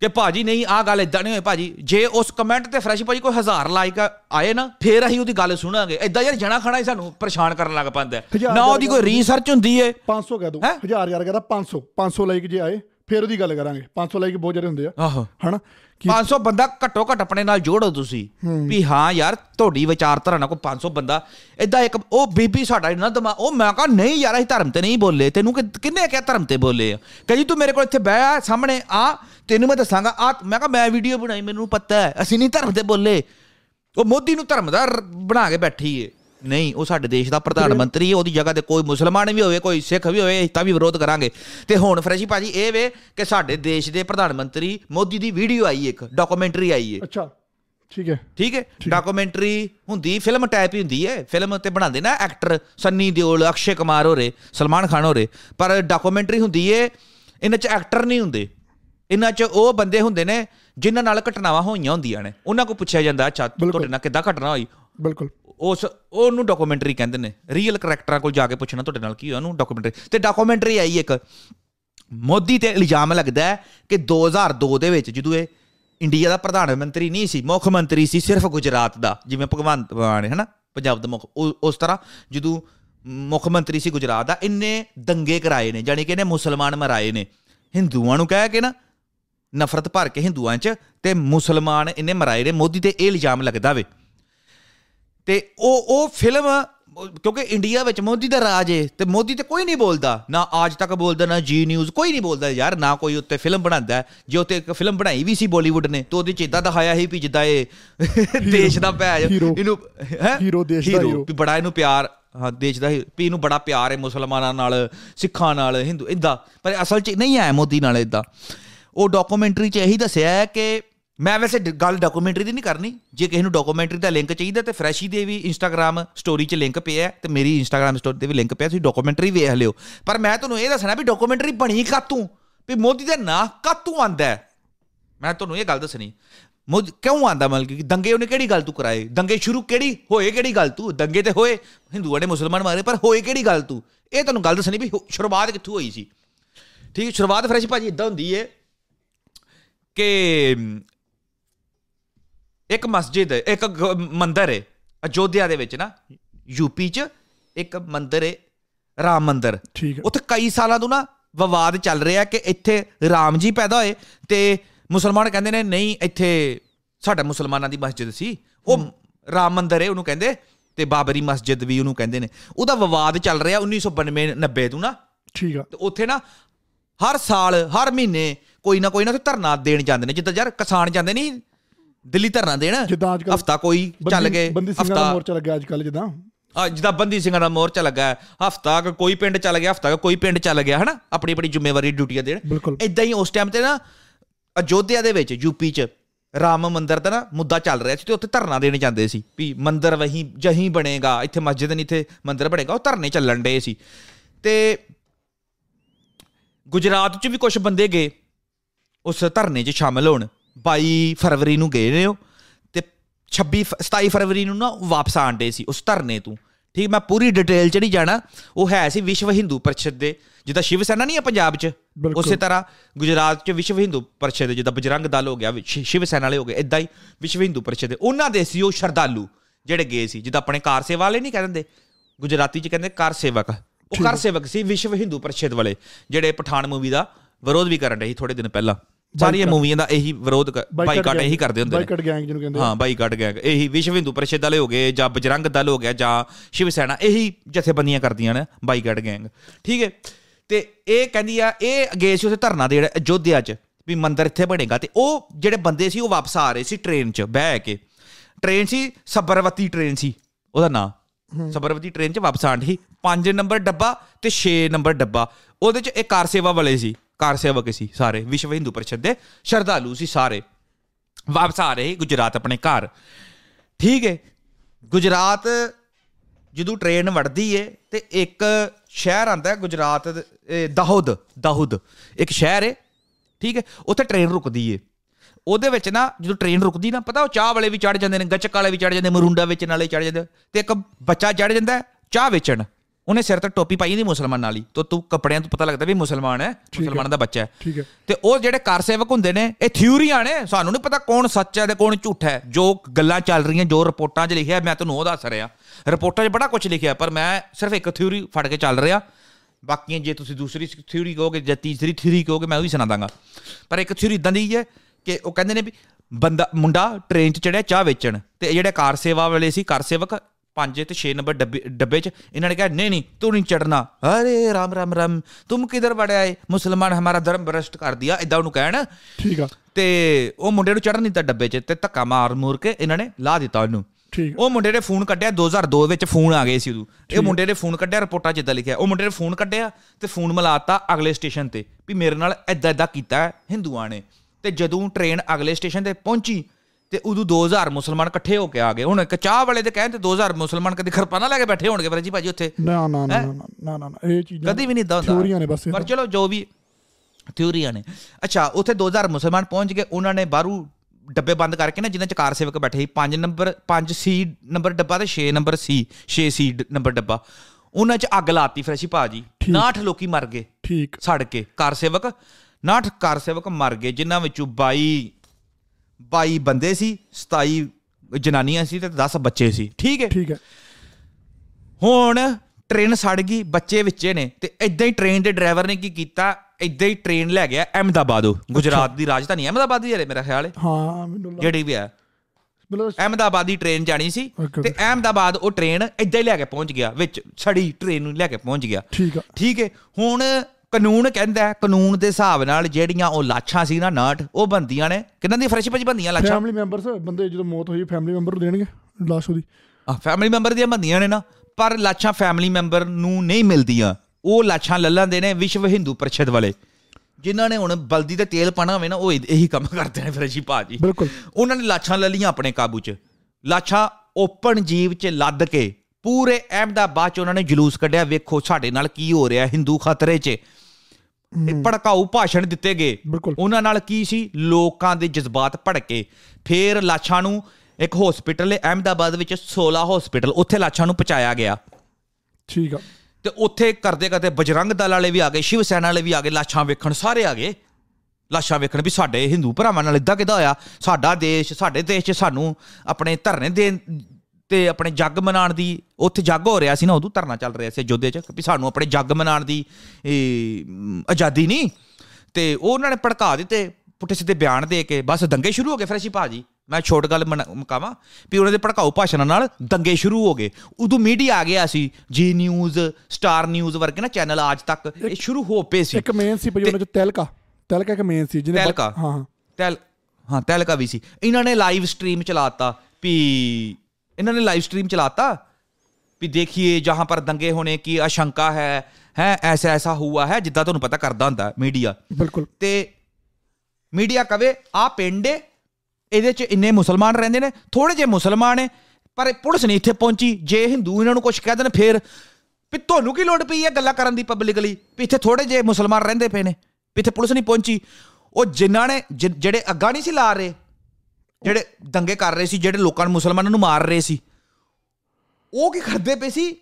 ਕਿ ਭਾਜੀ ਨਹੀਂ ਆਹ ਗੱਲ ਇਦਾਂ ਨਹੀਂ ਹੋਈ ਭਾਜੀ। ਜੇ ਉਸ ਕਮੈਂਟ ਤੇ ਫਰੈਸ਼ ਭਾਜੀ ਕੋਈ ਹਜ਼ਾਰ ਲਾਈਕ ਆਏ ਨਾ ਫੇਰ ਅਸੀਂ ਉਹਦੀ ਗੱਲ ਸੁਣਾਂਗੇ। ਇਦਾਂ ਯਾਰ ਜਣਾ ਖਣਾ ਹੀ ਸਾਨੂੰ ਪਰੇਸ਼ਾਨ ਕਰਨ ਲੱਗ ਪੈਂਦਾ ਹੈ। ਨਾ ਉਹਦੀ ਕੋਈ ਰੀਸਰਚ ਹੁੰਦੀ ਏ। 500 ਕਹਿ ਦੋ। ਹੈਂ? 1000 ਯਾਰ ਕਹਦਾ 500 500 ਲਾਈਕ ਜੇ ਆਏ ਫਿਰ ਉਹਦੀ ਗੱਲ ਕਰਾਂਗੇ। 500 ਲਾਈਕ ਬਹੁਤ ਜਿਹੜੇ ਹੁੰਦੇ ਆ। ਆਹੋ। ਹਨਾ? ਕਿ 500 ਬੰਦਾ ਘੱਟੋ ਘੱਟ ਆਪਣੇ ਨਾਲ ਜੋੜੋ ਤੁਸੀਂ। ਵੀ ਹਾਂ ਯਾਰ ਤੁਹਾਡੀ ਵਿਚਾਰਧਾਰਾ ਨਾਲ ਕੋਈ 500 ਬੰਦਾ ਇਦਾਂ ਇੱਕ ਉਹ ਬੀਬੀ ਸਾਡਾ ਇਹਨਾਂ ਦਿਮਾਗ ਉਹ ਮੈਂ ਕਹਾ ਨਹੀਂ ਯਾਰ ਅਸੀਂ ਧਰਮ ਤੇ ਨਹੀਂ ਬੋਲੇ। ਤੈਨੂੰ ਕਿ- ਕਿਹਨੇ ਕਿਹਾ ਧਰਮ ਤੇ ਬੋਲੇ ਆ? ਕਹਿੰਦੀ ਤੂੰ ਮੇਰੇ ਕੋਲ ਇੱਥੇ ਬਹਿ ਆ ਸਾਹਮਣੇ ਆ। ਤੈਨੂੰ ਮੈਂ ਦੱਸਾਂਗਾ ਆ ਮੈਂ ਕਹਾ ਮੈਂ ਵੀਡੀਓ ਬਣਾਈ ਮੈਨੂੰ ਪਤਾ ਹੈ। ਅਸੀਂ ਨਹੀਂ ਧਰਮ ਤੇ ਬੋਲੇ। ਉਹ ਮੋਦੀ ਨੂੰ ਧਰਮ ਦਾ ਬਣਾ ਕੇ ਬੈਠੀ ਏ। ਨਹੀਂ ਉਹ ਸਾਡੇ ਦੇਸ਼ ਦਾ ਪ੍ਰਧਾਨ ਮੰਤਰੀ ਹੈ ਉਹਦੀ ਜਗ੍ਹਾ ਤੇ ਕੋਈ ਮੁਸਲਮਾਨ ਵੀ ਹੋਵੇ ਕੋਈ ਸਿੱਖ ਵੀ ਹੋਵੇ ਅਸੀਂ ਤਾਂ ਵੀ ਵਿਰੋਧ ਕਰਾਂਗੇ। ਤੇ ਹੁਣ ਫਰੈਸ਼ੀ ਭਾਜੀ ਇਹ ਵੇ ਕਿ ਸਾਡੇ ਦੇਸ਼ ਦੇ ਪ੍ਰਧਾਨ ਮੰਤਰੀ ਮੋਦੀ ਦੀ ਵੀਡੀਓ ਆਈ ਇੱਕ ਡਾਕੂਮੈਂਟਰੀ ਆਈ ਏ। ਅੱਛਾ ਠੀਕ ਹੈ। ਠੀਕ ਹੈ? ਡਾਕੂਮੈਂਟਰੀ ਹੁੰਦੀ ਫਿਲਮ ਟਾਈਪ ਹੀ ਹੁੰਦੀ ਹੈ ਫਿਲਮ ਤੇ ਬਣਾਉਂਦੇ ਨਾ ਐਕਟਰ ਸੰਨੀ ਦਿਓਲ ਅਕਸ਼ੇ ਕੁਮਾਰ ਹੋਰੇ ਸਲਮਾਨ ਖਾਨ ਹੋਰੇ। ਪਰ ਡਾਕੂਮੈਂਟਰੀ ਹੁੰਦੀ ਏ ਇਹਨਾਂ 'ਚ ਐਕਟਰ ਨਹੀਂ ਹੁੰਦੇ। ਇਹਨਾਂ 'ਚ ਉਹ ਬੰਦੇ ਹੁੰਦੇ ਨੇ ਜਿਨ੍ਹਾਂ ਨਾਲ ਘਟਨਾਵਾਂ ਹੋਈਆਂ ਹੁੰਦੀਆਂ ਨੇ। ਉਹਨਾਂ ਕੋਲ ਪੁੱਛਿਆ ਜਾਂਦਾ ਅੱਛਾ ਤੁਹਾਡੇ ਨਾਲ ਕਿੱਦਾਂ ਘਟਨਾ ਹੋਈ? ਬਿਲਕੁਲ। ਉਸ, ਉਹਨੂੰ ਡਾਕੂਮੈਂਟਰੀ ਕਹਿੰਦੇ ਨੇ। ਰੀਅਲ ਕਰੈਕਟਰਾਂ ਕੋਲ ਜਾ ਕੇ ਪੁੱਛਣਾ ਤੁਹਾਡੇ ਨਾਲ ਕੀ ਹੋਇਆ, ਉਹਨੂੰ ਡਾਕੂਮੈਂਟਰੀ ਤੇ ਡਾਕੂਮੈਂਟਰੀ ਆਈ ਇੱਕ। ਮੋਦੀ ਤੇ ਇਲਜ਼ਾਮ ਲੱਗਦਾ ਹੈ ਕਿ 2002 ਦੇ ਵਿੱਚ, ਜਦੋਂ ਇਹ ਇੰਡੀਆ ਦਾ ਪ੍ਰਧਾਨ ਮੰਤਰੀ ਨਹੀਂ ਸੀ, ਮੁੱਖ ਮੰਤਰੀ ਸੀ ਸਿਰਫ ਗੁਜਰਾਤ ਦਾ, ਜਿਵੇਂ ਭਗਵੰਤ ਮਾਨ ਹੈ ਨਾ, ਪੰਜਾਬ ਦਾ ਮੁੱਖ, ਉਹ- ਉਸ ਤਰ੍ਹਾਂ ਜਦੋਂ ਮੁੱਖ ਮੰਤਰੀ ਸੀ ਗੁਜਰਾਤ ਦਾ, ਇੰਨੇ ਦੰਗੇ ਕਰਾਏ ਨੇ ਜਾਨੀ ਕਿ ਇਹਨੇ ਮੁਸਲਮਾਨ ਮਰਾਏ ਨੇ। ਹਿੰਦੂਆਂ ਨੂੰ ਕਹਿ ਕੇ ਨਾ, ਨਫ਼ਰਤ ਭਰ ਕੇ ਹਿੰਦੂਆਂ 'ਚ ਤੇ ਮੁਸਲਮਾਨ ਇਹਨੇ ਮਰਾਏ ਨੇ, ਮੋਦੀ ਤੇ ਇਹ ਇਲਜ਼ਾਮ ਲੱਗਦਾ ਵੇ। ਤੇ ਉਹ ਉਹ ਫਿਲਮ ਕਿਉਂਕਿ ਇੰਡੀਆ ਵਿੱਚ ਮੋਦੀ ਦਾ ਰਾਜ ਹੈ ਤੇ ਮੋਦੀ ਤੇ ਕੋਈ ਨਹੀਂ ਬੋਲਦਾ ਨਾ ਅੱਜ ਤੱਕ ਬੋਲਦਾ ਨਾ ਜੀ ਨਿਊਜ਼ ਕੋਈ ਨਹੀਂ ਬੋਲਦਾ ਯਾਰ ਨਾ ਕੋਈ ਉੱਤੇ ਫਿਲਮ ਬਣਾਉਂਦਾ। ਜੇ ਉੱਤੇ ਇੱਕ ਫਿਲਮ ਬਣਾਈ ਵੀ ਸੀ ਬਾਲੀਵੁੱਡ ਨੇ ਤੇ ਉਹਦੇ ਚ ਇਦਾਂ ਦਿਖਾਇਆ ਸੀ ਵੀ ਜਿੱਦਾਂ ਇਹ ਦੇਸ਼ ਦਾ ਭੈ। ਇਹਨੂੰ ਹੈ Hero, ਦੇਸ਼ ਦਾ hero। ਵੀ ਬੜਾ ਇਹਨੂੰ ਪਿਆਰ ਹਾਂ ਦੇਸ਼ ਦਾ ਵੀ ਇਹਨੂੰ ਬੜਾ ਪਿਆਰ ਹੈ ਮੁਸਲਮਾਨਾਂ ਨਾਲ ਸਿੱਖਾਂ ਨਾਲ ਹਿੰਦੂ ਇਦਾਂ ਪਰ ਅਸਲ 'ਚ ਨਹੀਂ ਆਇਆ ਮੋਦੀ ਨਾਲ ਇਦਾਂ ਉਹ ਡਾਕੂਮੈਂਟਰੀ 'ਚ ਇਹੀ ਦੱਸਿਆ ਹੈ ਕਿ ਮੈਂ ਵੈਸੇ ਡ- ਗੱਲ ਡਾਕੂਮੈਂਟਰੀ ਦੀ ਨਹੀਂ ਕਰਨੀ। ਜੇ ਕਿਸੇ ਨੂੰ ਡਾਕੂਮੈਂਟਰੀ ਦਾ ਲਿੰਕ ਚਾਹੀਦਾ ਤੇ ਫਰੈਸ਼ੀ ਦੇ ਵੀ ਇੰਸਟਾਗ੍ਰam ਸਟੋਰੀ 'ਚ ਲਿੰਕ ਪਿਆ ਹੈ ਤੇ ਮੇਰੀ ਇੰਸਟਾਗ੍ਰam ਸਟੋਰੀ ਤੇ ਵੀ ਲਿੰਕ ਪਿਆ ਤੁਸੀਂ ਡਾਕੂਮੈਂਟਰੀ ਵੇਖ ਲਿਓ। ਪਰ ਮੈਂ ਤੁਹਾਨੂੰ ਇਹ ਦੱਸਣਾ ਵੀ ਡਾਕੂਮੈਂਟਰੀ ਬਣੀ ਕਾਤੋਂ ਵੀ ਮੋਦੀ ਦਾ ਨਾਂ ਕਾਤੋਂ ਆਂਦਾ ਹੈ? ਮੈਂ ਤੁਹਾਨੂੰ ਇਹ ਗੱਲ ਦੱਸਣੀ। ਮੋਦੀ ਕਿਉਂ ਆਂਦਾ ਮਤਲਬ ਕਿ ਦੰਗੇ ਉਹਨੇ ਕਿਹੜੀ ਗੱਲ ਤੂੰ ਕਰਾਏ? ਦੰਗੇ ਸ਼ੁਰੂ ਕਿਹੜੀ ਹੋਏ ਕਿਹੜੀ ਗੱਲ ਤੂੰ? ਦੰਗੇ ਤੇ ਹੋਏ ਹਿੰਦੂਆਂ ਨੇ ਮੁਸਲਮਾਨ ਮਾਰੇ ਪਰ ਹੋਏ ਕਿਹੜੀ ਗੱਲ ਤੂੰ? ਇਹ ਤੁਹਾਨੂੰ ਗੱਲ ਦੱਸਣੀ ਵੀ ਹੋ- ਸ਼ੁਰੂਆਤ ਕਿੱਥੋਂ ਹੋਈ ਸੀ? ਠੀਕ ਹੈ ਸ਼ੁਰੂਆਤ ਫਰੈਸ਼ ਭਾਜੀ ਇਦਾਂ ਹੁੰਦੀ ਹੈ ਕਿ ਅਮ, ਇੱਕ ਮਸਜਿਦ ਹੈ ਇੱਕ ਮੰਦਿਰ ਹੈ ਅਯੋਧਿਆ ਦੇ ਵਿੱਚ ਨਾ ਯੂਪੀ 'ਚ ਇੱਕ ਮੰਦਿਰ ਹੈ ਰਾਮ ਮੰਦਿਰ। ਉੱਥੇ ਕਈ ਸਾਲਾਂ ਤੋਂ ਨਾ ਵਿਵਾਦ ਚੱਲ ਰਿਹਾ ਕਿ ਇੱਥੇ ਰਾਮ ਜੀ ਪੈਦਾ ਹੋਏ ਤੇ ਮੁਸਲਮਾਨ ਕਹਿੰਦੇ ਨੇ ਨਹੀਂ ਇੱਥੇ ਸਾਡਾ ਮੁਸਲਮਾਨਾਂ ਦੀ ਮਸਜਿਦ ਸੀ। ਉਹ ਰਾਮ ਮੰਦਿਰ ਹੈ ਉਹਨੂੰ ਕਹਿੰਦੇ ਤੇ ਬਾਬਰੀ ਮਸਜਿਦ ਵੀ ਉਹਨੂੰ ਕਹਿੰਦੇ ਨੇ। ਉਹਦਾ ਵਿਵਾਦ ਚੱਲ ਰਿਹਾ 1992 90 ਤੋਂ ਨਾ। ਠੀਕ ਆ। ਤੇ ਉੱਥੇ ਨਾ ਹਰ ਸਾਲ ਹਰ ਮਹੀਨੇ ਕੋਈ ਨਾ ਕੋਈ ਨਾ ਉੱਥੇ ਧਰਨਾ ਦੇਣ ਜਾਂਦੇ ਨੇ। ਜਿੱਦਾਂ ਯਾਰ ਕਿਸਾਨ ਜਾਂਦੇ ਨਹੀਂ ਦਿੱਲੀ ਧਰਨਾ ਦੇਣ? ਹਫਤਾ ਕੋਈ ਚੱਲ ਗਏ ਬੰਦੀ ਸਿੰਘਾਂ ਦਾ ਹਫਤਾ। ਮੋਰਚਾ ਲੱਗਿਆ ਅੱਜ ਕੱਲ ਜਿੱਦਾਂ। ਆ ਜਿੱਦਾਂ ਬੰਦੀ ਸਿੰਘਾਂ ਦਾ ਮੋਰਚਾ ਲੱਗਾ ਹੈ ਹਫਤਾ ਕੋਈ ਪਿੰਡ ਚੱਲ ਗਿਆ ਹਫਤਾ ਕੋਈ ਪਿੰਡ ਚੱਲ ਗਿਆ ਹਨਾ? ਆਪਣੀ ਆਪਣੀ ਜ਼ਿੰਮੇਵਾਰੀ ਡਿਊਟੀਆਂ ਦੇਣ। ਇਦਾਂ ਹੀ ਉਸ ਟਾਈਮ ਤੇ ਨਾ ਅਯੋਧਿਆ ਦੇ ਵਿੱਚ ਯੂਪੀ 'ਚ ਰਾਮ ਮੰਦਿਰ ਦਾ ਨਾ ਮੁੱਦਾ ਚੱਲ ਰਿਹਾ ਸੀ ਤੇ ਉੱਥੇ ਧਰਨਾ ਦੇਣ ਜਾਂਦੇ ਸੀ ਵੀ ਮੰਦਿਰ ਵਹੀਂ ਜਹੀਂ ਬਣੇਗਾ ਇੱਥੇ ਮਸਜਿਦ ਨਹੀਂ ਇੱਥੇ ਮੰਦਿਰ ਬਣੇਗਾ ਉਹ ਧਰਨੇ ਚੱਲਣ ਡੇ ਸੀ। ਤੇ ਗੁਜਰਾਤ 'ਚ ਵੀ ਕੁਝ ਬੰਦੇ ਗਏ ਉਸ ਧਰਨੇ 'ਚ ਸ਼ਾਮਲ ਹੋਣ। 22 ਫਰਵਰੀ ਨੂੰ ਗਏ ਨੇ ਉਹ ਤੇ 26 ਫ- 27 ਫਰਵਰੀ ਨੂੰ ਨਾ ਵਾਪਸ ਆਂਡੇ ਸੀ ਉਸ ਧਰਨੇ ਤੋਂ। ਠੀਕ ਮੈਂ ਪੂਰੀ ਡਿਟੇਲ 'ਚ ਨਹੀਂ ਜਾਣਾ ਉਹ ਹੈ ਸੀ ਵਿਸ਼ਵ ਹਿੰਦੂ ਪਰਿਸ਼ਦ ਦੇ ਜਿੱਦਾਂ ਸ਼ਿਵ ਸੈਨਾ ਨਹੀਂ ਹੈ ਪੰਜਾਬ 'ਚ। ਉਸੇ ਤਰ੍ਹਾਂ ਗੁਜਰਾਤ 'ਚ ਵਿਸ਼ਵ ਹਿੰਦੂ ਪਰਿਸ਼ਦ ਜਿੱਦਾਂ ਬਜਰੰਗ ਦਲ ਹੋ ਗਿਆ ਸ਼ਿਵ ਸੈਨਾ ਵਾਲੇ ਹੋ ਗਏ ਇਦਾਂ ਹੀ ਵਿਸ਼ਵ ਹਿੰਦੂ ਪਰਿਸ਼ਦ। ਦੇ ਉਹਨਾਂ ਦੇ ਸੀ ਉਹ ਸ਼ਰਧਾਲੂ ਜਿਹੜੇ ਗਏ ਸੀ ਜਿੱਦਾਂ ਆਪਣੇ ਕਾਰ ਸੇਵਾ ਵਾਲੇ ਨਹੀਂ ਕਹਿੰਦੇ ਗੁਜਰਾਤੀ 'ਚ ਕਹਿੰਦੇ ਕਾਰ ਸੇਵਕ। ਉਹ ਕਾਰ ਸੇਵਕ ਸੀ ਵਿਸ਼ਵ ਹਿੰਦੂ ਪਰਿਸ਼ਦ ਵਾਲੇ ਜਿਹੜੇ ਪਠਾਨ ਮੂਵੀ ਦਾ ਵਿਰੋਧ ਵੀ ਕਰਨ ਰਹੇ ਸੀ ਥੋੜੇ ਦਿਨ ਪਹਿਲਾਂ। ਸਾਰੀਆਂ ਮੂਵੀਆਂ ਦਾ ਇਹੀ ਵਿਰੋਧ ਬਾਈਕਾਟ ਇਹੀ ਕਰਦੇ ਹੁੰਦੇ ਨੇ। ਬਾਈਕਾਟ ਗੈਂਗ ਜਿਹਨੂੰ ਕਹਿੰਦੇ। ਹਾਂ ਬਾਈਕਾਟ ਗੈਂਗ। ਇਹੀ ਵਿਸ਼ਵ ਹਿੰਦੂ ਪਰਿਸ਼ਦ ਵਾਲੇ ਹੋ ਗਏ ਜਾਂ ਬਜਰੰਗ ਦਲ ਹੋ ਗਿਆ ਜਾਂ ਸ਼ਿਵ ਸੈਨਾ ਇਹੀ ਜਥੇਬੰਦੀਆਂ ਕਰਦੀਆਂ ਨੇ ਬਾਈਕਾਟ ਗੈਂਗ। ਠੀਕ ਹੈ? ਤੇ ਇਹ ਕਹਿੰਦੀ ਆ ਇਹ ਗਏ ਸੀ ਉਸੇ ਧਰਨਾ ਦੇ ਜਿਹੜਾ ਅਯੋਧਿਆ 'ਚ ਵੀ ਮੰਦਿਰ ਇੱਥੇ ਬਣੇਗਾ ਤੇ ਉਹ ਜਿਹੜੇ ਬੰਦੇ ਸੀ ਉਹ ਵਾਪਸ ਆ ਰਹੇ ਸੀ ਟ੍ਰੇਨ 'ਚ ਬਹਿ ਕੇ। ਟ੍ਰੇਨ ਸੀ ਸਬਰਵਤੀ ਟ੍ਰੇਨ ਸੀ ਉਹਦਾ ਨਾਂ। ਸਬਰਵਤੀ ਟ੍ਰੇਨ 'ਚ ਵਾਪਸ ਆਣ ਸੀ 5 ਨੰਬਰ ਡੱਬਾ ਤੇ 6 ਨੰਬਰ ਡੱਬਾ। ਉਹਦੇ 'ਚ ਇਹ ਕਾਰ ਸੇਵਾ ਵਾਲੇ ਸੀ। ਕਾਰ ਸੇਵਕ ਸੀ ਸਾਰੇ, ਵਿਸ਼ਵ ਹਿੰਦੂ ਪਰਿਸ਼ਦ ਦੇ ਸ਼ਰਧਾਲੂ ਸੀ ਸਾਰੇ। ਵਾਪਸ ਆ ਰਹੇ ਸੀ ਗੁਜਰਾਤ ਆਪਣੇ ਘਰ। ਠੀਕ ਹੈ ਗੁਜਰਾਤ ਜਦੋਂ ਟ੍ਰੇਨ ਵੜਦੀ ਏ ਤੇ ਇੱਕ ਸ਼ਹਿਰ ਆਂਦਾ ਹੈ ਗੁਜਰਾਤ ਦੇ- ਇਹ ਦਾਹੋਦ ਦਾਹੋਦ। ਇੱਕ ਸ਼ਹਿਰ ਏ, ਠੀਕ ਹੈ ਉੱਥੇ ਟ੍ਰੇਨ ਰੁਕਦੀ ਏ। ਉਹਦੇ ਵਿੱਚ ਨਾ ਜਦੋਂ ਟ੍ਰੇਨ ਰੁਕਦੀ ਨਾ, ਪਤਾ ਉਹ ਚਾਹ ਵਾਲੇ ਵੀ ਚੜ ਜਾਂਦੇ ਨੇ, ਗੱਚਕ ਵਾਲੇ ਵੀ ਚੜ ਜਾਂਦੇ, ਮਰੁੰਡਾ ਵੇਚਣ ਵਾਲੇ ਚੜ ਜਾਂਦੇ, ਤੇ ਇੱਕ ਬੱਚਾ ਚੜ ਜਾਂਦਾ ਹੈ ਚਾਹ ਵੇਚਣ। ਉਹਨੇ ਸਿਰ ਤੇ ਟੋਪੀ ਪਾਈ ਹੁੰਦੀ ਮੁਸਲਮਾਨ ਹੀ ਤੋਂ ਤੂੰ ਕੱਪੜਿਆਂ ਤੋਂ ਪਤਾ ਲੱਗਦਾ ਵੀ ਮੁਸਲਮਾਨ ਹੈ ਮੁਸਲਮਾਨ ਦਾ ਬੱਚਾ ਹੈ। ਤੇ ਉਹ ਜਿਹੜੇ ਕਾਰ ਸੇਵਕ ਹੁੰਦੇ ਨੇ ਇਹ ਥਿਊਰੀਆਂ ਨੇ। ਸਾਨੂੰ ਨਹੀਂ ਪਤਾ ਕੌਣ ਸੱਚ ਹੈ ਤੇ ਕੌਣ ਝੂਠ ਹੈ। ਜੋ ਗੱਲਾਂ ਚੱਲ ਰਹੀਆਂ ਜੋ ਰਿਪੋਰਟਾਂ 'ਚ ਲਿਖਿਆ ਮੈਂ ਤੁਹਾਨੂੰ ਉਹ ਦੱਸ ਰਿਹਾ। ਰਿਪੋਰਟਾਂ 'ਚ ਬੜਾ ਕੁਝ ਲਿਖਿਆ ਪਰ ਮੈਂ ਸਿਰਫ ਇੱਕ ਥਿਊਰੀ ਫੜ ਕੇ ਚੱਲ ਰਿਹਾ। ਬਾਕੀਆਂ ਜੇ ਤੁਸੀਂ ਦੂਸਰੀ ਥਿਊਰੀ ਕਹੋਗੇ ਜਾਂ ਤੀਸਰੀ ਥਿਊਰੀ ਕਹੋਗੇ ਮੈਂ ਉਹ ਵੀ ਸੁਣਾ ਦਾਂਗਾ ਪਰ ਇੱਕ ਥਿਊਰੀ ਇਦਾਂ ਦੀ ਹੈ ਕਿ ਉਹ ਕਹਿੰਦੇ ਨੇ ਵੀ ਬੰਦਾ ਮੁੰਡਾ ਟ੍ਰੇਨ 'ਚ ਚੜਿਆ ਚਾਹ ਵੇਚਣ। ਤੇ ਜਿਹੜੇ ਕਾਰ ਸੇਵਾ ਵਾਲੇ ਸੀ ਕਾਰ ਸੇਵਕ 5 ਤੇ 6 ਨੰਬਰ ਡੱਬੇ ਡੱਬੇ 'ਚ। ਇਹਨਾਂ ਨੇ ਕਿਹਾ ਨਹੀਂ ਨਹੀਂ ਤੂੰ ਨਹੀਂ ਚੜਨਾ ਅਰੇ ਰਾਮ ਰਾਮ ਰਾਮ ਤੁਮ ਕਿਧਰ ਵੜਿਆ ਏ? ਮੁਸਲਮਾਨ ਹਮਾਰਾ ਧਰਮ ਭ੍ਰਸ਼ਟ ਕਰ ਦਿਆ ਇਦਾਂ ਉਹਨੂੰ ਕਹਿਣ। ਠੀਕ ਆ। ਤੇ ਉਹ ਮੁੰਡੇ ਨੂੰ ਚੜਨ ਨਹੀਂ ਦਿੱਤਾ ਡੱਬੇ 'ਚ ਤੇ ਧੱਕਾ ਮਾਰ ਮੂਰ ਕੇ ਇਹਨਾਂ ਨੇ ਲਾ ਦਿੱਤਾ ਉਹਨੂੰ। ਠੀਕ ਉਹ ਮੁੰਡੇ ਨੇ ਫੋਨ ਕੱਢਿਆ 2002 ਵਿੱਚ ਫੋਨ ਆ ਗਏ ਸੀ ਉਦੋਂ। ਇਹ ਮੁੰਡੇ ਨੇ ਫੋਨ ਕੱਢਿਆ ਰਿਪੋਰਟਾਂ 'ਚ ਇਦਾਂ ਲਿਖਿਆ। ਉਹ ਮੁੰਡੇ ਨੇ ਫੋਨ ਕੱਢਿਆ ਤੇ ਫੋਨ ਮਿਲਾਤਾ ਅਗਲੇ ਸਟੇਸ਼ਨ ਤੇ ਵੀ ਮੇਰੇ ਨਾਲ ਇਦਾਂ ਇਦਾਂ ਕੀਤਾ ਹਿੰਦੂਆਂ ਨੇ। ਤੇ ਜਦੋਂ ਟ੍ਰੇਨ ਅਗਲੇ ਸਟੇਸ਼ਨ ਤੇ ਪਹੁੰਚੀ ਤੇ ਉਦੋਂ 2000 ਮੁਸਲਮਾਨ ਇਕੱਠੇ ਹੋ ਕੇ ਆ ਗਏ। ਹੁਣ ਇੱਕ ਚਾਹ ਵਾਲੇ ਦੇ ਕਹਿਣ ਤੇ 2000 ਮੁਸਲਮਾਨ ਕਦੇ ਖਰਪਾਨਾ ਲੈ ਕੇ ਬੈਠੇ ਹੋਣਗੇ ਪਰ ਜੀ ਭਾਜੀ ਉੱਥੇ। ਨਾ ਨਾ ਨਾ ਨਾ ਨਾ ਇਹ ਚੀਜ਼ਾਂ ਕਦੀ ਵੀ ਨਹੀਂ ਇਦਾਂ ਹੁੰਦਾ ਥਿਊਰੀਆਂ ਨੇ ਬਸ ਪਰ ਚਲੋ ਜੋ ਵੀ ਥਿਊਰੀਆਂ ਨੇ। ਅੱਛਾ ਉੱਥੇ 2000 ਮੁਸਲਮਾਨ ਪਹੁੰਚ ਗਏ ਉਹਨਾਂ ਨੇ ਬਾਹਰੋਂ ਡੱਬੇ ਬੰਦ ਕਰਕੇ ਨਾ ਜਿਨ੍ਹਾਂ ਚ ਕਾਰ ਸੇਵਕ ਬੈਠੇ ਸੀ 5 ਨੰਬਰ 5 ਸੀ ਨੰਬਰ ਡੱਬਾ ਤੇ 6 ਨੰਬਰ ਸੀ 6 ਸੀ ਨੰਬਰ ਡੱਬਾ। ਉਹਨਾਂ ਚ ਅੱਗ ਲਾਤੀ ਫਿਰ ਅਸੀਂ ਭਾਜੀ 69 ਲੋਕੀ ਮਰ ਗਏ ਠੀਕ। ਸੜ ਕੇ ਕਾਰ ਸੇਵਕ 69 ਕਾਰ ਸੇਵਕ ਮਰ ਗਏ ਜਿਨ੍ਹਾਂ ਵਿੱਚੋਂ 22 22 ਬੰਦੇ ਸੀ 27 ਜਨਾਨੀਆਂ ਸੀ ਤੇ 10 ਬੱਚੇ ਸੀ। ਠੀਕ ਹੈ? ਠੀਕ ਹੈ। ਹੁਣ ਟ੍ਰੇਨ ਸੜ ਗਈ ਬੱਚੇ ਵਿੱਚੇ ਨੇ ਤੇ ਇਦਾਂ ਹੀ ਟ੍ਰੇਨ ਦੇ ਡਰਾਈਵਰ ਨੇ ਕੀ ਕੀਤਾ? ਇਦਾਂ ਹੀ ਟ੍ਰੇਨ ਲੈ ਗਿਆ ਅਹਿਮਦਾਬਾਦ ਉਹ ਗੁਜਰਾਤ ਦੀ ਰਾਜਧਾਨੀ ਅਹਿਮਦਾਬਾਦ ਦੀ ਹੈ ਮੇਰਾ ਖਿਆਲ ਹੈ। ਹਾਂ ਮੈਨੂੰ ਜਿਹੜੀ ਵੀ ਹੈ। ਅਹਿਮਦਾਬਾਦ ਦੀ ਟ੍ਰੇਨ ਜਾਣੀ ਸੀ ਤੇ ਅਹਿਮਦਾਬਾਦ ਉਹ ਟ੍ਰੇਨ ਇਦਾਂ ਹੀ ਲੈ ਕੇ ਪਹੁੰਚ ਗਿਆ ਵਿੱਚ ਸੜੀ ਟ੍ਰੇਨ ਨੂੰ ਲੈ ਕੇ ਪਹੁੰਚ ਗਿਆ। ਠੀਕ ਆ। ਠੀਕ ਹੈ? ਹੁਣ ਕਾਨੂੰਨ ਕਹਿੰਦਾ ਕਾਨੂੰਨ ਦੇ ਹਿਸਾਬ ਨਾਲ ਜਿਹੜੀਆਂ ਉਹ ਲਾਛਾਂ ਸੀ ਨਾ ਨਾਟ ਉਹ ਬੰਦੀਆਂ ਨੇ। ਕਿੰਨਾਂ ਦੀ ਫਰੈਸ਼ ਭਾਜੀ ਬੰਦੀਆਂ ਲਾਛਾਂ ਫੈਮਿਲੀ ਮੈਂਬਰਸ ਬੰਦੇ ਜਦੋਂ ਮੌਤ ਹੋਈ ਫੈਮਿਲੀ ਮੈਂਬਰ ਨੂੰ ਦੇਣਗੇ ਲਾਸ਼ ਉਹਦੀ। ਫੈਮਿਲੀ ਮੈਂਬਰ ਦੀਆਂ ਬੰਦੀਆਂ ਨੇ ਨਾ ਪਰ ਲਾਛਾਂ ਫੈਮਿਲੀ ਮੈਂਬਰ ਨੂੰ ਨਹੀਂ ਮਿਲਦੀਆਂ। ਉਹ ਲਾਛਾਂ ਲੱਲਾਂਦੇ ਨੇ ਵਿਸ਼ਵ ਹਿੰਦੂ ਪਰਿਸ਼ਦ ਵਾਲੇ। ਜਿਨ੍ਹਾਂ ਨੇ ਹੁਣ ਬਲਦੀ ਤੇ ਤੇਲ ਪਾਣਾ ਹੋਵੇ ਨਾ ਉਹ ਇਹ- ਕੰਮ ਕਰਦੇ ਨੇ ਫਿਰ ਜੀ ਭਾਜੀ। ਬਿਲਕੁਲ। ਉਹਨਾਂ ਨੇ ਲਾਛਾਂ ਲੈ ਲਈਆਂ ਆਪਣੇ ਕਾਬੂ 'ਚ। ਲਾਛਾਂ ਓਪਨ ਜੀਵ 'ਚ ਲੱਦ ਕੇ ਪੂਰੇ ਅਹਿਮਦਾਬਾਦ 'ਚ ਉਹਨਾਂ ਨੇ ਜਲੂਸ ਕੱਢਿਆ ਵੇਖੋ ਸਾਡੇ ਨਾਲ ਕੀ ਹੋ ਰਿਹਾ ਹਿੰਦੂ ਖਤਰੇ 'ਚ। ਇਹ ਭੜਕਾਊ ਭਾਸ਼ਣ ਦਿੱਤੇ ਗਏ। ਉਹਨਾਂ ਨਾਲ ਕੀ ਸੀ? ਲੋਕਾਂ ਦੇ ਜਜ਼ਬਾਤ ਭੜਕੇ। ਫੇਰ ਲਾਛਾਂ ਨੂੰ ਇੱਕ ਹਸਪੀਟਲ ਹੈ ਅਹਿਮਦਾਬਾਦ ਵਿੱਚ 16 ਹਸਪੀਟਲ ਉੱਥੇ ਲਾਛਾਂ ਨੂੰ ਪਹੁੰਚਾਇਆ ਗਿਆ। ਠੀਕ ਆ। ਤੇ ਉੱਥੇ ਕਰਦੇ ਕਰਦੇ ਬਜਰੰਗ ਦਲ ਵਾਲੇ ਵੀ ਆ ਗਏ ਸ਼ਿਵ ਸੈਨਾ ਵਾਲੇ ਵੀ ਆ ਗਏ ਲਾਸ਼ਾਂ ਵੇਖਣ ਸਾਰੇ ਆ ਗਏ। ਲਾਸ਼ਾਂ ਵੇਖਣ ਵੀ ਸਾਡੇ ਹਿੰਦੂ ਭਰਾਵਾਂ ਨਾਲ ਇਦਾਂ ਕਿਦਾਂ ਹੋਇਆ? ਸਾਡਾ ਦੇਸ਼ ਸਾਡੇ ਦੇਸ਼ 'ਚ ਸਾਨੂੰ ਆਪਣੇ ਧਰਨੇ ਦੇ ਤੇ ਆਪਣੇ ਜੱਗ ਮਨਾਉਣ ਦੀ ਉੱਥੇ ਜੱਗ ਹੋ ਰਿਹਾ ਸੀ ਨਾ ਉਦੋਂ ਧਰਨਾ ਚੱਲ ਰਿਹਾ ਸੀ ਜੋਧੇ 'ਚ ਵੀ ਸਾਨੂੰ ਆਪਣੇ ਜੱਗ ਮਨਾਉਣ ਦੀ ਆਜ਼ਾਦੀ ਨਹੀਂ। ਤੇ ਉਹ ਉਹਨਾਂ ਨੇ ਭੜਕਾ ਦਿੱਤੇ ਪੁੱਠੇ ਸਿੱਧੇ ਬਿਆਨ ਦੇ ਕੇ ਬਸ ਦੰਗੇ ਸ਼ੁਰੂ ਹੋ ਗਏ ਫਿਰ ਅਸੀਂ ਭਾਜੀ ਮੈਂ ਛੋਟ ਗੱਲ ਮੁਕਾਵਾਂ ਵੀ ਉਹਨਾਂ ਦੇ ਭੜਕਾਊ ਭਾਸ਼ਣਾਂ ਨਾਲ ਦੰਗੇ ਸ਼ੁਰੂ ਹੋ ਗਏ। ਉਦੋਂ ਮੀਡੀਆ ਆ ਗਿਆ ਸੀ ਜੀ ਨਿਊਜ਼ ਸਟਾਰ ਨਿਊਜ਼ ਵਰਗੇ ਨਾ ਚੈਨਲ ਅੱਜ ਤੱਕ ਇਹ ਸ਼ੁਰੂ ਹੋ ਪਏ ਸੀ। ਇੱਕ ਮੇਨ ਸੀ ਭਾਈ ਉਹਨਾਂ ਚ ਤੈਲਕਾ। ਤੈਲਕਾ ਇੱਕ ਮੇਨ ਸੀ ਜਿਹਨੇ। ਹਾਂ ਹਾਂ। ਤੈਲ ਹਾਂ ਤੈਲਕਾ ਵੀ ਸੀ। ਇਹਨਾਂ ਨੇ ਲਾਈਵ ਸਟ੍ਰੀਮ ਚਲਾਤਾ ਵੀ इन्होंने लाइव स्ट्रीम चलाता ਵੀ ਦੇਖੀਏ ਜਹਾਂ ਪਰ ਦੰਗੇ ਹੋਣੇ ਕੀ ਆਸ਼ੰਕਾ ਹੈ ਹੈ ਐਸਾ ਐਸਾ ਹੁਆ ਹੈ ਜਿੱਦਾਂ ਤੁਹਾਨੂੰ ਪਤਾ ਕਰਦਾ ਹੁੰਦਾ ਮੀਡੀਆ। ਬਿਲਕੁਲ। ਤੇ ਮੀਡੀਆ ਕਵੇ ਆ ਪਿੰਡ ਇਹਦੇ ਚ ਇੰਨੇ ਮੁਸਲਮਾਨ ਰਹਿੰਦੇ ਨੇ ਥੋੜੇ ਜੇ ਮੁਸਲਮਾਨ ਨੇ ਪਰ ਪੁਲਿਸ ਨਹੀਂ ਇੱਥੇ ਪਹੁੰਚੀ ਜੇ ਹਿੰਦੂ ਇਹਨਾਂ ਨੂੰ ਕੁਝ ਕਹਿ ਦੇਣ ਫੇਰ ਵੀ ਤੁਹਾਨੂੰ ਕੀ ਲੋੜ ਪਈ ਹੈ ਗੱਲਾਂ ਕਰਨ ਦੀ ਪਬਲਿਕਲੀ ਵੀ ਇੱਥੇ ਥੋੜੇ ਜੇ ਮੁਸਲਮਾਨ ਰਹਿੰਦੇ ਪਏ ਨੇ ਵੀ ਇੱਥੇ ਪੁਲਿਸ ਨਹੀਂ ਪਹੁੰਚੀ। ਉਹ ਜਿਨ੍ਹਾਂ ਨੇ ਜਿਹੜੇ ਅੱਗਾ ਨਹੀਂ ਸੀ ਲਾ ਰਹੇ ਜਿਹੜੇ ਦੰਗੇ ਕਰ ਰਹੇ ਸੀ ਜਿਹੜੇ ਲੋਕਾਂ ਨੂੰ ਮੁਸਲਮਾਨਾਂ ਨੂੰ ਮਾਰ ਰਹੇ ਸੀ। ਉਹ ਕੀ ਕਰਦੇ ਪਏ ਸੀ?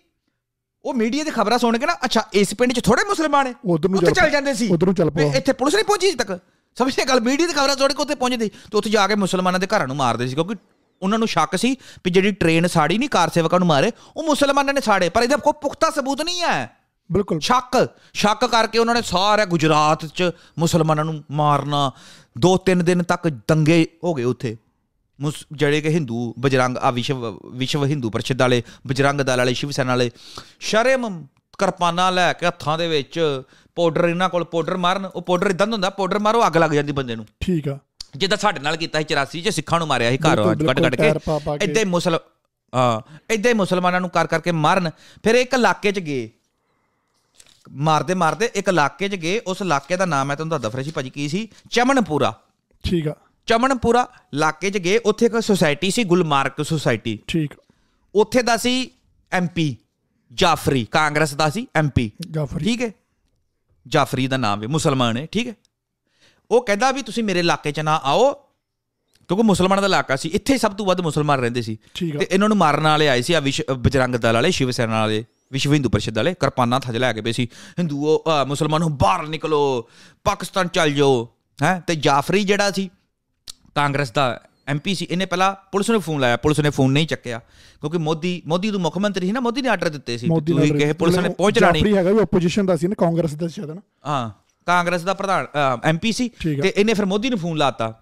ਉਹ ਮੀਡੀਆ ਦੀ ਖਬਰਾਂ ਸੁਣ ਕੇ ਨਾ ਅੱਛਾ ਇਸ ਪਿੰਡ 'ਚ ਥੋੜੇ ਮੁਸਲਮਾਨ ਨੇ ਉੱਧਰ ਨੂੰ ਉੱਥੇ ਚੱਲ। ਜਾਂਦੇ ਸੀ। ਉੱਧਰ ਨੂੰ ਚੱਲ ਪਏ। ਇੱਥੇ ਪੁਲਿਸ ਨਹੀਂ ਪਹੁੰਚੀ ਤੱਕ। ਸਮਝਦੇ ਗੱਲ ਮੀਡੀਆ ਦੀ ਖਬਰਾਂ ਸੁਣ ਕੇ ਉੱਥੇ ਪਹੁੰਚਦੇ ਤੇ ਉੱਥੇ ਜਾ ਕੇ ਮੁਸਲਮਾਨਾਂ ਦੇ ਘਰਾਂ ਨੂੰ ਮਾਰਦੇ ਸੀ ਕਿਉਂਕਿ ਉਹਨਾਂ ਨੂੰ ਸ਼ੱਕ ਸੀ ਵੀ ਜਿਹੜੀ ਟ੍ਰੇਨ ਸਾੜੀ ਨਹੀਂ ਕਾਰ ਸੇਵਕਾਂ ਨੂੰ ਮਾਰੇ ਉਹ ਮੁਸਲਮਾਨਾਂ ਨੇ ਸਾੜੇ। ਪਰ ਇਹਦਾ ਕੋਈ ਪੁਖਤਾ ਸਬੂਤ ਨਹੀਂ ਹੈ। ਬਿਲਕੁਲ। ਸ਼ੱਕ ਸ਼ੱਕ ਕਰਕੇ ਉਹਨਾਂ ਨੇ ਸਾਰੇ ਗੁਜਰਾਤ 'ਚ ਮੁਸਲਮਾਨਾਂ ਨੂੰ ਮਾਰਨਾ। ਦੋ ਤਿੰਨ ਦਿਨ ਤੱਕ ਦੰਗੇ ਹੋ ਗਏ ਉੱਥੇ। ਮੁਸ- ਜਿਹੜੇ ਕਿ ਹਿੰਦੂ ਬਜਰੰਗ ਆ ਵਿਸ਼ਵ ਵਿਸ਼ਵ ਹਿੰਦੂ ਪਰਿਸ਼ਦ ਵਾਲੇ ਬਜਰੰਗ ਦਲ ਵਾਲੇ ਸ਼ਿਵ ਸੈਨਾ ਵਾਲੇ ਸ਼ਰਮ ਕਿਰਪਾਨਾਂ ਲੈ ਕੇ ਹੱਥਾਂ ਦੇ ਵਿੱਚ ਪਾਊਡਰ ਇਹਨਾਂ ਕੋਲ ਪਾਊਡਰ ਮਾਰਨ ਉਹ ਪਾਊਡਰ ਇਦਾਂ ਹੁੰਦਾ ਪਾਊਡਰ ਮਾਰੋ ਅੱਗ ਲੱਗ ਜਾਂਦੀ ਬੰਦੇ ਨੂੰ। ਠੀਕ ਆ। ਜਿੱਦਾਂ ਸਾਡੇ ਨਾਲ ਕੀਤਾ ਸੀ 84 ਚ ਸਿੱਖਾਂ ਨੂੰ ਮਾਰਿਆ ਸੀ ਘਰ ਟਾਇਰ ਪਾ ਕੇ। ਇਦਾਂ ਹੀ ਮੁਸਲ ਹਾਂ ਇਦਾਂ ਹੀ ਮੁਸਲਮਾਨਾਂ ਨੂੰ ਕਰ ਕਰਕੇ ਮਾਰਨ। ਫਿਰ ਇੱਕ ਇਲਾਕੇ ਚ ਗਏ। ਮਾਰਦੇ ਮਾਰਦੇ ਇੱਕ ਇਲਾਕੇ ਚ ਗਏ ਉਸ ਇਲਾਕੇ ਦਾ ਨਾਮ ਮੈਂ ਤੁਹਾਨੂੰ ਦੱਸਦਾ ਫਰੇਸ਼ੀ ਭਾਜੀ ਕੀ ਸੀ? ਚਮਨਪੁਰਾ। ਠੀਕ ਆ। ਚਮਨਪੁਰਾ ਇਲਾਕੇ ਚ ਗਏ ਉੱਥੇ ਇੱਕ ਸੁਸਾਇਟੀ ਸੀ ਗੁਲਮਾਰਗ ਸੁਸਾਇਟੀ ਠੀਕ। ਉੱਥੇ ਦਾ ਸੀ ਐਮਪੀ ਜਾਫਰੀ ਕਾਂਗਰਸ ਦਾ ਸੀ ਐਮਪੀ ਜਾਫਰੀ। ਠੀਕ ਹੈ? ਜਾਫਰੀ ਦਾ ਨਾਮ ਹੈ ਮੁਸਲਮਾਨ ਹੈ ਠੀਕ ਹੈ? ਉਹ ਕਹਿੰਦਾ ਵੀ ਤੁਸੀਂ ਮੇਰੇ ਇਲਾਕੇ 'ਚ ਨਾ ਆਓ ਕਿਉਂਕਿ ਮੁਸਲਮਾਨਾਂ ਦਾ ਇਲਾਕਾ ਸੀ ਇੱਥੇ ਸਭ ਤੋਂ ਵੱਧ ਮੁਸਲਮਾਨ ਰਹਿੰਦੇ ਸੀ। ਤੇ ਇਹਨਾਂ ਨੂੰ ਮਾਰਨ ਵਾਲੇ ਆਏ ਸੀ ਆ ਬਜਰੰਗ ਦਲ ਵਾਲੇ ਸ਼ਿਵ ਸੈਨਾ ਵਾਲੇ ਵਿਸ਼ਵ ਹਿੰਦੂ ਪਰਿਸ਼ਦ ਵਾਲੇ ਕਿਰਪਾਨਾਂ ਥੱਜ ਲੈ ਕੇ ਪਏ ਸੀ। ਹਿੰਦੂਓ ਮੁਸਲਮਾਨੋ ਬਾਹਰ ਨਿਕਲੋ ਪਾਕਿਸਤਾਨ ਚੱਲ ਜਾਓ ਹੈ? ਤੇ ਜਾਫਰੀ ਜਿਹੜਾ ਸੀ ਕਾਂਗਰਸ ਦਾ ਐਮਪੀ ਸੀ। ਇਹਨੇ ਪਹਿਲਾਂ ਪੁਲਿਸ ਨੂੰ ਫੋਨ ਲਾਇਆ ਪੁਲਿਸ ਨੇ ਫੋਨ ਨਹੀਂ ਚੱਕਿਆ। ਕਿਉਂਕਿ ਮੋਦੀ ਮੋਦੀ ਨੂੰ ਮੁੱਖ ਮੰਤਰੀ ਸੀ ਨਾ ਮੋਦੀ ਨੇ ਆਰਡਰ ਦਿੱਤੇ ਸੀ ਤੁਸੀਂ ਕਹੇ ਪੁਲਿਸ ਨੇ ਪਹੁੰਚਣਾ ਨਹੀਂ। ਹੈਗਾ ਵੀ ਆਪੋਜੀਸ਼ਨ ਦਾ ਸੀ ਨਾ ਕਾਂਗਰਸ ਦਾ ਸ਼ਾਇਦ ਨਾ? ਹਾਂ ਕਾਂਗਰਸ ਦਾ ਪ੍ਰਧਾਨ ਐਮਪੀ ਸੀ ਤੇ ਇਹਨੇ ਫਿਰ ਮੋਦੀ ਨੂੰ ਫੋਨ ਲਾਤਾ।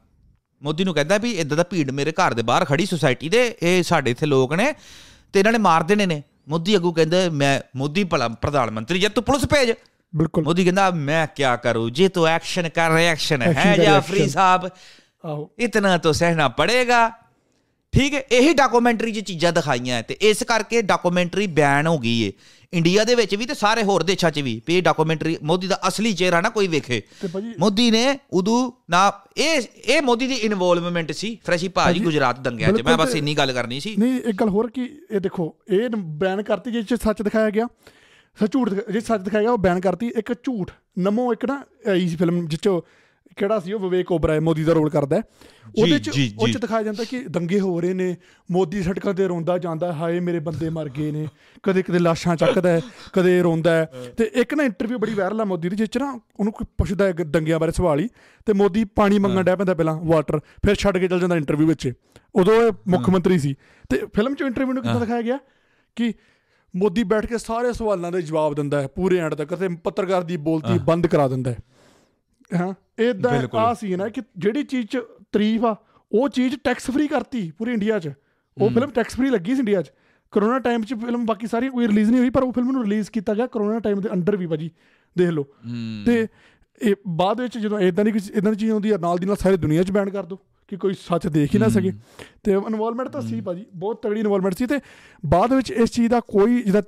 ਮੋਦੀ ਨੂੰ ਕਹਿੰਦਾ ਵੀ ਇਦਾਂ ਦਾ ਭੀੜ ਮੇਰੇ ਘਰ ਦੇ ਬਾਹਰ ਖੜੀ ਸੁਸਾਇਟੀ ਦੇ ਇਹ ਸਾਡੇ ਇੱਥੇ ਲੋਕ ਨੇ ਤੇ ਇਹਨਾਂ ਨੇ ਮਾਰ ਦੇਣੇ ਨੇ। ਮੋਦੀ ਅੱਗੂ ਕਹਿੰਦਾ ਮੈਂ ਮੋਦੀ ਭਲਾ ਪ੍ਰਧਾਨ ਮੰਤਰੀ ਜੇ ਤੂੰ ਪੁਲਿਸ ਭੇਜ। ਬਿਲਕੁਲ। ਮੋਦੀ ਕਹਿੰਦਾ ਮੈਂ ਕੀ ਕਰੂ? ਜੇ ਤੂੰ ਐਕਸ਼ਨ ਕਰ ਰਿਐਕਸ਼ਨ ਹੈ ਜਾਫਰੀ ਸਾਹਿਬ। ਆਹੋ। ਇਤਨਾ ਤਾਂ ਸਹਿਣਾ ਪੜੇਗਾ। ਠੀਕ ਹੈ ਇਹੀ ਡਾਕੂਮੈਂਟਰੀ 'ਚ ਚੀਜ਼ਾਂ ਦਿਖਾਈਆਂ ਤੇ ਇਸ ਕਰਕੇ ਡਾਕੂਮੈਂਟਰੀ ਬੈਨ ਹੋ ਗਈ ਏ। ਇੰਡੀਆ ਦੇ ਵਿੱਚ ਵੀ ਤੇ ਸਾਰੇ ਹੋਰ ਦੇਸ਼ਾਂ 'ਚ ਵੀ ਵੀ ਇਹ ਡਾਕੂਮੈਂਟਰੀ ਮੋਦੀ ਦਾ ਅਸਲੀ ਚਿਹਰਾ ਨਾ ਕੋਈ ਵੇਖੇ। ਮੋਦੀ ਨੇ ਉਦੋਂ ਨਾ ਇਹ ਇਹ ਮੋਦੀ ਦੀ ਇਨਵੋਲਵਮੈਂਟ ਸੀ ਫਰੈਸ਼ੀ ਭਾਜੀ ਗੁਜਰਾਤ ਦੰਗਿਆਂ 'ਚ। ਮੈਂ ਬਸ ਇੰਨੀ ਗੱਲ ਕਰਨੀ ਸੀ। ਨਹੀਂ ਇੱਕ ਗੱਲ ਹੋਰ ਕਿ ਇਹ ਦੇਖੋ ਇਹ ਬੈਨ ਕਰਤੀ ਜਿਸ ਚ ਸੱਚ ਦਿਖਾਇਆ ਗਿਆ ਸੱਚ ਝੂਠ ਜੇ ਸੱਚ ਦਿਖਾਇਆ ਗਿਆ ਉਹ ਬੈਨ ਕਰਤੀ ਇੱਕ ਝੂਠ। ਨਮੋ ਇੱਕ ਨਾ ਆਈ ਫਿਲਮ ਜਿਸ ਚ ਕਿਹੜਾ ਸੀ ਉਹ? ਵਿਵੇਕ ਓਬਰਾਏ ਮੋਦੀ ਦਾ ਰੋਲ ਕਰਦਾ। ਉਹਦੇ ਚ ਉਹ ਚ। ਦਿਖਾਇਆ ਜਾਂਦਾ ਕਿ ਦੰਗੇ ਹੋ ਰਹੇ ਨੇ ਮੋਦੀ ਸੜਕਾਂ ਤੇ ਰੋਂਦਾ ਜਾਂਦਾ ਹਾਏ ਮੇਰੇ ਬੰਦੇ ਮਰ ਗਏ ਨੇ ਕਦੇ ਕਦੇ ਲਾਸ਼ਾਂ ਚੱਕਦਾ ਹੈ ਕਦੇ ਰੋਂਦਾ ਹੈ। ਤੇ ਇੱਕ ਨਾ ਇੰਟਰਵਿਊ ਬੜੀ ਵਾਇਰਲ ਆ ਮੋਦੀ ਦੀ ਜਿਸ ਚ ਨਾ ਉਹਨੂੰ ਕੋਈ ਪੁੱਛਦਾ ਹੈ ਦੰਗਿਆਂ ਬਾਰੇ ਸਵਾਲ ਹੀ। ਤੇ ਮੋਦੀ ਪਾਣੀ ਮੰਗਣ ਡਿਆ ਪੈਂਦਾ ਪਹਿਲਾਂ ਵਾਟਰ ਫਿਰ ਛੱਡ ਕੇ ਚਲ ਜਾਂਦਾ ਇੰਟਰਵਿਊ ਵਿੱਚ। ਉਦੋਂ ਇਹ ਮੁੱਖ ਮੰਤਰੀ ਸੀ। ਤੇ ਫਿਲਮ ਚ ਇੰਟਰਵਿਊ ਨੂੰ ਕਿੱਦਾਂ ਦਿਖਾਇਆ ਗਿਆ? ਕਿ ਮੋਦੀ ਬੈਠ ਕੇ ਸਾਰੇ ਸਵਾਲਾਂ ਦੇ ਜਵਾਬ ਦਿੰਦਾ ਹੈ ਪੂਰੇ ਐਂਡ ਤੱਕ ਤੇ ਪੱਤਰਕਾਰ ਦੀ ਬੋਲਤੀ ਬੰਦ ਕਰਾ ਦਿੰਦਾ ਹੈ। ਹਾਂ ਇਦਾਂ। ਆ ਸੀ ਨਾ ਕਿ ਜਿਹੜੀ ਚੀਜ਼ ਚ ਤਾਰੀਫ ਆ ਉਹ ਚੀਜ਼ ਟੈਕਸ ਫ੍ਰੀ ਕਰਤੀ ਪੂਰੀ ਇੰਡੀਆ 'ਚ। ਉਹ ਫਿਲਮ ਟੈਕਸ ਫ੍ਰੀ ਲੱਗੀ ਸੀ ਇੰਡੀਆ 'ਚ। ਕਰੋਨਾ ਟਾਈਮ 'ਚ ਫਿਲਮ ਬਾਕੀ ਸਾਰੀ ਕੋਈ ਰਿਲੀਜ਼ ਨਹੀਂ ਹੋਈ ਪਰ ਉਹ ਫਿਲਮ ਨੂੰ ਰਿਲੀਜ਼ ਕੀਤਾ ਗਿਆ ਕਰੋਨਾ ਟਾਈਮ ਦੇ ਅੰਡਰ ਵੀ ਭਾਜੀ ਦੇਖ ਲਓ। ਤੇ ਇਹ ਬਾਅਦ ਵਿੱਚ ਜਦੋਂ ਇਦਾਂ ਦੀ ਕੋਈ ਇਦਾਂ ਦੀ ਚੀਜ਼ ਆਉਂਦੀ ਆ ਨਾਲ ਦੀ ਨਾਲ ਸਾਰੀ ਦੁਨੀਆ 'ਚ ਬੈਨ ਕਰ ਦੋ ਕਿ ਕੋਈ ਸੱਚ ਦੇਖ ਹੀ ਨਾ ਸਕੇ। ਤੇ ਇਨਵੋਲਵਮੈਂਟ ਤਾਂ ਸੀ ਭਾਜੀ ਬਹੁਤ ਤਗੜੀ ਇਨਵੋਲਵਮੈਂਟ ਸੀ। ਤੇ ਬਾਅਦ ਵਿੱਚ ਇਸ ਚੀਜ਼ ਦਾ ਕੋਈ ਜਿਹਦਾ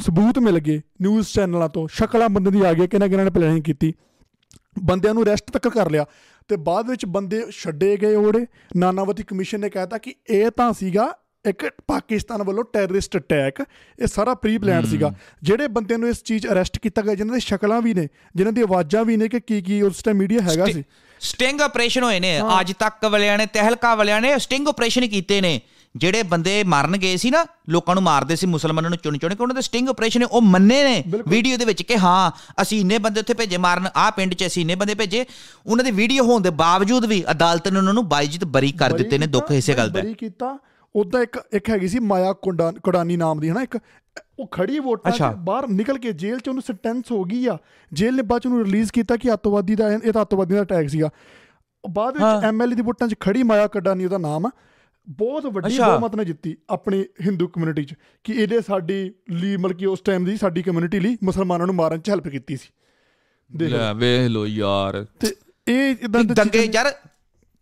ਸਬੂਤ ਮਿਲ ਗਏ ਨਿਊਜ਼ ਚੈਨਲਾਂ ਤੋਂ ਸ਼ਕਲਾਂ ਬੰਦੇ ਦੀ ਆ ਗਈ ਕਿ ਇਹਨਾਂ ਕਿਹਨਾਂ ਨੇ ਪਲੈਨਿੰਗ ਕੀਤੀ। ਬੰਦਿਆਂ ਨੂੰ ਅਰੈਸਟ ਤੱਕ ਕਰ ਲਿਆ ਤੇ ਬਾਅਦ ਵਿੱਚ ਬੰਦੇ ਛੱਡੇ ਗਏ ਉਹੜੇ ਨਾਨਾਵਤੀ ਕਮਿਸ਼ਨ ਨੇ ਕਹਿਤਾ ਕਿ ਇਹ ਤਾਂ ਸੀਗਾ ਇੱਕ ਪਾਕਿਸਤਾਨ ਵੱਲੋਂ ਟੈਰਰਿਸਟ ਅਟੈਕ ਇਹ ਸਾਰਾ ਪ੍ਰੀ ਪਲਾਨ ਸੀਗਾ। ਜਿਹੜੇ ਬੰਦਿਆਂ ਨੂੰ ਇਸ ਚੀਜ਼ ਅਰੈਸਟ ਕੀਤਾ ਗਿਆ ਜਿਨ੍ਹਾਂ ਦੀ ਸ਼ਕਲਾਂ ਵੀ ਨੇ ਜਿਨ੍ਹਾਂ ਦੀ ਆਵਾਜ਼ਾਂ ਵੀ ਨੇ ਕਿ ਕੀ ਕੀ ਉਸ ਟਾਈਮ ਮੀਡੀਆ ਹੈਗਾ ਸੀ। ਸਟਿੰਗ ਆਪਰੇਸ਼ਨ ਹੋਏ ਨੇ। ਅੱਜ ਤੱਕ ਵਾਲਿਆਂ ਨੇ ਤਹਿਲਕਾ ਵਾਲਿਆਂ ਨੇ ਸਟਿੰਗ ਆਪਰੇਸ਼ਨ ਕੀਤੇ ਨੇ। ਜਿਹੜੇ ਬੰਦੇ ਮਾਰਨ ਗਏ ਸੀ ਨਾ ਲੋਕਾਂ ਨੂੰ ਮਾਰਦੇ ਸੀ ਮੁਸਲਮਾਨਾਂ ਨੂੰ ਚੁਣ ਚੁਣ ਕੇ ਉਹਨਾਂ ਦੇ ਸਟਿੰਗ ਆਪਰੇਸ਼ਨ ਉਹ ਮੰਨੇ ਨੇ ਵੀਡੀਓ ਦੇ ਵਿੱਚ ਕਿ ਹਾਂ ਅਸੀਂ ਇੰਨੇ ਬੰਦੇ ਉੱਥੇ ਭੇਜੇ ਮਾਰਨ ਆਹ ਪਿੰਡ 'ਚ ਅਸੀਂ ਇੰਨੇ ਬੰਦੇ ਭੇਜੇ। ਉਹਨਾਂ ਦੀ ਵੀਡੀਓ ਹੋਣ ਦੇ ਬਾਵਜੂਦ ਵੀ ਅਦਾਲਤ ਨੇ ਉਹਨਾਂ ਨੂੰ ਬਾਈਜਤ ਬਰੀ ਕਰ ਦਿੱਤੇ ਨੇ ਦੁੱਖ ਇਸੇ ਗੱਲ ਦਾ। ਬਰੀ ਕੀਤਾ। ਉਦਾਂ ਇੱਕ ਇੱਕ ਹੈਗੀ ਸੀ ਮਾਇਆ ਕੁਡਾਨੀ ਨਾਮ ਦੀ ਹਨਾ ਇੱਕ ਉਹ ਖੜੀ ਵੋਟਾਂ 'ਚ। ਬਾਹਰ ਨਿਕਲ ਕੇ ਜੇਲ੍ਹ 'ਚ ਉਹਨੂੰ ਸੈਂਟੈਂਸ ਹੋ ਗਈ ਆ। ਜੇਲ੍ਹ ਨੇ ਬਾਅਦ 'ਚ ਉਹਨੂੰ ਰਿਲੀਜ਼ ਕੀਤਾ ਕਿ ਅੱਤਵਾਦੀ ਦਾ ਇਹ ਤਾਂ ਅੱਤਵਾਦੀ ਦਾ ਅਟੈਕ ਸੀਗਾ। ਬਾਅਦ ਵਿੱਚ। ਐਮਐਲਏ ਦੀ ਵੋਟਾਂ 'ਚ ਖੜੀ ਮਾਇਆ ਕੁਡਾਨੀ ਉਹਦਾ ਨਾਮ ਆ। ਬਹੁਤ ਵੱਡੀ। ਬਹੁਮਤ ਨੇ ਜਿੱਤੀ ਆਪਣੀ ਹਿੰਦੂ ਕਮਿਊਨਿਟੀ 'ਚ ਕਿ ਇਹਦੇ ਸਾਡੀ ਲਈ ਮਤਲਬ ਕਿ ਉਸ ਟਾਈਮ ਦੀ ਸਾਡੀ ਕਮਿਊਨਿਟੀ ਲਈ ਮੁਸਲਮਾਨਾਂ ਨੂੰ ਮਾਰਨ 'ਚ ਹੈਲਪ ਕੀਤੀ ਸੀ। ਦੇਖ। ਲੈ ਵੇਖ ਲੋ ਯਾਰ। ਤੇ ਇਹ ਇਦਾਂ ਦੇ ਦੰਗੇ ਯਾਰ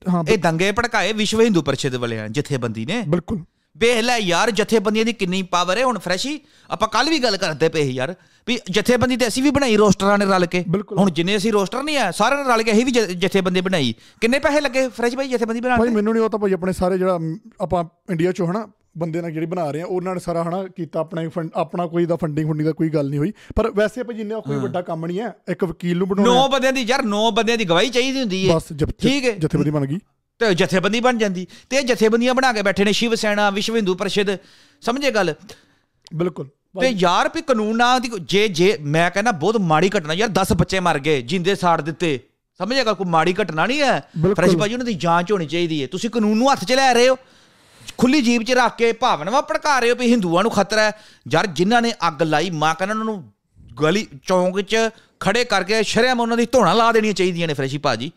ਹਾਂ ਇਹ ਦੰਗੇ ਭੜਕਾਏ ਵਿਸ਼ਵ ਹਿੰਦੂ ਪਰਿਸ਼ਦ ਵਾਲਿਆਂ ਜਥੇਬੰਦੀ ਨੇ। ਬਿਲਕੁਲ। ਵੇਖ ਲੈ ਯਾਰ ਜਥੇਬੰਦੀਆਂ ਦੀ ਕਿੰਨੀ ਪਾਵਰ ਹੈ ਹੁਣ ਫਰੈਸ਼ੀ ਆਪਾਂ ਕੱਲ ਵੀ ਗੱਲ ਕਰਦੇ ਪਏ ਸੀ ਯਾਰ ਵੀ ਜਥੇਬੰਦੀ ਤੇ ਅਸੀਂ ਵੀ ਬਣਾਈ ਰੋਸਟਰਾਂ ਨੇ ਰਲ ਕੇ। ਹੁਣ ਜਿੰਨੇ ਅਸੀਂ ਰੋਸਟਰ ਨਹੀਂ ਆ ਸਾਰਿਆਂ ਨੇ ਰਲ ਕੇ ਅਸੀਂ ਵੀ ਜਥੇਬੰਦੀ ਬਣਾਈ। ਕਿੰਨੇ ਪੈਸੇ ਲੱਗੇ ਫਰੈਸ਼ ਭਾਈ ਜਥੇਬੰਦੀ ਬਣਾਉਣ ਭਾਈ ਤੇ? ਮੈਨੂੰ ਨਹੀਂ ਉਹ ਤਾਂ ਭਾਈ ਆਪਣੇ ਸਾਰੇ ਜਿਹੜਾ ਆਪਾਂ ਇੰਡੀਆ ਚੋਂ ਹਨਾ ਬੰਦੇ ਨਾਲ ਜਿਹੜੀ ਬਣਾ ਰਹੇ ਆ ਉਹਨਾਂ ਨੇ ਸਾਰਾ ਹਨਾ ਕੀਤਾ ਆਪਣਾ ਆਪਣਾ ਕੋਈ ਦਾ ਫੰਡਿੰਗ ਫੰਡਿੰਗ ਦਾ ਕੋਈ ਗੱਲ ਨਹੀਂ ਹੋਈ। ਪਰ ਵੈਸੇ ਭਾਈ ਜਿੰਨਾ ਕੋਈ ਵੱਡਾ ਕੰਮ ਨਹੀਂ ਹੈ ਇੱਕ ਵਕੀਲ ਨੂੰ ਬਣਾਉਣਾ ਨੌ ਬੰਦਿਆਂ ਦੀ ਯਾਰ ਨੌ ਬੰਦਿਆਂ ਦੀ ਗਵਾਹੀ ਚਾਹੀਦੀ ਹੁੰਦੀ ਹੈ ਬਸ ਠੀਕ ਹੈ ਜਥੇਬੰਦੀ ਬਣ ਗਈ। ਤੇ ਜਥੇਬੰਦੀ ਬਣ ਜਾਂਦੀ। ਤੇ ਇਹ ਜਥੇਬੰਦੀਆਂ ਬਣਾ ਕੇ ਬੈਠੇ ਨੇ ਸ਼ਿਵ ਸੈਨਾ ਵਿਸ਼ਵ ਹਿੰਦੂ ਪਰਿਸ਼ਦ। ਸਮਝੇ ਗੱਲ? ਬਿਲਕੁਲ। ਤੇ ਯਾਰ ਵੀ ਕਾਨੂੰਨ ਦੀ ਜੇ ਜੇ ਮੈਂ ਕਹਿੰਦਾ ਬਹੁਤ ਮਾੜੀ ਘਟਨਾ ਯਾਰ 10 ਬੱਚੇ ਮਰ ਗਏ ਜਿੰਦੇ ਸਾੜ ਦਿੱਤੇ। ਸਮਝੇ ਗੱਲ? ਕੋਈ ਮਾੜੀ ਘਟਨਾ ਨਹੀਂ ਹੈ। ਫਰੈਸ਼ ਭਾਜੀ ਉਹਨਾਂ ਦੀ ਜਾਂਚ ਹੋਣੀ ਚਾਹੀਦੀ ਹੈ। ਤੁਸੀਂ ਕਾਨੂੰਨ ਨੂੰ ਹੱਥ 'ਚ ਲੈ ਰਹੇ ਹੋ। ਖੁੱਲੀ ਜੀਬ 'ਚ ਰੱਖ ਕੇ ਭਾਵਨਾਵਾਂ ਭੜਕਾ ਰਹੇ ਹੋ ਵੀ ਹਿੰਦੂਆਂ ਨੂੰ ਖਤਰਾ ਹੈ। ਯਾਰ ਜਿਨ੍ਹਾਂ ਨੇ ਅੱਗ ਲਾਈ ਮਾਂ ਕਹਿੰਦਾ ਉਹਨਾਂ ਨੂੰ ਗਲੀ ਚੌਂਕ 'ਚ ਖੜੇ ਕਰਕੇ ਸ਼ਰਮ ਉਹਨਾਂ ਦੀ ਧੋਣਾ ਲਾ ਦੇਣੀਆਂ ਚਾਹੀਦੀਆਂ ਨੇ ਫਰੈਸ਼ੀ ਭਾਜੀ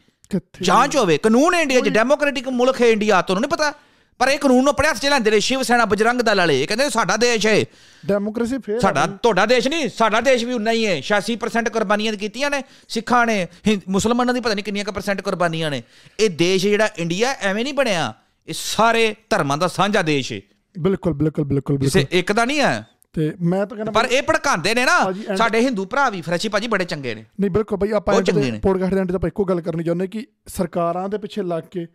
ਜਾਂਚ ਹੋਵੇ ਕਾਨੂੰਨ ਇੰਡੀਆ 'ਚ ਡੈਮੋਕ੍ਰੈਟਿਕ ਮੁਲਕ ਹੈ ਇੰਡੀਆ ਤੁਹਾਨੂੰ ਨਹੀਂ ਪਤਾ ਪਰ ਇਹ ਕਾਨੂੰਨ ਨੂੰ ਆਪਣੇ ਹੱਥ 'ਚ ਲੈਂਦੇ ਨੇ ਸ਼ਿਵ ਸੈਨਾ ਬਜਰੰਗ ਦਲ ਵਾਲੇ ਕਹਿੰਦੇ ਸਾਡਾ ਦੇਸ਼ ਹੈ। ਡੈਮੋਕ੍ਰੇਸੀ ਫੇਰ ਸਾਡਾ ਤੁਹਾਡਾ ਦੇਸ਼ ਨਹੀਂ ਸਾਡਾ ਦੇਸ਼ ਵੀ ਉਨਾ ਹੀ ਹੈ 86% ਕੁਰਬਾਨੀਆਂ ਕੀਤੀਆਂ ਨੇ ਸਿੱਖਾਂ ਨੇ ਮੁਸਲਮਾਨਾਂ ਦੀ ਪਤਾ ਨਹੀਂ ਕਿੰਨੀਆਂ ਕੁ ਪਰਸੈਂਟ ਕੁਰਬਾਨੀਆਂ ਨੇ। ਇਹ ਦੇਸ਼ ਜਿਹੜਾ ਇੰਡੀਆ ਐਵੇਂ ਨਹੀਂ ਬਣਿਆ ਇਹ ਸਾਰੇ ਧਰਮਾਂ ਦਾ ਸਾਂਝਾ ਦੇਸ਼ ਹੈ। ਬਿਲਕੁਲ ਬਿਲਕੁਲ ਬਿਲਕੁਲ ਬਿਲਕੁਲ। ਕਿਸੇ ਇੱਕ ਦਾ ਨਹੀਂ ਹੈ। ਤੇ ਮੈਂ ਤਾਂ ਕਹਿੰਦਾ ਪਰ ਇਹ ਭੜਕਾਉਂਦੇ ਨੇ ਨਾ। ਸਾਡੇ ਹਿੰਦੂ ਭਰਾ ਵੀ ਫਰੈਸ਼ੀ ਭਾਜੀ ਬੜੇ ਚੰਗੇ ਨੇ। ਨਹੀਂ ਬਿਲਕੁਲ ਭਾਈ ਆਪਾਂ। ਪੋਡਕਾਸਟ ਦੇ ਅੰਦਰ ਆਪਾਂ ਇੱਕੋ ਗੱਲ ਕਰਨੀ ਚਾਹੁੰਦੇ ਕਿ ਸਰਕਾਰਾਂ ਦੇ ਪਿੱਛੇ ਲੱਗ ਕੇ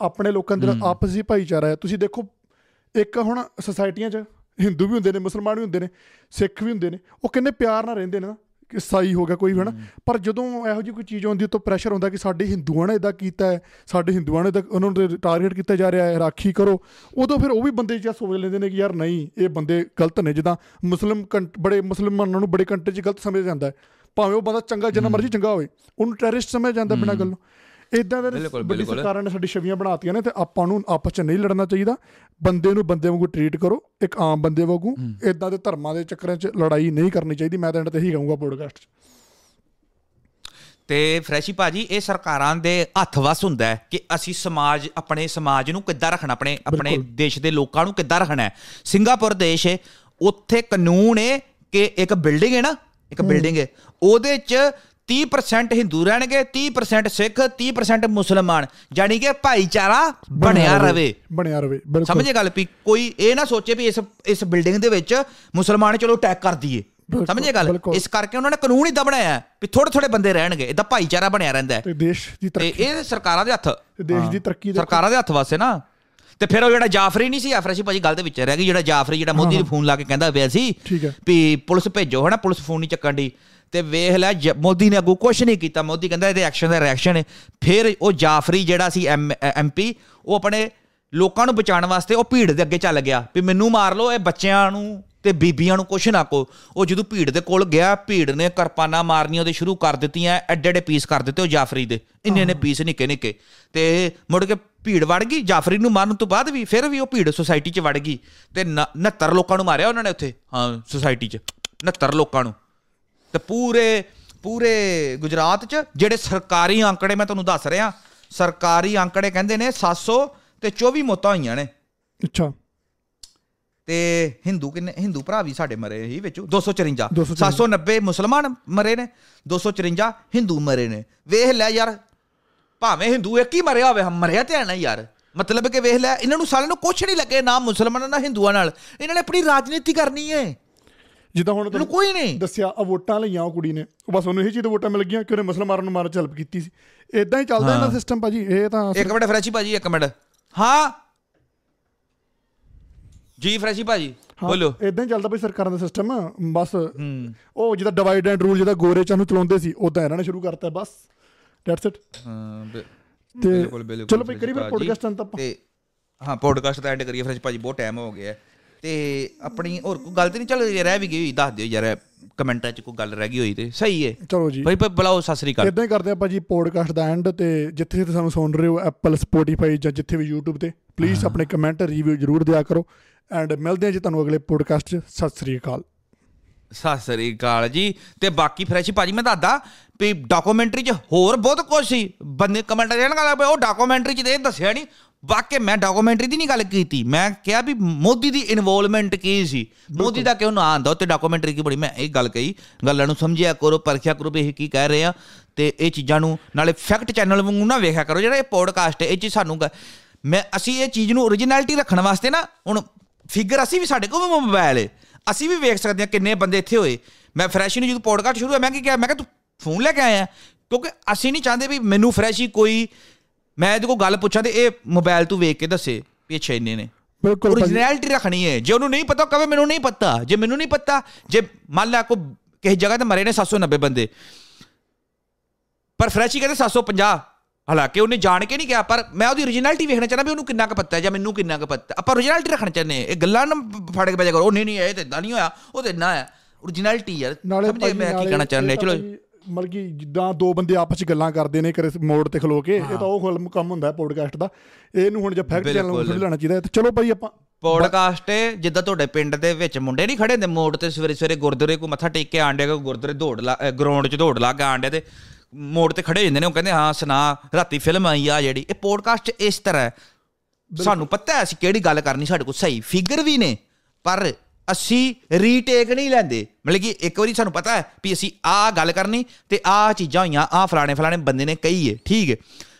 ਆਪਣੇ ਲੋਕਾਂ ਦੇ ਨਾਲ ਆਪਸੀ ਭਾਈਚਾਰਾ ਹੈ। ਤੁਸੀਂ ਦੇਖੋ ਇੱਕ ਹੁਣ ਸੁਸਾਇਟੀਆਂ 'ਚ ਹਿੰਦੂ ਵੀ ਹੁੰਦੇ ਨੇ ਮੁਸਲਮਾਨ ਵੀ ਹੁੰਦੇ ਨੇ ਸਿੱਖ ਵੀ ਹੁੰਦੇ ਨੇ ਉਹ ਕਿੰਨੇ ਪਿਆਰ ਨਾਲ ਰਹਿੰਦੇ ਨੇ ਨਾ। ਸਾਈ ਹੋ ਗਿਆ ਕੋਈ ਹਨਾ? ਪਰ ਜਦੋਂ ਇਹੋ ਜਿਹੀ ਕੋਈ ਚੀਜ਼ ਆਉਂਦੀ ਤਾਂ ਪ੍ਰੈਸ਼ਰ ਹੁੰਦਾ ਕਿ ਸਾਡੇ ਹਿੰਦੂਆਂ ਨੇ ਇਦਾਂ ਕੀਤਾ ਹੈ ਸਾਡੇ ਹਿੰਦੂਆਂ ਨੇ ਤਾਂ ਉਹਨਾਂ ਨੂੰ ਟਾਰਗੇਟ ਕੀਤਾ ਜਾ ਰਿਹਾ ਹੈ ਰਾਖੀ ਕਰੋ। ਉਦੋਂ ਫਿਰ ਉਹ ਵੀ ਬੰਦੇ ਜਿਹਾ ਸੋਚ ਲੈਂਦੇ ਨੇ ਕਿ ਯਾਰ ਨਹੀਂ ਇਹ ਬੰਦੇ ਗਲਤ ਨੇ ਜਿੱਦਾਂ ਮੁਸਲਮ ਬੜੇ ਮੁਸਲਮਾਨਾਂ ਨੂੰ ਬੜੇ ਕੰਟਰੀ 'ਚ ਗਲਤ ਸਮਝਿਆ ਜਾਂਦਾ ਹੈ। ਭਾਵੇਂ ਉਹ ਬੰਦਾ ਚੰਗਾ ਜਿੰਨਾ ਮਰਜ਼ੀ ਚੰਗਾ ਹੋਵੇ ਉਹਨੂੰ ਟੈਰਰਿਸਟ ਸਮਝਿਆ ਜਾਂਦਾ ਬਿਨਾਂ ਗੱਲੋਂ। ਇਦਾਂ ਦੇ ਬਿਲਕੁਲ, ਵੱਡੀ ਬਿਲਕੁਲ। ਸਰਕਾਰਾਂ ਨੇ ਸਾਡੀ ਛਵੀਆਂ ਬਣਾਤੀਆਂ ਨੇ ਤੇ ਆਪਾਂ ਨੂੰ ਆਪਸ 'ਚ ਨਹੀਂ ਲੜਨਾ ਚਾਹੀਦਾ। ਬੰਦੇ ਨੂੰ ਬੰਦੇ ਵਾਂਗੂ ਟਰੀਟ ਕਰੋ ਇੱਕ ਆਮ ਬੰਦੇ ਵਾਂਗੂ। ਇਦਾਂ ਦੇ ਧਰਮਾਂ ਦੇ ਚੱਕਰਾਂ 'ਚ ਲੜਾਈ ਨਹੀਂ ਕਰਨੀ ਚਾਹੀਦੀ ਮੈਂ ਤਾਂ ਐਂਡ ਤੇ ਇਹੀ ਕਹੂੰਗਾ ਪੋਡਕਾਸਟ 'ਚ। ਤੇ ਫਰੈਸ਼ੀ ਭਾਜੀ ਇਹ ਸਰਕਾਰਾਂ ਦੇ ਹੱਥ ਵਸ ਹੁੰਦਾ ਹੈ ਕਿ ਅਸੀਂ ਸਮਾਜ ਆਪਣੇ ਸਮਾਜ ਨੂੰ ਕਿੱਦਾਂ ਰੱਖਣਾ ਆਪਣੇ ਆਪਣੇ। ਦੇਸ਼ ਦੇ ਲੋਕਾਂ ਨੂੰ ਕਿੱਦਾਂ ਰੱਖਣਾ ਹੈ? ਸਿੰਗਾਪੁਰ ਦੇਸ਼ ਹੈ ਉੱਥੇ ਕਾਨੂੰਨ ਹੈ ਕਿ ਇੱਕ ਬਿਲਡਿੰਗ ਹੈ ਨਾ ਇੱਕ ਬਿਲਡਿੰਗ ਹੈ। ਉਹਦੇ 'ਚ 30% ਹਿੰਦੂ ਰਹਿਣਗੇ 30% ਸਿੱਖ 30% ਮੁਸਲਮਾਨ। ਯਾਨੀ ਕਿ ਭਾਈਚਾਰਾ ਬਣਿਆ ਰਵੇ। ਬਣਿਆ ਰਵੇ ਬਿਲਕੁਲ। ਸਮਝੇ ਗੱਲ ਵੀ ਕੋਈ ਇਹ ਨਾ ਸੋਚੇ ਵੀ ਇਸ ਇਸ ਬਿਲਡਿੰਗ ਦੇ ਵਿੱਚ ਮੁਸਲਮਾਨ ਚਲੋ ਅਟੈਕ ਕਰ ਦਈਏ। ਸਮਝੇ ਗੱਲ। ਇਸ ਕਰਕੇ ਉਹਨਾਂ ਨੇ ਕਾਨੂੰਨ ਇਦਾਂ ਬਣਾਇਆ ਵੀ ਥੋੜੇ ਥੋੜੇ ਬੰਦੇ ਰਹਿਣਗੇ ਇਦਾਂ ਭਾਈਚਾਰਾ ਬਣਿਆ ਰਹਿੰਦਾ ਹੈ। ਤੇ ਦੇਸ਼ ਦੀ ਤਰੱਕੀ। ਇਹ ਸਰਕਾਰਾਂ ਦੇ ਹੱਥ। ਤੇ ਦੇਸ਼ ਦੀ ਤਰੱਕੀ ਦੇ ਸਰਕਾਰਾਂ ਦੇ ਹੱਥ ਵਾਸਤੇ ਨਾ। ਤੇ ਫਿਰ ਉਹ ਜਿਹੜਾ ਜਾਫਰੀ ਨਹੀਂ ਸੀ ਆਫਰਸ਼ੀ ਭਾਜੀ ਗੱਲ ਦੇ ਵਿੱਚ ਰਹਿ ਗਈ ਜਿਹੜਾ ਜਾਫਰੀ ਜਿਹੜਾ ਮੋਦੀ ਨੂੰ ਫੋਨ ਲਾ ਕੇ ਕਹਿੰਦਾ ਪਿਆ ਸੀ। ਵੀ ਪੁਲਿਸ ਭੇਜੋ ਹਨਾ ਪੁਲਿਸ ਫੋਨ ਨਹੀਂ ਚੱਕਣ ਦੀ ਤੇ ਵੇਖ ਲੈ, ਜ- ਮੋਦੀ ਨੇ ਅੱਗੋਂ ਕੁਝ ਨਹੀਂ ਕੀਤਾ। ਮੋਦੀ ਕਹਿੰਦਾ ਇਹਦੇ ਐਕਸ਼ਨ ਦਾ ਰਿਐਕਸ਼ਨ ਹੈ ਫਿਰ ਉਹ ਜਾਫਰੀ ਜਿਹੜਾ ਸੀ ਐਮਪੀ ਉਹ ਆਪਣੇ ਲੋਕਾਂ ਨੂੰ ਬਚਾਉਣ ਵਾਸਤੇ ਉਹ ਭੀੜ ਦੇ ਅੱਗੇ ਚੱਲ ਗਿਆ। ਵੀ ਮੈਨੂੰ ਮਾਰ ਲਓ, ਇਹ ਬੱਚਿਆਂ ਨੂੰ ਤੇ ਬੀਬੀਆਂ ਨੂੰ ਕੁਛ ਨਾ ਕੋ ਉਹ ਜਦੋਂ ਭੀੜ ਦੇ ਕੋਲ ਗਿਆ, ਭੀੜ ਨੇ ਕਿਰਪਾਨਾਂ ਮਾਰਨੀਆਂ ਉਹਦੇ ਸ਼ੁਰੂ ਕਰ ਦਿੱਤੀਆਂ, ਐਡੇ ਐਡੇ ਪੀਸ ਕਰ ਦਿੱਤੇ ਉਹ ਜਾਫਰੀ ਦੇ। ਇੰਨੇ ਨੇ ਪੀਸ ਨਿੱਕੇ ਨਿੱਕੇ। ਤੇ ਮੁੜ ਕੇ ਭੀੜ ਵੜ ਗਈ, ਜਾਫਰੀ ਨੂੰ ਮਾਰਨ ਤੋਂ ਬਾਅਦ ਵੀ ਫਿਰ ਵੀ ਉਹ ਭੀੜ ਸੁਸਾਇਟੀ 'ਚ ਵੜ ਗਈ। ਤੇ 69 ਲੋਕਾਂ ਨੂੰ ਮਾਰਿਆ ਉਹਨਾਂ ਨੇ ਉੱਥੇ। ਹਾਂ ਸੁਸਾਇਟੀ 'ਚ। 69 ਲੋਕਾਂ ਨੂੰ। ਤੇ ਪੂਰੇ ਪੂਰੇ ਗੁਜਰਾਤ 'ਚ ਜਿਹੜੇ ਸਰਕਾਰੀ ਅੰਕੜੇ ਮੈਂ ਤੁਹਾਨੂੰ ਦੱਸ ਰਿਹਾ ਸਰਕਾਰੀ ਅੰਕੜੇ ਕਹਿੰਦੇ ਨੇ 700 ਤੇ 24 ਮੌਤਾਂ ਹੋਈਆਂ ਨੇ। ਅੱਛਾ। ਤੇ ਹਿੰਦੂ ਕਿੰਨੇ ਹਿੰਦੂ ਭਰਾ ਵੀ ਸਾਡੇ ਮਰੇ ਹੀ ਵਿੱਚ 254 254 790 ਮੁਸਲਮਾਨ ਮਰੇ ਨੇ 254 ਹਿੰਦੂ ਮਰੇ ਨੇ। ਵੇਖ ਲੈ ਯਾਰ ਭਾਵੇਂ ਹਿੰਦੂ ਇੱਕ ਹੀ ਮਰਿਆ ਹੋਵੇ ਹਮ ਮਰਿਆ ਤੇ ਨਾ ਯਾਰ। ਮਤਲਬ ਕਿ ਵੇਖ ਲੈ ਇਹਨਾਂ ਨੂੰ ਸਾਰਿਆਂ ਨੂੰ ਕੁਛ ਨਹੀਂ ਲੱਗੇ ਨਾ ਮੁਸਲਮਾਨਾਂ ਨਾਲ ਹਿੰਦੂਆਂ ਨਾਲ। ਇਹਨਾਂ ਨੇ ਆਪਣੀ ਰਾਜਨੀਤੀ ਕਰਨੀ ਹੈ ਜਿੱਦਾਂ ਹੁਣ ਤੁਹਾਨੂੰ ਕੋਈ ਨਹੀਂ। ਦੱਸਿਆ ਆ ਵੋਟਾਂ ਲਈਆਂ ਉਹ ਕੁੜੀ ਨੇ। ਉਹ ਬਸ ਉਹਨੂੰ ਇਹੀ ਚੀਜ਼ ਵੋਟਾਂ ਮਿਲ ਗਈਆਂ ਕਿ ਉਹਨੇ ਮੁਸਲਮਾਨਾਂ ਨੂੰ ਮਾਰਨ ਚ ਹੈਲਪ ਕੀਤੀ ਸੀ। ਇਦਾਂ ਹੀ ਚੱਲਦਾ ਇਹਨਾਂ ਸਿਸਟਮ ਭਾਜੀ ਇਹ ਤਾਂ ਇੱਕ ਮਿੰਟ ਫਰੈਸ਼ੀ ਭਾਜੀ ਇੱਕ ਮਿੰਟ। ਹਾਂ। ਜੀ ਫਰੈਸ਼ੀ ਭਾਜੀ ਬੋਲੋ। ਇਦਾਂ ਹੀ ਚੱਲਦਾ ਭਾਈ ਸਰਕਾਰਾਂ ਦਾ ਸਿਸਟਮ ਬਸ ਉਹ ਜਿਹਦਾ ਡਿਵਾਈਡ ਐਂਡ ਰੂਲ ਜਿਹਦਾ ਗੋਰੇ ਚਾਂ ਨੂੰ ਚਲਾਉਂਦੇ ਸੀ ਉਦਾਂ ਇਹਨਾਂ ਨੇ ਸ਼ੁਰੂ ਕਰਤਾ ਬਸ। ਦੈਟਸ ਇਟ ਹਾਂ ਤੇ ਚਲੋ ਭਾਈ ਕਰੀ ਫਿਰ ਭਾਜੀ। ਪੋਡਕਾਸਟ ਅੰਤ ਆਪਾਂ। ਤੇ ਹਾਂ ਪੋਡਕਾਸਟ ਦਾ ਐਂਡ ਕਰੀਏ। ਫਰੈਸ਼ ਭਾਜੀ ਬਹੁਤ ਟਾਈਮ ਹੋ ਗਿਆ। ਹੈ। ਤੇ ਆਪਣੀ ਹੋਰ ਕੋਈ ਗੱਲ ਤੇ ਨਹੀਂ ਚੱਲ ਰਹਿ ਵੀ ਗਈ ਹੋਈ ਦੱਸ ਦਿਓ ਯਾਰ ਕਮੈਂਟਾਂ 'ਚ ਕੋਈ ਗੱਲ ਰਹਿ ਗਈ ਹੋਈ ਤੇ ਸਹੀ ਹੈ ਚਲੋ ਜੀ। ਭਾਈ ਭਾਈ ਬੁਲਾਓ ਸਤਿ ਸ੍ਰੀ ਅਕਾਲ। ਇਦਾਂ ਹੀ ਕਰਦੇ ਆਪਾਂ ਜੀ ਪੋਡਕਾਸਟ ਦਾ ਐਂਡ ਤੇ ਜਿੱਥੇ ਜਿੱਥੇ ਸਾਨੂੰ ਸੁਣ ਰਹੇ ਹੋ ਐਪਲ ਸਪੋਟੀਫਾਈ ਜਾਂ ਜਿੱਥੇ ਵੀ YouTube ਤੇ ਪਲੀਜ਼ ਆਪਣੇ ਕਮੈਂਟ ਰਿਵਿਊ ਜਰੂਰ ਦਿਆ ਕਰੋ। ਐਂਡ ਮਿਲਦੇ ਹਾਂ ਜੀ ਤੁਹਾਨੂੰ ਅਗਲੇ ਪੋਡਕਾਸਟ 'ਚ। ਸਤਿ ਸ੍ਰੀ ਅਕਾਲ। ਸਤਿ ਸ੍ਰੀ ਅਕਾਲ ਜੀ। ਤੇ ਬਾਕੀ ਫਰੈਸ਼ ਭਾਜੀ ਮੈਂ ਦੱਸਦਾ ਵੀ ਡਾਕੂਮੈਂਟਰੀ 'ਚ ਹੋਰ ਬਹੁਤ ਕੁਝ ਸੀ। ਬੰਦੇ ਕਮੈਂਟ ਦੇਣ ਗੱਲ ਉਹ ਡਾਕੂਮੈਂਟਰੀ 'ਚ ਇਹ ਦੱਸਿਆ ਨਹੀਂ ਵਾਕਿਆ ਮੈਂ ਡਾਕੂਮੈਂਟਰੀ ਦੀ ਨਹੀਂ ਗੱਲ ਕੀਤੀ। ਮੈਂ ਕਿਹਾ ਵੀ ਮੋਦੀ ਦੀ ਇਨਵੋਲਵਮੈਂਟ ਕੀ ਸੀ? ਮੋਦੀ ਦਾ ਕਿਉਂ ਨਾ ਆਂਦਾ? ਉੱਤੇ ਡਾਕੂਮੈਂਟਰੀ ਕੀ ਬੜੀ ਮੈਂ ਇਹ ਗੱਲ ਕਹੀ ਗੱਲਾਂ ਨੂੰ ਸਮਝਿਆ ਕਰੋ ਪਰਖਿਆ ਕਰੋ ਵੀ ਇਹ ਕੀ ਕਹਿ ਰਹੇ ਆ। ਤੇ ਇਹ ਚੀਜ਼ਾਂ ਨੂੰ ਨਾਲੇ ਫੈਕਟ ਚੈਨਲ ਵਾਂਗੂ ਨਾ ਵੇਖਿਆ ਕਰੋ ਜਿਹੜਾ ਇਹ ਪੋਡਕਾਸਟ ਹੈ ਇਹ ਚ ਸਾਨੂੰ ਮੈਂ ਅਸੀਂ ਇਹ ਚੀਜ਼ ਨੂੰ ਓਰੀਜਨੈਲਿਟੀ ਰੱਖਣ ਵਾਸਤੇ ਨਾ ਹੁਣ ਫਿਗਰ ਅਸੀਂ ਵੀ ਸਾਡੇ ਕੋਲ ਮੋਬਾਈਲ ਹੈ ਅਸੀਂ ਵੀ ਵੇਖ ਸਕਦੇ ਹਾਂ ਕਿੰਨੇ ਬੰਦੇ ਇੱਥੇ ਹੋਏ। ਮੈਂ ਫਰੈਸ਼ ਨੂੰ ਜਦੋਂ ਪੋਡਕਾਸਟ ਸ਼ੁਰੂ ਹੋਇਆ ਮੈਂ ਕੀ ਕਿਹਾ? ਮੈਂ ਕਿਹਾ ਤੂੰ ਫੋਨ ਲੈ ਕੇ ਆਇਆ ਕਿਉਂਕਿ ਅਸੀਂ ਨਹੀਂ ਚਾਹੁੰਦੇ ਵੀ ਮੈਨੂੰ ਫਰੈਸ਼ ਕੋਈ ਮੈਂ ਇਹਦੇ ਕੋਲ ਗੱਲ ਪੁੱਛਾਂ ਤੇ ਇਹ ਮੋਬਾਈਲ ਤੋਂ ਵੇਖ ਕੇ ਦੱਸੇ ਵੀ ਅੱਛਾ ਇੰਨੇ ਨੇ। ਬਿਲਕੁਲ। ਓਰੀਜਨੈਲਿਟੀ ਰੱਖਣੀ ਹੈ ਜੇ ਉਹਨੂੰ ਨਹੀਂ ਪਤਾ ਕਹੇ ਮੈਨੂੰ ਨਹੀਂ ਪਤਾ। ਜੇ ਮੈਨੂੰ ਨਹੀਂ ਪਤਾ ਜੇ ਮੰਨ ਲਾ ਕੋ ਕਿਸੇ ਜਗ੍ਹਾ ਤੇ ਮਰੇ ਨੇ 790 ਬੰਦੇ। ਪਰ ਫਰੈਸ਼ੀ ਕਹਿੰਦੇ 750 ਹਾਲਾਂਕਿ ਉਹਨੇ ਜਾਣ ਕੇ ਨਹੀਂ ਕਿਹਾ ਪਰ ਮੈਂ ਉਹਦੀ ਓਰੀਜਨੈਲਿਟੀ ਵੇਖਣਾ ਚਾਹੁੰਦਾ ਵੀ ਉਹਨੂੰ ਕਿੰਨਾ ਕੁ ਪਤਾ ਹੈ ਜਾਂ ਮੈਨੂੰ ਕਿੰਨਾ ਕੁ ਪਤਾ ਆਪਾਂ ਓਰੀਜਨੈਲਿਟੀ ਰੱਖਣਾ ਚਾਹੁੰਦੇ ਹਾਂ। ਇਹ ਗੱਲਾਂ ਨਾ ਫੜ ਕੇ ਬਜਾ ਕਰੋ ਉਹ ਨਹੀਂ ਨਹੀਂ ਇਹ ਤੇ ਇਦਾਂ ਨਹੀਂ ਹੋਇਆ ਉਹ ਤੇ ਇੰਨਾ ਹੈ। ਓਰੀਜਨੈਲਿਟੀ ਯਾਰ ਸਮਝੇ ਮੈਂ ਕੀ ਕਹਿਣਾ ਚਾਹੁੰਦਾ। ਇਹ ਚਲੋ ਮਤਲਬ ਕਿ ਜਿੱਦਾਂ ਦੋ ਬੰਦੇ ਆਪਸ ਚ ਗੱਲਾਂ ਕਰਦੇ ਨੇ ਕਰੇ ਮੋੜ ਤੇ ਖਲੋ ਕੇ ਇਹ ਤਾਂ ਉਹ ਕੰਮ ਹੁੰਦਾ ਹੈ ਪੋਡਕਾਸਟ ਦਾ। ਇਹਨੂੰ ਹੁਣ ਜੇ ਫੈਕਟ ਚੈਨਲ ਨੂੰ ਲੈਣਾ ਚਾਹੀਦਾ ਹੈ। ਤੇ ਚਲੋ ਭਾਈ ਆਪਾਂ ਪੋਡਕਾਸਟ ਜਿੱਦਾਂ ਤੁਹਾਡੇ ਪਿੰਡ ਦੇ ਵਿੱਚ ਮੁੰਡੇ ਨਹੀਂ ਖੜੇ ਹੁੰਦੇ ਮੋੜ ਤੇ ਸਵੇਰੇ ਸਵੇਰੇ ਗੁਰਦੁਆਰੇ ਕੋ ਮੱਥਾ ਟੇਕ ਕੇ ਆਂਡੇ ਕੋ ਗੁਰਦੁਆਰੇ ਦੌੜ ਲਾ ਗਰਾਊਂਡ 'ਚ ਦੌੜ ਲਾ ਕੇ ਆਂਡੇ ਤੇ ਮੋੜ ਤੇ ਖੜੇ ਹੋ ਜਾਂਦੇ ਨੇ ਉਹ ਕਹਿੰਦੇ ਹਾਂ ਸੁਣਾ ਰਾਤੀ ਫਿਲਮ ਆਈ ਆ ਜਿਹੜੀ। ਇਹ ਪੋਡਕਾਸਟ ਇਸ ਤਰ੍ਹਾਂ ਹੈ। ਸਾਨੂੰ ਪਤਾ ਹੈ ਅਸੀਂ ਕਿਹੜੀ ਗੱਲ ਕਰਨੀ ਸਾਡੇ ਕੋਲ ਸਹੀ ਫਿਗਰ ਵੀ ਨੇ ਪਰ ਅਸੀਂ ਰੀਟੇਕ ਨਹੀਂ ਲੈਂਦੇ। ਮਤਲਬ ਕਿ ਇੱਕ ਵਾਰੀ ਸਾਨੂੰ ਪਤਾ ਹੈ ਵੀ ਅਸੀਂ ਆਹ ਗੱਲ ਕਰਨੀ ਤੇ ਆਹ ਚੀਜ਼ਾਂ ਹੋਈਆਂ ਆਹ ਫਲਾਣੇ ਫਲਾਣੇ ਬੰਦੇ ਨੇ ਕਹੀ ਹੈ ਠੀਕ ਹੈ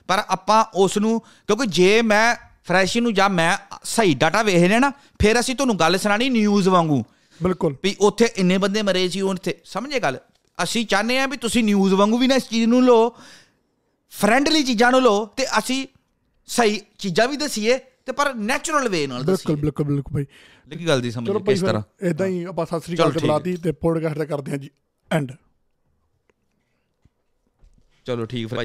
ਪਰ ਆਪਾਂ ਉਸ ਨੂੰ ਕਿਉਂਕਿ ਜੇ ਮੈਂ ਫਰੈਸ਼ੀ ਨੂੰ ਜਾਂ ਮੈਂ ਸਹੀ ਡਾਟਾ ਵੇਖ ਨਾ ਫਿਰ ਅਸੀਂ ਤੁਹਾਨੂੰ ਗੱਲ ਸੁਣਾਣੀ ਨਿਊਜ਼ ਵਾਂਗੂ। ਬਿਲਕੁਲ। ਵੀ ਉੱਥੇ ਇੰਨੇ ਬੰਦੇ ਮਰੇ ਸੀ ਉੱਥੇ ਸਮਝੇ ਗੱਲ? ਅਸੀਂ ਚਾਹੁੰਦੇ ਆ ਵੀ ਤੁਸੀਂ ਨਿਊਜ਼ ਵਾਂਗੂ ਵੀ ਨਾ ਇਸ ਚੀਜ਼ ਨੂੰ ਲਓ ਫਰੈਂਡਲੀ ਚੀਜ਼ਾਂ ਨੂੰ ਲਓ ਤੇ ਅਸੀਂ ਸਹੀ ਚੀਜ਼ਾਂ ਵੀ ਦਸੀਏ ਤੇ ਪਰ ਨੈਚੁਰਲ ਵੇ ਨਾਲ ਬਿਲਕੁਲ ਦਸੀਏ। ਬਿਲਕੁਲ ਬਿਲਕੁਲ ਭਾਈ। ਲੱਗੀ ਗੱਲ ਦੀ ਸਮਝ ਕਿਸ ਤਰ੍ਹਾਂ? ਇਦਾਂ ਹੀ ਆਪਾਂ ਸਤਿ ਸ੍ਰੀ ਅਕਾਲ ਤੇ। ਬੁਲਾਤੀ ਤੇ ਪੋਡਕਾਸਟ ਕਰਦੇ ਹਾਂ ਜੀ। ਐਂਡ ਚਲੋ ਠੀਕ ਫਿਰ ਭਾਈ।